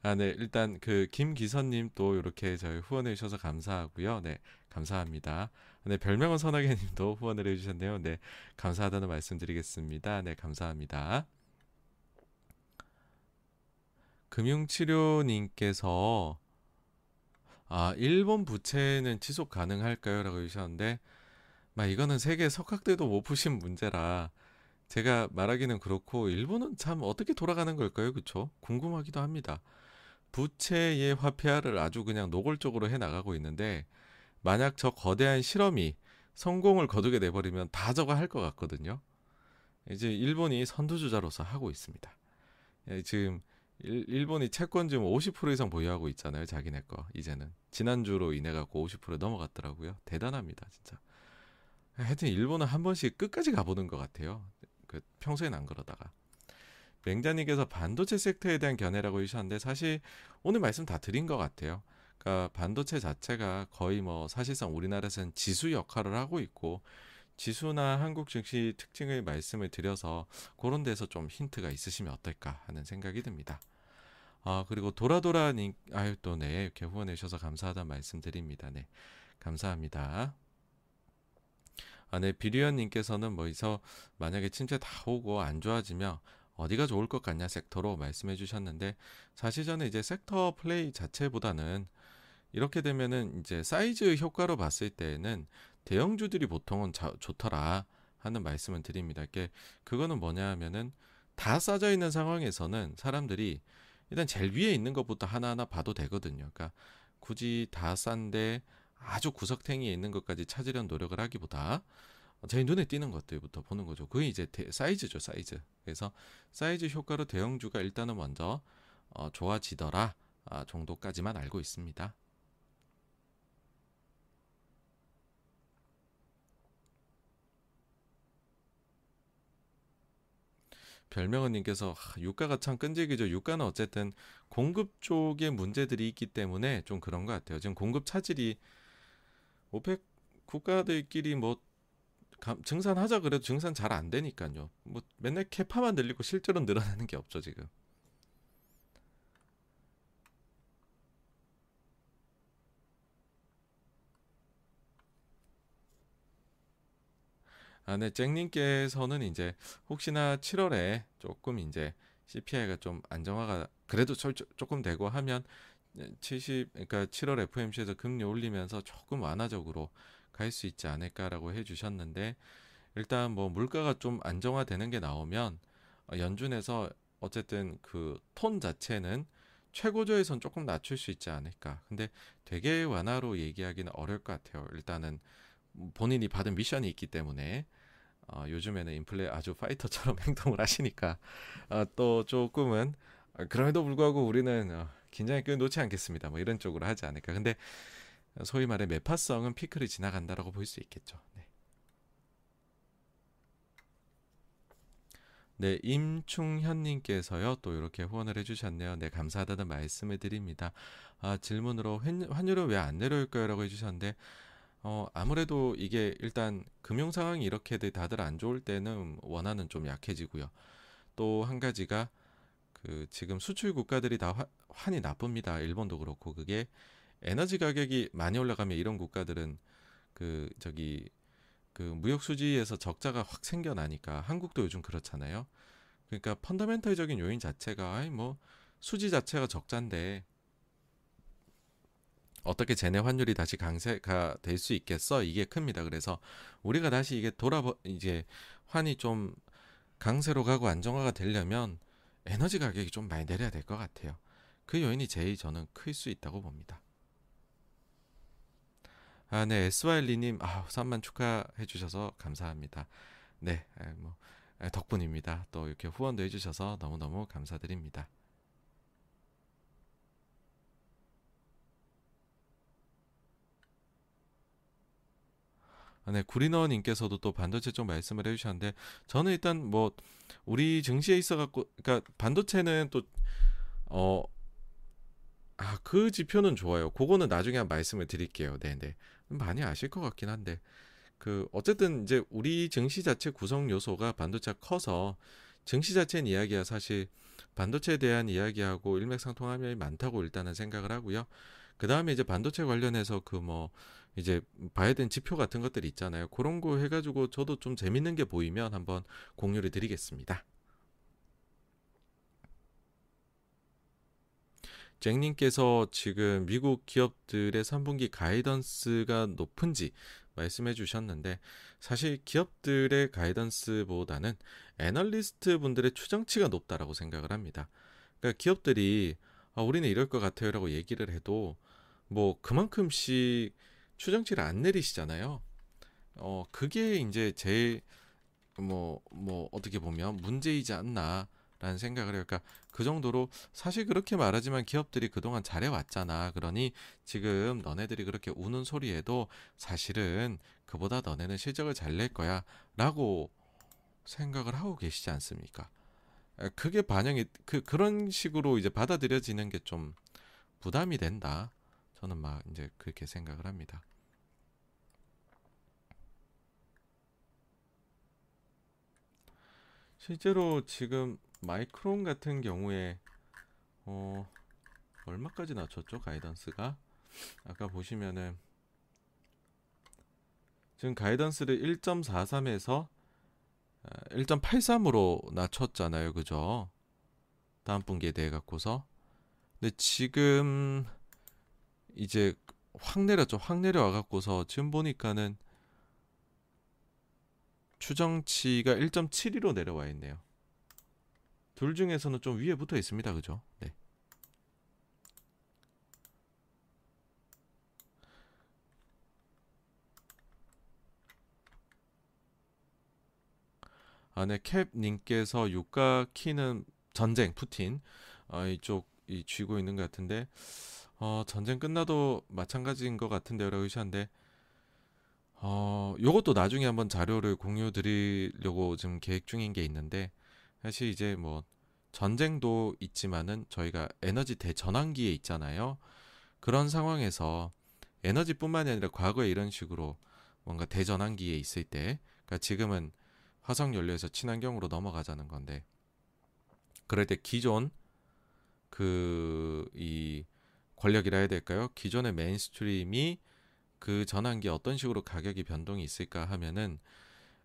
아, 네. 일단 그 김기선님 또 이렇게 저희 후원해 주셔서 감사하고요. 네, 감사합니다. 네, 별명은 선하게님도 후원을 해주셨네요. 네, 감사하다는 말씀드리겠습니다. 네, 감사합니다. 금융치료님께서 아, 일본 부채는 지속 가능할까요? 라고 해주셨는데, 막 이거는 세계 석학들도 못 푸신 문제라, 제가 말하기는 그렇고, 일본은 참 어떻게 돌아가는 걸까요? 그쵸? 궁금하기도 합니다. 부채의 화폐화를 아주 그냥 노골적으로 해 나가고 있는데, 만약 저 거대한 실험이 성공을 거두게 돼버리면 다 저거 할 것 같거든요. 이제 일본이 선두주자로서 하고 있습니다. 예, 지금 일, 본이 채권 지금 50% 이상 보유하고 있잖아요. 자기네 거 이제는 지난주로 인해 갖고 50% 넘어갔더라고요. 대단합니다, 진짜. 하여튼 일본은 한 번씩 끝까지 가보는 것 같아요. 그 평소엔 안 그러다가. 맹자님께서 반도체 섹터에 대한 견해라고 해주셨는데 사실 오늘 말씀 다 드린 것 같아요. 그러니까 반도체 자체가 거의 뭐 사실상 우리나라에서는 지수 역할을 하고 있고 지수나 한국 증시 특징을 말씀을 드려서 그런 데서 좀 힌트가 있으시면 어떨까 하는 생각이 듭니다. 아, 그리고 도라도라 님, 아유, 또 네, 이렇게 후원해 주셔서 감사하다 말씀드립니다. 네, 감사합니다. 아, 네, 비리언님께서는 뭐이서 만약에 침체 다 오고 안 좋아지면 어디가 좋을 것 같냐 섹터로 말씀해 주셨는데 사실 저는 이제 섹터 플레이 자체보다는 이렇게 되면은 이제 사이즈 효과로 봤을 때는 대형주들이 보통은 자, 좋더라 하는 말씀을 드립니다. 이게 그거는 뭐냐 하면은 다 싸져 있는 상황에서는 사람들이 일단 제일 위에 있는 것부터 하나하나 봐도 되거든요. 그러니까 굳이 다 싼데 아주 구석탱이에 있는 것까지 찾으려는 노력을 하기보다 제 눈에 띄는 것들부터 보는 거죠. 그게 이제 대, 사이즈죠, 사이즈. 그래서 사이즈 효과로 대형주가 일단은 먼저 어, 좋아지더라. 아, 정도까지만 알고 있습니다. 별명은님께서 유가가 참 끈질기죠. 유가는 어쨌든 공급 쪽에 문제들이 있기 때문에 좀 그런 것 같아요. 지금 공급 차질이 오펙 국가들끼리 뭐 증산하자 그래도 증산 잘 안 되니까요. 뭐 맨날 캐파만 늘리고 실제로 늘어나는 게 없죠 지금. 아, 네, 잭님께서는 이제 혹시나 7월에 조금 이제 CPI가 좀 안정화가 그래도 조금 되고 하면 70 그러니까 7월 FMC에서 금리 올리면서 조금 완화적으로 갈 수 있지 않을까라고 해주셨는데 일단 뭐 물가가 좀 안정화되는 게 나오면 어, 연준에서 어쨌든 그 톤 자체는 최고조에선 조금 낮출 수 있지 않을까. 근데 되게 완화로 얘기하기는 어려울 것 같아요. 일단은 본인이 받은 미션이 있기 때문에 어, 요즘에는 인플레 아주 파이터처럼 행동을 하시니까 어, 또 조금은 어, 그럼에도 불구하고 우리는 어, 긴장의 끈 놓지 않겠습니다. 뭐 이런 쪽으로 하지 않을까. 근데 소위 말해 매파성은 피크를 지나간다라고 볼 수 있겠죠. 네. 네, 임충현님께서요, 또 이렇게 후원을 해주셨네요. 네, 감사하다는 말씀을 드립니다. 아, 질문으로 환율은 왜 안 내려올까요? 라고 해주셨는데, 어, 아무래도 이게 일단 금융 상황이 이렇게 다들 안 좋을 때는 원화는 좀 약해지고요. 또 한 가지가 그 지금 수출 국가들이 다 화, 환이 나쁩니다. 일본도 그렇고 그게 에너지 가격이 많이 올라가면 이런 국가들은 그 저기 그 무역 수지에서 적자가 확 생겨나니까 한국도 요즘 그렇잖아요. 그러니까 펀더멘털적인 요인 자체가 아이 뭐 수지 자체가 적자인데 어떻게 제네 환율이 다시 강세가 될 수 있겠어? 이게 큽니다. 그래서 우리가 다시 이게 돌아 이제 환이 좀 강세로 가고 안정화가 되려면 에너지 가격이 좀 많이 내려야 될 것 같아요. 그 요인이 제일 저는 클 수 있다고 봅니다. 아, 네, SYL님, 아, 3만 축하해 주셔서 감사합니다. 네, 뭐, 덕분입니다. 또 이렇게 후원도 해주셔서 너무너무 감사드립니다. 네, 구리너님께서도 또 반도체 쪽 말씀을 해주셨는데 저는 일단 뭐 우리 증시에 있어 갖고 그러니까 반도체는 또 어. 아, 그 지표는 좋아요. 그거는 나중에 한 말씀을 드릴게요. 네네. 네. 많이 아실 것 같긴 한데. 그, 어쨌든 이제 우리 증시 자체 구성 요소가 반도체가 커서 증시 자체는 이야기야 사실 반도체에 대한 이야기하고 일맥상통함이 많다고 일단은 생각을 하고요. 그 다음에 이제 반도체 관련해서 그 뭐 이제 봐야 되는 지표 같은 것들이 있잖아요. 그런 거 해가지고 저도 좀 재밌는 게 보이면 한번 공유를 드리겠습니다. 잭님께서 지금 미국 기업들의 3분기 가이던스가 높은지 말씀해 주셨는데 사실 기업들의 가이던스보다는 애널리스트 분들의 추정치가 높다라고 생각을 합니다. 그러니까 기업들이 아, 우리는 이럴 것 같아요라고 얘기를 해도 뭐 그만큼씩 추정치를 안 내리시잖아요. 어, 그게 이제 제일 뭐, 뭐, 어떻게 보면 문제이지 않나라는 생각을 해요. 그러니까 그 정도로 사실 그렇게 말하지만 기업들이 그동안 잘해왔잖아. 그러니 지금 너네들이 그렇게 우는 소리에도 사실은 그보다 너네는 실적을 잘 낼 거야. 라고 생각을 하고 계시지 않습니까? 그게 반영이, 그, 그런 식으로 이제 받아들여지는 게 좀 부담이 된다. 저는 막 이제 그렇게 생각을 합니다. 실제로 지금 마이크론 같은 경우에 어 얼마까지 낮췄죠 가이던스가? 아까 보시면은 지금 가이던스를 1.43에서 1.83으로 낮췄잖아요. 그죠? 다음 분기에 대해 갖고서. 근데 지금 이제 확 내렸죠. 확 내려와 갖고서 지금 보니까는 추정치가 1.72로 내려와 있네요. 둘 중에서는 좀 위에 붙어 있습니다. 그죠? 네. 아, 네. 캡님께서 유가 키는 전쟁, 푸틴. 어, 이쪽 이 쥐고 있는 것 같은데 어, 전쟁 끝나도 마찬가지인 것 같은데요 라고 하셨는데 어, 요것도 나중에 한번 자료를 공유 드리려고 지금 계획 중인 게 있는데 사실 이제 뭐 전쟁도 있지만은 저희가 에너지 대전환기에 있잖아요. 그런 상황에서 에너지뿐만이 아니라 과거에 이런 식으로 뭔가 대전환기에 있을 때, 그러니까 지금은 화석 연료에서 친환경으로 넘어가자는 건데, 그럴 때 기존 그 이 권력이라 해야 될까요? 기존의 mainstream이 그 전환기 어떤 식으로 가격이 변동이 있을까 하면은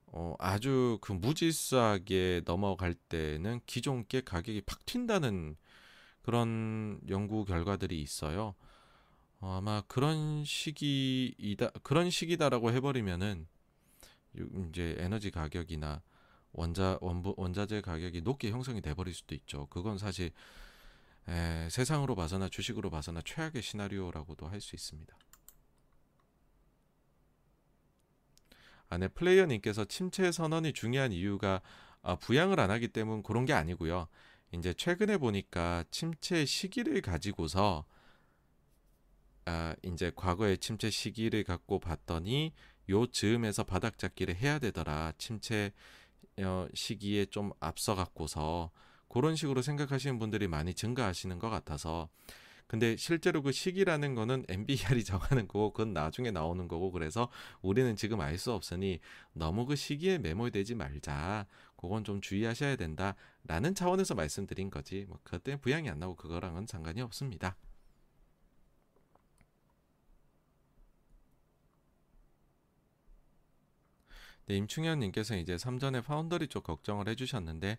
어, 아주 그 무질서하게 넘어갈 때는 기존 게 가격이 팍 튄다는 그런 연구 결과들이 있어요. 어, 아마 그런 시기이다 그런 시기다라고 해버리면은 이제 에너지 가격이나 원자 원부 원자재 가격이 높게 형성이 돼버릴 수도 있죠. 그건 사실 에, 세상으로 봐서나 주식으로 봐서나 최악의 시나리오라고도 할 수 있습니다. 안에 플레이어님께서 침체 선언이 중요한 이유가 아, 부양을 안 하기 때문 그런 게 아니고요. 이제 최근에 보니까 침체 시기를 가지고서 아, 이제 과거의 침체 시기를 갖고 봤더니 요 즈음에서 바닥 잡기를 해야 되더라. 침체 어, 시기에 좀 앞서 갖고서 그런 식으로 생각하시는 분들이 많이 증가하시는 것 같아서 근데 실제로 그 시기라는 거는 MBR이 정하는 거고 그건 나중에 나오는 거고 그래서 우리는 지금 알 수 없으니 너무 그 시기에 매몰되지 말자. 그건 좀 주의하셔야 된다라는 차원에서 말씀드린 거지. 뭐 그때 부양이 안 나고 그거랑은 상관이 없습니다. 네, 임충현 님께서 이제 삼전의 파운더리 쪽 걱정을 해 주셨는데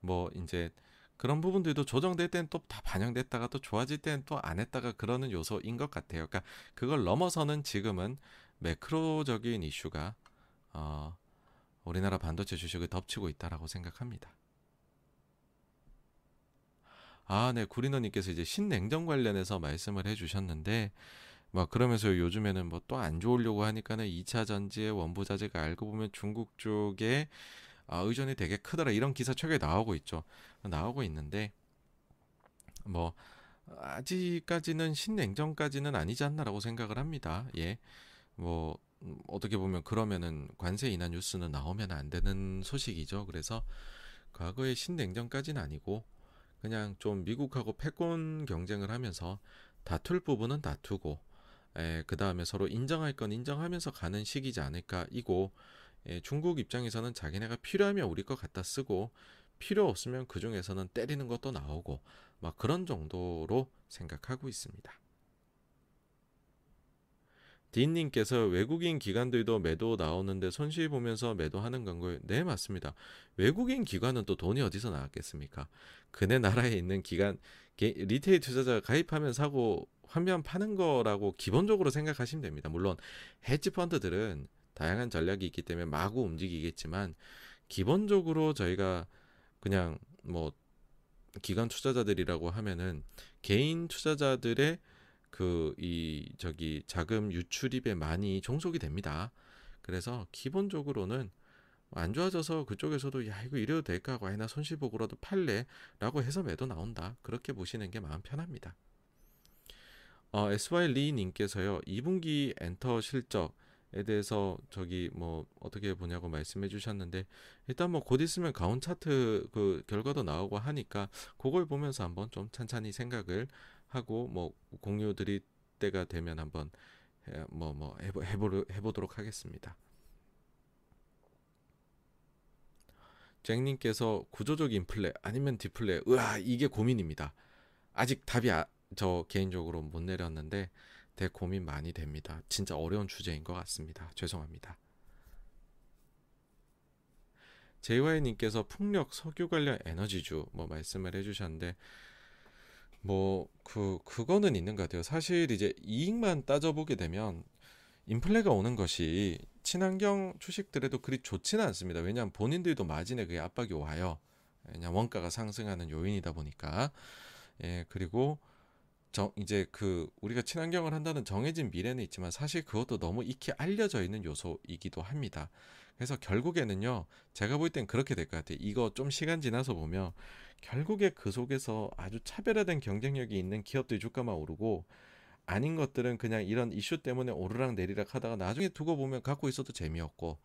뭐 이제 그런 부분들도 조정될 때는 또다 반영됐다가 또 좋아질 때는 또안 했다가 그러는 요소인 것 같아요. 그러니까 그걸 넘어서는 지금은 매크로적인 이슈가 어, 우리나라 반도체 주식을 덮치고 있다라고 생각합니다. 아, 네, 구리너님께서 이제 신냉정 관련해서 말씀을 해주셨는데, 막 그러면서 요즘에는 뭐 또 안 좋으려고 하니까는 2차 전지의 원부 자재가 알고 보면 중국 쪽에 아, 의존이 되게 크더라 이런 기사 최근에 나오고 있죠. 나오고 있는데 뭐 아직까지는 신냉정까지는 아니지 않나라고 생각을 합니다. 예. 뭐 음, 어떻게 보면 그러면은 관세 인하 뉴스는 나오면 안 되는 소식이죠. 그래서 과거의 신냉정까지는 아니고 그냥 좀 미국하고 패권 경쟁을 하면서 다툴 부분은 다투고 그 다음에 서로 인정할 건 인정하면서 가는 시기지 않을까 이고 예, 중국 입장에서는 자기네가 필요하면 우리 거 갖다 쓰고 필요 없으면 그 중에서는 때리는 것도 나오고 막 그런 정도로 생각하고 있습니다. 딘님께서 외국인 기관들도 매도 나오는데 손실 보면서 매도하는 건가요? 네 맞습니다. 외국인 기관은 또 돈이 어디서 나왔겠습니까? 그네 나라에 있는 기관 리테일 투자자가 가입하면 사고 환면 파는 거라고 기본적으로 생각하시면 됩니다. 물론 헤지 펀드들은 다양한 전략이 있기 때문에 마구 움직이겠지만 기본적으로 저희가 그냥 뭐 기관 투자자들이라고 하면은 개인 투자자들의 그 이 저기 자금 유출입에 많이 종속이 됩니다. 그래서 기본적으로는 안 좋아져서 그쪽에서도 야 이거 이래도 될까 하고 아나 손실 보고라도 팔래라고 해서 매도 나온다. 그렇게 보시는 게 마음 편합니다. 어, SY 리 님께서요 2분기 엔터 실적 에 대해서 저기 뭐 어떻게 보냐고 말씀해 주셨는데 일단 뭐 곧 있으면 가온 차트 그 결과도 나오고 하니까 그걸 보면서 한번 좀 찬찬히 생각을 하고 뭐 공유 드릴 때가 되면 한번 뭐뭐 뭐 해보, 해보, 해보도록 하겠습니다. 잭님께서 구조적 인플레 아니면 디플레 으아 이게 고민입니다. 아직 답이 아, 저 개인적으로 못 내렸는데 대 고민 많이 됩니다. 진짜 어려운 주제인 것 같습니다. 죄송합니다. JY님께서 풍력 석유 관련 에너지주 뭐 말씀을 해주셨는데 뭐 그 그거는 있는 것 같아요. 사실 이제 이익만 따져보게 되면 인플레가 오는 것이 친환경 주식들에도 그리 좋지는 않습니다. 왜냐하면 본인들도 마진에 그게 압박이 와요. 왜냐 원가가 상승하는 요인이다 보니까 예 그리고 정 이제 그 우리가 친환경을 한다는 정해진 미래는 있지만 사실 그것도 너무 익히 알려져 있는 요소이기도 합니다. 그래서 결국에는요, 제가 볼 땐 그렇게 될 것 같아요. 이거 좀 시간 지나서 보면 결국에 그 속에서 아주 차별화된 경쟁력이 있는 기업들이 주가만 오르고 아닌 것들은 그냥 이런 이슈 때문에 오르락 내리락 하다가 나중에 두고 보면 갖고 있어도 재미없고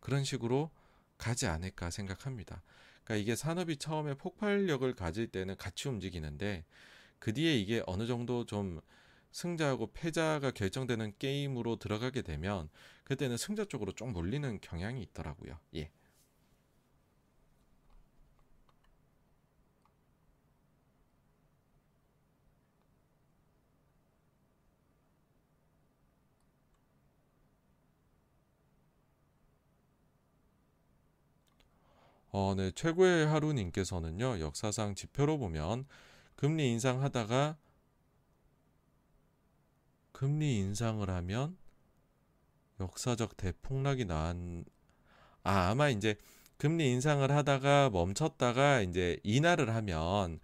그런 식으로 가지 않을까 생각합니다. 그러니까 이게 산업이 처음에 폭발력을 가질 때는 같이 움직이는데 그 뒤에 이게 어느 정도 좀 승자하고 패자가 결정되는 게임으로 들어가게 되면 그때는 승자 쪽으로 좀 몰리는 경향이 있더라고요. 예. 어, 네. 최고의 하루님께서는요, 역사상 지표로 보면 금리 인상하다가 금리 인상을 하면 역사적 대폭락이 난, 아, 아마 이제 금리 인상을 하다가 멈췄다가 이제 인하를 하면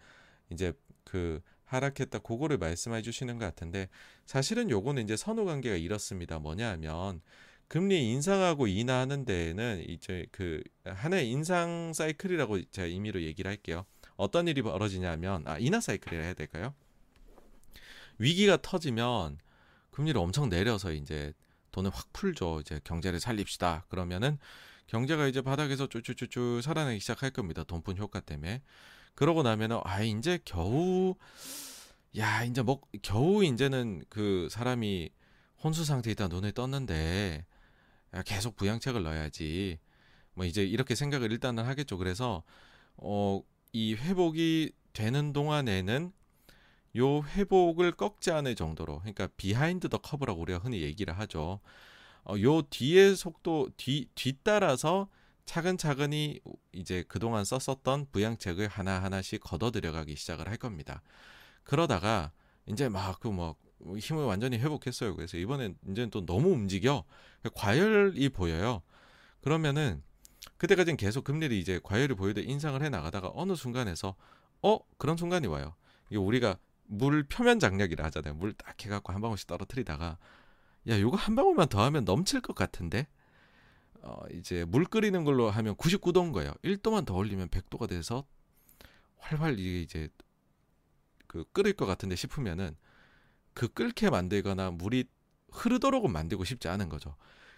이제 그 하락했다 그거를 말씀해 주시는 것 같은데 사실은 요거는 이제 선후 관계가 이렇습니다. 뭐냐 하면 금리 인상하고 인하하는 데에는 이제 그 하나의 인상 사이클이라고 제가 임의로 얘기를 할게요. 어떤 일이 벌어지냐면 아 인하 사이클이라 해야 될까요? 위기가 터지면 금리를 엄청 내려서 이제 돈을 확 풀죠. 이제 경제를 살립시다. 그러면은 경제가 이제 바닥에서 쭈쭈쭈쭈 살아나기 시작할 겁니다. 돈푼 효과 때문에. 그러고 나면은 아 이제 겨우 야 이제 뭐 겨우 이제는 그 사람이 혼수 상태에 있다 눈을 떴는데 계속 부양책을 넣어야지. 뭐 이제 이렇게 생각을 일단은 하겠죠. 그래서 어 이 회복이 되는 동안에는 요 회복을 꺾지 않을 정도로 그러니까 behind the curve라고 우리가 흔히 얘기를 하죠. 어, 요 뒤의 속도 뒤 뒤따라서 차근차근히 이제 그동안 썼었던 부양책을 하나하나씩 걷어들여가기 시작을 할 겁니다. 그러다가 이제 막 그뭐 뭐 힘을 완전히 회복했어요. 그래서 이번엔 이제는 또 너무 움직여 과열이 보여요. 그러면은 그때까지는 계속 금리를 이제 과열이 보이되 인상을 해 나가다가 어느 순간에서 어 그런 순간이 와요. 이게 우리가 물 표면 장력이라 하잖아요. 물 딱 해갖고 한 방울씩 떨어뜨리다가 야 이거 한 방울만 더 하면 넘칠 것 같은데 어 이제 물 끓이는 걸로 하면 99도인 거예요. 1도만 더 올리면 100도가 돼서 활활 이게 이제 그 끓일 것 같은데 싶으면은 그 끓게 만들거나 물이 흐르도록은 만들고 싶지 않은 거죠.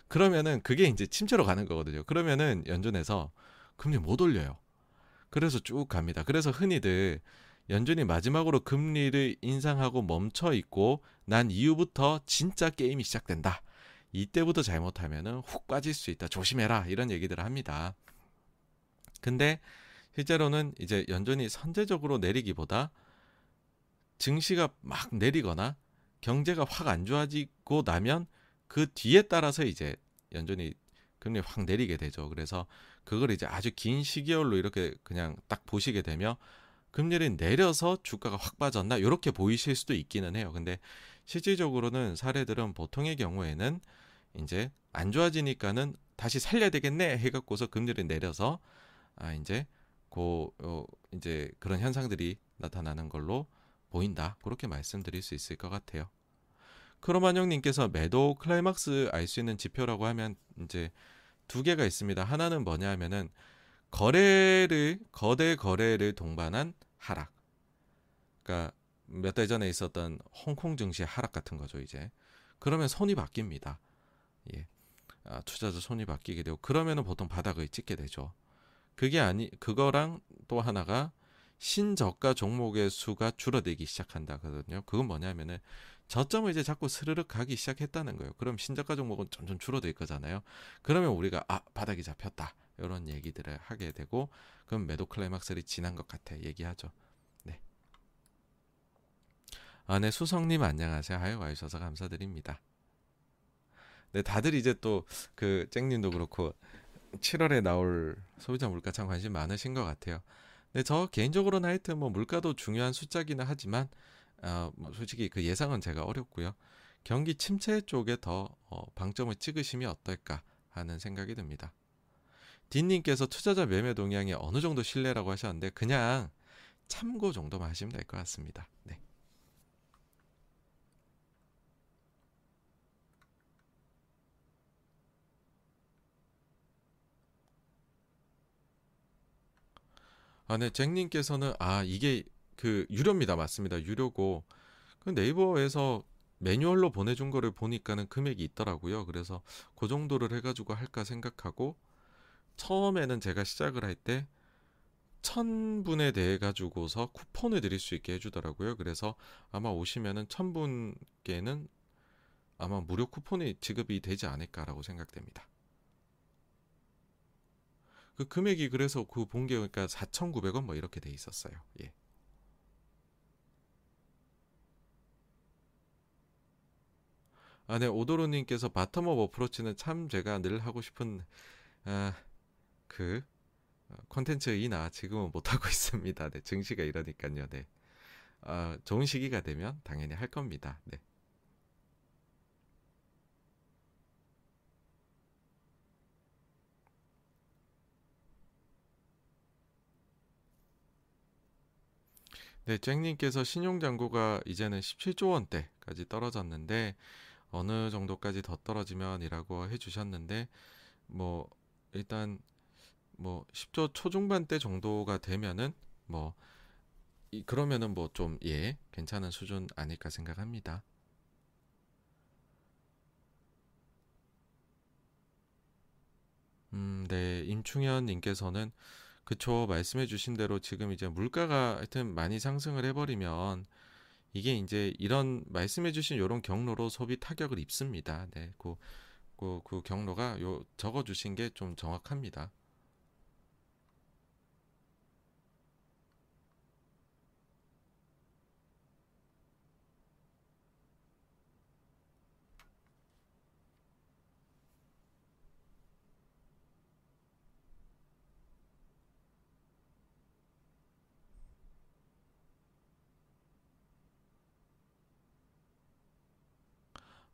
그러면은 그게 이제 침체로 가는 거거든요. 그러면은 연준에서 금리 못 올려요. 그래서 쭉 갑니다. 그래서 흔히들 연준이 마지막으로 금리를 인상하고 멈춰 있고 난 이후부터 진짜 게임이 시작된다. 이때부터 잘못하면은 훅 빠질 수 있다. 조심해라. 이런 얘기들을 합니다. 근데 실제로는 이제 연준이 선제적으로 내리기보다 증시가 막 내리거나 경제가 확 안 좋아지고 나면 그 뒤에 따라서 이제 연준이 금리 확 내리게 되죠. 그래서 그걸 이제 아주 긴 시기열로 이렇게 그냥 딱 보시게 되면 금리를 내려서 주가가 확 빠졌나 이렇게 보이실 수도 있기는 해요. 근데 실질적으로는 사례들은 보통의 경우에는 이제 안 좋아지니까는 다시 살려야 되겠네 해갖고서 금리를 내려서 아 이제 고 어, 이제 그런 현상들이 나타나는 걸로 보인다. 그렇게 말씀드릴 수 있을 것 같아요. 크로만형님께서 매도 클라이막스 알 수 있는 지표라고 하면 이제 두 개가 있습니다. 하나는 뭐냐 하면은 거래를 거대 거래를 동반한 하락. 그러니까 몇 달 전에 있었던 홍콩 증시 하락 같은 거죠, 이제. 그러면 손이 바뀝니다. 예. 아, 투자자 손이 바뀌게 되고 그러면은 보통 바닥을 찍게 되죠. 그게 아니 그거랑 또 하나가 신저가 종목의 수가 줄어들기 시작한다거든요. 그건 뭐냐면은 저점을 이제 자꾸 스르륵 가기 시작했다는 거예요. 그럼 신저가 종목은 점점 줄어들 거잖아요. 그러면 우리가 아 바닥이 잡혔다 이런 얘기들을 하게 되고 그럼 매도 클라이막스를 지난 것 같아 얘기하죠. 네. 아, 네 수성님 안녕하세요. 아유 와주셔서 감사드립니다. 네 다들 이제 또 그 쨍님도 그렇고 7월에 나올 소비자 물가 참 관심 많으신 것 같아요. 네, 저 개인적으로는 하여튼 뭐 물가도 중요한 숫자기는 하지만 어, 뭐 솔직히 그 예상은 제가 어렵고요. 경기 침체 쪽에 더 어, 방점을 찍으시면 어떨까 하는 생각이 듭니다. 딘님께서 투자자 매매 동향이 어느 정도 신뢰라고 하셨는데 그냥 참고 정도만 하시면 될 것 같습니다. 네. 아, 네, 잭님께서는 아 이게 그 유료입니다. 맞습니다. 유료고 그 네이버에서 매뉴얼로 보내준 거를 보니까는 금액이 있더라고요. 그래서 그 정도를 해가지고 할까 생각하고 처음에는 제가 시작을 할 때 천분에 대해 가지고서 쿠폰을 드릴 수 있게 해주더라고요. 그래서 아마 오시면은 천 분께는 아마 무료 쿠폰이 지급이 되지 않을까라고 생각됩니다. 그 금액이 그래서 그 본게 그러니까 4,900원 뭐 이렇게 돼 있었어요. 예. 아, 네, 오도로님께서 바텀업 어프로치는 참 제가 늘 하고 싶은 아, 그 콘텐츠이나 지금은 못 하고 있습니다. 네, 증시가 이러니까요. 네, 아, 좋은 시기가 되면 당연히 할 겁니다. 네. 네, 잭님께서 신용잔고가 이제는 17조 원대까지 떨어졌는데 어느 정도까지 더 떨어지면이라고 해주셨는데 뭐 일단 뭐 10조 초중반대 정도가 되면은 뭐 그러면은 뭐 좀 예 괜찮은 수준 아닐까 생각합니다. 음, 네, 임충현 님께서는 그쵸 말씀해 주신 대로 지금 이제 물가가 하여튼 많이 상승을 해버리면 이게 이제 이런 말씀해 주신 이런 경로로 소비 타격을 입습니다. 네, 그, 그, 그 경로가 요 적어 주신 게 좀 정확합니다.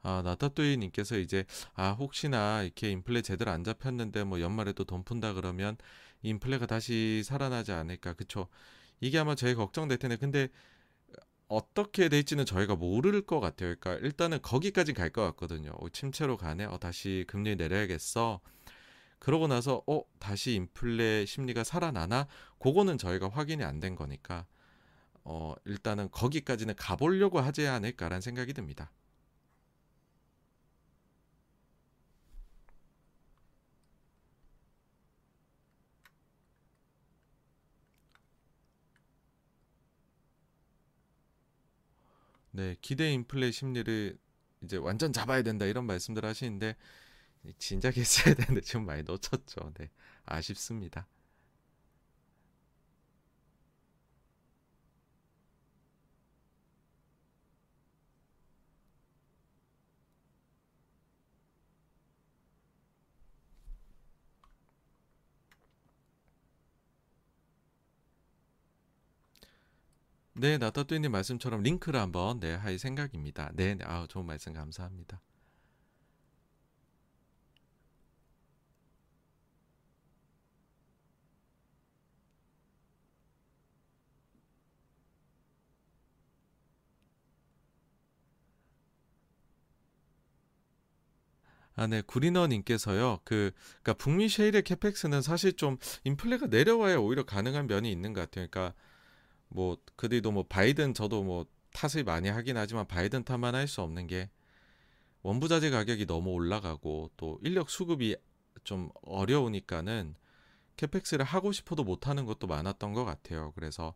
아, 나타뚜이님께서 이제 아 혹시나 이렇게 인플레 제대로 안 잡혔는데 뭐 연말에 또 돈 푼다 그러면 인플레가 다시 살아나지 않을까. 그쵸? 이게 아마 저희 걱정될 텐데 근데 어떻게 될지는 저희가 모를 것 같아요. 그러니까 일단은 거기까지 갈 것 같거든요. 어, 침체로 가네? 어 다시 금리 내려야겠어? 그러고 나서 어 다시 인플레 심리가 살아나나? 그거는 저희가 확인이 안 된 거니까 어 일단은 거기까지는 가보려고 하지 않을까라는 생각이 듭니다. 네, 기대 인플레 심리를 이제 완전 잡아야 된다 이런 말씀들 하시는데 진작 했어야 되는데 지금 많이 놓쳤죠. 네, 아쉽습니다. 네, 나따뚜이님 말씀처럼 링크를 한번 네, 할 생각입니다. 네, 네, 아, 좋은 말씀 감사합니다. 아, 네, 구리너님께서요. 그, 그러니까 북미 셰일의 캐펙스는 사실 좀 인플레가 내려와야 오히려 가능한 면이 있는 것 같아요. 그러니까 뭐 그들도 뭐 바이든 저도 뭐 탓을 많이 하긴 하지만 바이든 탓만 할 수 없는 게 원부자재 가격이 너무 올라가고 또 인력 수급이 좀 어려우니까는 캐펙스를 하고 싶어도 못 하는 것도 많았던 것 같아요. 그래서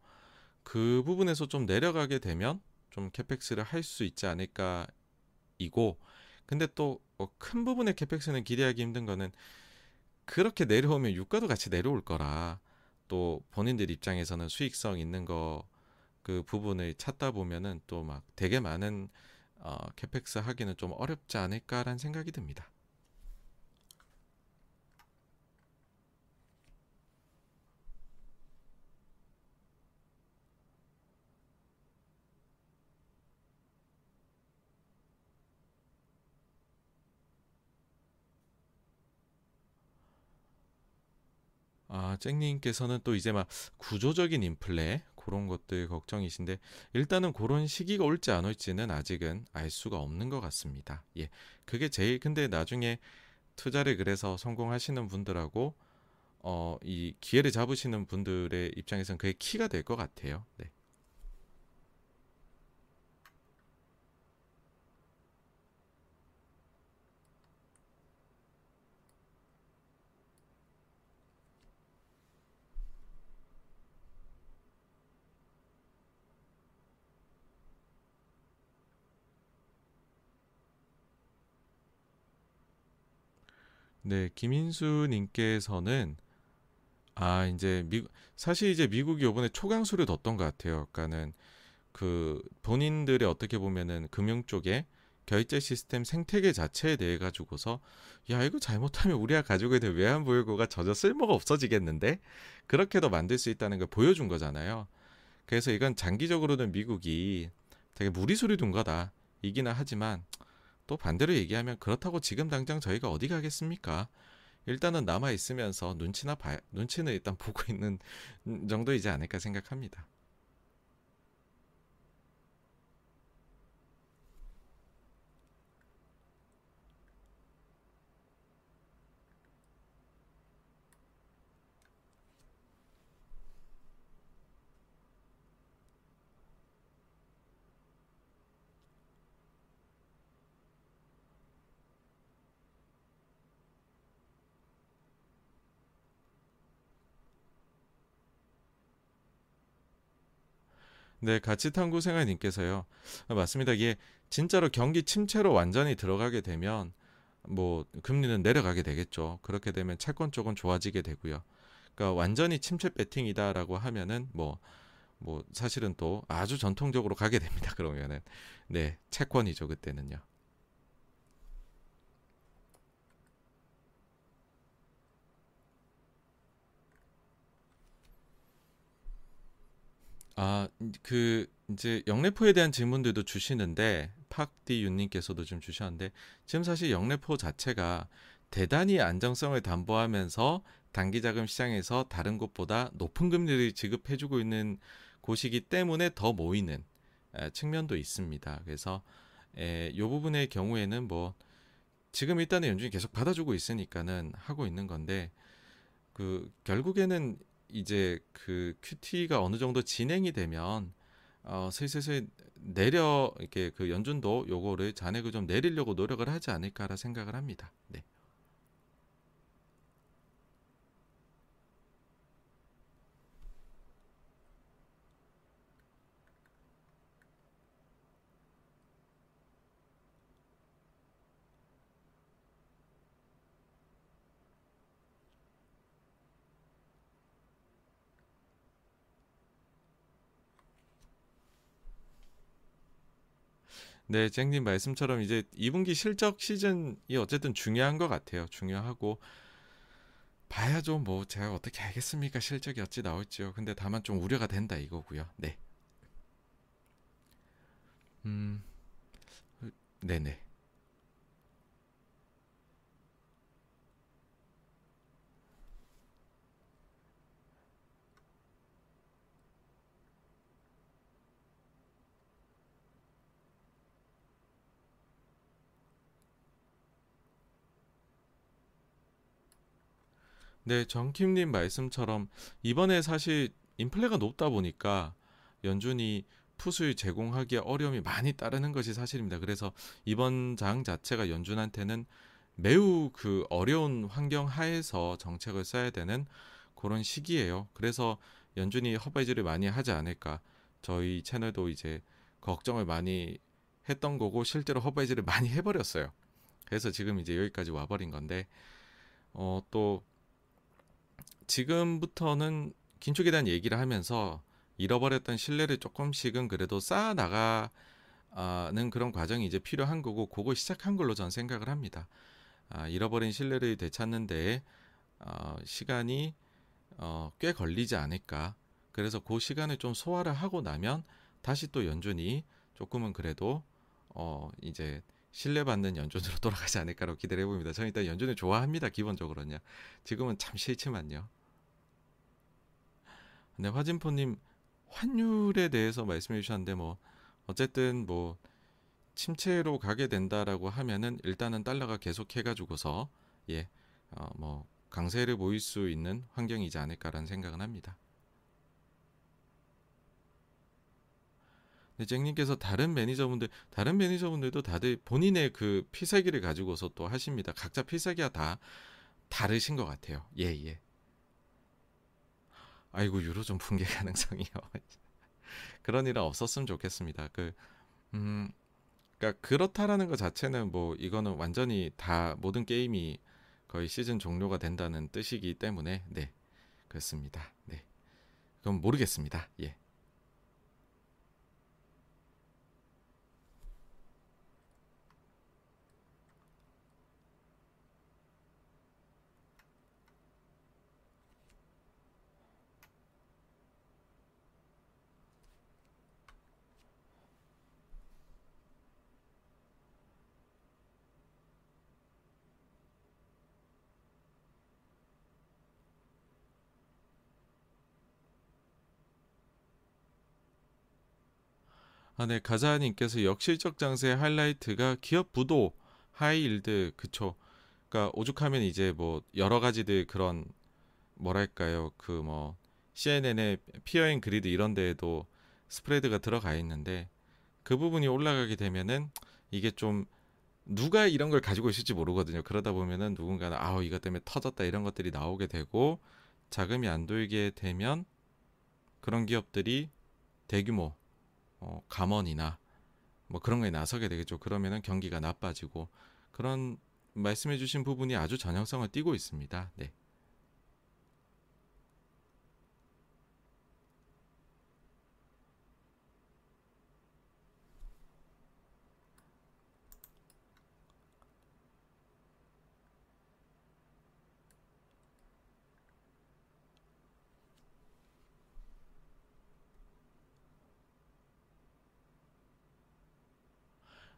그 부분에서 좀 내려가게 되면 좀 캐펙스를 할 수 있지 않을까 이고 근데 또큰 뭐 부분의 캐펙스는 기대하기 힘든 거는 그렇게 내려오면 유가도 같이 내려올 거라 또 본인들 입장에서는 수익성 있는 거 그 부분을 찾다 보면은 또 막 되게 많은 어, 캐펙스 하기는 좀 어렵지 않을까라는 생각이 듭니다. 아, 잭님께서는 또 이제 막 구조적인 인플레 그런 것들 걱정이신데 일단은 그런 시기가 올지 안 올지는 아직은 알 수가 없는 것 같습니다. 예, 그게 제일 근데 나중에 투자를 그래서 성공하시는 분들하고 어, 이 기회를 잡으시는 분들의 입장에서는 그게 키가 될 것 같아요. 네. 네, 김인수 님께서는 아, 이제 미 사실 이제 미국이 요번에 초강수를 뒀던 것 같아요. 그러니까는 그 본인들의 어떻게 보면은 금융 쪽에 결제 시스템 생태계 자체에 대해 가지고서 야 이거 잘못하면 우리가 가지고 있는 외환 보유고가 전혀 쓸모가 없어지겠는데 그렇게도 만들 수 있다는 걸 보여준 거잖아요. 그래서 이건 장기적으로는 미국이 되게 무리수를 둔 거다 이기는 하지만 또 반대로 얘기하면 그렇다고 지금 당장 저희가 어디 가겠습니까? 일단은 남아 있으면서 눈치나 봐 눈치는 일단 보고 있는 정도이지 않을까 생각합니다. 네, 같이 탐구 생활님께서요. 아, 맞습니다. 이게 진짜로 경기 침체로 완전히 들어가게 되면 뭐 금리는 내려가게 되겠죠. 그렇게 되면 채권 쪽은 좋아지게 되고요. 그러니까 완전히 침체 배팅이다라고 하면은 뭐뭐 사실은 또 아주 전통적으로 가게 됩니다. 그러면은 네, 채권이죠, 그때는요. 아, 그 이제 영래포에 대한 질문들도 주시는데 팍디 윤님께서도 좀 주셨는데 지금 사실 영래포 자체가 대단히 안정성을 담보하면서 단기 자금 시장에서 다른 곳보다 높은 금리를 지급해주고 있는 곳이기 때문에 더 모이는 에, 측면도 있습니다. 그래서 에, 요 부분의 경우에는 뭐 지금 일단은 연준이 계속 받아주고 있으니까는 하고 있는 건데 그 결국에는 이제 그 큐티가 어느 정도 진행이 되면 어 슬슬슬 내려 이렇게 그 연준도 요거를 잔액을 좀 내리려고 노력을 하지 않을까라 생각을 합니다. 네. 네, 쟁님 말씀처럼 이제 2분기 실적 시즌이 어쨌든 중요한 것 같아요. 중요하고 봐야죠. 뭐 제가 어떻게 알겠습니까? 실적이 어찌 나올지요. 근데 다만 좀 우려가 된다 이거고요. 네. 음, 네네. 네, 정킴님 말씀처럼 이번에 사실 인플레가 높다 보니까 연준이 풋을 제공하기에 어려움이 많이 따르는 것이 사실입니다. 그래서 이번 장 자체가 연준한테는 매우 그 어려운 환경 하에서 정책을 써야 되는 그런 시기예요. 그래서 연준이 허바이즈를 많이 하지 않을까. 저희 채널도 이제 걱정을 많이 했던 거고 실제로 허바이즈를 많이 해버렸어요. 그래서 지금 이제 여기까지 와버린 건데 어, 또 지금부터는 긴축에 대한 얘기를 하면서 잃어버렸던 신뢰를 조금씩은 그래도 쌓아 나가는 그런 과정이 이제 필요한 거고 그거 시작한 걸로 전 생각을 합니다. 아, 잃어버린 신뢰를 되찾는데 어, 시간이 어, 꽤 걸리지 않을까. 그래서 그 시간을 좀 소화를 하고 나면 다시 또 연준이 조금은 그래도 어, 이제 신뢰받는 연준으로 돌아가지 않을까라고 기대를 해봅니다. 저는 일단 연준을 좋아합니다. 기본적으로는요. 지금은 참 싫지만요. 네, 화진포님 환율에 대해서 말씀해 주셨는데 뭐 어쨌든 뭐 침체로 가게 된다라고 하면은 일단은 달러가 계속 해가지고서 예, 어, 뭐 강세를 보일 수 있는 환경이지 않을까라는 생각은 합니다. 잭님께서 다른 매니저분들, 다른 매니저분들도 다들 본인의 그 필살기를 가지고서 또 하십니다. 각자 필살기가 다 다르신 것 같아요. 예, 예. 아이고, 유로존 붕괴 가능성이요. 그런 일은 없었으면 좋겠습니다. 그, 음, 그러니까 그렇다라는 것 자체는 뭐 이거는 완전히 다 모든 게임이 거의 시즌 종료가 된다는 뜻이기 때문에 네 그렇습니다. 네 그럼 모르겠습니다. 예. 아, 네, 가자님께서 역실적 장세의 하이라이트가 기업 부도, high yield, 그쵸. 그러니까 오죽하면 이제 뭐 여러 가지들 그런 뭐랄까요, 그 뭐 CNN의 Fear and Greed 이런 데에도 스프레드가 들어가 있는데 그 부분이 올라가게 되면은 이게 좀 누가 이런 걸 가지고 있을지 모르거든요. 그러다 보면은 누군가는 아우 이것 때문에 터졌다 이런 것들이 나오게 되고 자금이 안 돌게 되면 그런 기업들이 대규모 어, 감원이나 뭐 그런 거에 나서게 되겠죠. 그러면은 경기가 나빠지고 그런 말씀해주신 부분이 아주 전형성을 띠고 있습니다. 네.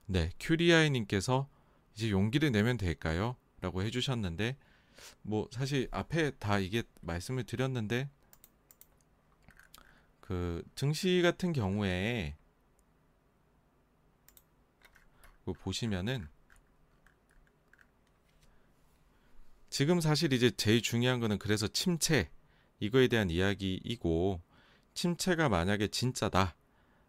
네, 큐리아이 님께서 이제 용기를 내면 될까요? 라고 해주셨는데, 뭐, 사실 앞에 다 이게 말씀을 드렸는데, 그, 증시 같은 경우에, 그 보시면은, 지금 사실 이제 제일 중요한 거는 그래서 침체, 이거에 대한 이야기이고, 침체가 만약에 진짜다,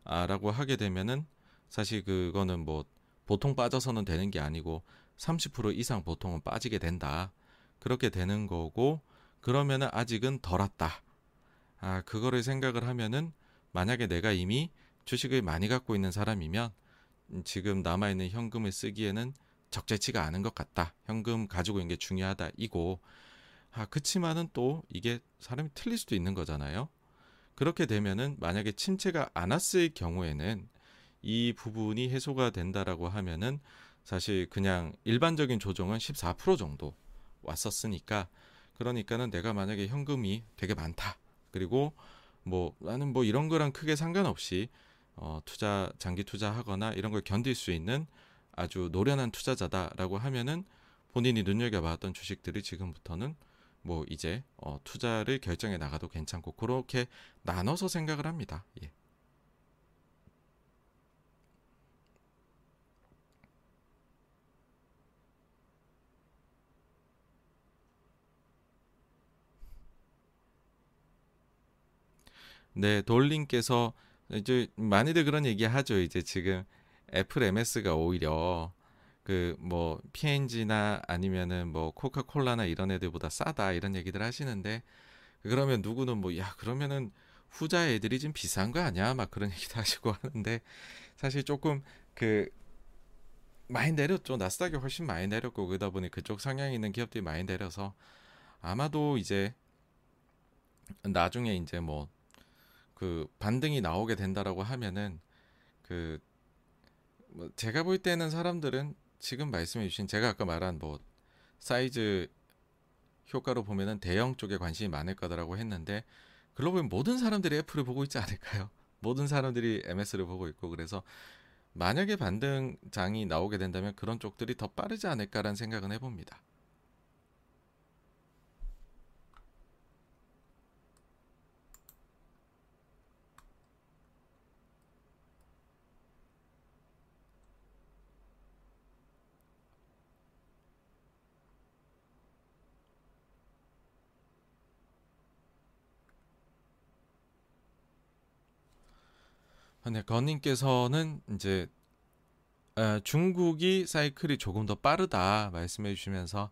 아, 라고 하게 되면은, 사실 그거는 뭐 보통 빠져서는 되는 게 아니고 30% 이상 보통은 빠지게 된다. 그렇게 되는 거고 그러면은 아직은 덜 왔다. 아, 그거를 생각을 하면은 만약에 내가 이미 주식을 많이 갖고 있는 사람이면 지금 남아 있는 현금을 쓰기에는 적절치가 않은 것 같다. 현금 가지고 있는 게 중요하다. 이고 아, 그치만은 또 이게 사람이 틀릴 수도 있는 거잖아요. 그렇게 되면은 만약에 침체가 안 왔을 경우에는 이 부분이 해소가 된다라고 하면은 사실 그냥 일반적인 조정은 14% 정도 왔었으니까 그러니까는 내가 만약에 현금이 되게 많다. 그리고 뭐 나는 뭐 이런 거랑 크게 상관없이 어 투자 장기 투자하거나 이런 걸 견딜 수 있는 아주 노련한 투자자다라고 하면은 본인이 눈여겨봤던 주식들이 지금부터는 뭐 이제 어 투자를 결정해 나가도 괜찮고 그렇게 나눠서 생각을 합니다. 예. 네, 돌님께서 이제 많이들 그런 얘기 하죠. 이제 지금 애플 MS가 오히려 그 뭐 P&G나 아니면은 뭐 코카콜라나 이런 애들보다 싸다 이런 얘기들 하시는데 그러면 누구는 뭐 야 그러면은 후자 애들이 좀 비싼 거 아니야? 막 그런 얘기도 하시고 하는데 사실 조금 그 많이 내렸죠. 나스닥이 훨씬 많이 내렸고 그러다 보니 그쪽 성향이 있는 기업들이 많이 내려서 아마도 이제 나중에 이제 뭐 그 반등이 나오게 된다라고 하면은 그뭐 제가 볼 때는 사람들은 지금 말씀해 주신 제가 아까 말한 뭐 사이즈 효과로 보면은 대형 쪽에 관심이 많을 거다라고 했는데 글로벌 모든 사람들이 애플을 보고 있지 않을까요? 모든 사람들이 MS를 보고 있고 그래서 만약에 반등장이 나오게 된다면 그런 쪽들이 더 빠르지 않을까라는 생각은 해봅니다. 네, 건님께서는 이제 에, 중국이 사이클이 조금 더 빠르다 말씀해 주시면서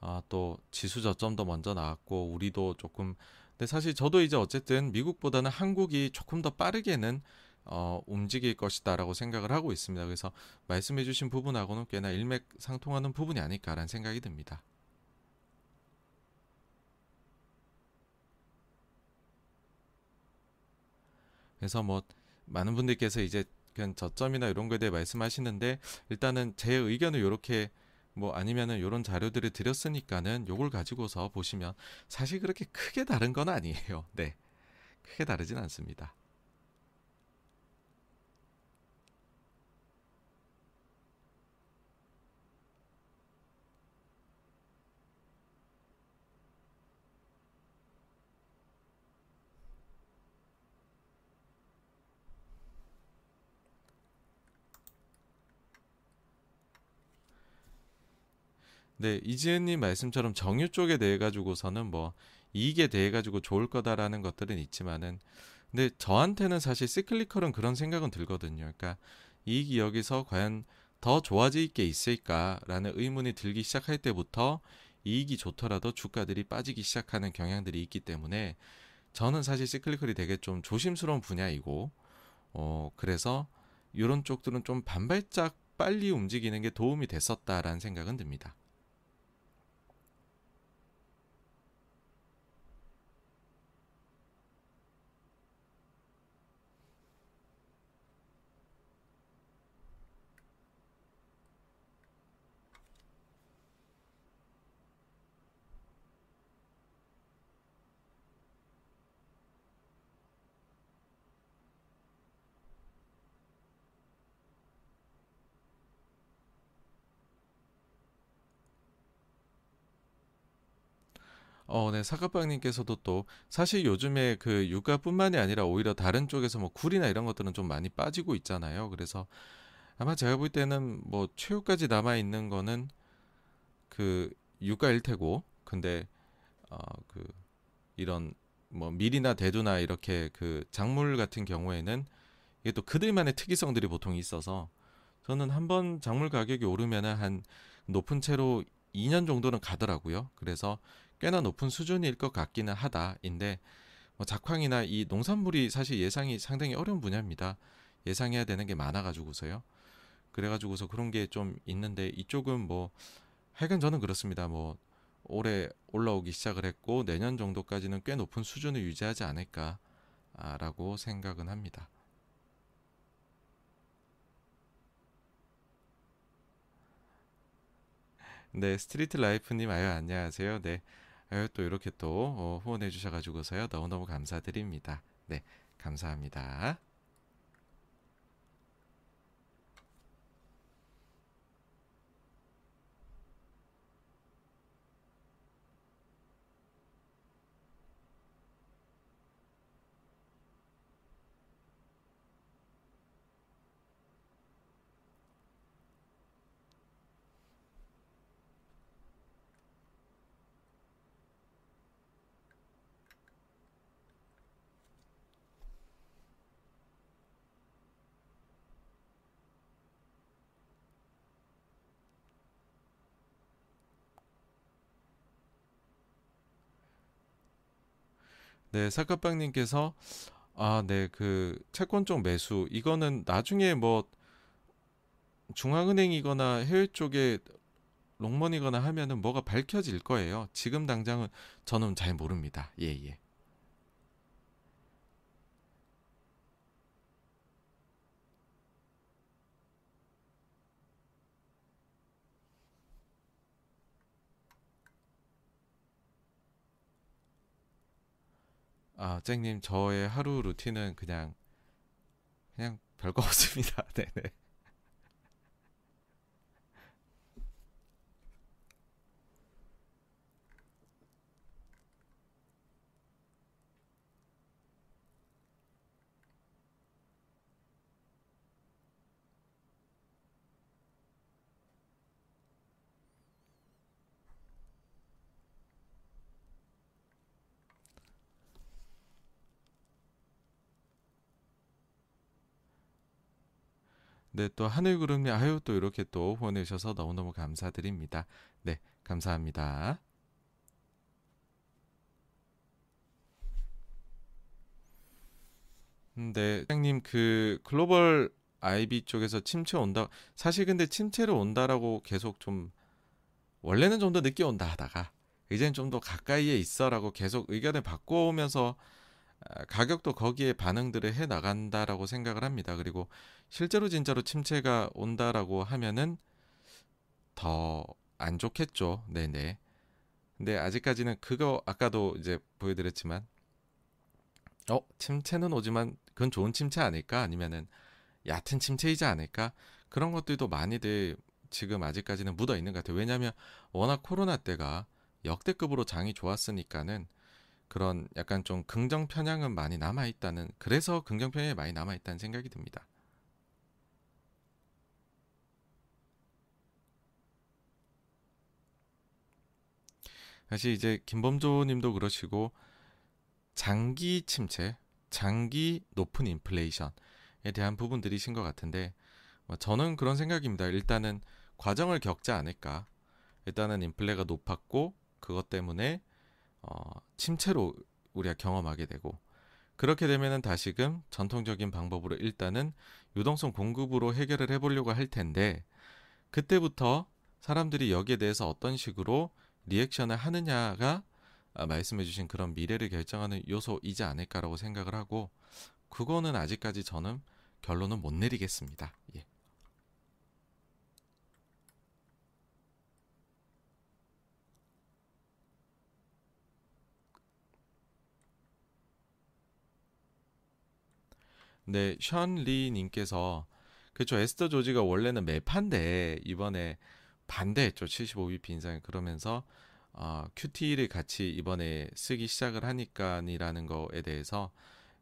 아, 또 지수 저점도 먼저 나왔고 우리도 조금 근데 사실 저도 이제 어쨌든 미국보다는 한국이 조금 더 빠르게는 어, 움직일 것이다라고 생각을 하고 있습니다. 그래서 말씀해 주신 부분하고는 꽤나 일맥상통하는 부분이 아닐까라는 생각이 듭니다. 그래서 뭐 많은 분들께서 이제 그냥 저점이나 이런 거에 대해 말씀하시는데 일단은 제 의견을 이렇게 뭐 아니면은 이런 자료들을 드렸으니까는 요걸 가지고서 보시면 사실 그렇게 크게 다른 건 아니에요. 네. 크게 다르진 않습니다. 네, 이지은님 말씀처럼 정유 쪽에 대해 가지고서는 뭐 이익에 대해 가지고 좋을 거다라는 것들은 있지만은 근데 저한테는 사실 시클리컬은 그런 생각은 들거든요. 그러니까 이익이 여기서 과연 더 좋아질 게 있을까라는 의문이 들기 시작할 때부터 이익이 좋더라도 주가들이 빠지기 시작하는 경향들이 있기 때문에 저는 사실 시클리컬이 되게 좀 조심스러운 분야이고 어 그래서 이런 쪽들은 좀 반발짝 빨리 움직이는 게 도움이 됐었다라는 생각은 듭니다. 어, 네, 사과빵님께서도 또 사실 요즘에 그 유가뿐만이 아니라 오히려 다른 쪽에서 뭐 굴이나 이런 것들은 좀 많이 빠지고 있잖아요. 그래서 아마 제가 볼 때는 뭐 최후까지 남아 있는 거는 그 유가일 테고, 근데 어, 그 이런 뭐 밀이나 대두나 이렇게 그 작물 같은 경우에는 이게 또 그들만의 특이성들이 보통 있어서 저는 한 번 작물 가격이 오르면은 한 높은 채로 2년 정도는 가더라고요. 그래서 꽤나 높은 수준일 것 같기는 하다인데 뭐 작황이나 이 농산물이 사실 예상이 상당히 어려운 분야입니다. 예상해야 되는 게 많아가지고서요. 그래가지고서 그런 게 좀 있는데 이쪽은 뭐 하여간 저는 그렇습니다. 뭐 올해 올라오기 시작을 했고 내년 정도까지는 꽤 높은 수준을 유지하지 않을까라고 생각은 합니다. 네, 스트리트 라이프님 아유 안녕하세요. 네, 또 이렇게 또 어, 후원해 주셔가지고서요 너무너무 감사드립니다. 네, 감사합니다. 네, 사카빵님께서 아, 네, 그 채권 쪽 매수 이거는 나중에 뭐 중앙은행이거나 해외 쪽에 롱머니거나 하면은 뭐가 밝혀질 거예요. 지금 당장은 저는 잘 모릅니다. 예, 예. 아, 쨍님, 저의 하루 루틴은 그냥 그냥 별거 없습니다. 네네. 네, 또 하늘구름이 아유 또 이렇게 또 주셔서 너무너무 감사드립니다. 네, 감사합니다. 네, 사장님 그 글로벌 IB 쪽에서 침체 온다. 사실 근데 침체를 온다라고 계속 좀 원래는 좀 더 늦게 온다 하다가 이제는 좀 더 가까이에 있어라고 계속 의견을 바꿔오면서 아, 가격도 거기에 반응들을 해 나간다라고 생각을 합니다. 그리고 실제로 진짜로 침체가 온다라고 하면은 더 안 좋겠죠. 네네. 근데 아직까지는 그거 아까도 이제 보여드렸지만 어 침체는 오지만 그건 좋은 침체 아닐까 아니면은 얕은 침체이지 않을까 그런 것들도 많이들 지금 아직까지는 묻어 있는 것 같아요. 왜냐하면 워낙 코로나 때가 역대급으로 장이 좋았으니까는 그런 약간 좀 긍정 편향은 많이 남아 있다는 그래서 긍정 편향이 많이 남아 있다는 생각이 듭니다. 사실 이제 김범조님도 그러시고 장기 침체, 장기 높은 인플레이션에 대한 부분들이신 것 같은데 뭐 저는 그런 생각입니다. 일단은 과정을 겪지 않을까. 일단은 인플레가 높았고 그것 때문에 어, 침체로 우리가 경험하게 되고 그렇게 되면은 다시금 전통적인 방법으로 일단은 유동성 공급으로 해결을 해보려고 할 텐데 그때부터 사람들이 여기에 대해서 어떤 식으로 리액션을 하느냐가 아, 말씀해주신 그런 미래를 결정하는 요소이지 않을까라고 생각을 하고 그거는 아직까지 저는 결론은 못 내리겠습니다. 예. 네, 션리 님께서 그렇죠. 에스터 조지가 원래는 매판데 이번에 반대했죠. 75bp 인상 그러면서 어, QT를 같이 이번에 쓰기 시작을 하니까이라는 거에 대해서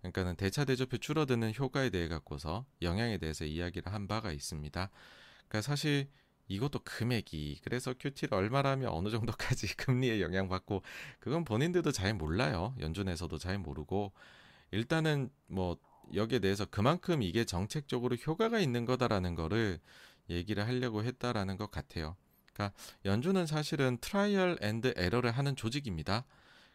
그러니까는 대차 대조표 줄어드는 효과에 대해 갖고서 영향에 대해서 이야기를 한 바가 있습니다. 그러니까 사실 이것도 금액이 그래서 QT를 얼마라면 어느 정도까지 금리에 영향받고 그건 본인들도 잘 몰라요. 연준에서도 잘 모르고 일단은 뭐 여기에 대해서 그만큼 이게 정책적으로 효과가 있는 거다라는 거를 얘기를 하려고 했다라는 것 같아요. 그러니까 연준은 사실은 trial and error를 하는 조직입니다.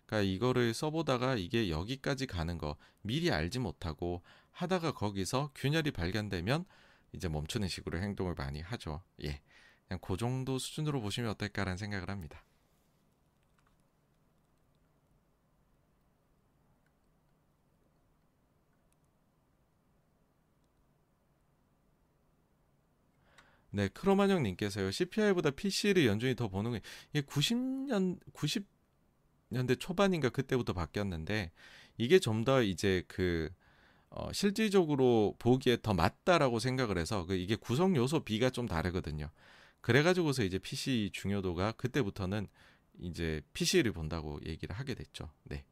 그러니까 이거를 써보다가 이게 여기까지 가는 거 미리 알지 못하고 하다가 거기서 균열이 발견되면 이제 멈추는 식으로 행동을 많이 하죠. 예. 그냥 그 정도 수준으로 보시면 어떨까라는 생각을 합니다. 네, 크로마뇽 님께서요. CPI보다 PC를 연준이 더 보는 게 이게 90년 90년대 초반인가 그때부터 바뀌었는데 이게 좀 더 이제 그 어, 실질적으로 보기에 더 맞다라고 생각을 해서 그 이게 구성 요소 B가 좀 다르거든요. 그래가지고서 이제 PC 중요도가 그때부터는 이제 PC를 본다고 얘기를 하게 됐죠. 네.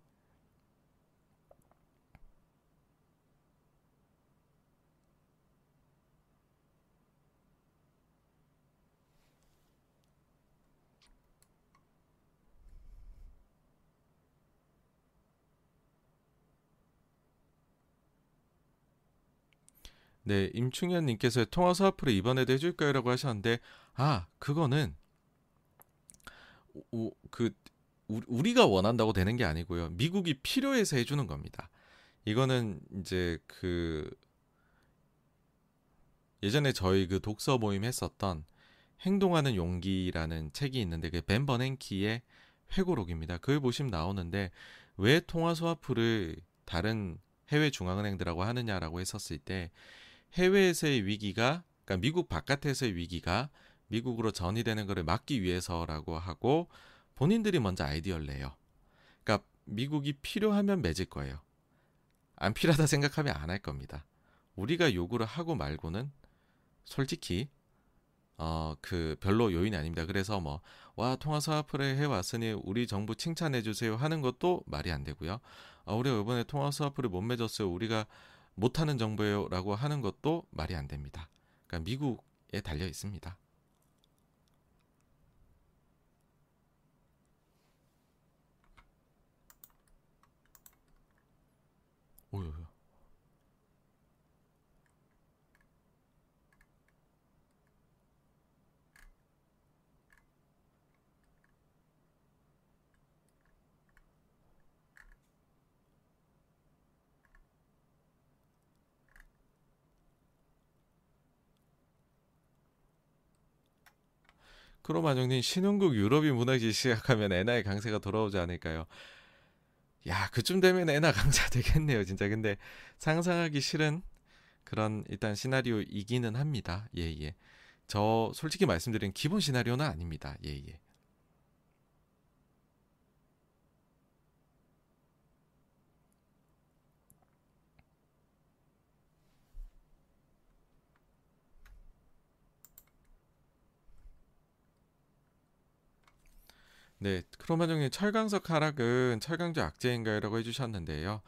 네, 임충현 님께서 통화 사업으로 이번에도 해줄까요 라고 하셨는데 아 그거는 오, 그 우리가 원한다고 되는 게 아니고요. 미국이 필요해서 해주는 겁니다. 이거는 이제 그 예전에 저희 그 독서 모임 했었던 행동하는 용기라는 책이 있는데 그 벤 버냉키의 회고록입니다. 그걸 보시면 나오는데 왜 통화 스와프를 다른 해외 중앙은행들하고 하느냐라고 했었을 때 해외에서의 위기가 그러니까 미국 바깥에서의 위기가 미국으로 전이되는 것을 막기 위해서라고 하고 본인들이 먼저 아이디어를 내요. 그러니까 미국이 필요하면 맺을 거예요. 안 필요하다 생각하면 안 할 겁니다. 우리가 요구를 하고 말고는 솔직히 어 그 별로 요인이 아닙니다. 그래서 뭐 와 통화 사업을 해 왔으니 우리 정부 칭찬해 주세요 하는 것도 말이 안 되고요. 어, 우리가 이번에 통화 사업을 못 맺었어요. 우리가 못하는 정부예요라고 하는 것도 말이 안 됩니다. 그러니까 미국에 달려 있습니다. 오유. 크로마정님 신흥국 유럽이 무너지기 시작하면 엔화의 강세가 돌아오지 않을까요? 야 그쯤 되면 엔화 강자 되겠네요 진짜 근데 상상하기 싫은 그런 일단 시나리오이기는 합니다 예예 예. 저 솔직히 말씀드린 기본 시나리오는 아닙니다 예예 네, 크로마종님 철강석 하락은 철강주 악재인가요라고 해주셨는데요.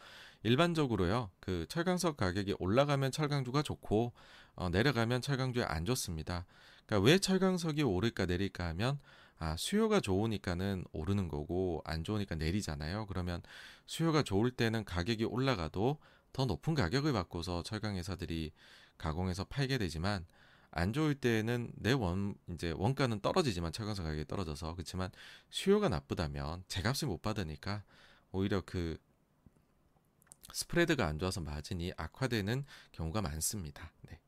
일반적으로요, 그 철강석 가격이 올라가면 철강주가 좋고 어, 내려가면 철강주에 안 좋습니다. 그러니까 왜 철강석이 오를까 내릴까 하면 아 수요가 좋으니까는 오르는 거고 안 좋으니까 내리잖아요. 그러면 수요가 좋을 때는 가격이 올라가도 더 높은 가격을 받고서 철강 회사들이 가공해서 팔게 되지만 안 좋을 때는 내 원 이제 원가는 떨어지지만 철강석 가격이 떨어져서 그렇지만 수요가 나쁘다면 제값을 못 받으니까 오히려 그 스프레드가 안 좋아서 마진이 악화되는 경우가 많습니다. 네.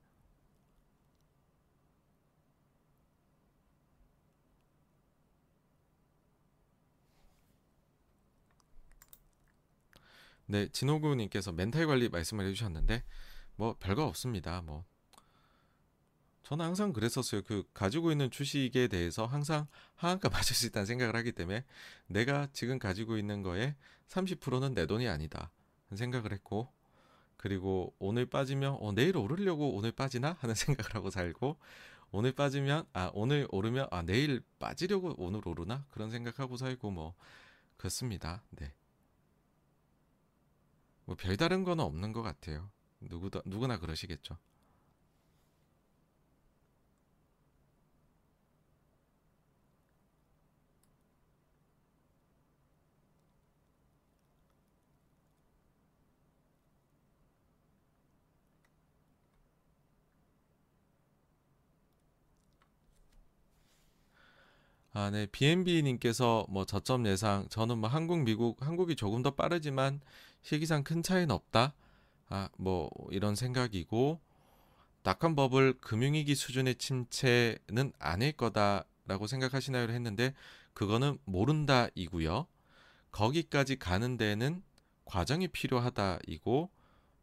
네, 진호구님께서 멘탈 관리 말씀을 해주셨는데 뭐 별거 없습니다. 뭐 저는 항상 그랬었어요. 그 가지고 있는 주식에 대해서 항상 하한가 맞을 수 있다는 생각을 하기 때문에 내가 지금 가지고 있는 거에 30%는 내 돈이 아니다. 생각을 했고 그리고 오늘 빠지면 어, 내일 오르려고 오늘 빠지나 하는 생각을 하고 살고 오늘 빠지면 아 오늘 오르면 아 내일 빠지려고 오늘 오르나 그런 생각하고 살고 뭐 그렇습니다. 네. 뭐 별다른 거는 없는 것 같아요. 누구도 누구나 그러시겠죠. 아, 네. BNB님께서 뭐 저점 예상, 저는 뭐 한국, 미국, 한국이 조금 더 빠르지만 시기상 큰 차이는 없다. 아, 뭐 이런 생각이고, 낙한 버블 금융위기 수준의 침체는 아닐 거다라고 생각하시나요? 했는데, 그거는 모른다이고요. 거기까지 가는 데는 과정이 필요하다이고,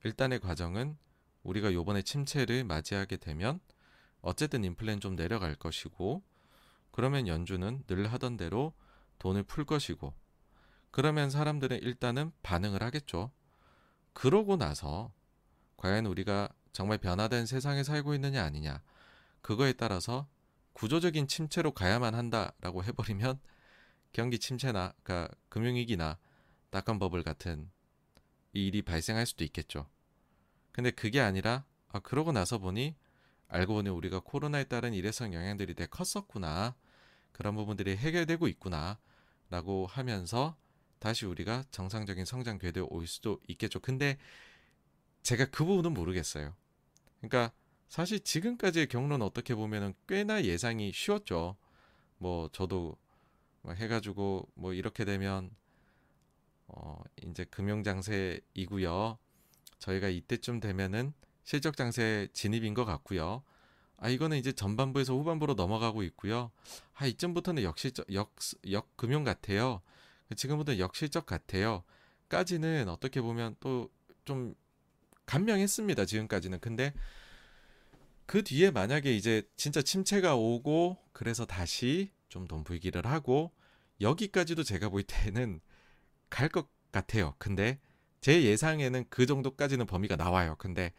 일단의 과정은 우리가 요번에 침체를 맞이하게 되면 어쨌든 인플레는 좀 내려갈 것이고, 그러면 연주는 늘 하던 대로 돈을 풀 것이고 그러면 사람들은 일단은 반응을 하겠죠. 그러고 나서 과연 우리가 정말 변화된 세상에 살고 있느냐 아니냐 그거에 따라서 구조적인 침체로 가야만 한다라고 해버리면 경기 침체나 그러니까 금융위기나 낙관 버블 같은 일이 발생할 수도 있겠죠. 근데 그게 아니라 아, 그러고 나서 보니 알고 보니 우리가 코로나에 따른 일회성 영향들이 되게 컸었구나. 그런 부분들이 해결되고 있구나라고 하면서 다시 우리가 정상적인 성장 궤도에 올 수도 있겠죠. 근데 제가 그 부분은 모르겠어요. 그러니까 사실 지금까지의 경로는 어떻게 보면은 꽤나 예상이 쉬웠죠. 뭐 저도 뭐 해가지고 뭐 이렇게 되면 어 이제 금융 장세이고요. 저희가 이때쯤 되면은 실적 장세 진입인 것 같고요. 아 이거는 이제 전반부에서 후반부로 넘어가고 있고요. 아 이쯤부터는 역실적 역 역금융 같아요. 지금부터 역실적 같아요. 까지는 어떻게 보면 또 좀 감명했습니다. 지금까지는. 근데 그 뒤에 만약에 이제 진짜 침체가 오고 그래서 다시 좀 돈 불기를 하고 여기까지도 제가 볼 때는 갈 것 같아요. 근데 제 예상에는 그 정도까지는 범위가 나와요. 근데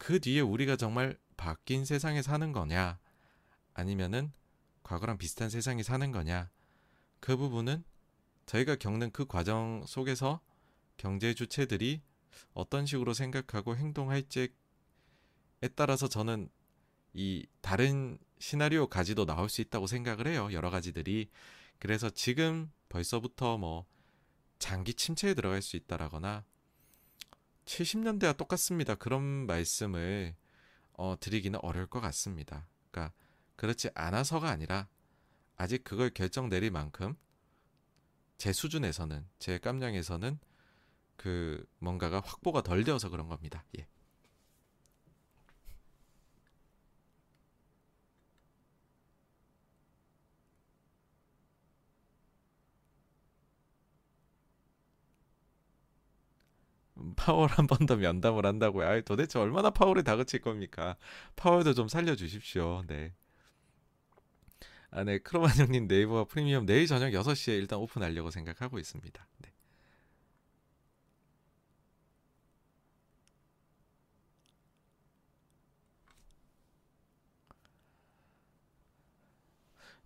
그 뒤에 우리가 정말 바뀐 세상에 사는 거냐 아니면은 과거랑 비슷한 세상에 사는 거냐 그 부분은 저희가 겪는 그 과정 속에서 경제 주체들이 어떤 식으로 생각하고 행동할지에 따라서 저는 이 다른 시나리오 가지도 나올 수 있다고 생각을 해요. 여러 가지들이. 그래서 지금 벌써부터 뭐 장기 침체에 들어갈 수 있다라거나 70년대와 똑같습니다. 그런 말씀을 어, 드리기는 어려울 것 같습니다. 그러니까 그렇지 않아서가 아니라 아직 그걸 결정 내릴 만큼 제 수준에서는 제 깜냥에서는 그 뭔가가 확보가 덜 되어서 그런 겁니다. 예. 파월 한 번 더 면담을 한다고요. 아, 도대체 얼마나 파월에 다그칠 겁니까? 파월도 좀 살려주십시오. 네. 아, 네. 크로만 형님 네이버와 프리미엄 내일 저녁 6시에 일단 오픈하려고 생각하고 있습니다. 네.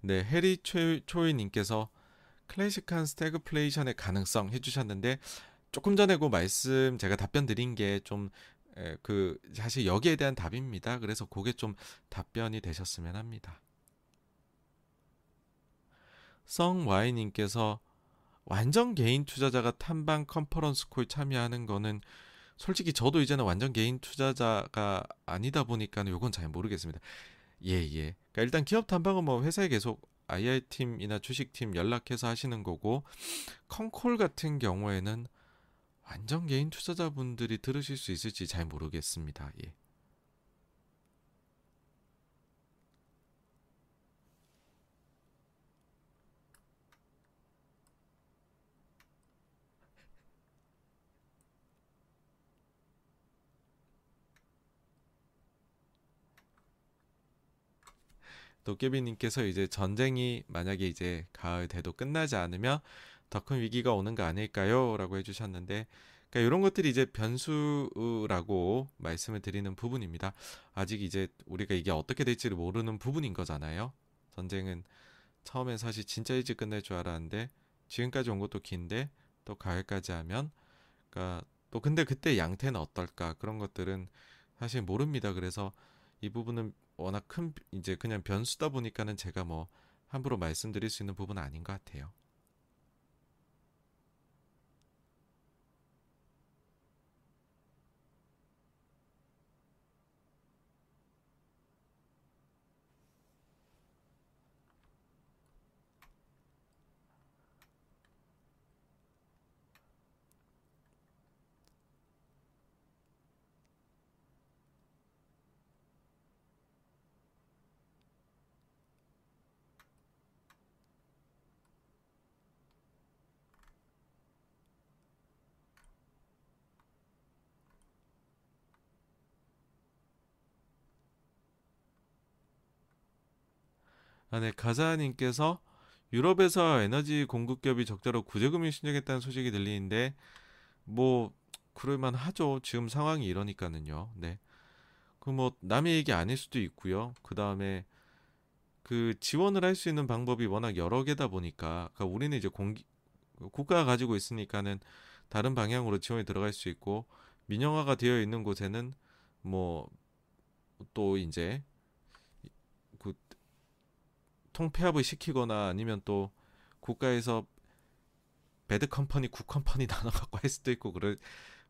네, 해리 초이 님께서 클래식한 스태그플레이션의 가능성 해주셨는데 조금 전에 그 말씀 제가 답변 드린 게 좀 그 사실 여기에 대한 답입니다. 그래서 그게 좀 답변이 되셨으면 합니다. 성와이님께서 완전 개인 투자자가 탐방 conference call 참여하는 거는 솔직히 저도 이제는 완전 개인 투자자가 아니다 보니까 요건 잘 모르겠습니다. 예, 예. 그러니까 일단 기업 탐방은 뭐 회사에 계속 IR 팀이나 주식팀 연락해서 하시는 거고 컨콜 같은 경우에는 완전 개인 투자자분들이 들으실 수 있을지 잘 모르겠습니다. 예. 도깨비님께서 이제 전쟁이 만약에 이제 가을 돼도 끝나지 않으면 더 큰 위기가 오는 거 아닐까요? 라고 해주셨는데, 그러니까 이런 것들이 이제 변수라고 말씀을 드리는 부분입니다. 아직 이제 우리가 이게 어떻게 될지를 모르는 부분인 거잖아요. 전쟁은 처음엔 사실 진짜 일찍 끝날 줄 알았는데, 지금까지 온 것도 긴데, 또 가을까지 하면, 그러니까 또 근데 그때 양태는 어떨까? 그런 것들은 사실 모릅니다. 그래서 이 부분은 워낙 큰 이제 그냥 변수다 보니까는 제가 뭐 함부로 말씀드릴 수 있는 부분은 아닌 것 같아요. 아, 네, 가자님께서 유럽에서 에너지 공급기업이 적자로 구제금융 신청했다는 소식이 들리는데 뭐 그럴만 하죠. 지금 상황이 이러니까는요. 네. 그 뭐 남의 얘기 아닐 수도 있고요. 그 다음에 그 지원을 할 수 있는 방법이 워낙 여러 개다 보니까 그러니까 우리는 이제 공기 국가가 가지고 있으니까는 다른 방향으로 지원이 들어갈 수 있고 민영화가 되어 있는 곳에는 뭐 또 이제 통폐합을 시키거나 아니면 또 국가에서 bad company, good company 나눠 갖고 할 수도 있고 그럴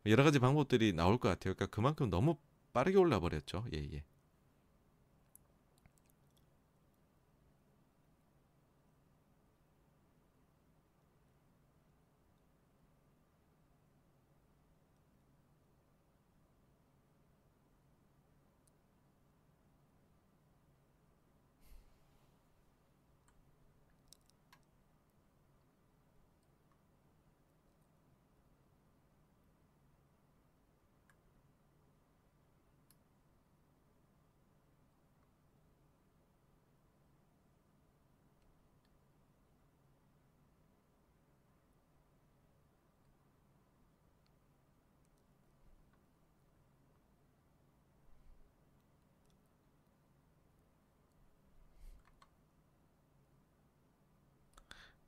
여러 가지 방법들이 나올 것 같아요. 그러니까 그만큼 너무 빠르게 올라 버렸죠. 예, 예.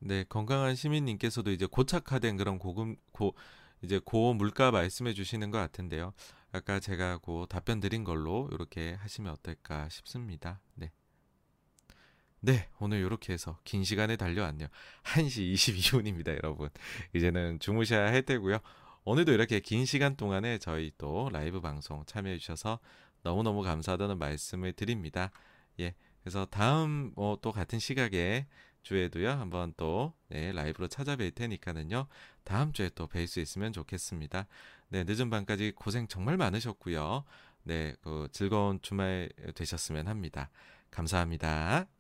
네, 건강한 시민님께서도 이제 고착화된 그런 고금 고 이제 고 물가 말씀해 주시는 것 같은데요. 아까 제가 고 답변 드린 걸로 이렇게 하시면 어떨까 싶습니다. 네. 네, 오늘 이렇게 해서 긴 시간에 달려왔네요. 1시 22분입니다, 여러분. 이제는 주무셔야 할 때고요. 오늘도 이렇게 긴 시간 동안에 저희 또 라이브 방송 참여해 주셔서 너무너무 감사하다는 말씀을 드립니다. 예. 그래서 다음 뭐또 같은 시각에 주에도요 한번 또 네, 라이브로 찾아뵐 테니까는요 다음 주에 또 뵐 수 있으면 좋겠습니다. 네 늦은 밤까지 고생 정말 많으셨고요. 네, 그 즐거운 주말 되셨으면 합니다. 감사합니다.